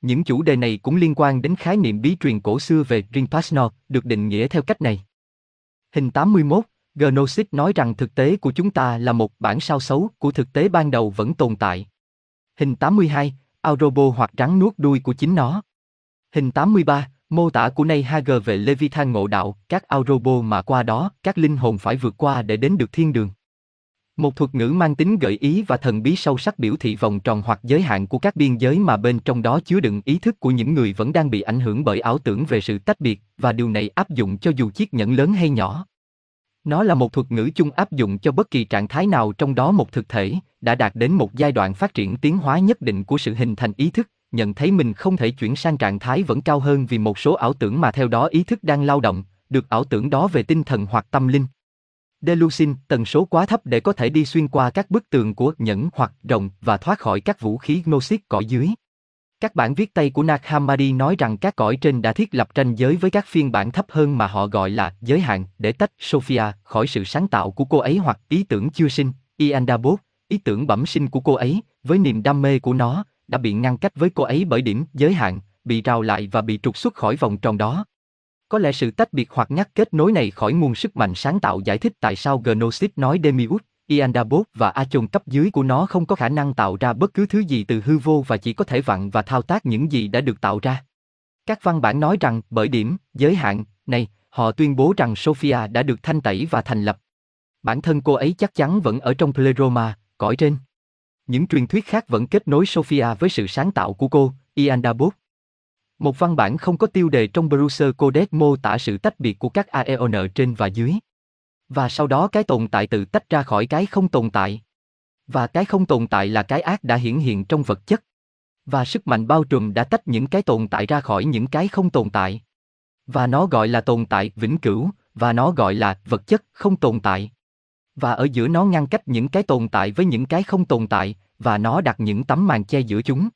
Những chủ đề này cũng liên quan đến khái niệm bí truyền cổ xưa về Rinpoche, được định nghĩa theo cách này. Hình 81, Gnosis nói rằng thực tế của chúng ta là một bản sao xấu của thực tế ban đầu vẫn tồn tại. Hình 82, Aurobo hoặc rắn nuốt đuôi của chính nó. Hình 83, mô tả của Nay Hager về Leviathan ngộ đạo, các Aurobo mà qua đó, các linh hồn phải vượt qua để đến được thiên đường. Một thuật ngữ mang tính gợi ý và thần bí sâu sắc biểu thị vòng tròn hoặc giới hạn của các biên giới mà bên trong đó chứa đựng ý thức của những người vẫn đang bị ảnh hưởng bởi ảo tưởng về sự tách biệt, và điều này áp dụng cho dù chiếc nhẫn lớn hay nhỏ. Nó là một thuật ngữ chung áp dụng cho bất kỳ trạng thái nào trong đó một thực thể đã đạt đến một giai đoạn phát triển tiến hóa nhất định của sự hình thành ý thức, nhận thấy mình không thể chuyển sang trạng thái vẫn cao hơn vì một số ảo tưởng mà theo đó ý thức đang lao động, được ảo tưởng đó về tinh thần hoặc tâm linh. Delusin, tần số quá thấp để có thể đi xuyên qua các bức tường của nhẫn hoặc rồng và thoát khỏi các vũ khí Gnosis cõi dưới. Các bản viết tay của Nag Hammadi nói rằng các cõi trên đã thiết lập ranh giới với các phiên bản thấp hơn mà họ gọi là giới hạn để tách Sophia khỏi sự sáng tạo của cô ấy hoặc ý tưởng chưa sinh, Iandabot, ý tưởng bẩm sinh của cô ấy, với niềm đam mê của nó, đã bị ngăn cách với cô ấy bởi điểm giới hạn, bị rào lại và bị trục xuất khỏi vòng tròn đó. Có lẽ sự tách biệt hoặc ngắt kết nối này khỏi nguồn sức mạnh sáng tạo giải thích tại sao Gnosis nói Demiurge, Iandabot và Achon cấp dưới của nó không có khả năng tạo ra bất cứ thứ gì từ hư vô và chỉ có thể vặn và thao tác những gì đã được tạo ra. Các văn bản nói rằng, bởi điểm, giới hạn, này, họ tuyên bố rằng Sophia đã được thanh tẩy và thành lập. Bản thân cô ấy chắc chắn vẫn ở trong Pleroma, cõi trên. Những truyền thuyết khác vẫn kết nối Sophia với sự sáng tạo của cô, Iandabot. Một văn bản không có tiêu đề trong Bruce Codex mô tả sự tách biệt của các Aeon trên và dưới. Và sau đó cái tồn tại tự tách ra khỏi cái không tồn tại. Và cái không tồn tại là cái ác đã hiển hiện trong vật chất. Và sức mạnh bao trùm đã tách những cái tồn tại ra khỏi những cái không tồn tại. Và nó gọi là tồn tại vĩnh cửu, và nó gọi là vật chất không tồn tại. Và ở giữa nó ngăn cách những cái tồn tại với những cái không tồn tại, và nó đặt những tấm màn che giữa chúng.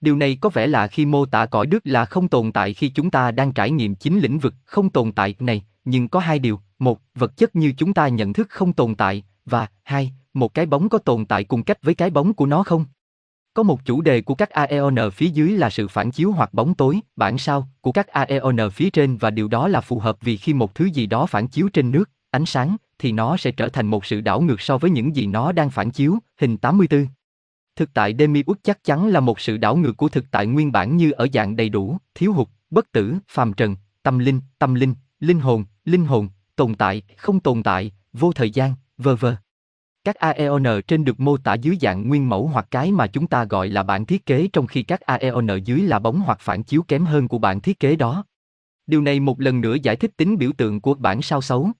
Điều này có vẻ là khi mô tả cõi đức là không tồn tại khi chúng ta đang trải nghiệm chính lĩnh vực không tồn tại này, nhưng có hai điều, một, vật chất như chúng ta nhận thức không tồn tại, và hai, một cái bóng có tồn tại cùng cách với cái bóng của nó không? Có một chủ đề của các Aeon phía dưới là sự phản chiếu hoặc bóng tối, bản sao, của các Aeon phía trên và điều đó là phù hợp vì khi một thứ gì đó phản chiếu trên nước, ánh sáng, thì nó sẽ trở thành một sự đảo ngược so với những gì nó đang phản chiếu, hình 84. Thực tại Demiurge chắc chắn là một sự đảo ngược của thực tại nguyên bản như ở dạng đầy đủ, thiếu hụt, bất tử, phàm trần, tâm linh, tâm linh, linh hồn, linh hồn, tồn tại, không tồn tại, vô thời gian, vơ vơ. Các Aeon trên được mô tả dưới dạng nguyên mẫu hoặc cái mà chúng ta gọi là bản thiết kế trong khi các Aeon dưới là bóng hoặc phản chiếu kém hơn của bản thiết kế đó. Điều này một lần nữa giải thích tính biểu tượng của bản sao xấu.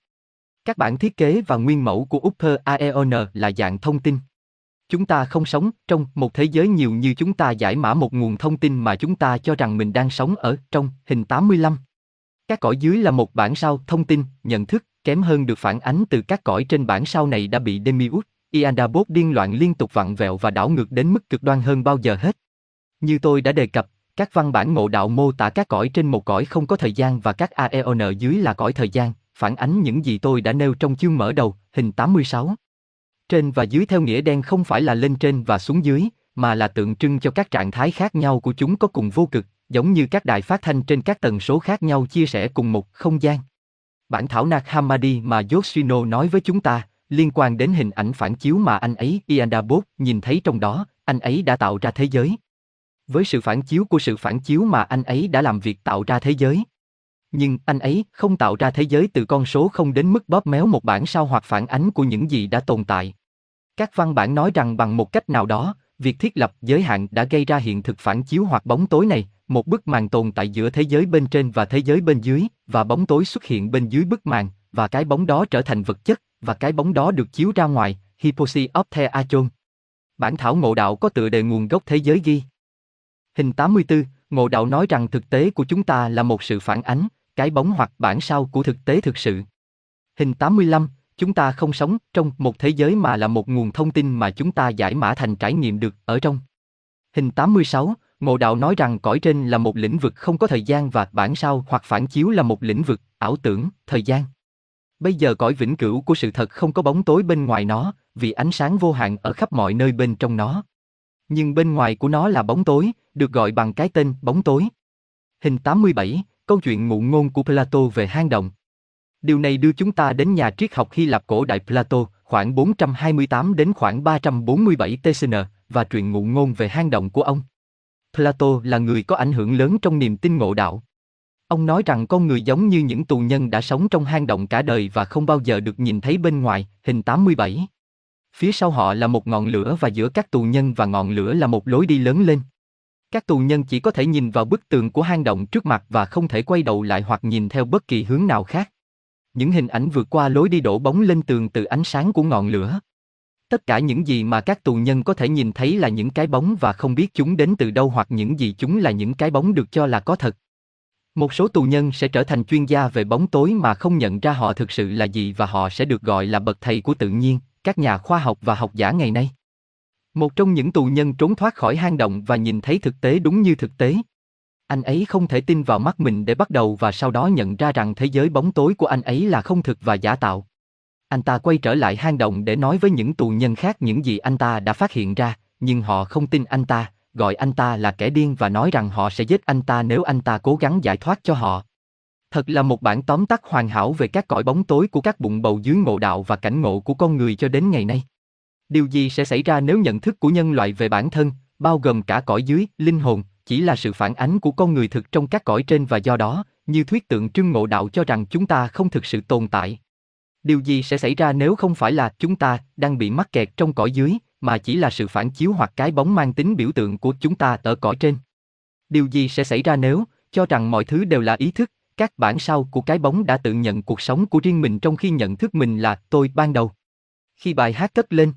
Các bản thiết kế và nguyên mẫu của Upper Aeon là dạng thông tin. Chúng ta không sống trong một thế giới nhiều như chúng ta giải mã một nguồn thông tin mà chúng ta cho rằng mình đang sống ở trong hình 85. Các cõi dưới là một bản sao thông tin, nhận thức, kém hơn được phản ánh từ các cõi trên bản sao này đã bị Demiurge, Iandabot điên loạn liên tục vặn vẹo và đảo ngược đến mức cực đoan hơn bao giờ hết. Như tôi đã đề cập, các văn bản ngộ đạo mô tả các cõi trên một cõi không có thời gian và các Aeon dưới là cõi thời gian, phản ánh những gì tôi đã nêu trong chương mở đầu, hình 86. Trên và dưới theo nghĩa đen không phải là lên trên và xuống dưới, mà là tượng trưng cho các trạng thái khác nhau của chúng có cùng vô cực, giống như các đài phát thanh trên các tần số khác nhau chia sẻ cùng một không gian. Bản thảo Nag Hammadi mà Yoshino nói với chúng ta, liên quan đến hình ảnh phản chiếu mà anh ấy Iandabot nhìn thấy trong đó, anh ấy đã tạo ra thế giới. Với sự phản chiếu của sự phản chiếu mà anh ấy đã làm việc tạo ra thế giới. Nhưng anh ấy không tạo ra thế giới từ con số không đến mức bóp méo một bản sao hoặc phản ánh của những gì đã tồn tại. Các văn bản nói rằng bằng một cách nào đó, việc thiết lập giới hạn đã gây ra hiện thực phản chiếu hoặc bóng tối này, một bức màn tồn tại giữa thế giới bên trên và thế giới bên dưới, và bóng tối xuất hiện bên dưới bức màn, và cái bóng đó trở thành vật chất, và cái bóng đó được chiếu ra ngoài, Hipposi of the Achon. Bản thảo ngộ đạo có tựa đề nguồn gốc thế giới ghi. Hình 84, ngộ đạo nói rằng thực tế của chúng ta là một sự phản ánh, cái bóng hoặc bản sao của thực tế thực sự. Hình 85, chúng ta không sống trong một thế giới mà là một nguồn thông tin mà chúng ta giải mã thành trải nghiệm được ở trong. Hình 86, Ngộ đạo nói rằng cõi trên là một lĩnh vực không có thời gian và bản sao hoặc phản chiếu là một lĩnh vực, ảo tưởng, thời gian. Bây giờ cõi vĩnh cửu của sự thật không có bóng tối bên ngoài nó, vì ánh sáng vô hạn ở khắp mọi nơi bên trong nó. Nhưng bên ngoài của nó là bóng tối, được gọi bằng cái tên bóng tối. Hình 87, câu chuyện ngụ ngôn của Plato về hang động. Điều này đưa chúng ta đến nhà triết học Hy Lạp cổ đại Plato, khoảng 428 đến khoảng 347 TCN, và truyền ngụ ngôn về hang động của ông. Plato là người có ảnh hưởng lớn trong niềm tin ngộ đạo. Ông nói rằng con người giống như những tù nhân đã sống trong hang động cả đời và không bao giờ được nhìn thấy bên ngoài, hình 87. Phía sau họ là một ngọn lửa và giữa các tù nhân và ngọn lửa là một lối đi lớn lên. Các tù nhân chỉ có thể nhìn vào bức tường của hang động trước mặt và không thể quay đầu lại hoặc nhìn theo bất kỳ hướng nào khác. Những hình ảnh vượt qua lối đi đổ bóng lên tường từ ánh sáng của ngọn lửa. Tất cả những gì mà các tù nhân có thể nhìn thấy là những cái bóng và không biết chúng đến từ đâu hoặc những gì chúng là những cái bóng được cho là có thật. Một số tù nhân sẽ trở thành chuyên gia về bóng tối mà không nhận ra họ thực sự là gì và họ sẽ được gọi là bậc thầy của tự nhiên, các nhà khoa học và học giả ngày nay. Một trong những tù nhân trốn thoát khỏi hang động và nhìn thấy thực tế đúng như thực tế. Anh ấy không thể tin vào mắt mình để bắt đầu và sau đó nhận ra rằng thế giới bóng tối của anh ấy là không thực và giả tạo. Anh ta quay trở lại hang động để nói với những tù nhân khác những gì anh ta đã phát hiện ra, nhưng họ không tin anh ta, gọi anh ta là kẻ điên và nói rằng họ sẽ giết anh ta nếu anh ta cố gắng giải thoát cho họ. Thật là một bản tóm tắt hoàn hảo về các cõi bóng tối của các bụng bầu dưới ngộ đạo và cảnh ngộ của con người cho đến ngày nay. Điều gì sẽ xảy ra nếu nhận thức của nhân loại về bản thân, bao gồm cả cõi dưới, linh hồn, chỉ là sự phản ánh của con người thực trong các cõi trên và do đó, như thuyết tượng trưng ngộ đạo cho rằng chúng ta không thực sự tồn tại. Điều gì sẽ xảy ra nếu không phải là chúng ta đang bị mắc kẹt trong cõi dưới, mà chỉ là sự phản chiếu hoặc cái bóng mang tính biểu tượng của chúng ta ở cõi trên? Điều gì sẽ xảy ra nếu, cho rằng mọi thứ đều là ý thức, các bản sao của cái bóng đã tự nhận cuộc sống của riêng mình trong khi nhận thức mình là tôi ban đầu? Khi bài hát cất lên,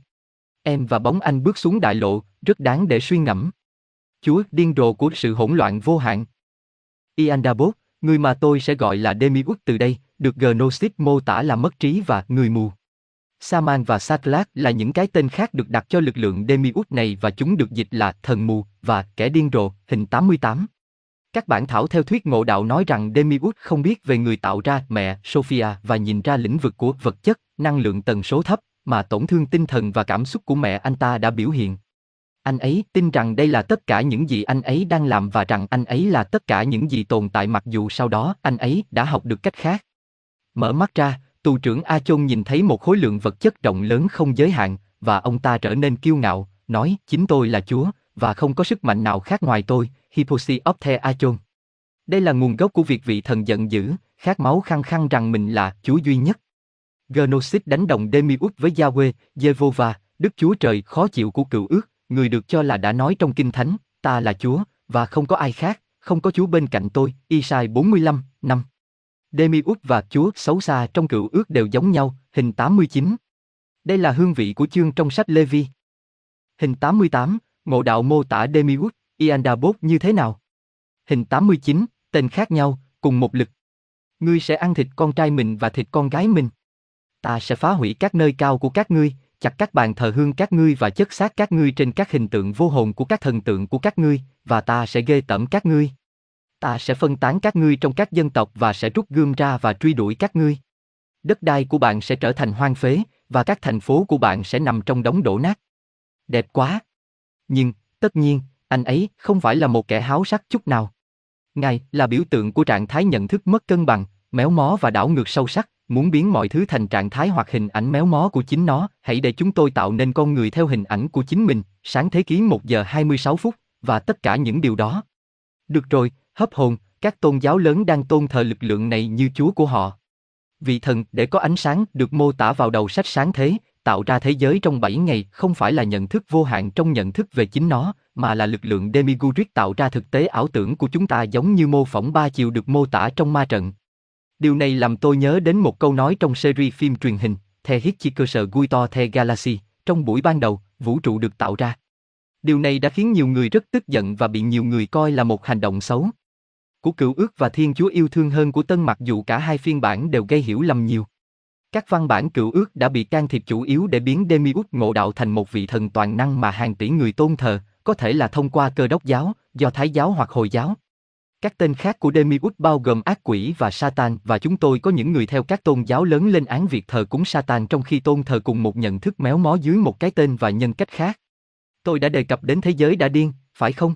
em và bóng anh bước xuống đại lộ, rất đáng để suy ngẫm. Chúa điên rồ của sự hỗn loạn vô hạn. Iandabot, người mà tôi sẽ gọi là Demiurg từ đây, được Gnosis mô tả là mất trí và người mù. Saman và Satlak là những cái tên khác được đặt cho lực lượng Demiurg này và chúng được dịch là thần mù và kẻ điên rồ, hình 88. Các bản thảo theo thuyết ngộ đạo nói rằng Demiurg không biết về người tạo ra mẹ Sophia và nhìn ra lĩnh vực của vật chất, năng lượng tần số thấp, mà tổn thương tinh thần và cảm xúc của mẹ anh ta đã biểu hiện. Anh ấy tin rằng đây là tất cả những gì anh ấy đang làm và rằng anh ấy là tất cả những gì tồn tại mặc dù sau đó anh ấy đã học được cách khác. Mở mắt ra, tù trưởng A Chôn nhìn thấy một khối lượng vật chất rộng lớn không giới hạn, và ông ta trở nên kiêu ngạo, nói chính tôi là Chúa, và không có sức mạnh nào khác ngoài tôi, Hipposi Opthe A Chôn. Đây là nguồn gốc của việc vị thần giận dữ, khát máu khăng khăng rằng mình là Chúa duy nhất. Gnosis đánh đồng Demiurge với Yahweh, Jehovah, Đức Chúa Trời khó chịu của cựu ước, người được cho là đã nói trong Kinh Thánh, ta là Chúa, và không có ai khác, không có Chúa bên cạnh tôi, Isai 45, năm. Demiurge và Chúa xấu xa trong cựu ước đều giống nhau, hình 89. Đây là hương vị của chương trong sách Levi. Hình 88, ngộ đạo mô tả Demiurge, Iandabot như thế nào? Hình 89, tên khác nhau, cùng một lực. Ngươi sẽ ăn thịt con trai mình và thịt con gái mình. Ta sẽ phá hủy các nơi cao của các ngươi, chặt các bàn thờ hương các ngươi và chất xác các ngươi trên các hình tượng vô hồn của các thần tượng của các ngươi, và ta sẽ ghê tẩm các ngươi. Ta sẽ phân tán các ngươi trong các dân tộc và sẽ rút gươm ra và truy đuổi các ngươi. Đất đai của bạn sẽ trở thành hoang phế, và các thành phố của bạn sẽ nằm trong đống đổ nát. Đẹp quá! Nhưng, tất nhiên, anh ấy không phải là một kẻ háo sắc chút nào. Ngài là biểu tượng của trạng thái nhận thức mất cân bằng, méo mó và đảo ngược sâu sắc, muốn biến mọi thứ thành trạng thái hoặc hình ảnh méo mó của chính nó, hãy để chúng tôi tạo nên con người theo hình ảnh của chính mình, sáng thế ký 1 giờ 26 phút, và tất cả những điều đó. Được rồi, hấp hồn, các tôn giáo lớn đang tôn thờ lực lượng này như chúa của họ. Vị thần để có ánh sáng được mô tả vào đầu sách sáng thế, tạo ra thế giới trong 7 ngày không phải là nhận thức vô hạn trong nhận thức về chính nó, mà là lực lượng Demiguric tạo ra thực tế ảo tưởng của chúng ta giống như mô phỏng ba chiều được mô tả trong ma trận. Điều này làm tôi nhớ đến một câu nói trong series phim truyền hình, The Hitchhiker's Guide The Galaxy, trong buổi ban đầu, vũ trụ được tạo ra. Điều này đã khiến nhiều người rất tức giận và bị nhiều người coi là một hành động xấu. Của cựu ước và Thiên Chúa yêu thương hơn của Tân mặc dù cả hai phiên bản đều gây hiểu lầm nhiều. Các văn bản cựu ước đã bị can thiệp chủ yếu để biến Demiurg ngộ đạo thành một vị thần toàn năng mà hàng tỷ người tôn thờ, có thể là thông qua cơ đốc giáo, do thái giáo hoặc hồi giáo. Các tên khác của Demiurge bao gồm ác quỷ và Satan và chúng tôi có những người theo các tôn giáo lớn lên án việc thờ cúng Satan trong khi tôn thờ cùng một nhận thức méo mó dưới một cái tên và nhân cách khác. Tôi đã đề cập đến thế giới đã điên, phải không?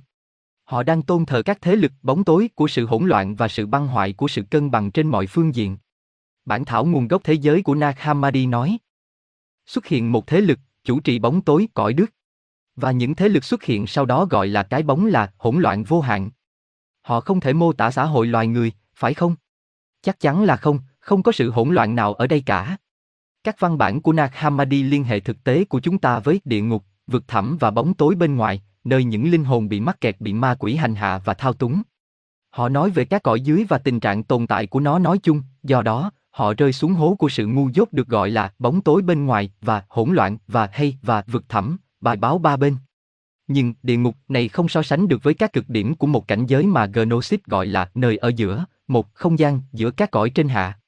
Họ đang tôn thờ các thế lực bóng tối của sự hỗn loạn và sự băng hoại của sự cân bằng trên mọi phương diện. Bản thảo nguồn gốc thế giới của Nag Hammadi nói. Xuất hiện một thế lực, chủ trì bóng tối cõi đức. Và những thế lực xuất hiện sau đó gọi là cái bóng là hỗn loạn vô hạn. Họ không thể mô tả xã hội loài người, phải không? Chắc chắn là không, không có sự hỗn loạn nào ở đây cả. Các văn bản của Nag Hammadi liên hệ thực tế của chúng ta với địa ngục, vực thẳm và bóng tối bên ngoài, nơi những linh hồn bị mắc kẹt bị ma quỷ hành hạ và thao túng. Họ nói về các cõi dưới và tình trạng tồn tại của nó nói chung, do đó, họ rơi xuống hố của sự ngu dốt được gọi là bóng tối bên ngoài và hỗn loạn và hay và vực thẳm, bài báo ba bên. Nhưng địa ngục này không so sánh được với các cực điểm của một cảnh giới mà Gnosis gọi là nơi ở giữa, một không gian giữa các cõi trên hạ.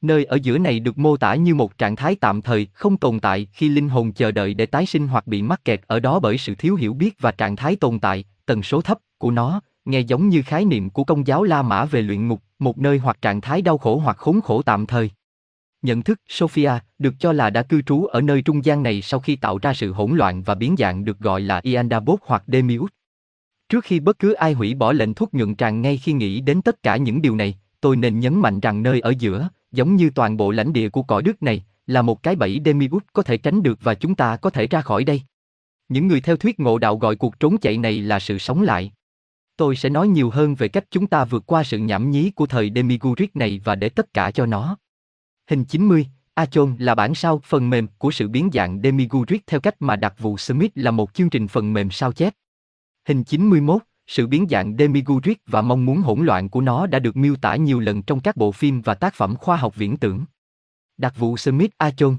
Nơi ở giữa này được mô tả như một trạng thái tạm thời không tồn tại khi linh hồn chờ đợi để tái sinh hoặc bị mắc kẹt ở đó bởi sự thiếu hiểu biết và trạng thái tồn tại, tần số thấp của nó, nghe giống như khái niệm của công giáo La Mã về luyện ngục, một nơi hoặc trạng thái đau khổ hoặc khốn khổ tạm thời. Nhận thức Sophia được cho là đã cư trú ở nơi trung gian này sau khi tạo ra sự hỗn loạn và biến dạng được gọi là Iandabot hoặc Demiurge Trước khi bất cứ ai hủy bỏ lệnh thuốc nhuận tràng ngay khi nghĩ đến tất cả những điều này, tôi nên nhấn mạnh rằng nơi ở giữa, giống như toàn bộ lãnh địa của cõi đức này, là một cái bẫy Demiurge có thể tránh được và chúng ta có thể ra khỏi đây. Những người theo thuyết ngộ đạo gọi cuộc trốn chạy này là sự sống lại. Tôi sẽ nói nhiều hơn về cách chúng ta vượt qua sự nhảm nhí của thời Demiguric này và để tất cả cho nó. Hình 90, Achon là bản sao phần mềm của sự biến dạng Demiguric theo cách mà đặc vụ Smith là một chương trình phần mềm sao chép. Hình 91, sự biến dạng Demiguric và mong muốn hỗn loạn của nó đã được miêu tả nhiều lần trong các bộ phim và tác phẩm khoa học viễn tưởng. Đặc vụ Smith Achon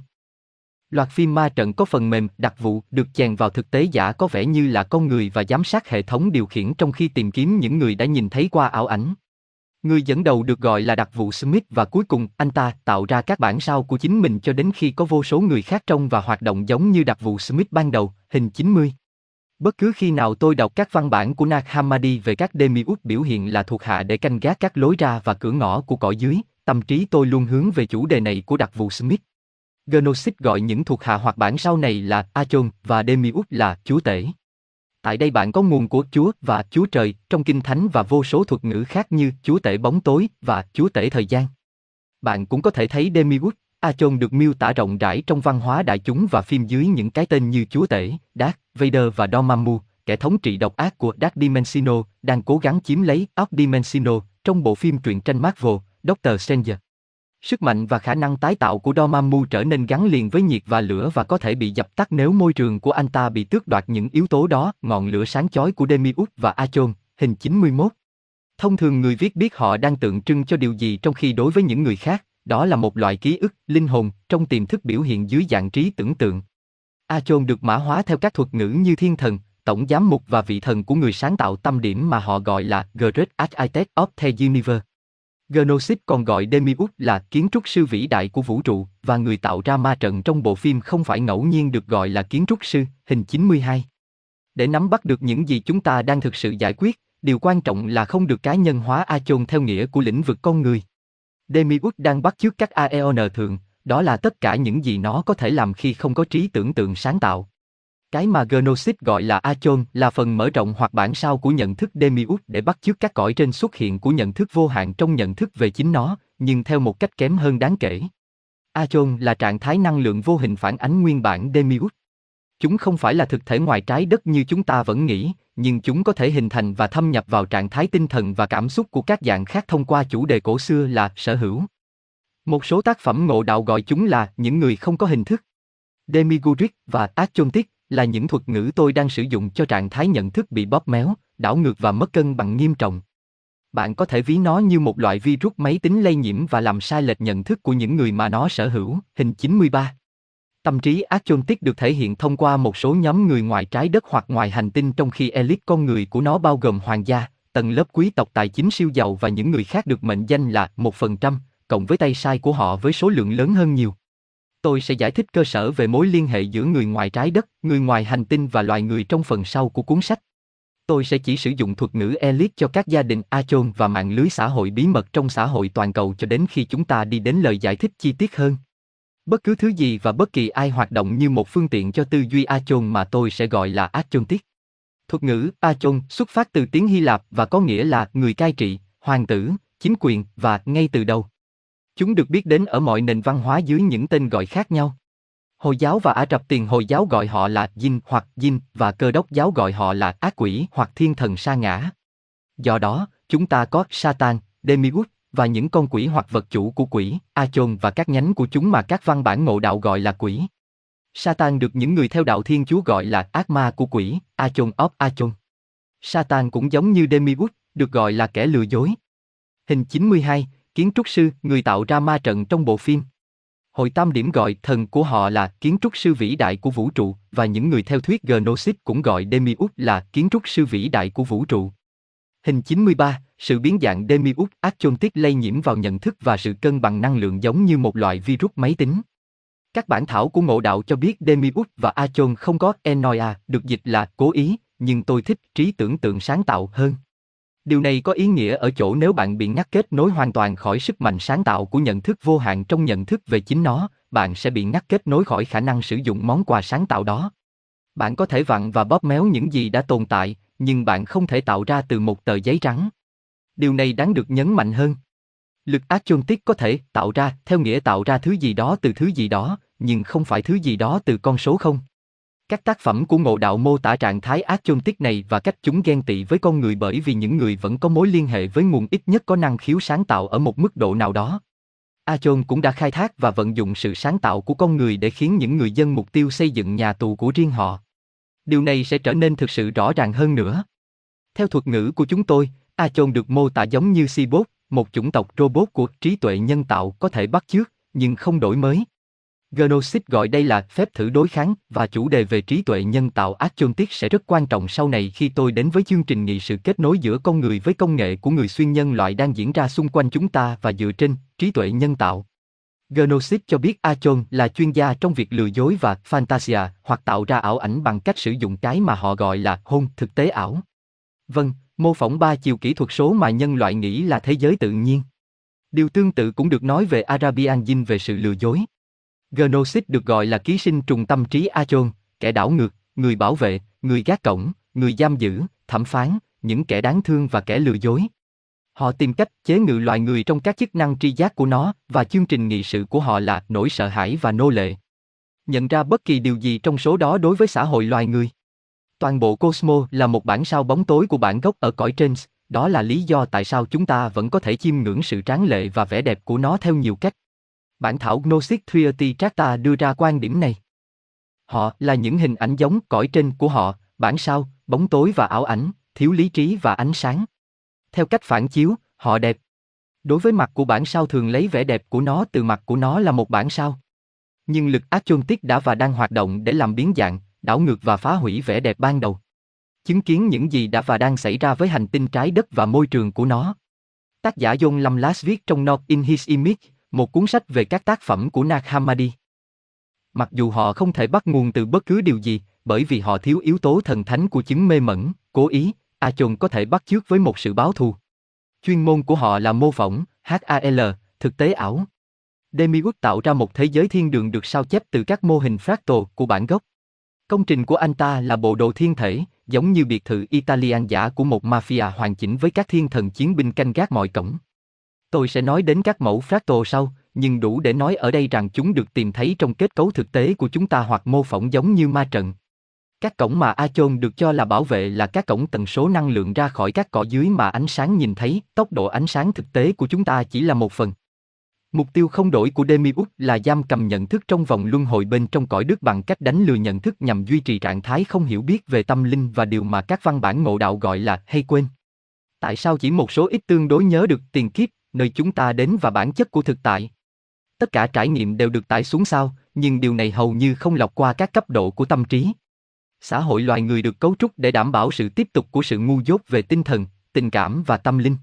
Loạt phim ma trận có phần mềm, đặc vụ, được chèn vào thực tế giả có vẻ như là con người và giám sát hệ thống điều khiển trong khi tìm kiếm những người đã nhìn thấy qua ảo ảnh. Người dẫn đầu được gọi là đặc vụ Smith và cuối cùng anh ta tạo ra các bản sao của chính mình cho đến khi có vô số người khác trong và hoạt động giống như đặc vụ Smith ban đầu, hình 90. Bất cứ khi nào tôi đọc các văn bản của Nag Hammadi về các Demiurge biểu hiện là thuộc hạ để canh gác các lối ra và cửa ngõ của cõi dưới, tâm trí tôi luôn hướng về chủ đề này của đặc vụ Smith. Gnosis gọi những thuộc hạ hoặc bản sau này là Achon và Demiurge là chúa tể. Tại đây bạn có nguồn của Chúa và Chúa Trời trong Kinh Thánh và vô số thuật ngữ khác như Chúa tể bóng tối và Chúa tể thời gian. Bạn cũng có thể thấy Demiurge, Achon được miêu tả rộng rãi trong văn hóa đại chúng và phim dưới những cái tên như Chúa tể, Darth Vader và Dormammu, kẻ thống trị độc ác của Dark Dimensino, đang cố gắng chiếm lấy Dark Dimensino trong bộ phim truyện tranh Marvel, Doctor Strange. Sức mạnh và khả năng tái tạo của Dormammu trở nên gắn liền với nhiệt và lửa và có thể bị dập tắt nếu môi trường của anh ta bị tước đoạt những yếu tố đó, ngọn lửa sáng chói của Demiurge và Achon, hình 91. Thông thường người viết biết họ đang tượng trưng cho điều gì trong khi đối với những người khác, đó là một loại ký ức, linh hồn, trong tiềm thức biểu hiện dưới dạng trí tưởng tượng. Achon được mã hóa theo các thuật ngữ như thiên thần, tổng giám mục và vị thần của người sáng tạo tâm điểm mà họ gọi là Great Architect of the Universe. Gnosis còn gọi Demiurge là kiến trúc sư vĩ đại của vũ trụ, và người tạo ra ma trận trong bộ phim không phải ngẫu nhiên được gọi là kiến trúc sư, hình 92. Để nắm bắt được những gì chúng ta đang thực sự giải quyết, điều quan trọng là không được cá nhân hóa Achon theo nghĩa của lĩnh vực con người. Demiurge đang bắt chước các Aeon thường, đó là tất cả những gì nó có thể làm khi không có trí tưởng tượng sáng tạo. Cái mà Gnosis gọi là Achon là phần mở rộng hoặc bản sao của nhận thức Demiurge để bắt chước các cõi trên xuất hiện của nhận thức vô hạn trong nhận thức về chính nó, nhưng theo một cách kém hơn đáng kể. Achon là trạng thái năng lượng vô hình phản ánh nguyên bản Demiurge. Chúng không phải là thực thể ngoài trái đất như chúng ta vẫn nghĩ, nhưng chúng có thể hình thành và thâm nhập vào trạng thái tinh thần và cảm xúc của các dạng khác thông qua chủ đề cổ xưa là sở hữu. Một số tác phẩm ngộ đạo gọi chúng là những người không có hình thức. Demiguric và Achontic là những thuật ngữ tôi đang sử dụng cho trạng thái nhận thức bị bóp méo, đảo ngược và mất cân bằng nghiêm trọng. Bạn có thể ví nó như một loại virus máy tính lây nhiễm và làm sai lệch nhận thức của những người mà nó sở hữu, hình 93. Tâm trí Archontic được thể hiện thông qua một số nhóm người ngoài trái đất hoặc ngoài hành tinh trong khi elite con người của nó bao gồm hoàng gia, tầng lớp quý tộc tài chính siêu giàu và những người khác được mệnh danh là một phần trăm, cộng với tay sai của họ với số lượng lớn hơn nhiều. Tôi sẽ giải thích cơ sở về mối liên hệ giữa người ngoài trái đất, người ngoài hành tinh và loài người trong phần sau của cuốn sách. Tôi sẽ chỉ sử dụng thuật ngữ elite cho các gia đình Achon và mạng lưới xã hội bí mật trong xã hội toàn cầu cho đến khi chúng ta đi đến lời giải thích chi tiết hơn. Bất cứ thứ gì và bất kỳ ai hoạt động như một phương tiện cho tư duy Achon mà tôi sẽ gọi là Achontic. Thuật ngữ Achon xuất phát từ tiếng Hy Lạp và có nghĩa là người cai trị, hoàng tử, chính quyền và ngay từ đầu. Chúng được biết đến ở mọi nền văn hóa dưới những tên gọi khác nhau. Hồi giáo và Ả Rập tiền Hồi giáo gọi họ là Jin hoặc Jin và cơ đốc giáo gọi họ là ác quỷ hoặc thiên thần sa ngã. Do đó, chúng ta có Satan, Demiurge và những con quỷ hoặc vật chủ của quỷ, a-chôn và các nhánh của chúng mà các văn bản ngộ đạo gọi là quỷ. Satan được những người theo đạo Thiên Chúa gọi là ác ma của quỷ, A Chôn of Achon. Satan cũng giống như Demiurge, được gọi là kẻ lừa dối. Hình 92, kiến trúc sư, người tạo ra ma trận trong bộ phim. Hội tam điểm gọi thần của họ là kiến trúc sư vĩ đại của vũ trụ, và những người theo thuyết Gnosis cũng gọi Demiurge là kiến trúc sư vĩ đại của vũ trụ. Hình 93, sự biến dạng Demiurge Achontic lây nhiễm vào nhận thức và sự cân bằng năng lượng giống như một loại virus máy tính. Các bản thảo của ngộ đạo cho biết Demiurge và Achon không có enoia, được dịch là cố ý, nhưng tôi thích trí tưởng tượng sáng tạo hơn. Điều này có ý nghĩa ở chỗ nếu bạn bị ngắt kết nối hoàn toàn khỏi sức mạnh sáng tạo của nhận thức vô hạn trong nhận thức về chính nó, bạn sẽ bị ngắt kết nối khỏi khả năng sử dụng món quà sáng tạo đó. Bạn có thể vặn và bóp méo những gì đã tồn tại, nhưng bạn không thể tạo ra từ một tờ giấy trắng. Điều này đáng được nhấn mạnh hơn. Lực ác chôn tiết có thể tạo ra, theo nghĩa tạo ra thứ gì đó từ thứ gì đó, nhưng không phải thứ gì đó từ con số không. Các tác phẩm của ngộ đạo mô tả trạng thái ác chôn tiết này và cách chúng ghen tị với con người bởi vì những người vẫn có mối liên hệ với nguồn ít nhất có năng khiếu sáng tạo ở một mức độ nào đó. Achon cũng đã khai thác và vận dụng sự sáng tạo của con người để khiến những người dân mục tiêu xây dựng nhà tù của riêng họ. Điều này sẽ trở nên thực sự rõ ràng hơn nữa. Theo thuật ngữ của chúng tôi, Achon được mô tả giống như Cybot, một chủng tộc robot của trí tuệ nhân tạo có thể bắt chước, nhưng không đổi mới. Gnosis gọi đây là phép thử đối kháng và chủ đề về trí tuệ nhân tạo Achontic sẽ rất quan trọng sau này khi tôi đến với chương trình nghị sự kết nối giữa con người với công nghệ của người xuyên nhân loại đang diễn ra xung quanh chúng ta và dựa trên trí tuệ nhân tạo. Gnosis cho biết Achon là chuyên gia trong việc lừa dối và fantasia hoặc tạo ra ảo ảnh bằng cách sử dụng cái mà họ gọi là hôn thực tế ảo. Vâng, mô phỏng ba chiều kỹ thuật số mà nhân loại nghĩ là thế giới tự nhiên. Điều tương tự cũng được nói về Arabian Jin về sự lừa dối. Gnosis được gọi là ký sinh trùng tâm trí Achon, kẻ đảo ngược, người bảo vệ, người gác cổng, người giam giữ, thẩm phán, những kẻ đáng thương và kẻ lừa dối. Họ tìm cách chế ngự loài người trong các chức năng tri giác của nó và chương trình nghị sự của họ là nỗi sợ hãi và nô lệ. Nhận ra bất kỳ điều gì trong số đó đối với xã hội loài người. Toàn bộ Cosmo là một bản sao bóng tối của bản gốc ở cõi trên, đó là lý do tại sao chúng ta vẫn có thể chiêm ngưỡng sự tráng lệ và vẻ đẹp của nó theo nhiều cách. Bản thảo Gnostic Triety Tracta đưa ra quan điểm này. Họ là những hình ảnh giống cõi trên của họ, bản sao, bóng tối và ảo ảnh, thiếu lý trí và ánh sáng. Theo cách phản chiếu, họ đẹp. Đối với mặt của bản sao thường lấy vẻ đẹp của nó từ mặt của nó là một bản sao. Nhưng lực ác chôn tiết đã và đang hoạt động để làm biến dạng, đảo ngược và phá hủy vẻ đẹp ban đầu. Chứng kiến những gì đã và đang xảy ra với hành tinh trái đất và môi trường của nó. Tác giả John Lamlas viết trong Not in His Image, một cuốn sách về các tác phẩm của Nag Hammadi. Mặc dù họ không thể bắt nguồn từ bất cứ điều gì, bởi vì họ thiếu yếu tố thần thánh của chứng mê mẩn, cố ý, a chồn có thể bắt chước với một sự báo thù. Chuyên môn của họ là mô phỏng, HAL, thực tế ảo. Demiurge tạo ra một thế giới thiên đường được sao chép từ các mô hình fractal của bản gốc. Công trình của anh ta là bộ đồ thiên thể, giống như biệt thự Italian giả của một mafia hoàn chỉnh với các thiên thần chiến binh canh gác mọi cổng. Tôi sẽ nói đến các mẫu fractal sau, nhưng đủ để nói ở đây rằng chúng được tìm thấy trong kết cấu thực tế của chúng ta hoặc mô phỏng giống như ma trận. Các cổng mà Achon được cho là bảo vệ là các cổng tần số năng lượng ra khỏi các cỏ dưới mà ánh sáng nhìn thấy, tốc độ ánh sáng thực tế của chúng ta chỉ là một phần. Mục tiêu không đổi của Demiurge là giam cầm nhận thức trong vòng luân hồi bên trong cõi đức bằng cách đánh lừa nhận thức nhằm duy trì trạng thái không hiểu biết về tâm linh và điều mà các văn bản ngộ đạo gọi là hay quên. Tại sao chỉ một số ít tương đối nhớ được tiền kiếp, nơi chúng ta đến và bản chất của thực tại? Tất cả trải nghiệm đều được tải xuống sao, nhưng điều này hầu như không lọc qua các cấp độ của tâm trí. Xã hội loài người được cấu trúc để đảm bảo sự tiếp tục của sự ngu dốt về tinh thần, tình cảm và tâm linh.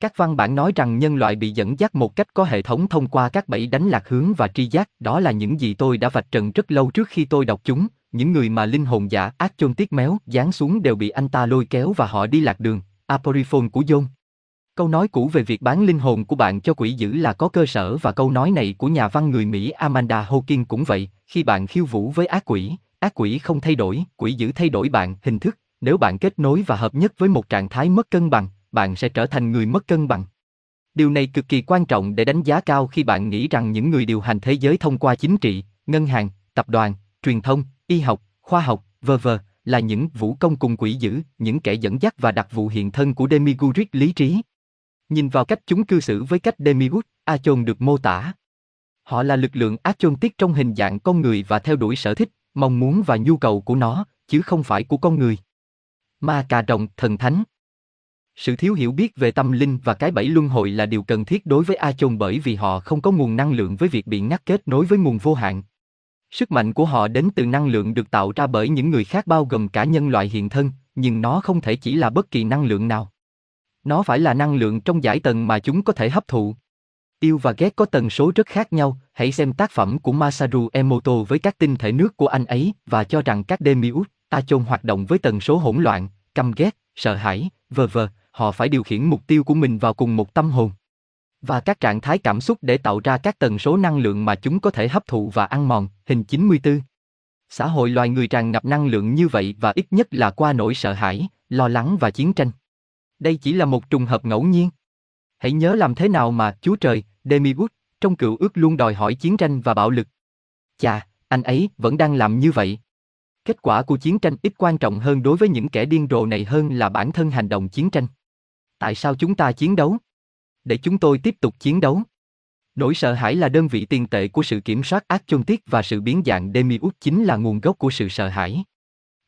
Các văn bản nói rằng nhân loại bị dẫn dắt một cách có hệ thống thông qua các bẫy đánh lạc hướng và tri giác, đó là những gì tôi đã vạch trần rất lâu trước khi tôi đọc chúng, những người mà linh hồn giả ác chôn tiết méo dán xuống đều bị anh ta lôi kéo và họ đi lạc đường, aporiphone của John. Câu nói cũ về việc bán linh hồn của bạn cho quỷ dữ là có cơ sở và câu nói này của nhà văn người Mỹ Amanda Hawking cũng vậy, khi bạn khiêu vũ với ác quỷ, ác quỷ không thay đổi, quỷ dữ thay đổi bạn, hình thức, nếu bạn kết nối và hợp nhất với một trạng thái mất cân bằng, bạn sẽ trở thành người mất cân bằng. Điều này cực kỳ quan trọng để đánh giá cao khi bạn nghĩ rằng những người điều hành thế giới thông qua chính trị, ngân hàng, tập đoàn, truyền thông, y học, khoa học, v.v. là những vũ công cùng quỷ dữ, những kẻ dẫn dắt và đặc vụ hiện thân của Demiguric lý trí. Nhìn vào cách chúng cư xử với cách Demiurge, Achon được mô tả. Họ là lực lượng Achontic trong hình dạng con người và theo đuổi sở thích, mong muốn và nhu cầu của nó, chứ không phải của con người. Ma cà rồng, thần thánh. Sự thiếu hiểu biết về tâm linh và cái bẫy luân hồi là điều cần thiết đối với Achon bởi vì họ không có nguồn năng lượng với việc bị ngắt kết nối với nguồn vô hạn. Sức mạnh của họ đến từ năng lượng được tạo ra bởi những người khác bao gồm cả nhân loại hiện thân, nhưng nó không thể chỉ là bất kỳ năng lượng nào. Nó phải là năng lượng trong giải tầng mà chúng có thể hấp thụ. Yêu và ghét có tần số rất khác nhau, hãy xem tác phẩm của Masaru Emoto với các tinh thể nước của anh ấy và cho rằng các Demiurge, chôn hoạt động với tần số hỗn loạn, căm ghét, sợ hãi, vờ vờ, họ phải điều khiển mục tiêu của mình vào cùng một tâm hồn. Và các trạng thái cảm xúc để tạo ra các tần số năng lượng mà chúng có thể hấp thụ và ăn mòn, hình 94. Xã hội loài người tràn ngập năng lượng như vậy và ít nhất là qua nỗi sợ hãi, lo lắng và chiến tranh. Đây chỉ là một trùng hợp ngẫu nhiên. Hãy nhớ làm thế nào mà Chúa Trời, Demiurge, trong cựu ước luôn đòi hỏi chiến tranh và bạo lực. Chà, anh ấy vẫn đang làm như vậy. Kết quả của chiến tranh ít quan trọng hơn đối với những kẻ điên rồ này hơn là bản thân hành động chiến tranh. Tại sao chúng ta chiến đấu? Để chúng tôi tiếp tục chiến đấu. Nỗi sợ hãi là đơn vị tiền tệ của sự kiểm soát ác chôn tiết và sự biến dạng Demiurge chính là nguồn gốc của sự sợ hãi.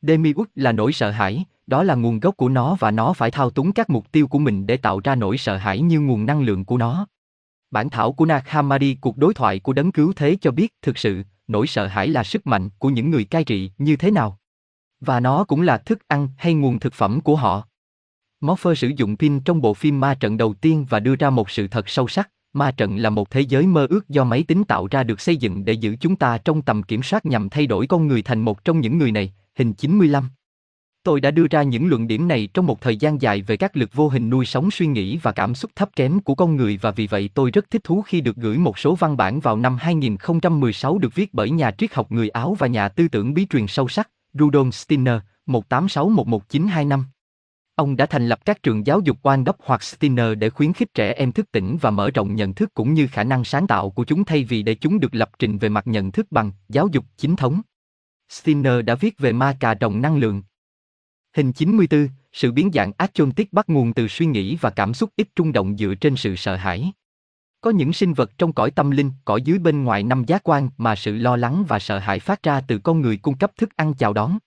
Demiurge là nỗi sợ hãi, đó là nguồn gốc của nó và nó phải thao túng các mục tiêu của mình để tạo ra nỗi sợ hãi như nguồn năng lượng của nó. Bản thảo của Nag Hammadi cuộc đối thoại của đấng cứu thế cho biết thực sự, nỗi sợ hãi là sức mạnh của những người cai trị như thế nào. Và nó cũng là thức ăn hay nguồn thực phẩm của họ. Morpher sử dụng pin trong bộ phim ma trận đầu tiên và đưa ra một sự thật sâu sắc, ma trận là một thế giới mơ ước do máy tính tạo ra được xây dựng để giữ chúng ta trong tầm kiểm soát nhằm thay đổi con người thành một trong những người này, hình 95. Tôi đã đưa ra những luận điểm này trong một thời gian dài về các lực vô hình nuôi sống suy nghĩ và cảm xúc thấp kém của con người và vì vậy tôi rất thích thú khi được gửi một số văn bản vào năm 2016 được viết bởi nhà triết học người Áo và nhà tư tưởng bí truyền sâu sắc, Rudolf Steiner, (1861-1925). Ông đã thành lập các trường giáo dục Waldorf hoặc Steiner để khuyến khích trẻ em thức tỉnh và mở rộng nhận thức cũng như khả năng sáng tạo của chúng thay vì để chúng được lập trình về mặt nhận thức bằng giáo dục chính thống. Steiner đã viết về ma cà rồng năng lượng. Hình 94, sự biến dạng achontic bắt nguồn từ suy nghĩ và cảm xúc ít trung động dựa trên sự sợ hãi. Có những sinh vật trong cõi tâm linh, cõi dưới bên ngoài năm giác quan mà sự lo lắng và sợ hãi phát ra từ con người cung cấp thức ăn chào đón.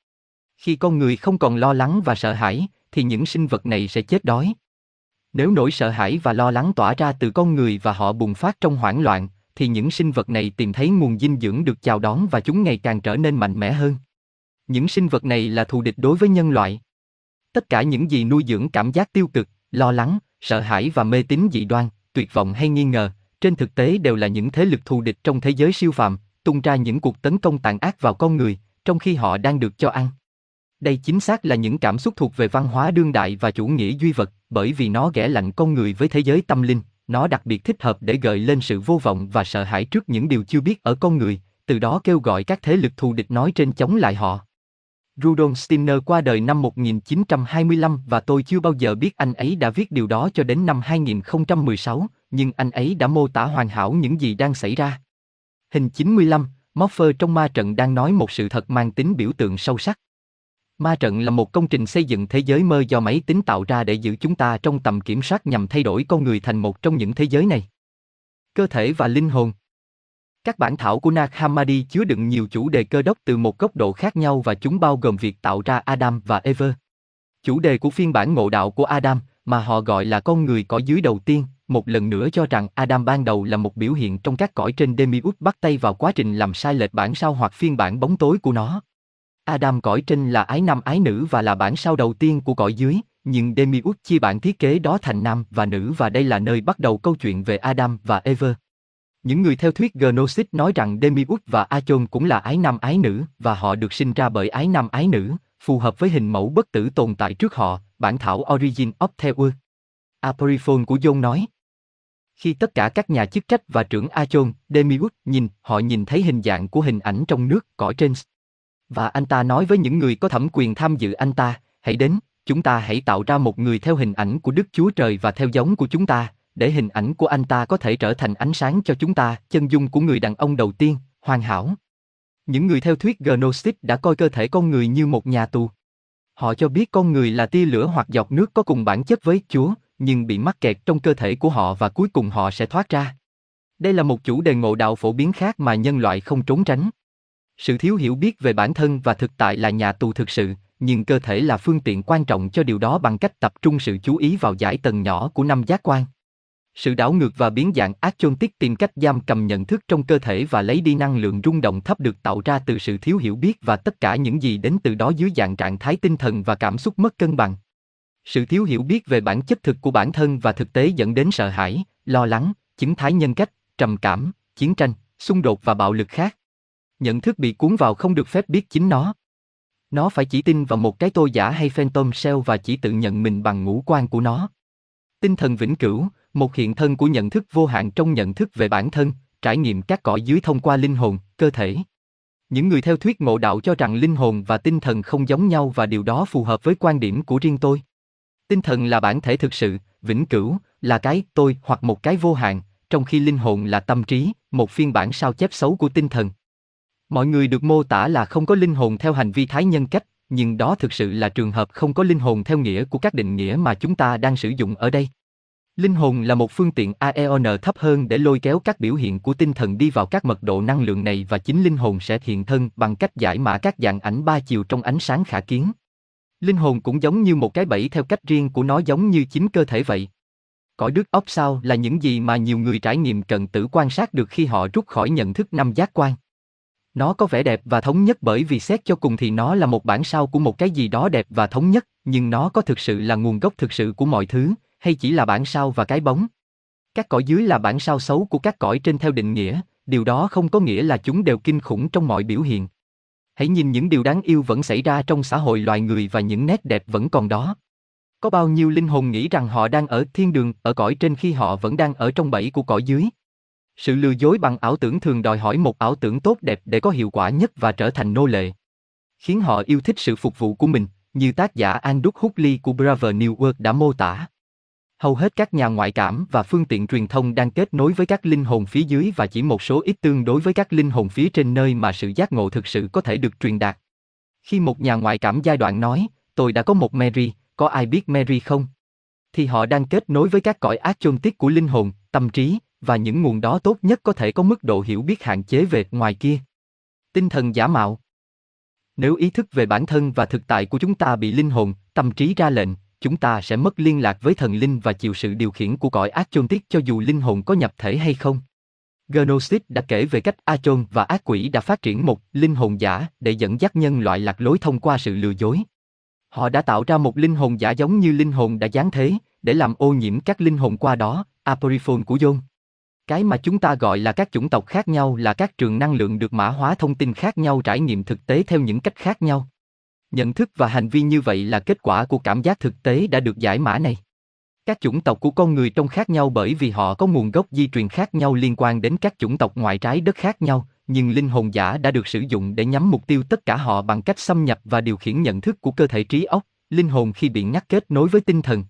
Khi con người không còn lo lắng và sợ hãi, thì những sinh vật này sẽ chết đói. Nếu nỗi sợ hãi và lo lắng tỏa ra từ con người và họ bùng phát trong hoảng loạn, thì những sinh vật này tìm thấy nguồn dinh dưỡng được chào đón và chúng ngày càng trở nên mạnh mẽ hơn. Những sinh vật này là thù địch đối với nhân loại. Tất cả những gì nuôi dưỡng cảm giác tiêu cực, lo lắng, sợ hãi và mê tín dị đoan, tuyệt vọng hay nghi ngờ, trên thực tế đều là những thế lực thù địch trong thế giới siêu phàm, tung ra những cuộc tấn công tàn ác vào con người, trong khi họ đang được cho ăn. Đây chính xác là những cảm xúc thuộc về văn hóa đương đại và chủ nghĩa duy vật, bởi vì nó ghẻ lạnh con người với thế giới tâm linh, nó đặc biệt thích hợp để gợi lên sự vô vọng và sợ hãi trước những điều chưa biết ở con người, từ đó kêu gọi các thế lực thù địch nói trên chống lại họ. Rudolf Steiner qua đời năm 1925 và tôi chưa bao giờ biết anh ấy đã viết điều đó cho đến năm 2016, nhưng anh ấy đã mô tả hoàn hảo những gì đang xảy ra. Hình 95, Morpher trong ma trận đang nói một sự thật mang tính biểu tượng sâu sắc. Ma trận là một công trình xây dựng thế giới mơ do máy tính tạo ra để giữ chúng ta trong tầm kiểm soát nhằm thay đổi con người thành một trong những thế giới này. Cơ thể và linh hồn các bản thảo của Nag Hammadi chứa đựng nhiều chủ đề cơ đốc từ một góc độ khác nhau và chúng bao gồm việc tạo ra Adam và Eve. Chủ đề của phiên bản ngộ đạo của Adam, mà họ gọi là con người cõi dưới đầu tiên, một lần nữa cho rằng Adam ban đầu là một biểu hiện trong các cõi trên Demiurge bắt tay vào quá trình làm sai lệch bản sao hoặc phiên bản bóng tối của nó. Adam cõi trên là ái nam ái nữ và là bản sao đầu tiên của cõi dưới, nhưng Demiurge chia bản thiết kế đó thành nam và nữ và đây là nơi bắt đầu câu chuyện về Adam và Eve. Những người theo thuyết Gnosis nói rằng Demiurge và Achon cũng là ái nam ái nữ và họ được sinh ra bởi ái nam ái nữ, phù hợp với hình mẫu bất tử tồn tại trước họ, bản thảo Origin of Theory. Aporiphone của John nói. Khi tất cả các nhà chức trách và trưởng Achon, Demiurge nhìn, họ nhìn thấy hình dạng của hình ảnh trong nước, cõi trên và anh ta nói với những người có thẩm quyền tham dự anh ta, hãy đến, chúng ta hãy tạo ra một người theo hình ảnh của Đức Chúa Trời và theo giống của chúng ta, để hình ảnh của anh ta có thể trở thành ánh sáng cho chúng ta, chân dung của người đàn ông đầu tiên, hoàn hảo. Những người theo thuyết Gnostic đã coi cơ thể con người như một nhà tù. Họ cho biết con người là tia lửa hoặc giọt nước có cùng bản chất với Chúa, nhưng bị mắc kẹt trong cơ thể của họ và cuối cùng họ sẽ thoát ra. Đây là một chủ đề ngộ đạo phổ biến khác mà nhân loại không trốn tránh. Sự thiếu hiểu biết về bản thân và thực tại là nhà tù thực sự, nhưng cơ thể là phương tiện quan trọng cho điều đó bằng cách tập trung sự chú ý vào giải tầng nhỏ của năm giác quan. Sự đảo ngược và biến dạng ác chôn tiết tìm cách giam cầm nhận thức trong cơ thể và lấy đi năng lượng rung động thấp được tạo ra từ sự thiếu hiểu biết và tất cả những gì đến từ đó dưới dạng trạng thái tinh thần và cảm xúc mất cân bằng. Sự thiếu hiểu biết về bản chất thực của bản thân và thực tế dẫn đến sợ hãi, lo lắng, chứng thái nhân cách, trầm cảm, chiến tranh, xung đột và bạo lực khác. Nhận thức bị cuốn vào không được phép biết chính nó. Nó phải chỉ tin vào một cái tôi giả hay phantom shell và chỉ tự nhận mình bằng ngũ quan của nó. Tinh thần vĩnh cửu, một hiện thân của nhận thức vô hạn trong nhận thức về bản thân, trải nghiệm các cõi dưới thông qua linh hồn, cơ thể. Những người theo thuyết ngộ đạo cho rằng linh hồn và tinh thần không giống nhau và điều đó phù hợp với quan điểm của riêng tôi. Tinh thần là bản thể thực sự, vĩnh cửu, là cái tôi hoặc một cái vô hạn, trong khi linh hồn là tâm trí, một phiên bản sao chép xấu của tinh thần. Mọi người được mô tả là không có linh hồn theo hành vi thái nhân cách, nhưng đó thực sự là trường hợp không có linh hồn theo nghĩa của các định nghĩa mà chúng ta đang sử dụng ở đây. Linh hồn là một phương tiện AEON thấp hơn để lôi kéo các biểu hiện của tinh thần đi vào các mật độ năng lượng này và chính linh hồn sẽ hiện thân bằng cách giải mã các dạng ảnh ba chiều trong ánh sáng khả kiến. Linh hồn cũng giống như một cái bẫy theo cách riêng của nó giống như chính cơ thể vậy. Cõi đức óc sao là những gì mà nhiều người trải nghiệm cận tử quan sát được khi họ rút khỏi nhận thức năm giác quan. Nó có vẻ đẹp và thống nhất bởi vì xét cho cùng thì nó là một bản sao của một cái gì đó đẹp và thống nhất, nhưng nó có thực sự là nguồn gốc thực sự của mọi thứ, hay chỉ là bản sao và cái bóng? Các cõi dưới là bản sao xấu của các cõi trên theo định nghĩa, điều đó không có nghĩa là chúng đều kinh khủng trong mọi biểu hiện. Hãy nhìn những điều đáng yêu vẫn xảy ra trong xã hội loài người và những nét đẹp vẫn còn đó. Có bao nhiêu linh hồn nghĩ rằng họ đang ở thiên đường, ở cõi trên khi họ vẫn đang ở trong bẫy của cõi dưới? Sự lừa dối bằng ảo tưởng thường đòi hỏi một ảo tưởng tốt đẹp để có hiệu quả nhất và trở thành nô lệ. Khiến họ yêu thích sự phục vụ của mình, như tác giả Andrew Huxley của Brave New World đã mô tả. Hầu hết các nhà ngoại cảm và phương tiện truyền thông đang kết nối với các linh hồn phía dưới và chỉ một số ít tương đối với các linh hồn phía trên nơi mà sự giác ngộ thực sự có thể được truyền đạt. Khi một nhà ngoại cảm giai đoạn nói, tôi đã có một Mary, có ai biết Mary không? Thì họ đang kết nối với các cõi ác chôn tiết của linh hồn, tâm trí, và những nguồn đó tốt nhất có thể có mức độ hiểu biết hạn chế về ngoài kia. Tinh thần giả mạo Nếu ý thức về bản thân và thực tại của chúng ta bị linh hồn, tâm trí ra lệnh, chúng ta sẽ mất liên lạc với thần linh và chịu sự điều khiển của cõi ác chôn tiết cho dù linh hồn có nhập thể hay không. Gnosis đã kể về cách Achon và ác quỷ đã phát triển một linh hồn giả để dẫn dắt nhân loại lạc lối thông qua sự lừa dối. Họ đã tạo ra một linh hồn giả giống như linh hồn đã giáng thế, để làm ô nhiễm các linh hồn qua đó, Aporiphone của John. Cái mà chúng ta gọi là các chủng tộc khác nhau là các trường năng lượng được mã hóa thông tin khác nhau trải nghiệm thực tế theo những cách khác nhau. Nhận thức và hành vi như vậy là kết quả của cảm giác thực tế đã được giải mã này. Các chủng tộc của con người trông khác nhau bởi vì họ có nguồn gốc di truyền khác nhau liên quan đến các chủng tộc ngoài trái đất khác nhau, nhưng linh hồn giả đã được sử dụng để nhắm mục tiêu tất cả họ bằng cách xâm nhập và điều khiển nhận thức của cơ thể trí óc, linh hồn khi bị ngắt kết nối với tinh thần.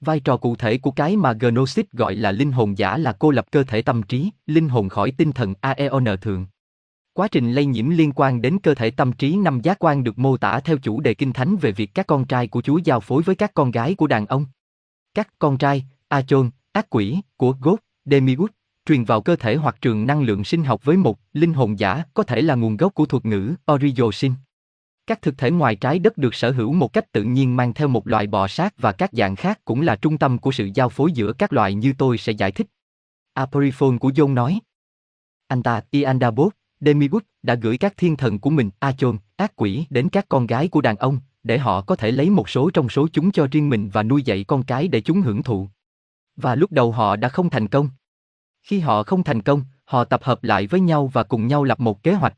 Vai trò cụ thể của cái mà Gnosis gọi là linh hồn giả là cô lập cơ thể tâm trí, linh hồn khỏi tinh thần AEON thường. Quá trình lây nhiễm liên quan đến cơ thể tâm trí năm giác quan được mô tả theo chủ đề kinh thánh về việc các con trai của Chúa giao phối với các con gái của đàn ông. Các con trai, Achon, ác quỷ, của God, Demiurge, truyền vào cơ thể hoặc trường năng lượng sinh học với một linh hồn giả có thể là nguồn gốc của thuật ngữ Oriosin. Các thực thể ngoài trái đất được sở hữu một cách tự nhiên mang theo một loại bò sát và các dạng khác cũng là trung tâm của sự giao phối giữa các loài như tôi sẽ giải thích. Aporiphone của John nói. Anh ta, Iandabot, Demigod đã gửi các thiên thần của mình, Achon, ác quỷ, đến các con gái của đàn ông, để họ có thể lấy một số trong số chúng cho riêng mình và nuôi dạy con cái để chúng hưởng thụ. Và lúc đầu họ đã không thành công. Khi họ không thành công, họ tập hợp lại với nhau và cùng nhau lập một kế hoạch.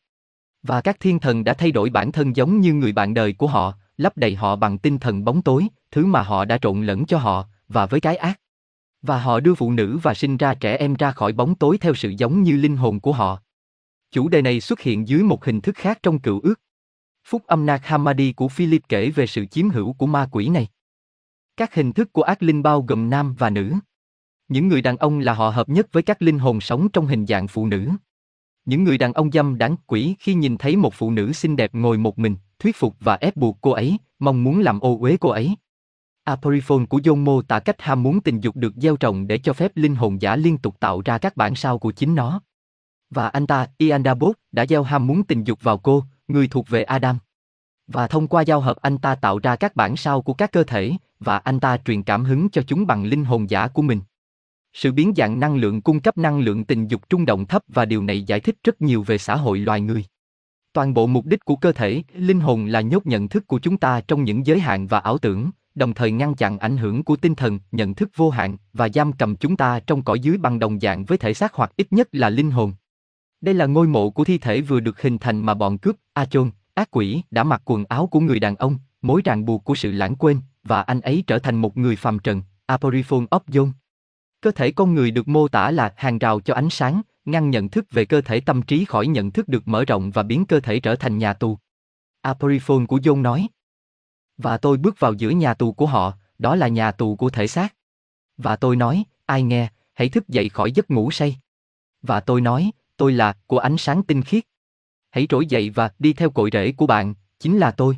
Và các thiên thần đã thay đổi bản thân giống như người bạn đời của họ, lấp đầy họ bằng tinh thần bóng tối, thứ mà họ đã trộn lẫn cho họ, và với cái ác. Và họ đưa phụ nữ và sinh ra trẻ em ra khỏi bóng tối theo sự giống như linh hồn của họ. Chủ đề này xuất hiện dưới một hình thức khác trong cựu ước. Phúc âm Nag Hammadi của Philip kể về sự chiếm hữu của ma quỷ này. Các hình thức của ác linh bao gồm nam và nữ. Những người đàn ông là họ hợp nhất với các linh hồn sống trong hình dạng phụ nữ. Những người đàn ông dâm đáng quỷ khi nhìn thấy một phụ nữ xinh đẹp ngồi một mình, thuyết phục và ép buộc cô ấy, mong muốn làm ô uế cô ấy. Aporiphone của John mô tả cách ham muốn tình dục được gieo trồng để cho phép linh hồn giả liên tục tạo ra các bản sao của chính nó. Và anh ta, Iandabot, đã gieo ham muốn tình dục vào cô, người thuộc về Adam. Và thông qua giao hợp anh ta tạo ra các bản sao của các cơ thể, và anh ta truyền cảm hứng cho chúng bằng linh hồn giả của mình. Sự biến dạng năng lượng cung cấp năng lượng tình dục trung động thấp và điều này giải thích rất nhiều về xã hội loài người. Toàn bộ mục đích của cơ thể, linh hồn là nhốt nhận thức của chúng ta trong những giới hạn và ảo tưởng, đồng thời ngăn chặn ảnh hưởng của tinh thần, nhận thức vô hạn và giam cầm chúng ta trong cõi dưới bằng đồng dạng với thể xác hoặc ít nhất là linh hồn. Đây là ngôi mộ của thi thể vừa được hình thành mà bọn cướp, A-chôn, ác quỷ đã mặc quần áo của người đàn ông, mối ràng buộc của sự lãng quên, và anh ấy trở thành một người phàm trần, Aporiphone Opjon. Cơ thể con người được mô tả là hàng rào cho ánh sáng, ngăn nhận thức về cơ thể tâm trí khỏi nhận thức được mở rộng và biến cơ thể trở thành nhà tù. Aporifon của John nói. Và tôi bước vào giữa nhà tù của họ, đó là nhà tù của thể xác. Và tôi nói, ai nghe, hãy thức dậy khỏi giấc ngủ say. Và tôi nói, tôi là của ánh sáng tinh khiết. Hãy trỗi dậy và đi theo cội rễ của bạn, chính là tôi.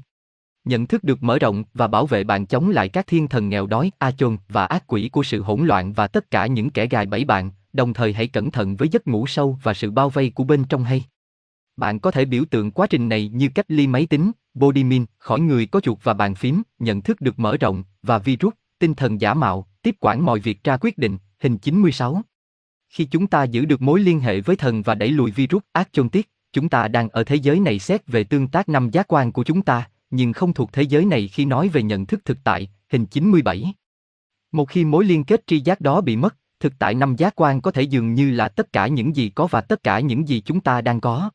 Nhận thức được mở rộng và bảo vệ bạn chống lại các thiên thần nghèo đói, a chôn và ác quỷ của sự hỗn loạn và tất cả những kẻ gài bẫy bạn, đồng thời hãy cẩn thận với giấc ngủ sâu và sự bao vây của bên trong hay. Bạn có thể biểu tượng quá trình này như cách ly máy tính, Bodymin, khỏi người có chuột và bàn phím, nhận thức được mở rộng, và virus, tinh thần giả mạo, tiếp quản mọi việc ra quyết định, hình 96. Khi chúng ta giữ được mối liên hệ với thần và đẩy lùi virus ác chôn tiết, chúng ta đang ở thế giới này xét về tương tác năm giác quan của chúng ta, nhưng không thuộc thế giới này khi nói về nhận thức thực tại, hình 97. Một khi mối liên kết tri giác đó bị mất, thực tại năm giác quan có thể dường như là tất cả những gì có và tất cả những gì chúng ta đang có.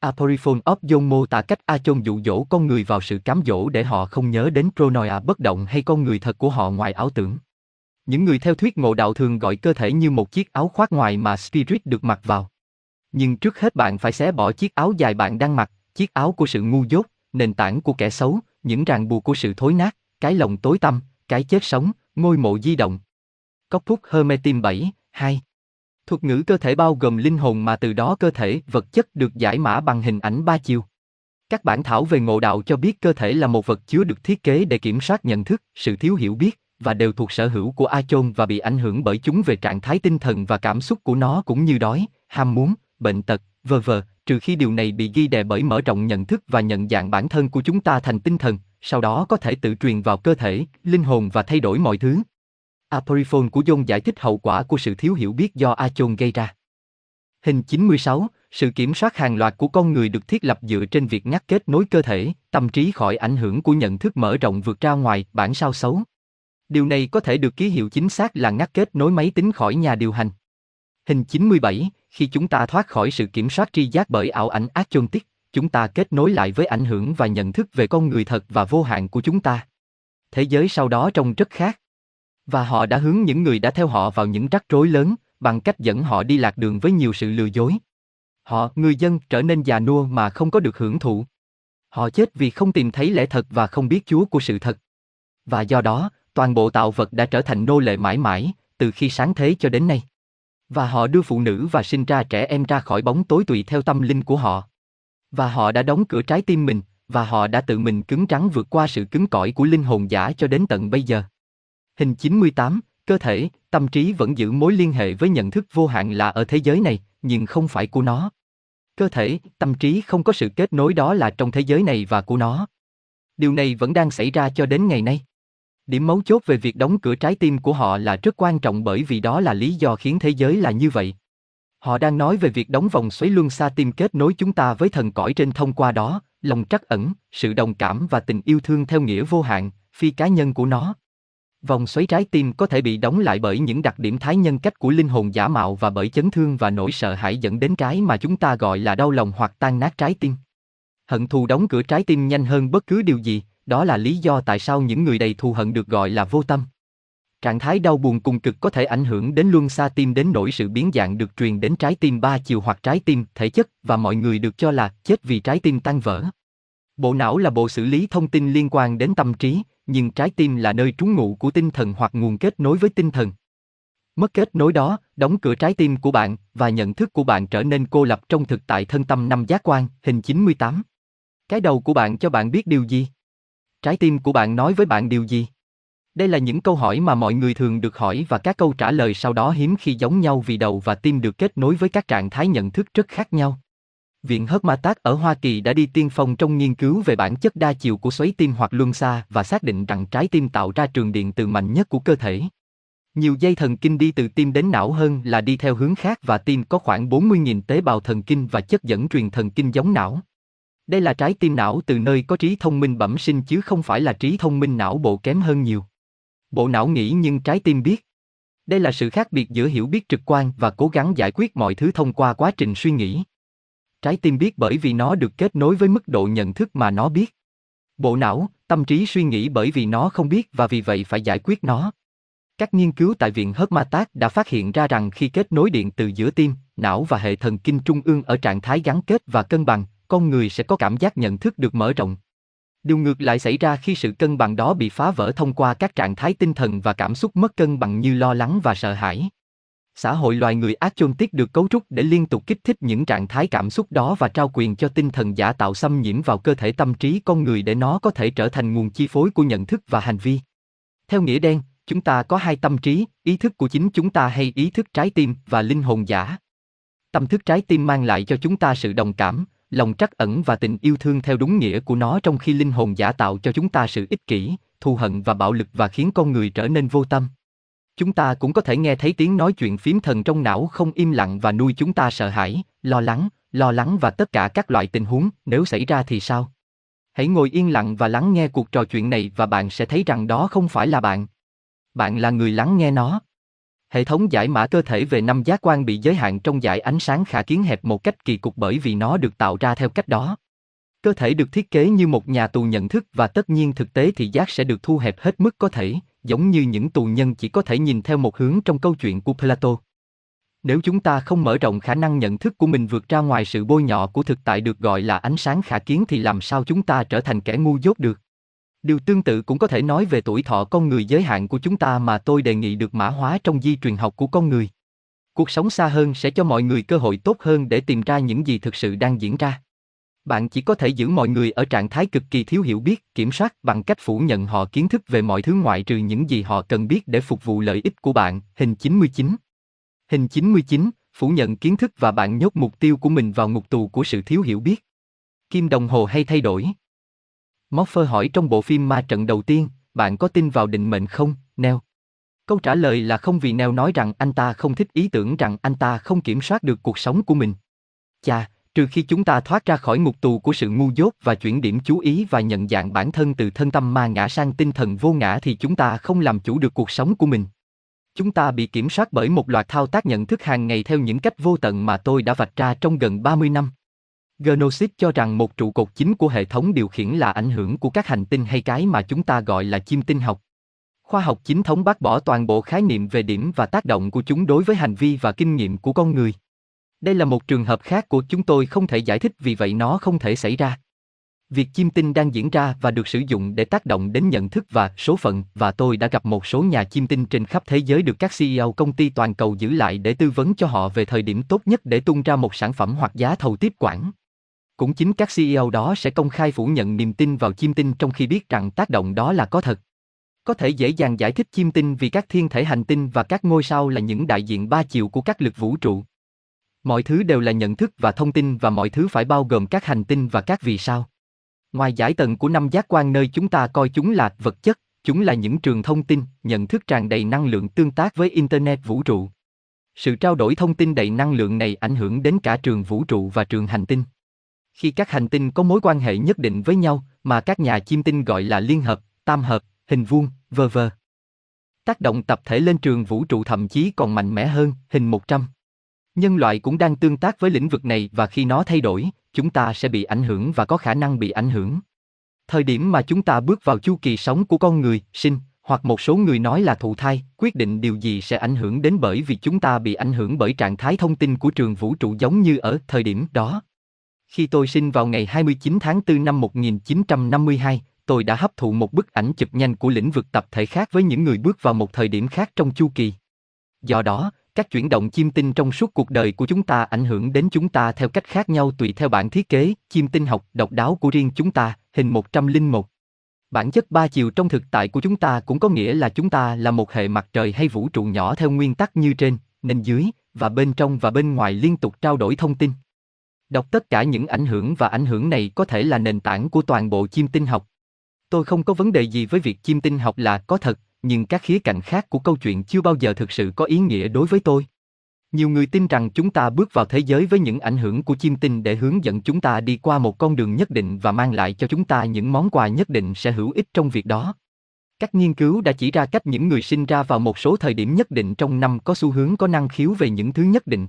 Aporiphone of John mô tả cách Achon dụ dỗ con người vào sự cám dỗ để họ không nhớ đến pronoia bất động hay con người thật của họ ngoài ảo tưởng. Những người theo thuyết ngộ đạo thường gọi cơ thể như một chiếc áo khoác ngoài mà spirit được mặc vào. Nhưng trước hết bạn phải xé bỏ chiếc áo dài bạn đang mặc, chiếc áo của sự ngu dốt, nền tảng của kẻ xấu, những ràng buộc của sự thối nát, cái lòng tối tăm, cái chết sống, ngôi mộ di động. Cốc thuốc Hermetim 7, 2 Thuật ngữ cơ thể bao gồm linh hồn mà từ đó cơ thể, vật chất được giải mã bằng hình ảnh ba chiều. Các bản thảo về ngộ đạo cho biết cơ thể là một vật chứa được thiết kế để kiểm soát nhận thức, sự thiếu hiểu biết, và đều thuộc sở hữu của Achon và bị ảnh hưởng bởi chúng về trạng thái tinh thần và cảm xúc của nó cũng như đói, ham muốn, bệnh tật, vờ vờ, trừ khi điều này bị ghi đè bởi mở rộng nhận thức và nhận dạng bản thân của chúng ta thành tinh thần, sau đó có thể tự truyền vào cơ thể, linh hồn và thay đổi mọi thứ. Aporiphone của John giải thích hậu quả của sự thiếu hiểu biết do Achon gây ra. Hình 96, sự kiểm soát hàng loạt của con người được thiết lập dựa trên việc ngắt kết nối cơ thể, tâm trí khỏi ảnh hưởng của nhận thức mở rộng vượt ra ngoài, bản sao xấu. Điều này có thể được ký hiệu chính xác là ngắt kết nối máy tính khỏi nhà điều hành. Hình 97, khi chúng ta thoát khỏi sự kiểm soát tri giác bởi ảo ảnh ác chôn tiết, chúng ta kết nối lại với ảnh hưởng và nhận thức về con người thật và vô hạn của chúng ta. Thế giới sau đó trông rất khác. Và họ đã hướng những người đã theo họ vào những rắc rối lớn, bằng cách dẫn họ đi lạc đường với nhiều sự lừa dối. Họ, người dân, trở nên già nua mà không có được hưởng thụ. Họ chết vì không tìm thấy lẽ thật và không biết Chúa của sự thật. Và do đó, toàn bộ tạo vật đã trở thành nô lệ mãi mãi, từ khi sáng thế cho đến nay. Và họ đưa phụ nữ và sinh ra trẻ em ra khỏi bóng tối tùy theo tâm linh của họ. Và họ đã đóng cửa trái tim mình, và họ đã tự mình cứng rắn vượt qua sự cứng cỏi của linh hồn giả cho đến tận bây giờ. Hình 98, cơ thể, tâm trí vẫn giữ mối liên hệ với nhận thức vô hạn là ở thế giới này, nhưng không phải của nó. Cơ thể, tâm trí không có sự kết nối đó là trong thế giới này và của nó. Điều này vẫn đang xảy ra cho đến ngày nay. Điểm mấu chốt về việc đóng cửa trái tim của họ là rất quan trọng bởi vì đó là lý do khiến thế giới là như vậy. Họ đang nói về việc đóng vòng xoáy luân xa tim kết nối chúng ta với thần cõi trên thông qua đó, lòng trắc ẩn, sự đồng cảm và tình yêu thương theo nghĩa vô hạn, phi cá nhân của nó. Vòng xoáy trái tim có thể bị đóng lại bởi những đặc điểm thái nhân cách của linh hồn giả mạo và bởi chấn thương và nỗi sợ hãi dẫn đến cái mà chúng ta gọi là đau lòng hoặc tan nát trái tim. Hận thù đóng cửa trái tim nhanh hơn bất cứ điều gì, đó là lý do tại sao những người đầy thù hận được gọi là vô tâm. Trạng thái đau buồn cùng cực có thể ảnh hưởng đến luân xa tim đến nỗi sự biến dạng được truyền đến trái tim ba chiều hoặc trái tim, thể chất và mọi người được cho là chết vì trái tim tan vỡ. Bộ não là bộ xử lý thông tin liên quan đến tâm trí, nhưng trái tim là nơi trú ngụ của tinh thần hoặc nguồn kết nối với tinh thần. Mất kết nối đó, đóng cửa trái tim của bạn, và nhận thức của bạn trở nên cô lập trong thực tại thân tâm năm giác quan, hình 98. Cái đầu của bạn cho bạn biết điều gì? Trái tim của bạn nói với bạn điều gì? Đây là những câu hỏi mà mọi người thường được hỏi và các câu trả lời sau đó hiếm khi giống nhau vì đầu và tim được kết nối với các trạng thái nhận thức rất khác nhau. Viện Hermatak ở Hoa Kỳ đã đi tiên phong trong nghiên cứu về bản chất đa chiều của xoáy tim hoặc luân xa và xác định rằng trái tim tạo ra trường điện từ mạnh nhất của cơ thể. Nhiều dây thần kinh đi từ tim đến não hơn là đi theo hướng khác và tim có khoảng 40.000 tế bào thần kinh và chất dẫn truyền thần kinh giống não. Đây là trái tim não từ nơi có trí thông minh bẩm sinh chứ không phải là trí thông minh não bộ kém hơn nhiều. Bộ não nghĩ nhưng trái tim biết. Đây là sự khác biệt giữa hiểu biết trực quan và cố gắng giải quyết mọi thứ thông qua quá trình suy nghĩ. Trái tim biết bởi vì nó được kết nối với mức độ nhận thức mà nó biết. Bộ não, tâm trí suy nghĩ bởi vì nó không biết và vì vậy phải giải quyết nó. Các nghiên cứu tại Viện Hermatak đã phát hiện ra rằng khi kết nối điện từ giữa tim, não và hệ thần kinh trung ương ở trạng thái gắn kết và cân bằng, con người sẽ có cảm giác nhận thức được mở rộng. Điều ngược lại xảy ra khi sự cân bằng đó bị phá vỡ thông qua các trạng thái tinh thần và cảm xúc mất cân bằng như lo lắng và sợ hãi. Xã hội loài người Achontic được cấu trúc để liên tục kích thích những trạng thái cảm xúc đó và trao quyền cho tinh thần giả tạo xâm nhiễm vào cơ thể tâm trí con người để nó có thể trở thành nguồn chi phối của nhận thức và hành vi. Theo nghĩa đen, chúng ta có hai tâm trí, ý thức của chính chúng ta hay ý thức trái tim và linh hồn giả. Tâm thức trái tim mang lại cho chúng ta sự đồng cảm, lòng trắc ẩn và tình yêu thương theo đúng nghĩa của nó trong khi linh hồn giả tạo cho chúng ta sự ích kỷ, thù hận và bạo lực và khiến con người trở nên vô tâm. Chúng ta cũng có thể nghe thấy tiếng nói chuyện phím thần trong não không im lặng và nuôi chúng ta sợ hãi, lo lắng, lo lắng và tất cả các loại tình huống, nếu xảy ra thì sao? Hãy ngồi yên lặng và lắng nghe cuộc trò chuyện này và bạn sẽ thấy rằng đó không phải là bạn. Bạn là người lắng nghe nó. Hệ thống giải mã cơ thể về năm giác quan bị giới hạn trong giải ánh sáng khả kiến hẹp một cách kỳ cục bởi vì nó được tạo ra theo cách đó. Cơ thể được thiết kế như một nhà tù nhận thức và tất nhiên thực tế thì giác sẽ được thu hẹp hết mức có thể, giống như những tù nhân chỉ có thể nhìn theo một hướng trong câu chuyện của Plato. Nếu chúng ta không mở rộng khả năng nhận thức của mình vượt ra ngoài sự bôi nhọ của thực tại được gọi là ánh sáng khả kiến thì làm sao chúng ta trở thành kẻ ngu dốt được? Điều tương tự cũng có thể nói về tuổi thọ con người giới hạn của chúng ta mà tôi đề nghị được mã hóa trong di truyền học của con người. Cuộc sống xa hơn sẽ cho mọi người cơ hội tốt hơn để tìm ra những gì thực sự đang diễn ra. Bạn chỉ có thể giữ mọi người ở trạng thái cực kỳ thiếu hiểu biết, kiểm soát bằng cách phủ nhận họ kiến thức về mọi thứ ngoại trừ những gì họ cần biết để phục vụ lợi ích của bạn. Hình 99 Hình 99, phủ nhận kiến thức và bạn nhốt mục tiêu của mình vào ngục tù của sự thiếu hiểu biết. Kim đồng hồ hay thay đổi? Moffer hỏi trong bộ phim ma trận đầu tiên, bạn có tin vào định mệnh không, Neo? Câu trả lời là không vì Neo nói rằng anh ta không thích ý tưởng rằng anh ta không kiểm soát được cuộc sống của mình. Chà, trừ khi chúng ta thoát ra khỏi ngục tù của sự ngu dốt và chuyển điểm chú ý và nhận dạng bản thân từ thân tâm ma ngã sang tinh thần vô ngã thì chúng ta không làm chủ được cuộc sống của mình. Chúng ta bị kiểm soát bởi một loạt thao tác nhận thức hàng ngày theo những cách vô tận mà tôi đã vạch ra trong gần 30 năm. Gnosis cho rằng một trụ cột chính của hệ thống điều khiển là ảnh hưởng của các hành tinh hay cái mà chúng ta gọi là chim tinh học. Khoa học chính thống bác bỏ toàn bộ khái niệm về điểm và tác động của chúng đối với hành vi và kinh nghiệm của con người. Đây là một trường hợp khác của chúng tôi không thể giải thích vì vậy nó không thể xảy ra. Việc chim tinh đang diễn ra và được sử dụng để tác động đến nhận thức và số phận và tôi đã gặp một số nhà chim tinh trên khắp thế giới được các CEO công ty toàn cầu giữ lại để tư vấn cho họ về thời điểm tốt nhất để tung ra một sản phẩm hoặc giá thầu tiếp quản. Cũng chính các CEO đó sẽ công khai phủ nhận niềm tin vào chim tinh trong khi biết rằng tác động đó là có thật. Có thể dễ dàng giải thích chim tinh vì các thiên thể hành tinh và các ngôi sao là những đại diện ba chiều của các lực vũ trụ. Mọi thứ đều là nhận thức và thông tin và mọi thứ phải bao gồm các hành tinh và các vì sao. Ngoài giải tầng của năm giác quan nơi chúng ta coi chúng là vật chất, chúng là những trường thông tin, nhận thức tràn đầy năng lượng tương tác với Internet vũ trụ. Sự trao đổi thông tin đầy năng lượng này ảnh hưởng đến cả trường vũ trụ và trường hành tinh. Khi các hành tinh có mối quan hệ nhất định với nhau, mà các nhà chiêm tinh gọi là liên hợp, tam hợp, hình vuông, v.v. Tác động tập thể lên trường vũ trụ thậm chí còn mạnh mẽ hơn, hình 100. Nhân loại cũng đang tương tác với lĩnh vực này và khi nó thay đổi, chúng ta sẽ bị ảnh hưởng và có khả năng bị ảnh hưởng. Thời điểm mà chúng ta bước vào chu kỳ sống của con người, sinh, hoặc một số người nói là thụ thai, quyết định điều gì sẽ ảnh hưởng đến bởi vì chúng ta bị ảnh hưởng bởi trạng thái thông tin của trường vũ trụ giống như ở thời điểm đó. Khi tôi sinh vào ngày 29 tháng 4 năm 1952, tôi đã hấp thụ một bức ảnh chụp nhanh của lĩnh vực tập thể khác với những người bước vào một thời điểm khác trong chu kỳ. Do đó, các chuyển động chiêm tinh trong suốt cuộc đời của chúng ta ảnh hưởng đến chúng ta theo cách khác nhau tùy theo bản thiết kế, chiêm tinh học độc đáo của riêng chúng ta, hình 101. Bản chất ba chiều trong thực tại của chúng ta cũng có nghĩa là chúng ta là một hệ mặt trời hay vũ trụ nhỏ theo nguyên tắc như trên, nên dưới, và bên trong và bên ngoài liên tục trao đổi thông tin. Đọc tất cả những ảnh hưởng và ảnh hưởng này có thể là nền tảng của toàn bộ chiêm tinh học. Tôi không có vấn đề gì với việc chiêm tinh học là có thật, nhưng các khía cạnh khác của câu chuyện chưa bao giờ thực sự có ý nghĩa đối với tôi. Nhiều người tin rằng chúng ta bước vào thế giới với những ảnh hưởng của chiêm tinh để hướng dẫn chúng ta đi qua một con đường nhất định và mang lại cho chúng ta những món quà nhất định sẽ hữu ích trong việc đó. Các nghiên cứu đã chỉ ra cách những người sinh ra vào một số thời điểm nhất định trong năm có xu hướng có năng khiếu về những thứ nhất định.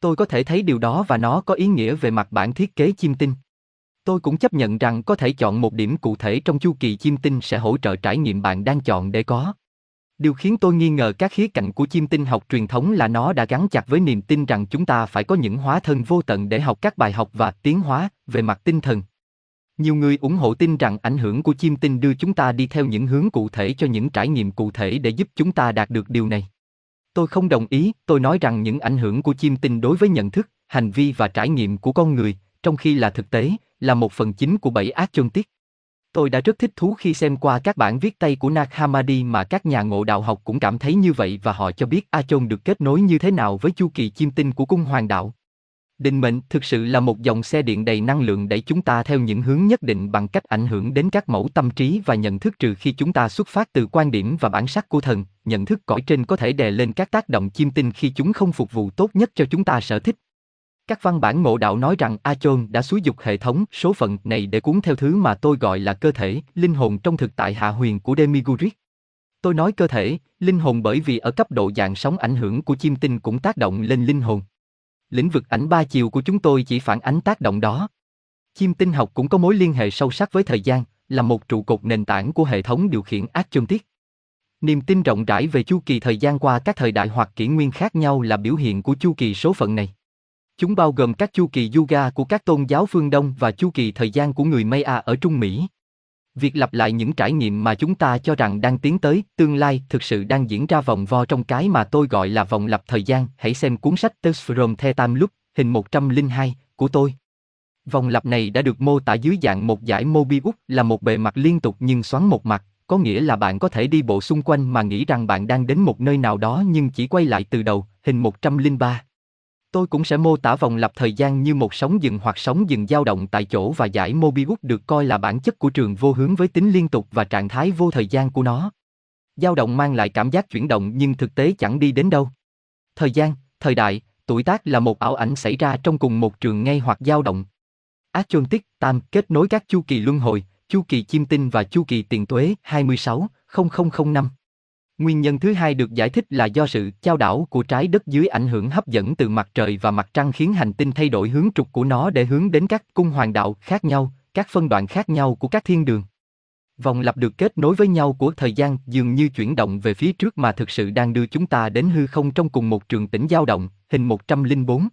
Tôi có thể thấy điều đó và nó có ý nghĩa về mặt bản thiết kế chim tinh. Tôi cũng chấp nhận rằng có thể chọn một điểm cụ thể trong chu kỳ chim tinh sẽ hỗ trợ trải nghiệm bạn đang chọn để có. Điều khiến tôi nghi ngờ các khía cạnh của chim tinh học truyền thống là nó đã gắn chặt với niềm tin rằng chúng ta phải có những hóa thân vô tận để học các bài học và tiến hóa về mặt tinh thần. Nhiều người ủng hộ tin rằng ảnh hưởng của chim tinh đưa chúng ta đi theo những hướng cụ thể cho những trải nghiệm cụ thể để giúp chúng ta đạt được điều này. Tôi không đồng ý, tôi nói rằng những ảnh hưởng của chim tinh đối với nhận thức, hành vi và trải nghiệm của con người, trong khi là thực tế, là một phần chính của bảy ác chôn tiết. Tôi đã rất thích thú khi xem qua các bản viết tay của Nag Hammadi mà các nhà ngộ đạo học cũng cảm thấy như vậy và họ cho biết Achon được kết nối như thế nào với chu kỳ chim tinh của cung hoàng đạo. Định mệnh thực sự là một dòng xe điện đầy năng lượng đẩy chúng ta theo những hướng nhất định bằng cách ảnh hưởng đến các mẫu tâm trí và nhận thức trừ khi chúng ta xuất phát từ quan điểm và bản sắc của thần, nhận thức cõi trên có thể đè lên các tác động chiêm tinh khi chúng không phục vụ tốt nhất cho chúng ta sở thích. Các văn bản ngộ đạo nói rằng Achon đã xúi dục hệ thống số phận này để cuốn theo thứ mà tôi gọi là cơ thể, linh hồn trong thực tại hạ huyền của Demiguric. Tôi nói cơ thể, linh hồn bởi vì ở cấp độ dạng sóng ảnh hưởng của chiêm tinh cũng tác động lên linh hồn. Lĩnh vực ảnh ba chiều của chúng tôi chỉ phản ánh tác động đó. Chim tinh học cũng có mối liên hệ sâu sắc với thời gian, là một trụ cột nền tảng của hệ thống điều khiển Achon tiết. Niềm tin rộng rãi về chu kỳ thời gian qua các thời đại hoặc kỷ nguyên khác nhau là biểu hiện của chu kỳ số phận này. Chúng bao gồm các chu kỳ yoga của các tôn giáo phương Đông và chu kỳ thời gian của người Maya ở Trung Mỹ. Việc lặp lại những trải nghiệm mà chúng ta cho rằng đang tiến tới tương lai thực sự đang diễn ra vòng vo trong cái mà tôi gọi là vòng lặp thời gian. Hãy xem cuốn sách Tales from the Time Loop, hình 102, của tôi. Vòng lặp này đã được mô tả dưới dạng một giải Mobius là một bề mặt liên tục nhưng xoắn một mặt, có nghĩa là bạn có thể đi bộ xung quanh mà nghĩ rằng bạn đang đến một nơi nào đó nhưng chỉ quay lại từ đầu, hình 103. Tôi cũng sẽ mô tả vòng lặp thời gian như một sóng dừng hoặc sóng dừng dao động tại chỗ và giải Mobius được coi là bản chất của trường vô hướng với tính liên tục và trạng thái vô thời gian của nó. Dao động mang lại cảm giác chuyển động nhưng thực tế chẳng đi đến đâu. Thời gian, thời đại, tuổi tác là một ảo ảnh xảy ra trong cùng một trường ngay hoặc dao động. Achontic Tam kết nối các chu kỳ luân hồi, chu kỳ chim tinh và chu kỳ tiền tuế 26, 0005. Nguyên nhân thứ hai được giải thích là do sự chao đảo của trái đất dưới ảnh hưởng hấp dẫn từ mặt trời và mặt trăng khiến hành tinh thay đổi hướng trục của nó để hướng đến các cung hoàng đạo khác nhau, các phân đoạn khác nhau của các thiên đường. Vòng lặp được kết nối với nhau của thời gian dường như chuyển động về phía trước mà thực sự đang đưa chúng ta đến hư không trong cùng một trường tĩnh dao động, hình 104.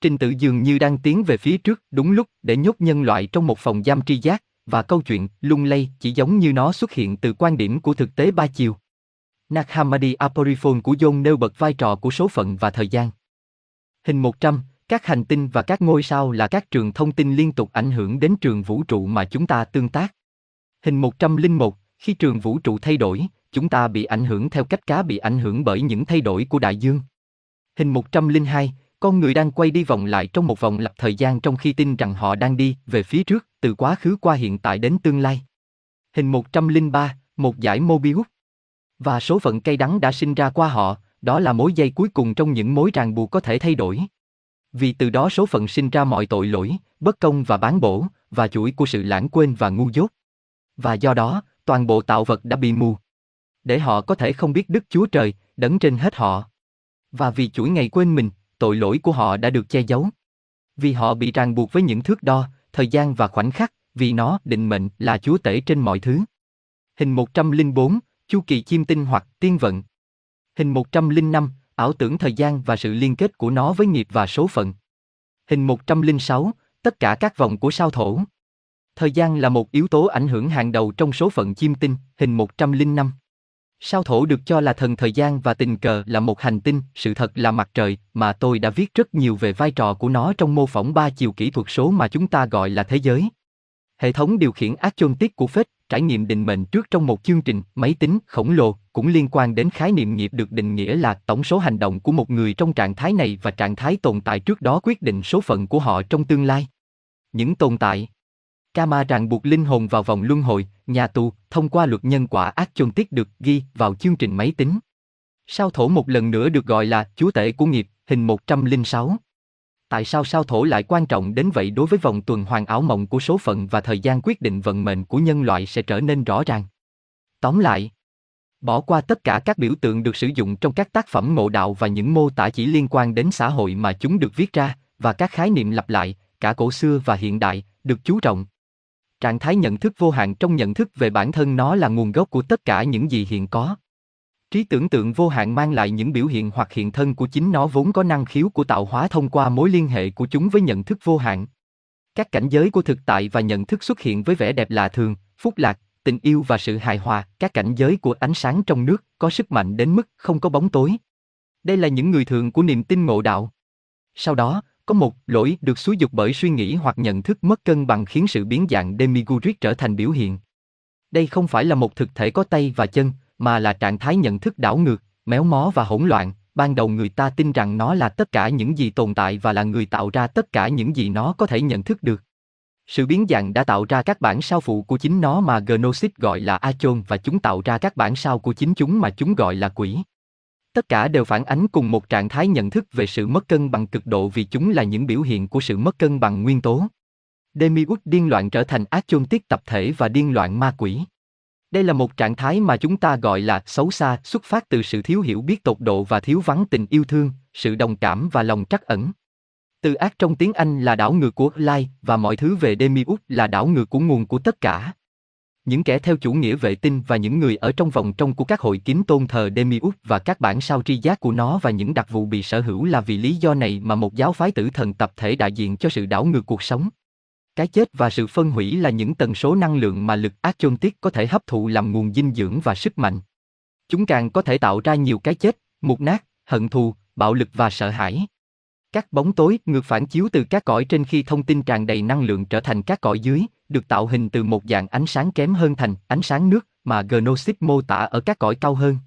Trình tự dường như đang tiến về phía trước đúng lúc để nhốt nhân loại trong một phòng giam tri giác, và câu chuyện lung lay chỉ giống như nó xuất hiện từ quan điểm của thực tế ba chiều. Nag Hammadi Aporiphone của John nêu bật vai trò của số phận và thời gian. Hình 100, các hành tinh và các ngôi sao là các trường thông tin liên tục ảnh hưởng đến trường vũ trụ mà chúng ta tương tác. Hình 101, khi trường vũ trụ thay đổi, chúng ta bị ảnh hưởng theo cách cá bị ảnh hưởng bởi những thay đổi của đại dương. Hình 102, con người đang quay đi vòng lại trong một vòng lặp thời gian trong khi tin rằng họ đang đi về phía trước, từ quá khứ qua hiện tại đến tương lai. Hình 103, một giải Mobius. Và số phận cay đắng đã sinh ra qua họ, đó là mối dây cuối cùng trong những mối ràng buộc có thể thay đổi. Vì từ đó số phận sinh ra mọi tội lỗi, bất công và bán bổ, và chuỗi của sự lãng quên và ngu dốt. Và do đó, toàn bộ tạo vật đã bị mù. Để họ có thể không biết Đức Chúa Trời, đấng trên hết họ. Và vì chuỗi ngày quên mình, tội lỗi của họ đã được che giấu. Vì họ bị ràng buộc với những thước đo, thời gian và khoảnh khắc, vì nó định mệnh là chúa tể trên mọi thứ. Hình 104, chu kỳ chim tinh hoặc tiên vận. Hình 105, ảo tưởng thời gian và sự liên kết của nó với nghiệp và số phận. Hình 106, tất cả các vòng của sao thổ. Thời gian là một yếu tố ảnh hưởng hàng đầu trong số phận chim tinh, hình 105. Sao thổ được cho là thần thời gian và tình cờ là một hành tinh, sự thật là mặt trời, mà tôi đã viết rất nhiều về vai trò của nó trong mô phỏng ba chiều kỹ thuật số mà chúng ta gọi là thế giới. Hệ thống điều khiển ác chôn tiết của Phết, trải nghiệm định mệnh trước trong một chương trình máy tính khổng lồ, cũng liên quan đến khái niệm nghiệp được định nghĩa là tổng số hành động của một người trong trạng thái này và trạng thái tồn tại trước đó quyết định số phận của họ trong tương lai. Những tồn tại Kama ràng buộc linh hồn vào vòng luân hồi, nhà tù, thông qua luật nhân quả ác chôn tiết được ghi vào chương trình máy tính. Sao thổ một lần nữa được gọi là chúa tể của nghiệp, hình 106. Tại sao sao thổ lại quan trọng đến vậy đối với vòng tuần hoàn ảo mộng của số phận và thời gian quyết định vận mệnh của nhân loại sẽ trở nên rõ ràng. Tóm lại, bỏ qua tất cả các biểu tượng được sử dụng trong các tác phẩm ngộ đạo và những mô tả chỉ liên quan đến xã hội mà chúng được viết ra, và các khái niệm lặp lại, cả cổ xưa và hiện đại, được chú trọng. Trạng thái nhận thức vô hạn trong nhận thức về bản thân nó là nguồn gốc của tất cả những gì hiện có. Trí tưởng tượng vô hạn mang lại những biểu hiện hoặc hiện thân của chính nó vốn có năng khiếu của tạo hóa thông qua mối liên hệ của chúng với nhận thức vô hạn. Các cảnh giới của thực tại và nhận thức xuất hiện với vẻ đẹp lạ thường, phúc lạc, tình yêu và sự hài hòa, các cảnh giới của ánh sáng trong nước có sức mạnh đến mức không có bóng tối. Đây là những người thường của niềm tin ngộ đạo. Sau đó, có một lỗi được xúi dục bởi suy nghĩ hoặc nhận thức mất cân bằng khiến sự biến dạng demiguric trở thành biểu hiện. Đây không phải là một thực thể có tay và chân, mà là trạng thái nhận thức đảo ngược, méo mó và hỗn loạn. Ban đầu người ta tin rằng nó là tất cả những gì tồn tại và là người tạo ra tất cả những gì nó có thể nhận thức được. Sự biến dạng đã tạo ra các bản sao phụ của chính nó mà Gnosis gọi là Achon và chúng tạo ra các bản sao của chính chúng mà chúng gọi là quỷ. Tất cả đều phản ánh cùng một trạng thái nhận thức về sự mất cân bằng cực độ vì chúng là những biểu hiện của sự mất cân bằng nguyên tố. Demiurge điên loạn trở thành ác chôn tiết tập thể và điên loạn ma quỷ. Đây là một trạng thái mà chúng ta gọi là xấu xa, xuất phát từ sự thiếu hiểu biết tột độ và thiếu vắng tình yêu thương, sự đồng cảm và lòng trắc ẩn. Từ ác trong tiếng Anh là đảo ngược của Lai và mọi thứ về Demiurge là đảo ngược của nguồn của tất cả. Những kẻ theo chủ nghĩa vệ tinh và những người ở trong vòng trong của các hội kín tôn thờ Demiurge và các bản sao tri giác của nó và những đặc vụ bị sở hữu là vì lý do này mà một giáo phái tử thần tập thể đại diện cho sự đảo ngược cuộc sống. Cái chết và sự phân hủy là những tần số năng lượng mà lực ác chôn tiết có thể hấp thụ làm nguồn dinh dưỡng và sức mạnh. Chúng càng có thể tạo ra nhiều cái chết, mục nát, hận thù, bạo lực và sợ hãi. Các bóng tối ngược phản chiếu từ các cõi trên khi thông tin tràn đầy năng lượng trở thành các cõi dưới, được tạo hình từ một dạng ánh sáng kém hơn thành ánh sáng nước mà Gnosis mô tả ở các cõi cao hơn.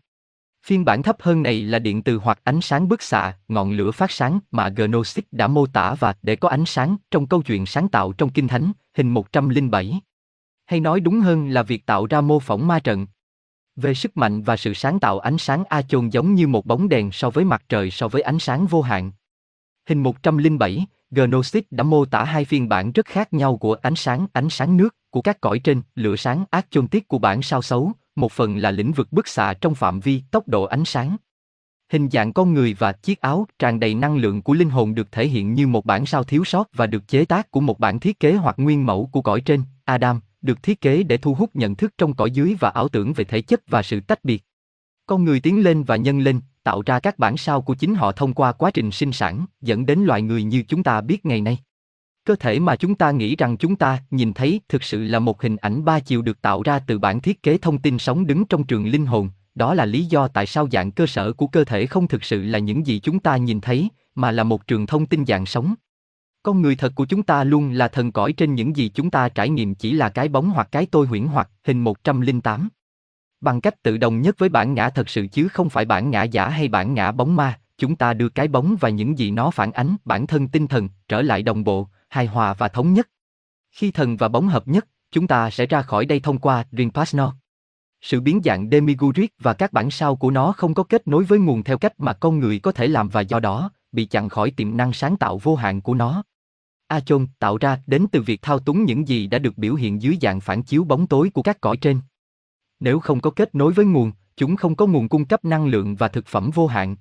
Phiên bản thấp hơn này là điện từ hoặc ánh sáng bức xạ, ngọn lửa phát sáng mà Gnostic đã mô tả và để có ánh sáng trong câu chuyện sáng tạo trong Kinh Thánh, hình 107. Hay nói đúng hơn là việc tạo ra mô phỏng ma trận. Về sức mạnh và sự sáng tạo ánh sáng A chôn giống như một bóng đèn so với mặt trời so với ánh sáng vô hạn. Hình 107, Gnostic đã mô tả hai phiên bản rất khác nhau của ánh sáng, ánh sáng nước, của các cõi trên, lửa sáng ác chôn tiết của bản sao xấu, một phần là lĩnh vực bức xạ trong phạm vi tốc độ ánh sáng. Hình dạng con người và chiếc áo tràn đầy năng lượng của linh hồn được thể hiện như một bản sao thiếu sót và được chế tác của một bản thiết kế hoặc nguyên mẫu của cõi trên, Adam, được thiết kế để thu hút nhận thức trong cõi dưới và ảo tưởng về thể chất và sự tách biệt. Con người tiến lên và nhân lên, tạo ra các bản sao của chính họ thông qua quá trình sinh sản, dẫn đến loài người như chúng ta biết ngày nay. Cơ thể mà chúng ta nghĩ rằng chúng ta nhìn thấy thực sự là một hình ảnh ba chiều được tạo ra từ bản thiết kế thông tin sống đứng trong trường linh hồn, đó là lý do tại sao dạng cơ sở của cơ thể không thực sự là những gì chúng ta nhìn thấy, mà là một trường thông tin dạng sống. Con người thật của chúng ta luôn là thần cõi trên những gì chúng ta trải nghiệm chỉ là cái bóng hoặc cái tôi huyễn hoặc hình 108 bằng cách tự đồng nhất với bản ngã thật sự chứ không phải bản ngã giả hay bản ngã bóng ma, chúng ta đưa cái bóng và những gì nó phản ánh, bản thân tinh thần, trở lại đồng bộ, hài hòa và thống nhất. Khi thần và bóng hợp nhất, chúng ta sẽ ra khỏi đây thông qua Rinpoche. Sự biến dạng Demiguric và các bản sao của nó không có kết nối với nguồn theo cách mà con người có thể làm và do đó, bị chặn khỏi tiềm năng sáng tạo vô hạn của nó. Achon tạo ra đến từ việc thao túng những gì đã được biểu hiện dưới dạng phản chiếu bóng tối của các cõi trên. Nếu không có kết nối với nguồn, chúng không có nguồn cung cấp năng lượng và thực phẩm vô hạn.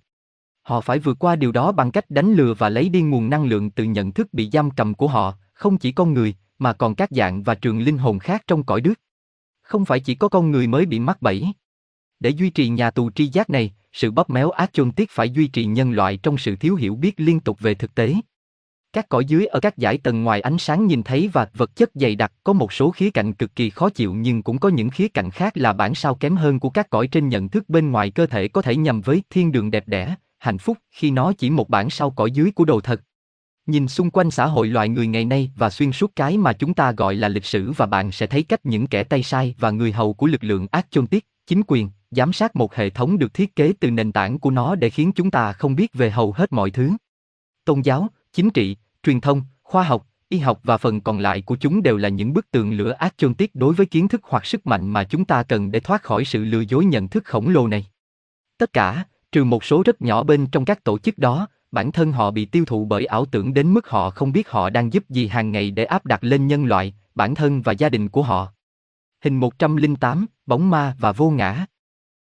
Họ phải vượt qua điều đó bằng cách đánh lừa và lấy đi nguồn năng lượng từ nhận thức bị giam cầm của họ, không chỉ con người, mà còn các dạng và trường linh hồn khác trong cõi đức. Không phải chỉ có con người mới bị mắc bẫy. Để duy trì nhà tù tri giác này, sự bóp méo ác chôn tiết phải duy trì nhân loại trong sự thiếu hiểu biết liên tục về thực tế. Các cõi dưới ở các giải tầng ngoài ánh sáng nhìn thấy và vật chất dày đặc có một số khía cạnh cực kỳ khó chịu nhưng cũng có những khía cạnh khác là bản sao kém hơn của các cõi trên nhận thức bên ngoài cơ thể có thể nhầm với thiên đường đẹp đẽ, hạnh phúc khi nó chỉ một bản sao cõi dưới của đồ thật. Nhìn xung quanh xã hội loài người ngày nay và xuyên suốt cái mà chúng ta gọi là lịch sử và bạn sẽ thấy cách những kẻ tay sai và người hầu của lực lượng ác chôn tiết, chính quyền, giám sát một hệ thống được thiết kế từ nền tảng của nó để khiến chúng ta không biết về hầu hết mọi thứ. Tôn giáo, chính trị, truyền thông, khoa học, y học và phần còn lại của chúng đều là những bức tường lửa ác chôn tiết đối với kiến thức hoặc sức mạnh mà chúng ta cần để thoát khỏi sự lừa dối nhận thức khổng lồ này. Tất cả, trừ một số rất nhỏ bên trong các tổ chức đó, bản thân họ bị tiêu thụ bởi ảo tưởng đến mức họ không biết họ đang giúp gì hàng ngày để áp đặt lên nhân loại, bản thân và gia đình của họ. Hình 108, bóng ma và vô ngã.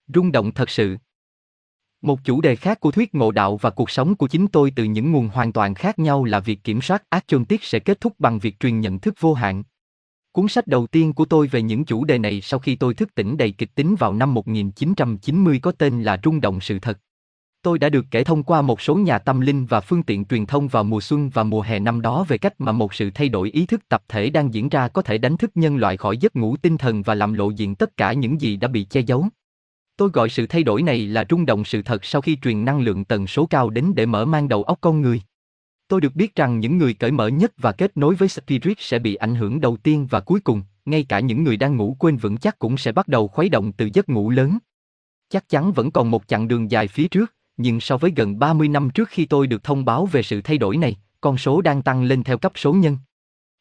Rung động thật sự. Một chủ đề khác của thuyết ngộ đạo và cuộc sống của chính tôi từ những nguồn hoàn toàn khác nhau là việc kiểm soát ác chôn tiết sẽ kết thúc bằng việc truyền nhận thức vô hạn. Cuốn sách đầu tiên của tôi về những chủ đề này sau khi tôi thức tỉnh đầy kịch tính vào năm 1990 có tên là Rung động sự thật. Tôi đã được kể thông qua một số nhà tâm linh và phương tiện truyền thông vào mùa xuân và mùa hè năm đó về cách mà một sự thay đổi ý thức tập thể đang diễn ra có thể đánh thức nhân loại khỏi giấc ngủ tinh thần và làm lộ diện tất cả những gì đã bị che giấu. Tôi gọi sự thay đổi này là rung động sự thật sau khi truyền năng lượng tần số cao đến để mở mang đầu óc con người. Tôi được biết rằng những người cởi mở nhất và kết nối với Spirit sẽ bị ảnh hưởng đầu tiên và cuối cùng, ngay cả những người đang ngủ quên vững chắc cũng sẽ bắt đầu khuấy động từ giấc ngủ lớn. Chắc chắn vẫn còn một chặng đường dài phía trước, nhưng so với gần 30 năm trước khi tôi được thông báo về sự thay đổi này, con số đang tăng lên theo cấp số nhân.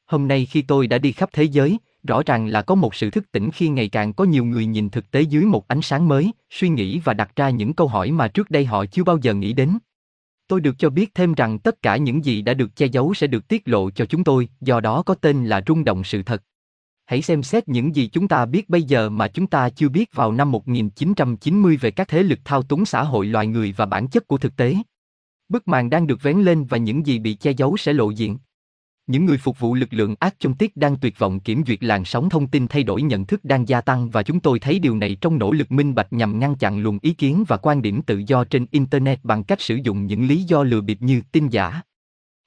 Hôm nay khi tôi đã đi khắp thế giới, rõ ràng là có một sự thức tỉnh khi ngày càng có nhiều người nhìn thực tế dưới một ánh sáng mới, suy nghĩ và đặt ra những câu hỏi mà trước đây họ chưa bao giờ nghĩ đến. Tôi được cho biết thêm rằng tất cả những gì đã được che giấu sẽ được tiết lộ cho chúng tôi, do đó có tên là rung động sự thật. Hãy xem xét những gì chúng ta biết bây giờ mà chúng ta chưa biết vào năm 1990 về các thế lực thao túng xã hội loài người và bản chất của thực tế. Bức màn đang được vén lên và những gì bị che giấu sẽ lộ diện. Những người phục vụ lực lượng ác trong tiết đang tuyệt vọng kiểm duyệt làn sóng thông tin thay đổi nhận thức đang gia tăng và chúng tôi thấy điều này trong nỗ lực minh bạch nhằm ngăn chặn luồng ý kiến và quan điểm tự do trên Internet bằng cách sử dụng những lý do lừa bịp như tin giả.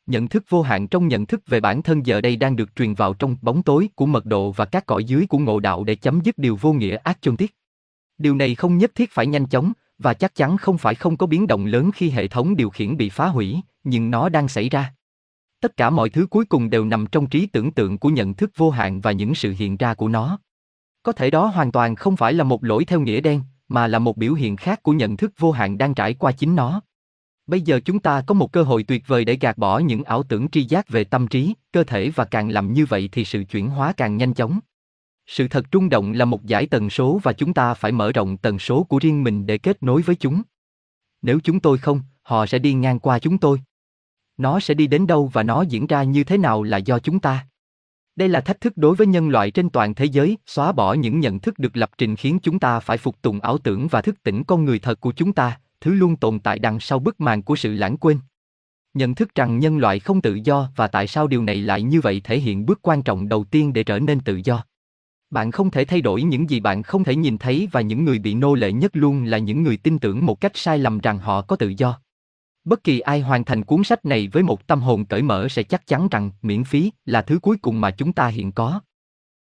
Nhận thức vô hạn trong nhận thức về bản thân giờ đây đang được truyền vào trong bóng tối của mật độ và các cõi dưới của ngộ đạo để chấm dứt điều vô nghĩa ác chôn tiết. Điều này không nhất thiết phải nhanh chóng, và chắc chắn không phải không có biến động lớn khi hệ thống điều khiển bị phá hủy, nhưng nó đang xảy ra. Tất cả mọi thứ cuối cùng đều nằm trong trí tưởng tượng của nhận thức vô hạn và những sự hiện ra của nó. Có thể đó hoàn toàn không phải là một lỗi theo nghĩa đen, mà là một biểu hiện khác của nhận thức vô hạn đang trải qua chính nó. Bây giờ chúng ta có một cơ hội tuyệt vời để gạt bỏ những ảo tưởng tri giác về tâm trí, cơ thể và càng làm như vậy thì sự chuyển hóa càng nhanh chóng. Sự thật rung động là một giải tần số và chúng ta phải mở rộng tần số của riêng mình để kết nối với chúng. Nếu chúng tôi không, họ sẽ đi ngang qua chúng tôi. Nó sẽ đi đến đâu và nó diễn ra như thế nào là do chúng ta. Đây là thách thức đối với nhân loại trên toàn thế giới, xóa bỏ những nhận thức được lập trình khiến chúng ta phải phục tùng ảo tưởng và thức tỉnh con người thật của chúng ta, thứ luôn tồn tại đằng sau bức màn của sự lãng quên. Nhận thức rằng nhân loại không tự do và tại sao điều này lại như vậy thể hiện bước quan trọng đầu tiên để trở nên tự do. Bạn không thể thay đổi những gì bạn không thể nhìn thấy và những người bị nô lệ nhất luôn là những người tin tưởng một cách sai lầm rằng họ có tự do. Bất kỳ ai hoàn thành cuốn sách này với một tâm hồn cởi mở sẽ chắc chắn rằng miễn phí là thứ cuối cùng mà chúng ta hiện có.